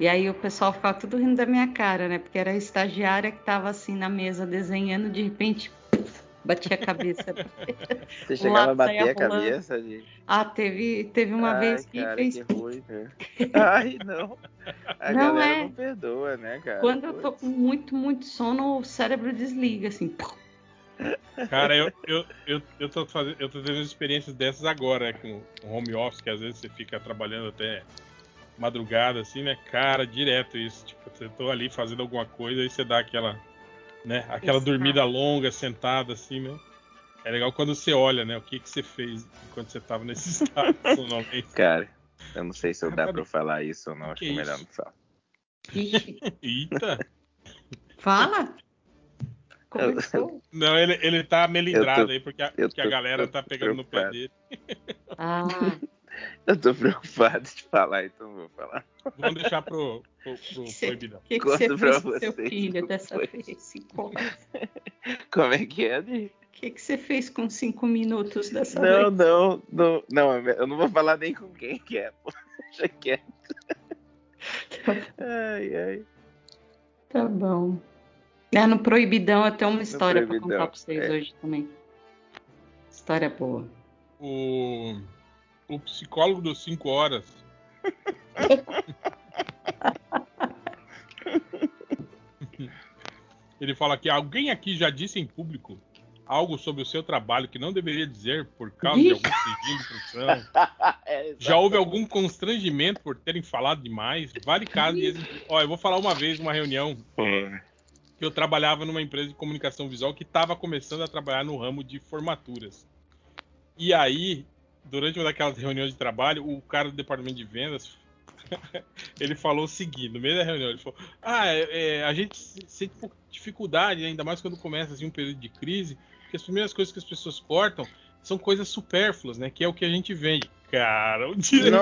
E aí o pessoal ficava tudo rindo da minha cara, né? Porque era a estagiária que estava assim na mesa desenhando, de repente puf, batia a cabeça. Você chegava a bater a rolando. cabeça de. Ah, teve, teve uma Ai, vez que cara, fez. que ruim, né? Ai, não. A Não galera é. não perdoa, né, cara? Quando eu tô com muito, muito sono, o cérebro desliga, assim. Cara, eu, eu, eu, eu, tô fazendo, eu tô tendo experiências dessas agora, né, com home office, que às vezes você fica trabalhando até madrugada, assim, né? Cara, direto isso. Tipo, você tô ali fazendo alguma coisa, aí você dá aquela, né? Aquela Exato. dormida longa, sentada, assim, né? É legal quando você olha, né? O que, que você fez enquanto você tava nesse estado sonolento. Cara, eu não sei se eu dá pra eu falar isso ou não. Acho que que é melhor não falar. Eita! fala! Começou. Não, ele, ele tá melindrado tô- aí, porque a, porque a tô- galera eu tá pegando no pé preocupado. dele. Ah, Eu tô preocupado de falar, então vou falar. Vamos deixar pro, pro, pro Cê- proibidão. o que, que você Conto pra fez com seu filho dessa vez? Como é que é, Di? O que, que você fez com cinco minutos dessa Não, vez? não, não, não, eu não vou falar nem com quem que é, pô. Deixa quieto. Ai, ai. Tá bom. Ah, no Proibidão eu tenho uma história pra Proibidão, contar pra vocês é. hoje também. História boa. O, o psicólogo dos 5 horas. ele fala que alguém aqui já disse em público algo sobre o seu trabalho que não deveria dizer por causa de algum sigilo de. É, Já houve algum constrangimento por terem falado demais? Vale caso. Ó, eu vou falar uma vez numa reunião que eu trabalhava numa empresa de comunicação visual que estava começando a trabalhar no ramo de formaturas. E aí, durante uma daquelas reuniões de trabalho, o cara do departamento de vendas ele falou o seguinte, no meio da reunião, ele falou: Ah, é, é, a gente sente dificuldade, ainda mais quando começa assim, um período de crise, porque as primeiras coisas que as pessoas cortam são coisas supérfluas, né? Que é o que a gente vende. Cara, o direito.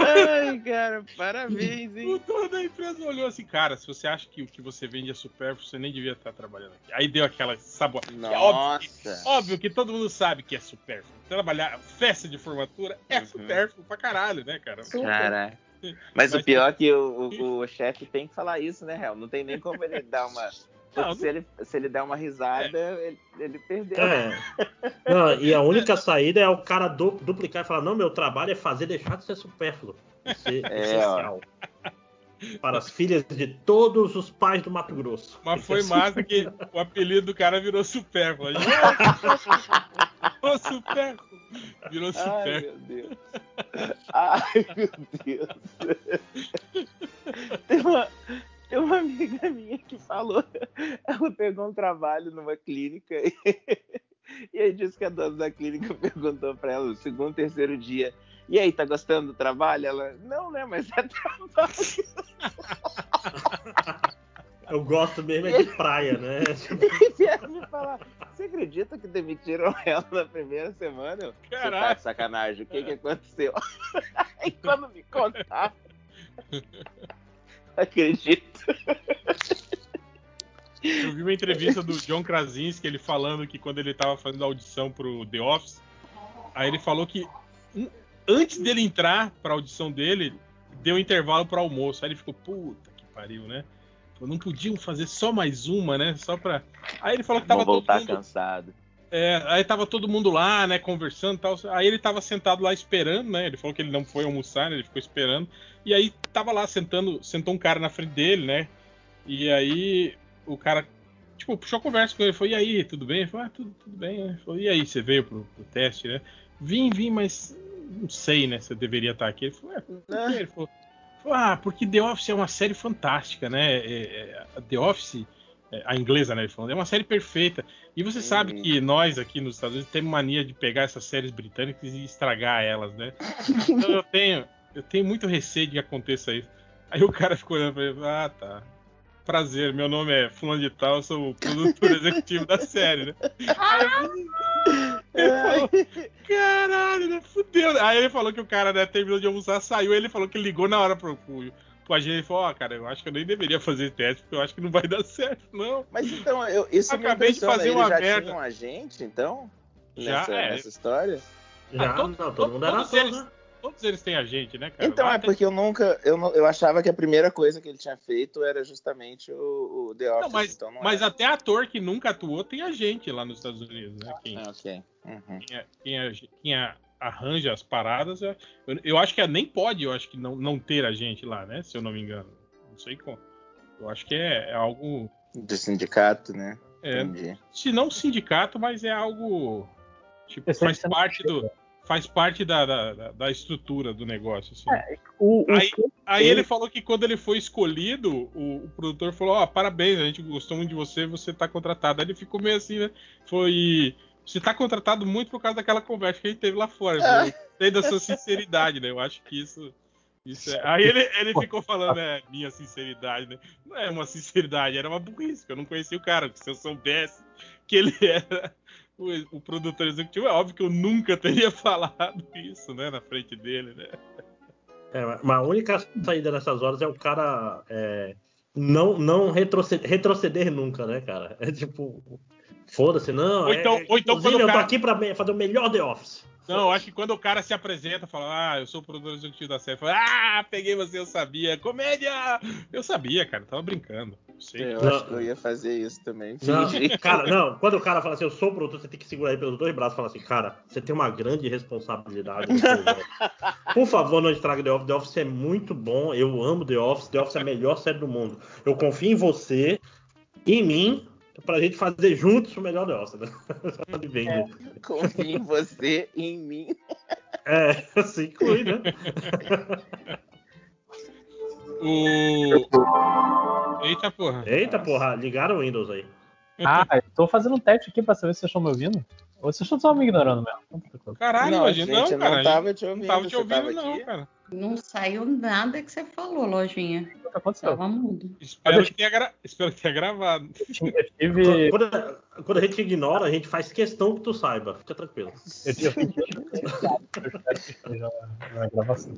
Ai, cara, parabéns, O hein? dono da empresa olhou assim, cara, se você acha que o que você vende é supérfluo, você nem devia estar trabalhando aqui. Aí deu aquela sabor. É óbvio, que, Nossa. óbvio que todo mundo sabe que é supérfluo. Trabalhar festa de formatura é Uhum. supérfluo pra caralho, né, cara? Caraca. Mas, Mas- o pior é que o, o, o chefe tem que falar isso, né, Real? Não tem nem como ele dar uma. Não, se, ele, se ele der uma risada, ele, ele perdeu. É. Não, e a única saída é o cara du- duplicar e falar: não, meu trabalho é fazer deixar de ser supérfluo. Ser É, essencial. Para as filhas de todos os pais do Mato Grosso. Mas foi massa que o apelido do cara virou supérfluo. Ô, supérfluo! Virou Ai, supérfluo. meu Deus. Ai, meu Deus. Tem uma, tem uma amiga minha que falou. Ela pegou um trabalho numa clínica e, e aí disse que a dona da clínica perguntou pra ela no segundo, terceiro dia. E aí, tá gostando do trabalho? Ela, não, né? Mas é trabalho. Eu gosto mesmo é de praia, né? E falar. Você acredita que demitiram ela na primeira semana? Eu, Você tá Caraca. de sacanagem. O que, que aconteceu? Aí quando me contaram. Acredito. Eu vi uma entrevista do John Krasinski, ele falando que quando ele tava fazendo a audição pro The Office, aí ele falou que um- antes dele entrar pra audição dele, deu intervalo pro almoço. Aí ele ficou, puta que pariu, né? Falou, Não podiam fazer só mais uma, né? Só pra. Aí ele falou que tava Vou todo voltar mundo. cansado. É, aí tava todo mundo lá, né, conversando e tal. Aí ele tava sentado lá esperando, né? Ele falou que ele não foi almoçar, né, ele ficou esperando. E aí tava lá sentando, sentou um cara na frente dele, né? E aí o cara, tipo, puxou a conversa com ele. Falou, e aí, tudo bem? Ele falou, ah, tudo, tudo bem, né? Falou, e aí, você veio pro, pro teste, né? Vim, vim, mas não sei, né, se eu deveria estar aqui. Ele falou, é, quê? Ele falou, ah, porque The Office é uma série fantástica, né? É, é, The Office, a inglesa, né? Ele falou, é uma série perfeita. E você sabe Uhum. que nós aqui nos Estados Unidos temos mania de pegar essas séries britânicas e estragar elas, né? Então eu tenho, eu tenho muito receio de que aconteça isso. Aí o cara ficou olhando pra ele ah, tá. Prazer, meu nome é Fulano de Tal, eu sou o produtor executivo da série, né? Aí falou, caralho, né? Fudeu. Aí ele falou que o cara, né, terminou de almoçar, saiu, ele falou que ligou na hora pro, pro, pro agente e falou, ó, cara, eu acho que eu nem deveria fazer teste, porque eu acho que não vai dar certo, não. Mas então, eu, isso me Acabei de fazer Ele uma já merda. tinha um agente, então? Já, nessa, é. nessa história? Já, Ah, todo- não, todo mundo era todos eles- né? Todos eles têm agente, né, cara? Então, Lá é tem- porque eu nunca. Eu, não- eu achava que a primeira coisa que ele tinha feito era justamente o, o The Office. Não, mas, então não mas era. até ator que nunca atuou tem agente lá nos Estados Unidos, né? Quem, Ah, ok. Uhum. quem, é- quem é- quem é- arranja as paradas. é- Eu, eu acho que nem pode, eu acho que não, não ter agente lá, né? Se eu não me engano. Não sei como. Eu acho que é, é algo. Do sindicato, né? É, Entendi. se não sindicato, mas é algo. Tipo, faz parte do. Faz parte da, da, da- estrutura do negócio. Assim. O, o Aí- que- Aí Ele- ele falou que quando ele foi escolhido, o, o produtor falou: Ó, parabéns, a gente gostou muito de você, você tá contratado. Aí ele ficou meio assim, né? Foi. Você tá contratado muito por causa daquela conversa que a gente teve lá fora. Falou, Gostei da sua sinceridade, né? Eu acho que isso. isso é... Aí ele, ele ficou falando, é, minha sinceridade, né? Não é uma sinceridade, era uma burrice, porque eu não conhecia o cara. porque Se eu soubesse que ele era o, o produtor executivo, é óbvio que eu nunca teria falado isso, né? Na frente dele, né? É, mas a única saída nessas horas é o cara é, não, não retroceder, retroceder nunca, né, cara? É tipo, foda-se, não. Ou então- é, ou então quando o eu tô cara- aqui pra fazer o melhor The Office. Não, eu acho que quando o cara se apresenta, fala, ah, eu sou o produtor executivo da série, fala, ah, peguei você, eu sabia, comédia! Eu sabia, cara, tava brincando. sei. Eu Não. acho que eu ia fazer isso também. Não, cara, não, quando o cara fala assim, eu sou o produtor, você tem que segurar ele pelos dois braços e falar assim, cara, você tem uma grande responsabilidade. Por favor, não estrague The Office. The Office é muito bom, eu amo The Office, The Office é a melhor série do mundo. Eu confio em você, em mim, pra gente fazer juntos o melhor Office. Né? Só de vender. Confio em você e em mim. É, se inclui, né? O. Eita porra. Eita porra, ligaram o Windows aí. Ah, eu tô fazendo um teste aqui pra saber se vocês estão me ouvindo. Ou vocês estão só me ignorando mesmo. Caralho, não, imagina. gente, Não, eu cara. não tava te ouvindo. Não tava te ouvindo, tava não, aqui? cara. Não saiu nada que você falou, lojinha. O que aconteceu? Tava mudo. Espero que tenha, gra... Espero que tenha gravado. Eu tive. Quando, quando a gente ignora, a gente faz questão que tu saiba. Fica tranquilo. Eu tive. Eu espero que esteja na gravação.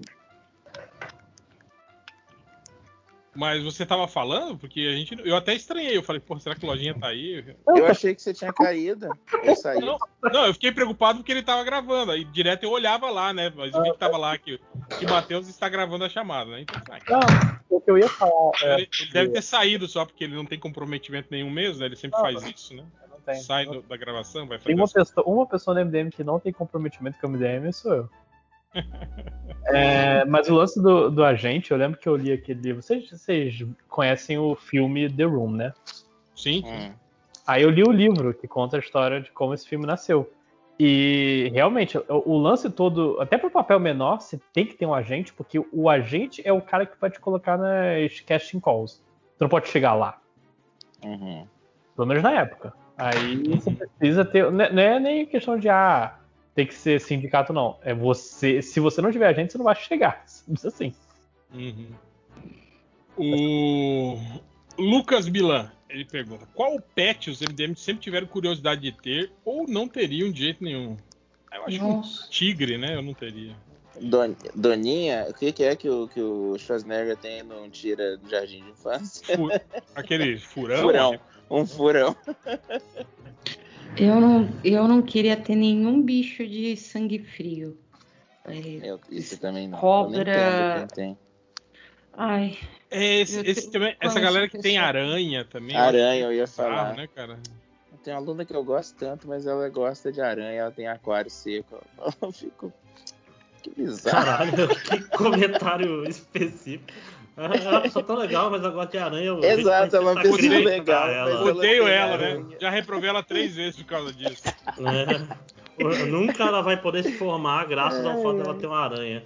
Mas você tava falando, porque a gente. Eu até estranhei. Eu falei, pô, será que o lojinha tá aí? Eu achei que você tinha caído. Eu saí. Não, não, eu fiquei preocupado porque ele tava gravando. Aí direto eu olhava lá, né? Mas eu vi que tava lá que, que Matheus está gravando a chamada, né? Então, tá. Não, o que eu ia falar é. ele, ele deve ter saído só porque ele não tem comprometimento nenhum mesmo, né? Ele sempre Não, faz isso, né? Tem. Sai do- da gravação, vai Tem fazer uma as- pessoa, uma pessoa no MDM que não tem comprometimento com o MDM sou eu. É, mas o lance do, do agente, eu lembro que eu li aquele livro. Vocês, vocês conhecem o filme The Room, né? Sim. Hum. Aí eu li o livro que conta a história de como esse filme nasceu. E realmente, o, o lance todo, até pro papel menor, você tem que ter um agente, porque o agente é o cara que vai te colocar nas casting calls. Você não pode chegar lá. Uhum. Pelo menos na época. Aí você precisa ter. Não é- não é nem questão de ah, tem que ser sindicato, não. É você. Se você não tiver agente, você não vai chegar. Simples assim. Uhum. O Lucas Bilan, ele pergunta: qual pet os MDM sempre tiveram curiosidade de ter ou não teriam de jeito nenhum? Eu acho que um Nossa. tigre, né? Eu não teria. Don- Doninha, o que, que é que o, que o Schwarzenegger tem no Tira do Jardim de Infância? Fu- Aquele furão. Furão. Um furão. Eu não, eu não queria ter nenhum bicho de sangue frio. É, Eu, isso também não. Cobra. Ai, É, esse, esse também, essa galera que tem aranha também. Aranha, eu ia falar. né, cara? Tem uma aluna que eu gosto tanto, mas ela gosta de aranha, ela tem aquário seco. Eu fico. Que bizarro. Caralho, que comentário específico. Ela é tão legal, mas agora de aranha. eu Exato, que é uma tá pessoa legal, Ela, ela- Odeio tem ela, né? aranha. Já reprovei ela três vezes por causa disso. né? Nunca ela vai poder se formar graças ao fato dela ter uma aranha.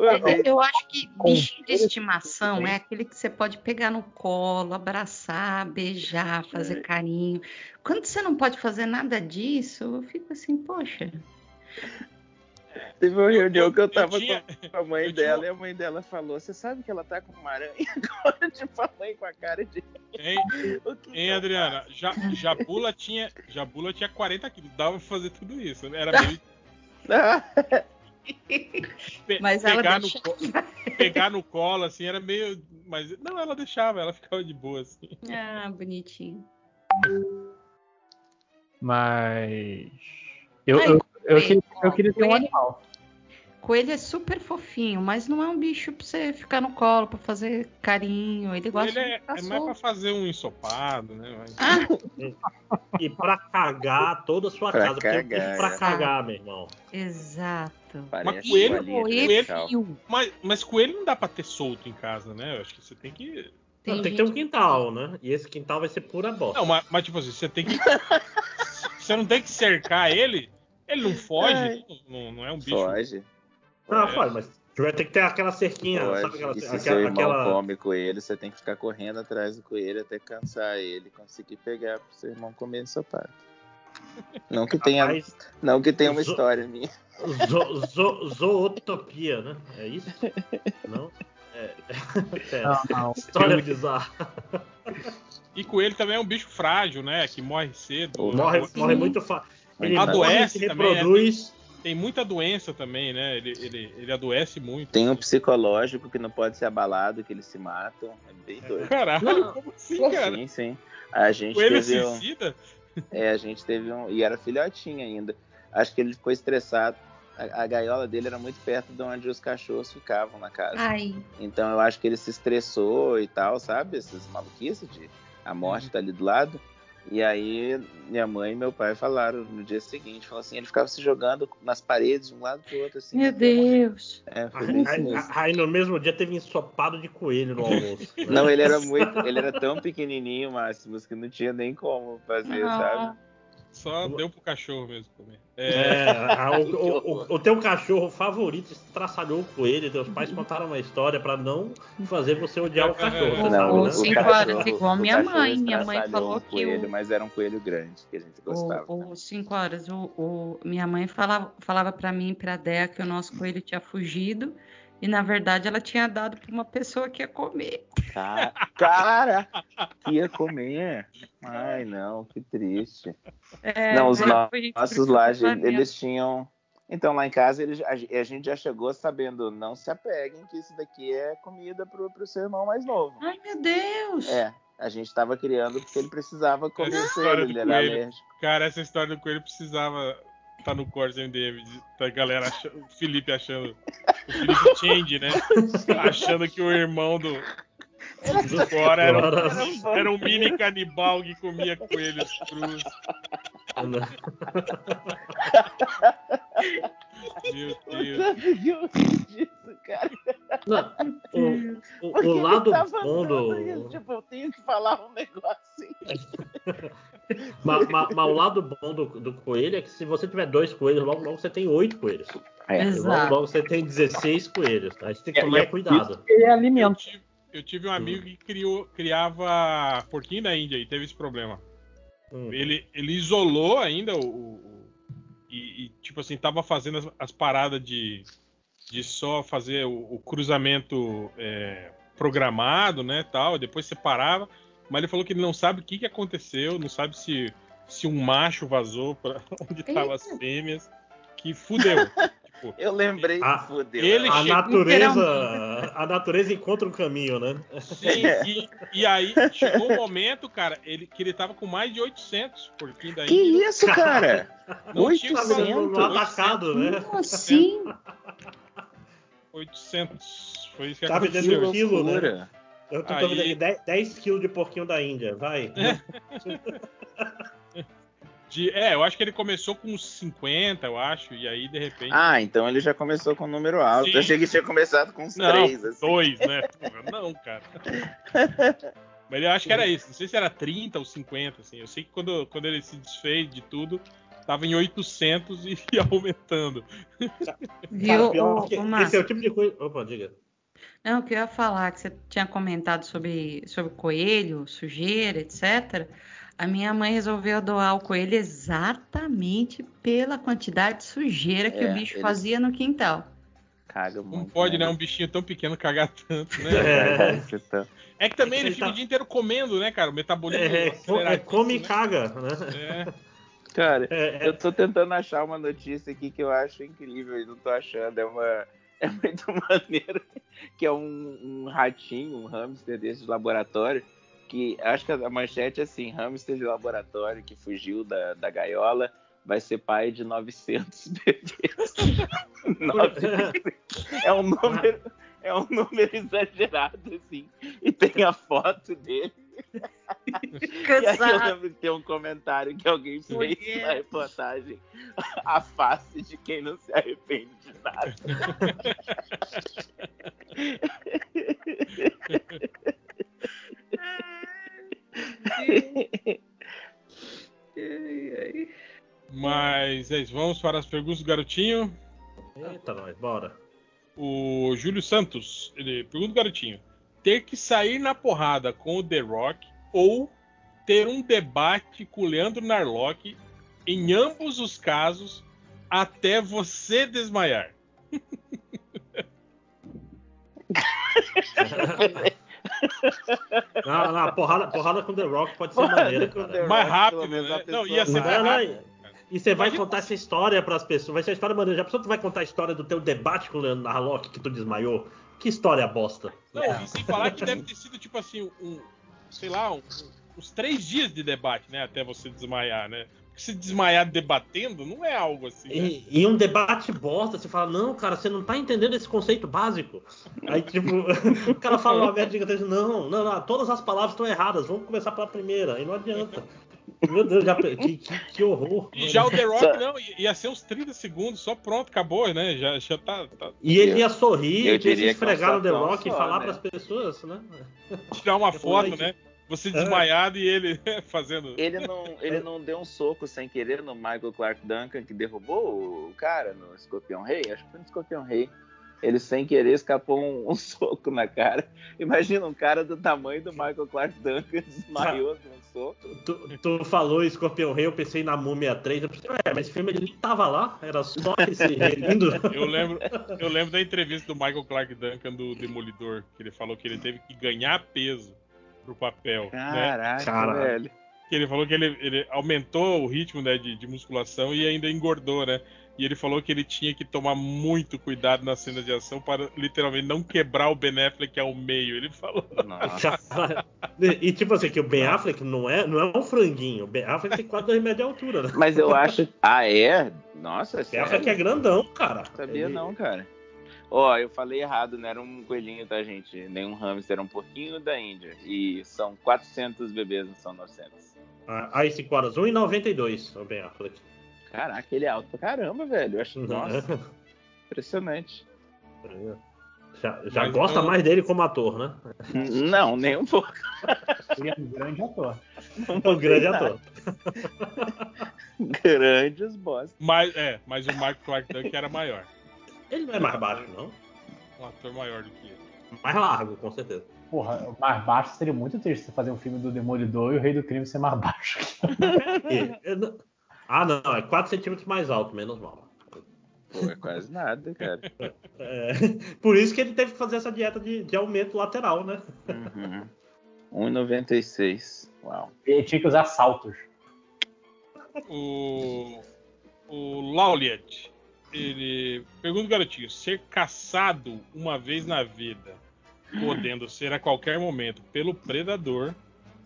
É, eu acho que bichinho de estimação é aquele que você pode pegar no colo, abraçar, beijar, fazer carinho. Quando você não pode fazer nada disso, eu fico assim, poxa. Teve uma reunião que eu eu tava tinha- com a mãe eu tinha- dela e a mãe dela falou: Você sabe que ela tá com uma aranha agora? Tipo, a mãe com a cara de. Hein, O que que hein eu Adriana? Ja, Jabula, tinha, Jabula tinha 40 quilos. Dava pra fazer tudo isso. né? Era meio. pe- Mas ela pegar, no, deixa. co- pegar no colo, assim, era meio. Mas não, ela deixava, ela ficava de boa, assim. Ah, bonitinho. Mas. Eu, Ai, eu, eu, coelho, queria, eu queria ter um coelho. animal. Coelho é super fofinho, mas não é um bicho pra você ficar no colo, pra fazer carinho. Ele gosta é, de ficar é mais pra fazer um ensopado, né? Mas- Ah, E pra cagar toda a sua Pra casa. Cagar, bicho pra é. cagar, meu irmão. exato. Parece coelho- bolinha de Coelho Nescau. fio. Mas, mas coelho não dá pra ter solto em casa, né? Eu acho que você tem que. Tem, Não, tem que ter um quintal, né? E esse quintal vai ser pura bosta. Não, mas, mas tipo assim, você tem que. você não tem que cercar ele. Ele não foge, Ai. não, não é um bicho. Foge. Não, É. pode, mas vai ter que ter aquela cerquinha, sabe Foge. aquela, E se aquela, seu irmão aquela- come coelho, você tem que ficar correndo atrás do coelho até cansar ele e conseguir pegar pro seu irmão comer ensopado. Não que tenha, Rapaz, não que tenha uma zo- história minha. zo, zo, zootopia, né? É isso? Não? É. é. Não, não. História Eu- bizarra. E coelho também é um bicho frágil, né? Que morre cedo. Morre, morre muito fácil. Ele se também, né? reproduz. Tem muita doença também, né? Ele, ele, ele adoece muito. Tem um psicológico que não pode ser abalado, que eles se matam. É bem doido. Caralho, Não. como assim, cara? Sim, sim. A gente Coelho teve um, suicida? é, a gente teve um, e era filhotinho ainda. Acho que ele ficou estressado. a, a, gaiola dele era muito perto de onde os cachorros ficavam na casa. Ai. Então eu acho que ele se estressou e tal, sabe? Essas maluquices de a morte uhum. tá ali do lado. E aí minha mãe e meu pai falaram no dia seguinte, falou assim, ele ficava se jogando nas paredes de um lado pro outro, assim. Meu Deus! É, foi bem aí, aí, no mesmo dia teve ensopado de coelho no almoço. Né? Não, ele era muito. Ele era tão pequenininho, Máximos, que não tinha nem como fazer, ah. sabe? Só deu pro cachorro mesmo comer. É, é o, o, o, teu cachorro favorito estraçalhou com ele. Teus pais contaram uma história para não fazer você odiar o cachorro. Não, sabe, né? cinco horas, igual minha mãe. Minha mãe falou um que. Coelho, o... Mas era um coelho grande que a gente gostava. O, o cinco horas, o, o, minha mãe falava, falava para mim e pra Dea que o nosso coelho tinha fugido e na verdade ela tinha dado para uma pessoa que ia comer. Cara, que ia comer. Ai, não, que triste. É, não, os nossos lá, eles tinham. Então, lá em casa, eles, a, gente já chegou sabendo, não se apeguem, que isso daqui é comida pro, pro seu irmão mais novo. Ai, meu Deus! É, a gente estava criando porque ele precisava comer essa coelho, ele era alérgico. Cara, essa história do coelho precisava tá no Corsa MDM, tá a galera achando, o Felipe achando, o Felipe Change, né? Achando que o irmão do, do Cora era, um, era um mini canibal que comia coelhos crus. Meu Deus. Cara. Não, o, o, o lado bom do. Tipo, eu tenho que falar um negócio assim. mas, mas, mas, o lado bom do, do, coelho é que se você tiver dois coelhos, logo, logo você tem oito coelhos. É, logo, logo você tem 16 coelhos. Aí você tem que tomar é, cuidado. É alimento. Eu tive, eu tive um amigo que criou, criava porquinho da Índia e teve esse problema. Hum. Ele, ele isolou ainda o, o e, e, tipo assim, tava fazendo as, as, paradas de, de só fazer o, o cruzamento é, programado, né, tal, depois separava, mas ele falou que ele não sabe o que, que aconteceu, não sabe se, se um macho vazou para onde estavam as fêmeas, que fudeu. Tipo, eu lembrei a, fudeu. Ele a natureza, a natureza encontra um caminho, né? Sim, e, e, aí chegou um momento, cara, ele, que ele tava com mais de 800 porquinhos da Que isso, cara? Não 800? tinha atacado, né? Como assim? 800. Foi isso que tá aconteceu. Um quilo, né? Eu tô aí... 10, 10 quilos de porquinho da Índia, vai. De, é, eu acho que ele começou com uns 50, eu acho, e aí de repente. Ah, então ele já começou com um número alto. Sim. Eu achei que tinha começado com uns não, 3, assim. Dois, né? Porra, não, cara. Mas eu acho que era isso. Não sei se era 30 ou 50, assim. Eu sei que quando, quando ele se desfez de tudo, tava em 800 e ia aumentando. Viu, o, o, Esse é o tipo de coisa. Opa, diga. Não, eu queria falar que você tinha comentado sobre, sobre coelho, sujeira, etc. A minha mãe resolveu doar o coelho exatamente pela quantidade de sujeira que é, o bicho fazia no quintal. Caga muito. Não pode, né? né? Um bichinho tão pequeno cagar tanto, né? É, é que também é que ele fica tá... o dia inteiro comendo, né, cara? O metabolismo. É, é come e né? caga, né? É. Cara, é, é, eu tô tentando achar uma notícia aqui que eu acho incrível e não tô achando. É uma. É muito maneiro. Que é um, um ratinho, um hamster desse de laboratório que acho que a manchete é assim: hamster de laboratório que fugiu da, da gaiola vai ser pai de 900 bebês. é um número é um número exagerado assim. E tem a foto dele. E aí eu lembro que tem um comentário que alguém fez na reportagem a face de quem não se arrepende de nada. Mas é isso, vamos para as perguntas do garotinho. Eita, nós, bora. O Júlio Santos, ele pergunta o garotinho: ter que sair na porrada com o The Rock ou ter um debate com o Leandro Narlock, em ambos os casos, até você desmaiar. Não, não, porrada, porrada com The Rock pode ser maneira. Mais rápido, né? Não, ia ser mais rápido. E você vai contar essa história para as pessoas. Vai ser a história maneira. Já pensou tu vai contar a história do teu debate com o Leandro Narlock que tu desmaiou? Que história bosta. Não, e sem falar que deve ter sido tipo assim, um, sei lá, um, uns três dias de debate, né? Até você desmaiar, né? se desmaiar debatendo não é algo assim. Né? E, e, um debate bosta, você fala, não, cara, você não tá entendendo esse conceito básico. Aí, tipo, o cara fala uma merda gigantesca, não, não, não, todas as palavras estão erradas, vamos começar pela primeira, aí não adianta. Meu Deus, já, que, que, que, horror. E já o The Rock, não, ia ser uns 30 segundos, só pronto, acabou, né? Já, já tá, tá... E ele ia sorrir, ia se esfregar no The Rock só, e falar né? pras pessoas, né? Tirar uma foto, né? Você é. desmaiado é. e ele fazendo. Ele não, ele não deu um soco sem querer no Michael Clark Duncan que derrubou o cara no Escorpião Rei? Acho que foi no Escorpião Rei. Ele sem querer escapou um, um soco na cara. Imagina um cara do tamanho do Michael Clark Duncan desmaiou com um soco. Tu, tu, falou Escorpião Rei, eu pensei na Múmia 3. Eu pensei, é, mas esse filme ele tava lá, era só esse lindo. Eu lembro, eu lembro da entrevista do Michael Clark Duncan do Demolidor, que ele falou que ele teve que ganhar peso pro papel. Caraca, né? velho. Que ele falou que ele, ele aumentou o ritmo né, de, de, musculação e ainda engordou, né? E ele falou que ele tinha que tomar muito cuidado na cena de ação para literalmente não quebrar o Ben Affleck ao meio. Ele falou. e tipo assim, que o Ben Affleck não é, não é um franguinho. O Ben Affleck tem quase 2 metros de altura, né? Mas eu acho. Ah, é? Nossa, é Ben Affleck é grandão, cara. Sabia ele... não, cara. Ó, oh, eu falei errado, não era um coelhinho, tá, gente? Nem um hamster, era um porquinho da Índia. E são 400 bebês, não são 900. Ah, aí, 5 horas, 1,92, o Ben Affleck. Caraca, ele é alto pra caramba, velho. Eu acho, uhum. nossa, impressionante. Já, já gosta então... mais dele como ator, né? Não, nem um pouco. Ele é um grande ator. um grande ator. Grandes boss. Mas, é, mas o Mark Clark Duncan era maior. Ele não é mais baixo, não? Um ator maior do que ele. Mais largo, com certeza. Porra, mais baixo seria muito triste você fazer um filme do Demolidor e o Rei do Crime ser mais baixo. ah, não, é 4 centímetros mais alto, menos mal. Pô, é quase nada, cara. É, por isso que ele teve que fazer essa dieta de, de aumento lateral, né? Uhum. 1,96. Uau. Ele tinha que usar saltos. O. O Lauliet ele pergunta garotinho: ser caçado uma vez na vida, podendo ser a qualquer momento pelo predador,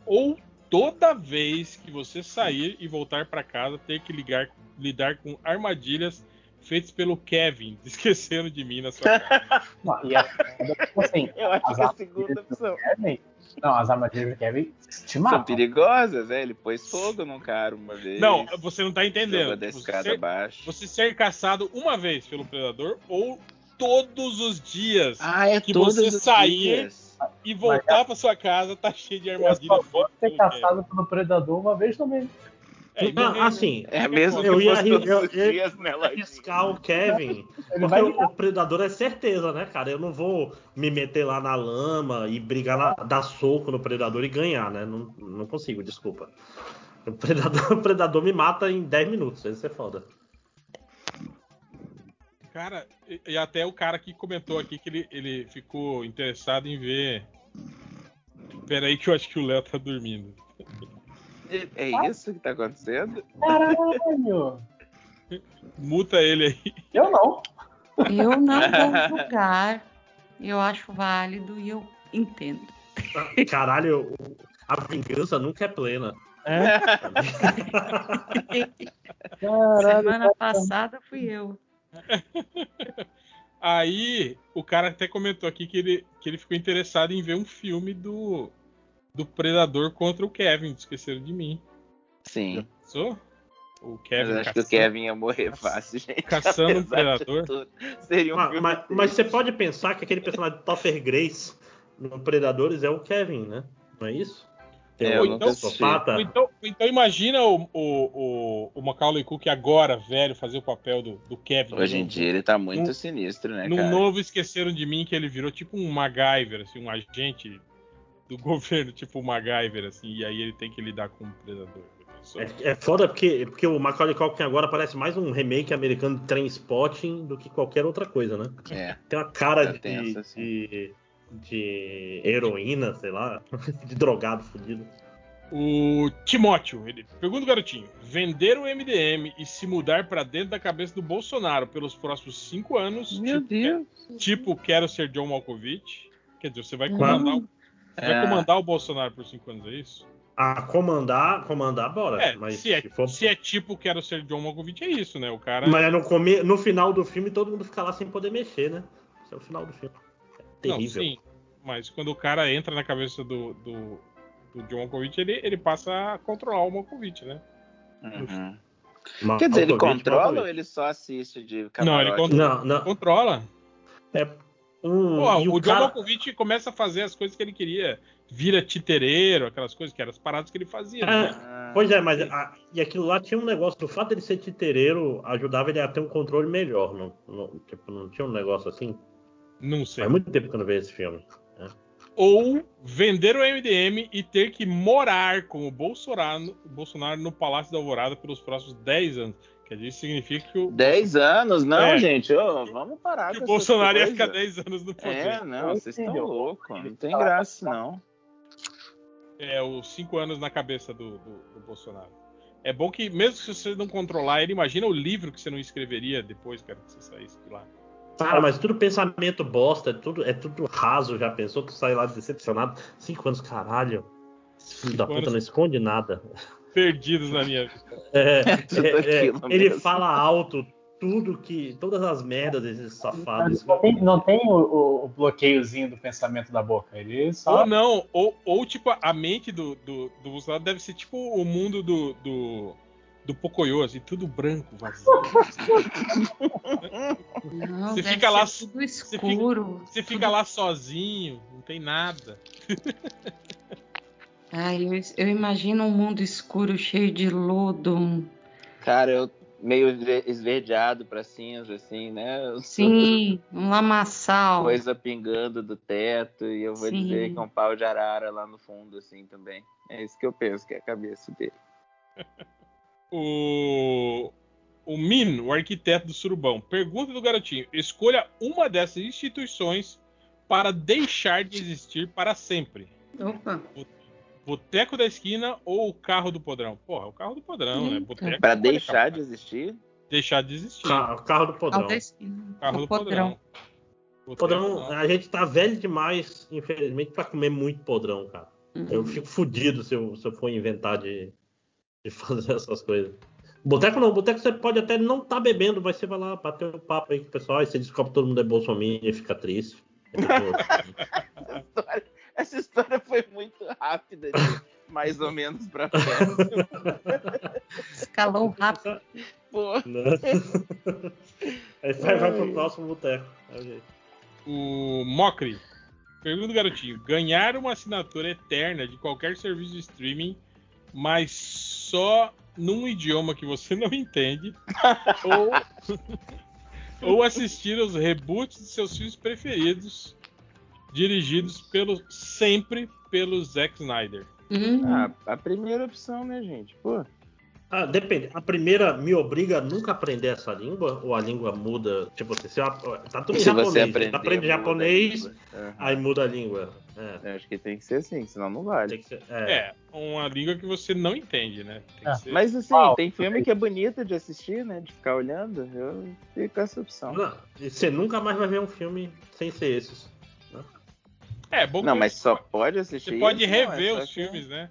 ou toda vez que você sair e voltar para casa ter que ligar, lidar com armadilhas feitas pelo Kevin, esquecendo de mim na sua casa. Não, e a, tipo assim, Eu acho que é a segunda opção. Kevin, não, as armadilhas do Kevin te matam. São perigosas, né? Ele pôs fogo num cara uma vez. Não, você não tá entendendo. Da escada você, ser, abaixo. você ser caçado uma vez pelo predador ou todos os dias ah, é que você sair dias. E voltar Mas, pra sua casa tá cheio de armadilhas. Você ser caçado pelo predador uma vez também. É, não, assim, é mesmo eu ia, eu, eu, eu arriscar o Kevin, porque o, o, predador é certeza, né, cara? Eu não vou me meter lá na lama e brigar, na, dar soco no predador e ganhar, né? Não, não consigo, desculpa. O predador, o predador me mata em 10 minutos, isso é foda. Cara, e, e até o cara que comentou aqui que ele, ele ficou interessado em ver. Pera aí que eu acho que o Léo tá dormindo. É isso que tá acontecendo? Caralho! Muta ele aí. Eu não. Eu não vou julgar. Eu acho válido e eu entendo. Caralho, a vingança nunca é plena. É? Caralho, Semana passada fui eu. Aí, o cara até comentou aqui que ele, que ele ficou interessado em ver um filme do, do Predador contra o Kevin, esqueceram de mim. Sim. Sou? O Kevin. Mas acho que o Kevin ia morrer fácil, gente. Caçando um predador. Seria um mas, mas, mas, você pode pensar que aquele personagem de Topher Grace no Predadores é o Kevin, né? Não é isso? É, ou, então, ou, então, então, imagina o, o, o, o Macaulay Culkin agora, velho, fazer o papel do, do Kevin. Hoje em dia ele tá muito um, sinistro, né, No cara? novo Esqueceram de Mim, que ele virou tipo um MacGyver, assim, um agente do governo, tipo o MacGyver, assim, e aí ele tem que lidar com o predador. É, é foda porque, porque o Macaulay Culkin agora parece mais um remake americano de Trainspotting do que qualquer outra coisa, né? É. Tem uma cara de, tenso, assim. de, de, heroína, sei lá, de drogado fudido. O Timóteo, ele pergunta o garotinho: vender o MDM e se mudar para dentro da cabeça do Bolsonaro pelos próximos cinco anos? Meu tipo, Deus! Tipo, quero ser John Malkovich. Quer dizer, você vai comandar, Vai é. comandar o Bolsonaro por cinco anos, é isso? a comandar, comandar, bora. É, mas se, é, se for- se é tipo Quero Ser John Malkovich, é isso, né? O cara. Mas no, come... no final do filme todo mundo fica lá sem poder mexer, né? Esse é o final do filme. É Não, terrível. sim. Mas quando o cara entra na cabeça do, do, do John Malkovich, ele, ele passa a controlar o Malkovich, né? Uhum. Quer dizer, ele Malkovich, controla ou Malkovich. ele só assiste de Não, ele camarote? controla. Não, não. Controla. Um, Pô, o, o John cara... Malkovich começa a fazer as coisas que ele queria. Vira titereiro, aquelas coisas que eram as paradas que ele fazia. É, né? Ah, Pois é, mas a- e aquilo lá tinha um negócio, do fato dele ser titereiro ajudava ele a ter um controle melhor. Não, não- tipo, não tinha um negócio assim? Não sei. Faz muito tempo que eu não vejo esse filme. Ou vender o MDM e ter que morar com o Bolsonaro, Bolsonaro no Palácio da Alvorada pelos próximos 10 anos. Quer dizer, isso significa que o, 10 anos? Não, É. gente, ô, vamos parar que com o Bolsonaro ia essas ficar coisas. 10 anos no poder. É, não, vocês estão loucos. Não tem graça, não. É, os 5 anos na cabeça do, do- do Bolsonaro. É bom que, mesmo se você não controlar ele, imagina o livro que você não escreveria depois, cara, que você saísse de lá. Cara, mas tudo pensamento bosta, é tudo, é tudo raso, já pensou? Tu sai lá decepcionado. Cinco anos, caralho. Esse filho da puta não esconde nada. Perdidos na minha vida. É, é, é, ele mesmo. fala alto tudo que. Todas as merdas desses safados. Não tem, não tem o, o- o bloqueiozinho do pensamento da boca. Ele só. Ou não, ou, ou tipo, a mente do, do, do Bolsonaro deve ser tipo o mundo do, do, do Pocoyo, assim, tudo branco, vazio. Não, Você deve fica lá- tudo fica- escuro. Você fica lá sozinho, não tem nada. Ai, eu, eu imagino um mundo escuro cheio de lodo. Cara, eu meio esve- esverdeado pra cinza, assim, né? Eu sou- Sim, um lamaçal. Coisa pingando do teto, e eu vou Sim. dizer que é um pau de arara lá no fundo, assim, também. É isso que eu penso que é a cabeça dele. O, o Min, o arquiteto do Surubão, pergunta do garotinho: escolha uma dessas instituições para deixar de existir para sempre. Opa, Boteco da esquina ou o carro do podrão? Porra, o carro do podrão, né? Boteco Pra não pode deixar acabar. de existir? deixar de existir. O carro do podrão. da esquina. Carro do podrão. podrão. Podrão, a gente tá velho demais, infelizmente, pra comer muito podrão, cara. Uhum. Eu fico fudido se eu, se eu for inventar de, de fazer essas coisas. Boteco não, boteco você pode até não estar bebendo, mas você vai lá bater um papo aí com o pessoal, aí você descobre que todo mundo é bolsominion e fica triste. É Essa história, essa história foi muito rápida, de mais ou menos pra frente. Escalou rápido. Pô? Aí vai, vai pro próximo boteco. É o jeito. O Mocri. Pergunta do garotinho: ganhar uma assinatura eterna de qualquer serviço de streaming, mas só num idioma que você não entende, ou, ou assistir aos reboots de seus filmes preferidos, dirigidos pelo sempre pelo Zack Snyder. Hum, ah, a primeira opção, né, gente? Pô, Ah, depende. A primeira me obriga a nunca aprender essa língua, ou a língua muda? Tipo assim, se eu, tá tudo em se japonês. você aprender, aprende muda a japonês. Aham. aí muda a língua. É, Eu acho que tem que ser assim, senão não tem vale. que ser- é. É, uma língua que você não entende, né? Tem que Ah, ser- Mas assim, Uau. tem filme que é bonito de assistir, né? De ficar olhando. Eu fico com essa opção. Não, e você nunca mais vai ver um filme sem ser esses. É, bom que Não, mas você só pode assistir. Você pode esse? Não, é rever só os que- filmes, né?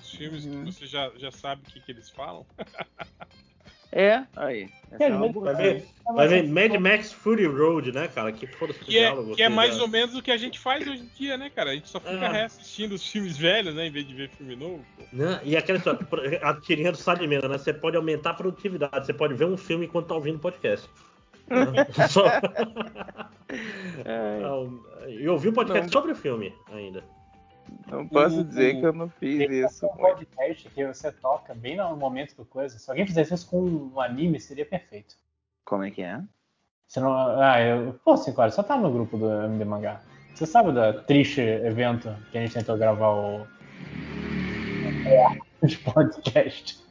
Os filmes Uhum. que você já, já sabe o que, que eles falam. É, aí. É uma boa Vai ver, vai ver Mad Max Fury Road, né, cara? Que foda-se Que é, diálogo. que é mais ou menos o que a gente faz hoje em dia, né, cara? A gente só fica É. reassistindo os filmes velhos, né? Em vez de ver filme novo. pô. Né? E aquela história, a tirinha do Sá de Mena, né? Você pode aumentar a produtividade, você pode ver um filme enquanto tá ouvindo podcast. Né? Só- É, E ouvir o podcast Não. sobre o filme ainda. Não posso O- dizer o- que eu não fiz isso. um podcast que você toca bem no momento do coisa. Se alguém fizesse isso com um anime, seria perfeito. Como é que é? Você não. Ah, eu. Pô, cara, só tá no grupo do MD Mangá. Você sabe da triste evento que a gente tentou gravar o. de podcast.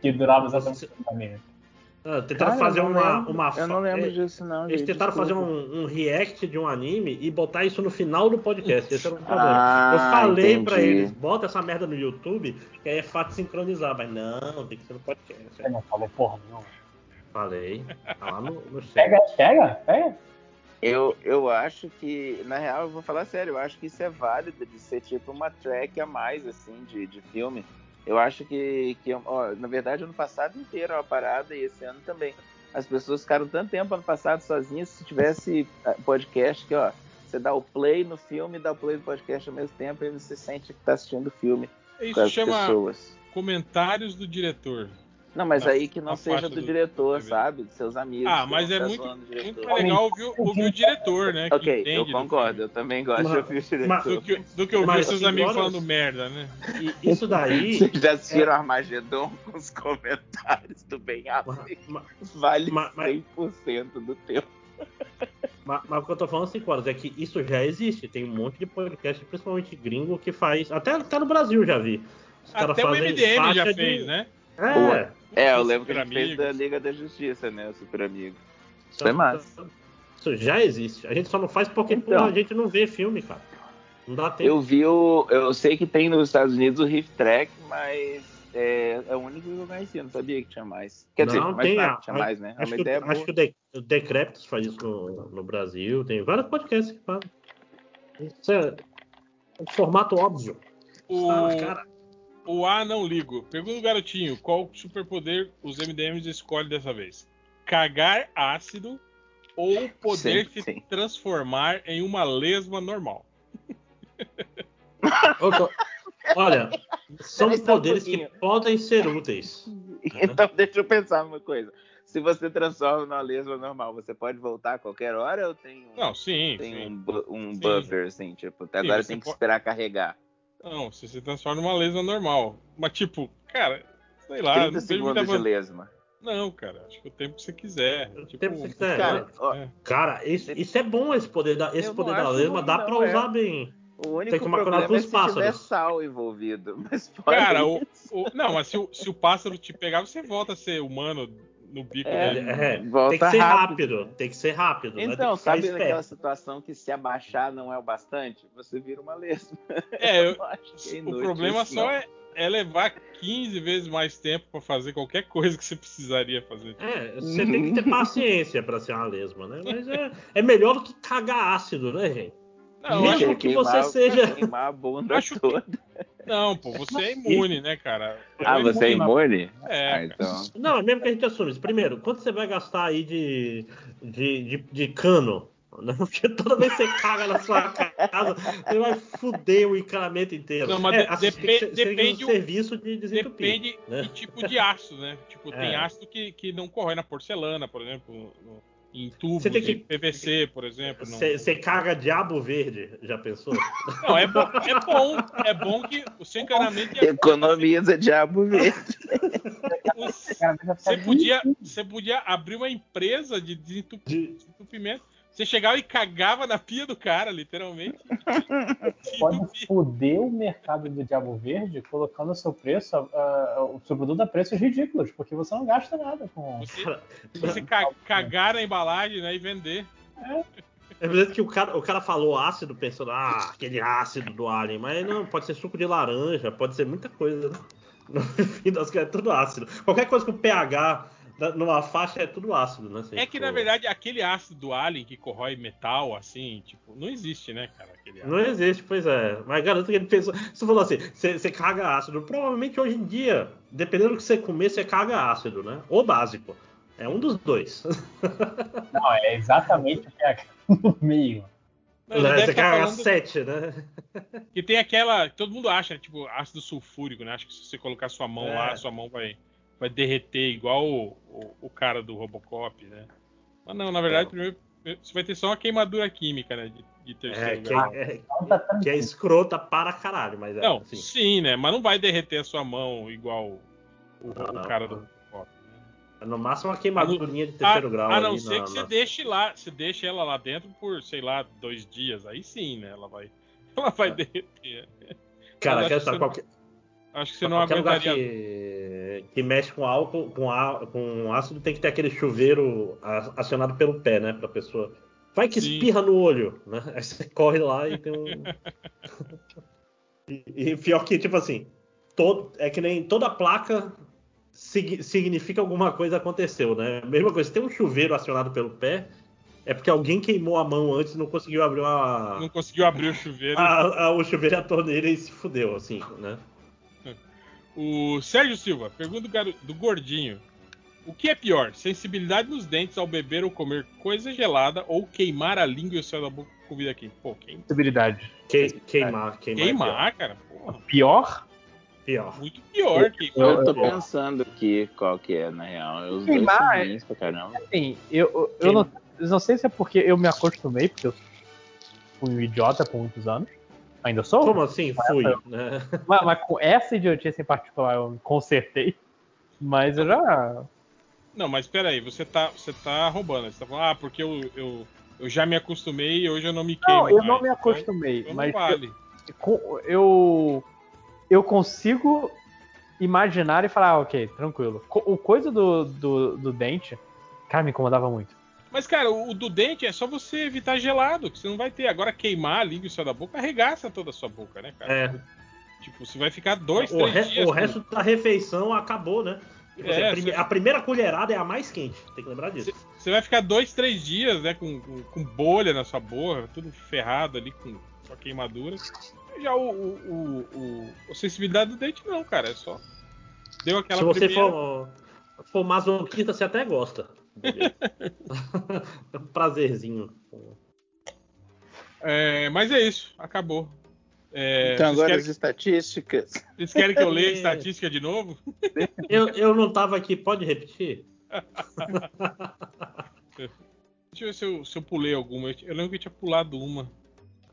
Que durava exatamente 30 minutos. Ah, tentaram Cara, fazer eu não uma, lembro- uma. Eu não lembro é, disso, não. Eles gente, tentaram fazer desculpa. um, um react de um anime e botar isso no final do podcast. Esse era o problema. Ah, eu falei pra entendi. eles, bota essa merda no YouTube, que aí é fácil sincronizar. Mas não, tem que ser no podcast. Você não falou porra não. Falei. Tá lá no, no. Pega, pega, pega. Eu, eu acho que, na real, eu vou falar sério, eu acho que isso é válido de ser tipo uma track a mais, assim, de, de filme. Eu acho que, que ó, na verdade, ano passado inteiro é uma parada e esse ano também. As pessoas ficaram tanto tempo ano passado sozinhas, se tivesse ah, podcast que, ó, você dá o play no filme e dá o play no podcast ao mesmo tempo e você sente que tá assistindo o filme Isso com as chama pessoas. comentários do diretor. Não, mas aí que não seja do do- diretor, do- sabe? Dos seus amigos. Ah, mas é muito, muito legal ouvir, ouvir o diretor, né? que Ok, eu concordo, eu também gosto de Mas- ouvir o diretor. mas- Do que, do que ouvir Mas, seus assim, amigos agora- falando merda, né? E isso daí. Vocês já assistiram Armagedon com os comentários do Ben Affleck? Vale Ma- ma- 100% do tempo. Mas, mas o que eu tô falando, assim, Coras, é que isso já existe. Tem um monte de podcast, principalmente gringo, que faz. Até, até no Brasil já vi. Os Até o MDM já de- fez, né? É. É, eu Super lembro que a gente fez da Liga da Justiça, né? O Super Amigo. Isso é massa. Isso já existe. A gente só não faz porque Então. a gente não vê filme, cara. Não dá tempo. Eu vi o. Eu sei que tem nos Estados Unidos o Riff Track, mas é, é o único que eu conhecia, não sabia que tinha mais. Quer dizer, Não, tem, claro a- tinha mais, né? É Acho uma que, boa. acho que o, De, o Decreptus faz isso no, no Brasil. Tem vários podcasts que fazem. Isso é um formato óbvio. O, Ah, cara. O A não ligo. Pergunta o garotinho: qual superpoder os MDMs escolhem dessa vez? Cagar ácido ou poder Sim, se sim. transformar em uma lesma normal? Olha, são Peraí, só um poderes que podem ser úteis. Então deixa eu pensar numa coisa. Se você transforma numa lesma normal, você pode voltar a qualquer hora ou tem um, Não, sim. tem sim. um, um Sim. buffer, assim, tipo, até agora tem que pode- esperar carregar. Não, se você transforma numa lesma normal. Mas, tipo, cara, sei lá. 30 não vejo muita segundos de lesma. Não, cara, acho que o tempo que você quiser. O Tipo, tempo que você quiser. Cara, é. Cara, isso, isso é bom, esse poder da, esse poder da lesma dá não, pra é. usar bem. o único Tem que tomar cuidado problema com é se tiver pássaros. sal envolvido. Mas Cara, o, o- não, mas se o, se o pássaro te pegar, você volta a ser humano no bico É, dele. É, Volta tem que ser rápido. rápido. Tem que ser rápido. né? Então, que ficar sabe esperto. naquela situação que se abaixar não é o bastante? Você vira uma lesma. É, eu- que é o problema isso, só não. é, é levar 15 vezes mais tempo pra fazer qualquer coisa que você precisaria fazer. É, você tem que ter paciência pra ser uma lesma, né? Mas é, é melhor do que cagar ácido, né, gente? Não, Mesmo acho, que queimar- você seja- Queimar a bunda Acho que- toda. Não, pô, você é imune, né, cara? Ah, você é imune? É, Ah, então. Não, é mesmo que a gente assume. isso. Primeiro, quanto você vai gastar aí de, de, de, de cano? Porque toda vez que você caga na sua casa, você vai fuder o encanamento inteiro. Não, mas é, assim, tem tem depende ter um o- serviço de desentupir. Depende né? do tipo de ácido, né? Tipo, tem É. ácido que, que não corrói na porcelana, por exemplo, no- em tubos, Você tem que- em PVC, por exemplo. não- Você você caga diabo verde, já pensou? Não, é bom, é bom, é bom que o seu encanamento ia Economiza diabo verde. Você podia, você podia abrir uma empresa de desentup- De- desentupimento. Você chegava e cagava na pia do cara, literalmente. pode foder o mercado do Diabo Verde colocando o seu preço, ah, o seu produto a preços ridículos, porque você não gasta nada com. Você, você ca- cagar na embalagem né, e vender. É verdade que o cara, o cara falou ácido, pensando, ah, aquele ácido do alien, mas não, pode ser suco de laranja, pode ser muita coisa. né? No fim das contas, é tudo ácido. Qualquer coisa com pH numa faixa é tudo ácido, né? É que, for- na verdade, aquele ácido do alien que corrói metal, assim, tipo, não existe, né, cara? Aquele ácido. Não existe, pois é. Mas garanto que ele pensou. Você falou assim, você, você caga ácido. Provavelmente hoje em dia, dependendo do que você comer, você caga ácido, né? Ou básico. É um dos dois. Não, é exatamente o que é no meio. Não, deve você tá caga falando sete, né? que tem aquela. Todo mundo acha, tipo, ácido sulfúrico, né? Acho que se você colocar sua mão É. lá, sua mão vai, vai derreter igual o, o, o cara do Robocop, né? Mas não, na verdade, primeiro você vai ter só uma queimadura química, né? De, de terceiro É, que, grau. é, Então tá que é escrota para caralho, mas é Não, assim. sim, né? Mas não vai derreter a sua mão igual o, o Não, cara não. do Robocop. né? No máximo uma queimadurinha de terceiro grau. A não ser na- que você na- deixe lá, você deixe ela lá dentro por, sei lá, dois dias. Aí sim, né? Ela vai, ela vai derreter. Cara, quer que saber você qualquer, Acho que você não qualquer lugar aguentaria. que, que mexe com álcool, com, á- com ácido, tem que ter aquele chuveiro a- acionado pelo pé, né? Pra pessoa. Vai que Sim. espirra no olho, né? Aí você corre lá e tem um. e, e pior que, tipo assim, todo, é que nem toda placa sig- significa alguma coisa aconteceu, né? Mesma coisa, se tem um chuveiro acionado pelo pé, é porque alguém queimou a mão antes e não conseguiu abrir uma. Não conseguiu abrir o chuveiro. a- a- o chuveiro e a torneira e se fudeu, assim, né? O Sérgio Silva, pergunta do, gordinho. O que é pior, sensibilidade nos dentes ao beber ou comer coisa gelada ou queimar a língua e o céu da boca com comida quente? Pô, Possibilidade. Que- queimar, queimar. é queimar, cara, porra, Pior? Pior. muito pior queimar. Eu tô pensando aqui qual que é, na real. Os dois Queimar são é- ruins pra caramba. Assim, eu, eu, eu não, eu não sei se é porque eu me acostumei, porque eu fui um idiota por muitos anos. Ainda sou? Como assim? Fui, né? Mas, mas com essa idiotice em particular eu me consertei. Mas eu já. Não, mas peraí, você tá, você tá roubando. Você tá falando, ah, porque eu, eu, eu já me acostumei e hoje eu não me queimo. Não, eu não mais. me Então- acostumei. então não mas vale. eu, eu. Eu consigo imaginar e falar, ah, ok, tranquilo. O coisa do, do, do dente, cara, me incomodava muito. Mas, cara, o, o do dente é só você evitar gelado, que você não vai ter. Agora, queimar a língua e o céu da boca arregaça toda a sua boca, né, cara? É. Tipo, você vai ficar dois, o, três resto, dias. o com- resto da refeição acabou, né? Tipo assim, É, a, prime- você- a primeira colherada é a mais quente, tem que lembrar disso. Você vai ficar dois, três dias, né, com, com, com bolha na sua boca, tudo ferrado ali, com só queimadura. Já o, o, o, o- a sensibilidade do dente, não, cara. É só. Deu aquela Se você primeira- for, for masoquista, você até gosta. É um prazerzinho. É, mas é isso, acabou. É, então agora querem, as estatísticas. vocês querem que eu leia a É. estatística de novo? Eu, eu não tava aqui, pode repetir? Deixa eu ver se eu, se eu pulei alguma. Eu, lembro que eu tinha pulado uma.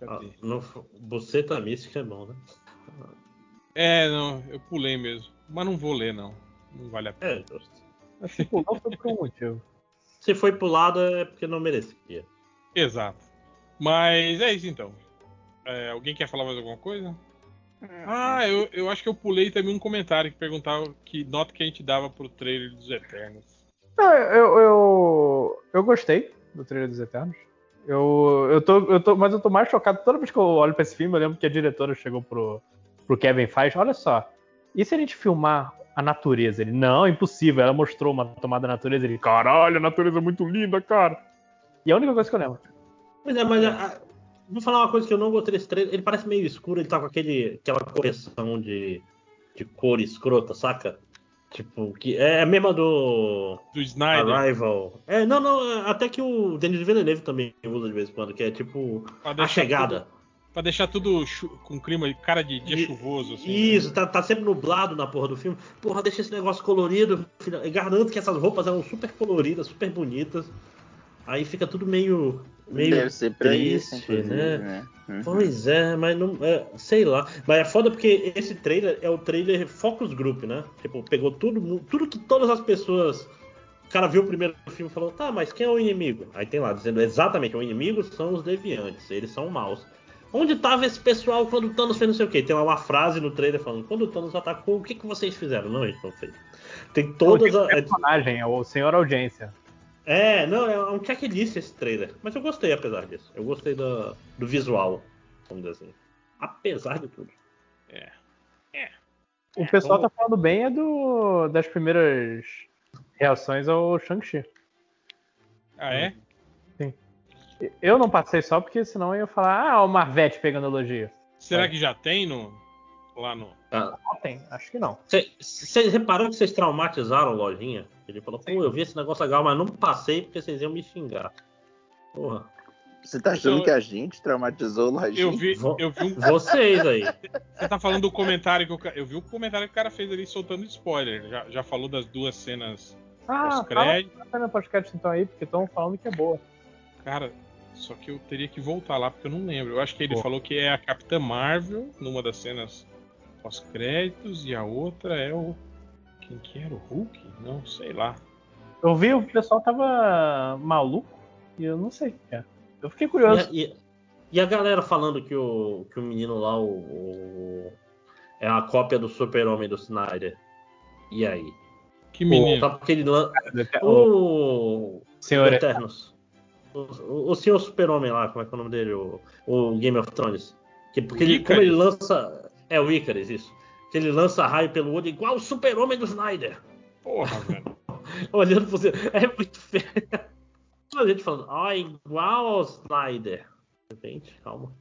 Ah, Cadê? no, buceta mística é bom, né? É, não, eu pulei mesmo. Mas não vou ler, não. Não vale a pena. É, justo. Assim, pô, não foi por um motivo. Se foi pulado é porque não merecia. Exato. Mas é isso então. É, alguém quer falar mais alguma coisa? Ah, eu, eu acho que eu pulei também um comentário que perguntava que nota que a gente dava pro trailer dos Eternos. Não, eu, eu, eu gostei do trailer dos Eternos. Eu, eu, tô, eu tô, mas eu tô mais chocado. Toda vez que eu olho pra esse filme, eu lembro que a diretora chegou pro, pro Kevin Feige. Olha só, e se a gente filmar a natureza? Ele, não, impossível. Ela mostrou uma tomada da natureza. Ele, caralho, a natureza é muito linda, cara. E a única coisa que eu lembro. Pois é, mas a- a- vou falar uma coisa que eu não gostei desse trailer. Ele parece meio escuro, ele tá com aquele, aquela correção de, de cor escrota, saca? Tipo, que é a mesma do Do Snyder. Arrival. É, não, não, até que o Denis Villeneuve também usa de vez em quando, que é tipo a chegada. tudo- pra deixar tudo com clima de cara de dia E- chuvoso. Assim, né? Isso, tá, tá sempre nublado na porra do filme. Porra, deixa esse negócio colorido. filha. Eu garanto que essas roupas eram super coloridas, super bonitas. Aí fica tudo meio. meio Deve ser pra isso, triste, inclusive, né? né? Uhum. Pois é, mas não. é, sei lá. Mas é foda porque esse trailer é o trailer Focus Group, né? Tipo, pegou tudo, tudo que todas as pessoas. O cara viu o primeiro filme e falou, tá, mas quem é o inimigo? Aí tem lá, dizendo exatamente, o inimigo são os deviantes, eles são maus. Onde tava esse pessoal quando o Thanos fez não sei o quê? Tem lá uma frase no trailer falando, quando o Thanos atacou, o que, que vocês fizeram? Não, a gente não fez. Tem todas Não, as. tem personagem, é o senhor audiência. É, não, é um checklist esse trailer. Mas eu gostei, apesar disso. Eu gostei do, do visual, vamos dizer assim. Apesar de tudo. O pessoal vamos- tá falando bem é do, das primeiras reações ao Shang-Chi. Ah, é? Eu não passei só porque senão eu ia falar, ah, o Marvete pegando elogio. Será É. que já tem no. Lá no. Não tem, acho que não. Vocês repararam que vocês traumatizaram o Lojinha? Ele falou, pô, eu vi esse negócio legal, mas não passei porque vocês iam me xingar. Porra. Você tá achando Eu- que a gente traumatizou o Lojinha? Eu vi, eu vi um. Vocês aí. Você tá falando do comentário que o ca- Eu vi o comentário que o cara fez ali soltando spoiler. Já, já falou das duas cenas Ah, fala pós-crédito. no podcast então aí, porque estão falando que é boa. Cara, só que eu teria que voltar lá porque eu não lembro. Eu acho que ele Pô. falou que é a Capitã Marvel numa das cenas pós-créditos e a outra é o. Quem que era? O Hulk? Não, sei lá. Eu vi, o pessoal tava maluco e eu não sei o que é. Eu fiquei curioso. E, e- e a galera falando que o, que o menino lá, o, o- é a cópia do super-homem do Snyder. E aí? Que menino. Só porque ele lan- O O. senhor o Eternos. O, o, o senhor super-homem lá, como é que é o nome dele? O, o Game of Thrones. Que, porque ele, como ele lança. É o Icarus, isso. Que ele lança raio pelo olho igual o super-homem do Snyder. Porra, velho. Olhando pra você. É muito feio. A gente falando, ó, igual ao Snyder. De repente, calma.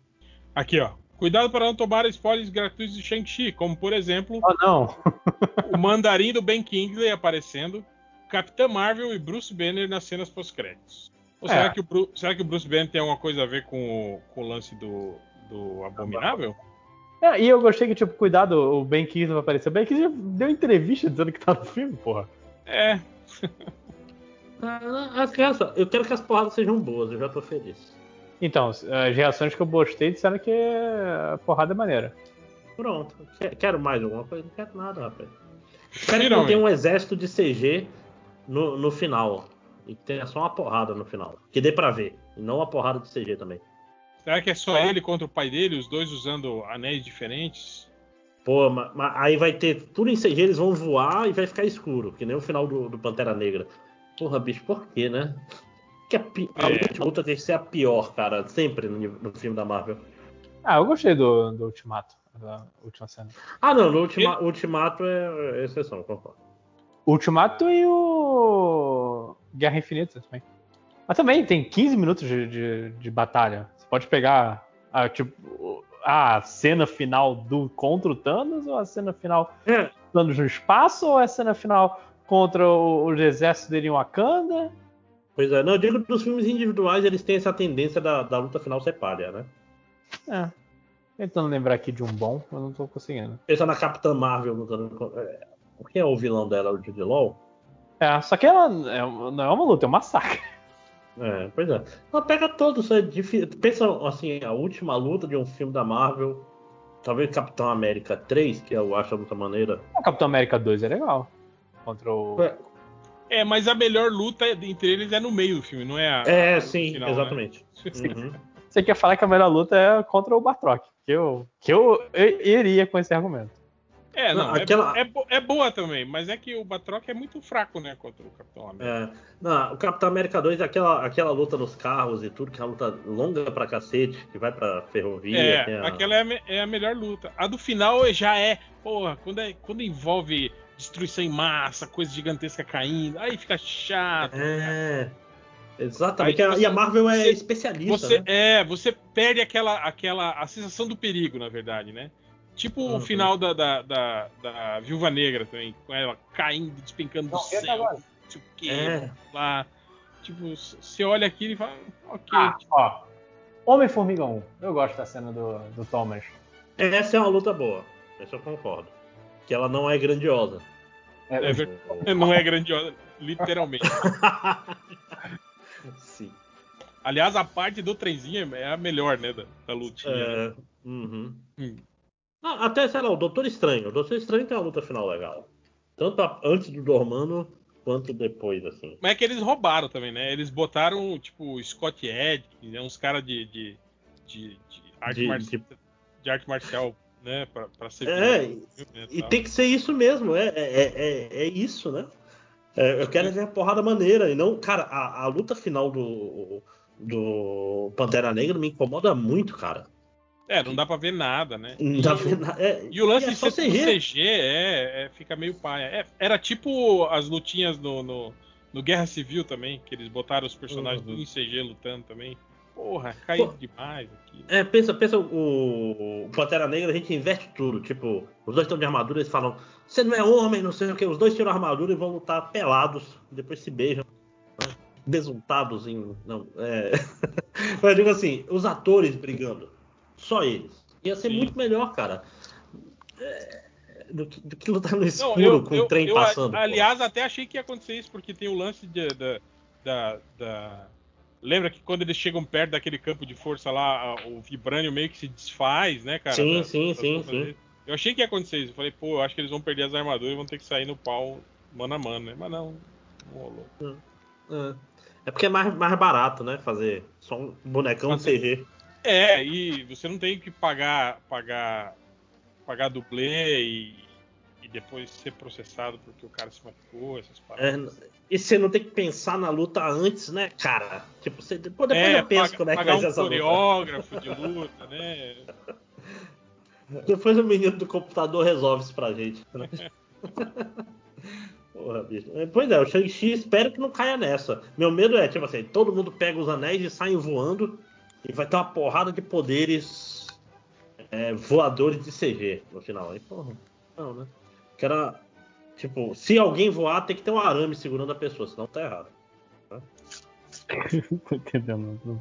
Aqui, ó. Cuidado para não tomar spoilers gratuitos de Shang-Chi, como por exemplo. Oh, não. o mandarim do Ben Kingsley aparecendo, Capitã Marvel e Bruce Banner nas cenas pós-créditos. Ou É. será, que o será que o Bruce Banner tem alguma coisa a ver com, o- com o lance do, do Abominável? É, e eu gostei que, tipo, cuidado, o Ben Kingsley vai aparecer. O Ben Kingsley deu entrevista dizendo que tá no filme, porra. É. Ah, as crianças, eu quero que as porradas sejam boas, eu já tô feliz. Então, as reações que eu gostei disseram que a porrada é maneira. Pronto. Quer- Quero mais alguma coisa? Não quero nada, rapaz. Espero que não tenha um exército de CG no, no final. E que tenha só uma porrada no final. Que dê pra ver. E não uma porrada de CG também. Será que é só ele contra o pai dele, os dois usando anéis diferentes? Pô, mas, aí vai ter tudo em CG, eles vão voar e vai ficar escuro. Que nem o final do, do Pantera Negra. Porra, bicho, por quê, né? Que a, pi- a É. última luta tem que ser a pior, cara. Sempre no, no filme da Marvel. Ah, eu gostei do, do Ultimato, da última cena. Ah, não, no ultima, Ultimato é, é exceção, concordo. Ultimato e o Guerra Infinita também. Mas também tem 15 minutos de, de, de batalha. Você pode pegar a, tipo, a cena final do contra o Thanos ou a cena final É. do Thanos no espaço ou a cena final contra o- os exércitos dele em Wakanda? Pois é, não, eu digo que dos filmes individuais eles têm essa tendência da, da luta final ser palha, né? É. Tentando lembrar aqui de um bom, eu não tô conseguindo. Pensa na Capitã Marvel lutando. É, quem é o vilão dela, o Jude Law? É, só que ela é- não é uma luta, é um massacre. É, pois é. Ela pega todos, é difícil. Pensa assim, a última luta de um filme da Marvel, talvez Capitão América 3, que eu acho a luta maneira. O Capitão América 2 é legal. Contra o. É. É, mas a melhor luta entre eles é no meio do filme, não é a. É, a- sim, final, né? exatamente. Uhum. Você quer falar que a melhor luta é contra o Bartrock. Que eu, que eu, eu iria com esse argumento. É, não, Não, é- aquela- é, bo- é boa também, mas é que o Batroc é muito fraco, né, contra o Capitão América. É, não, o Capitão América 2 é aquela, aquela luta nos carros e tudo, que é uma luta longa pra cacete, que vai pra ferrovia. É, tem a- aquela é a, é a melhor luta. A do final já é, porra, quando, é, quando envolve destruição em massa, coisa gigantesca caindo, aí fica chato. É. Exatamente. Aí e a Marvel é você- especialista. Você né? é, você perde aquela, aquela a sensação do perigo, na verdade, né? Tipo o Uhum. final da, da, da, da Viúva Negra também, com ela caindo, despencando do Não, até céu, não sei o quê, É. lá. Tipo, você olha aquilo e fala, ok. Ah, ó. Homem-Formiga 1. Eu gosto da cena do, do Thomas. Essa é uma luta boa. Essa eu concordo. Que ela não é grandiosa. É verdade. Não é grandiosa, literalmente. Sim. Aliás, a parte do trenzinho é a melhor, né, da, da lutinha. né? É, uhum. Hum. Ah, até, sei lá, o Doutor Estranho. O Doutor Estranho tem uma luta final legal. Tanto a- antes do Dormano quanto depois, assim. Mas é que eles roubaram também, né? Eles botaram, tipo, Scott Ed, né, uns caras de, de, de, de arte De- marcial, de arte marcial, né? Pra, pra ser É, filme, né, E tem que ser isso mesmo, é, é, é, é isso, né? É, eu quero ver a porrada maneira. E não, cara, a, a luta final do, do Pantera Negra me incomoda muito, cara. É, não dá pra ver nada, né? Não dá pra ver nada. É, E o lance é de ser CG. É, é, fica meio paia. É, era tipo as lutinhas no, no, no Guerra Civil também, que eles botaram os personagens Uhum. em CG lutando também. Porra, caiu Pô. demais aqui. É, pensa, pensa o, o Pantera Negra, a gente inverte tudo. Tipo, os dois estão de armadura, eles falam, você não é homem, não sei o que. Os dois tiram a armadura e vão lutar pelados, depois se beijam. né? Besuntados em. Não, é. Mas eu digo assim, os atores brigando. Só eles. Ia ser Sim. muito melhor, cara. É, do, que, do que lutar no Não, escuro eu, com eu- o trem eu, passando. pô. aliás, até achei que ia acontecer isso, porque tem o lance de- da, da, da- Lembra que quando eles chegam perto daquele campo de força lá, o vibrânio meio que se desfaz, né, cara? Sim, Da- sim, sim, sim. deles. Eu achei que ia acontecer isso. Eu falei, pô, eu acho que eles vão perder as armaduras e vão ter que sair no pau mano a mano, né? Mas não, não rolou. É. É porque é mais, mais barato, né? Fazer só um bonecão Fazer- CG. É, e você não tem que pagar pagar pagar dublê e, e depois ser processado porque o cara se machucou, essas paradas. É, e você não tem que pensar na luta antes, né, cara? Tipo, você, depois, depois É, eu penso paga- como é que vai ser um essa luta. coreógrafo de luta, né? Depois o menino do computador resolve isso pra gente. né? Porra, bicho. É, Pois é, o Shang-Chi espero que não caia nessa. Meu medo é, tipo assim, todo mundo pega os anéis e sai voando e vai ter uma porrada de poderes é, voadores de CG no final. Aí, porra, não, né? Que era, tipo, se alguém voar, tem que ter um arame segurando a pessoa, senão tá errado. Tô entendendo. não.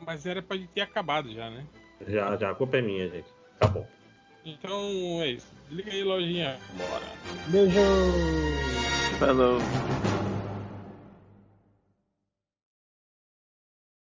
Mas era pra ter acabado já, né? Já, já, a culpa é minha, gente. Acabou. Então é isso. Liga aí, lojinha. Bora. Beijo! Falou.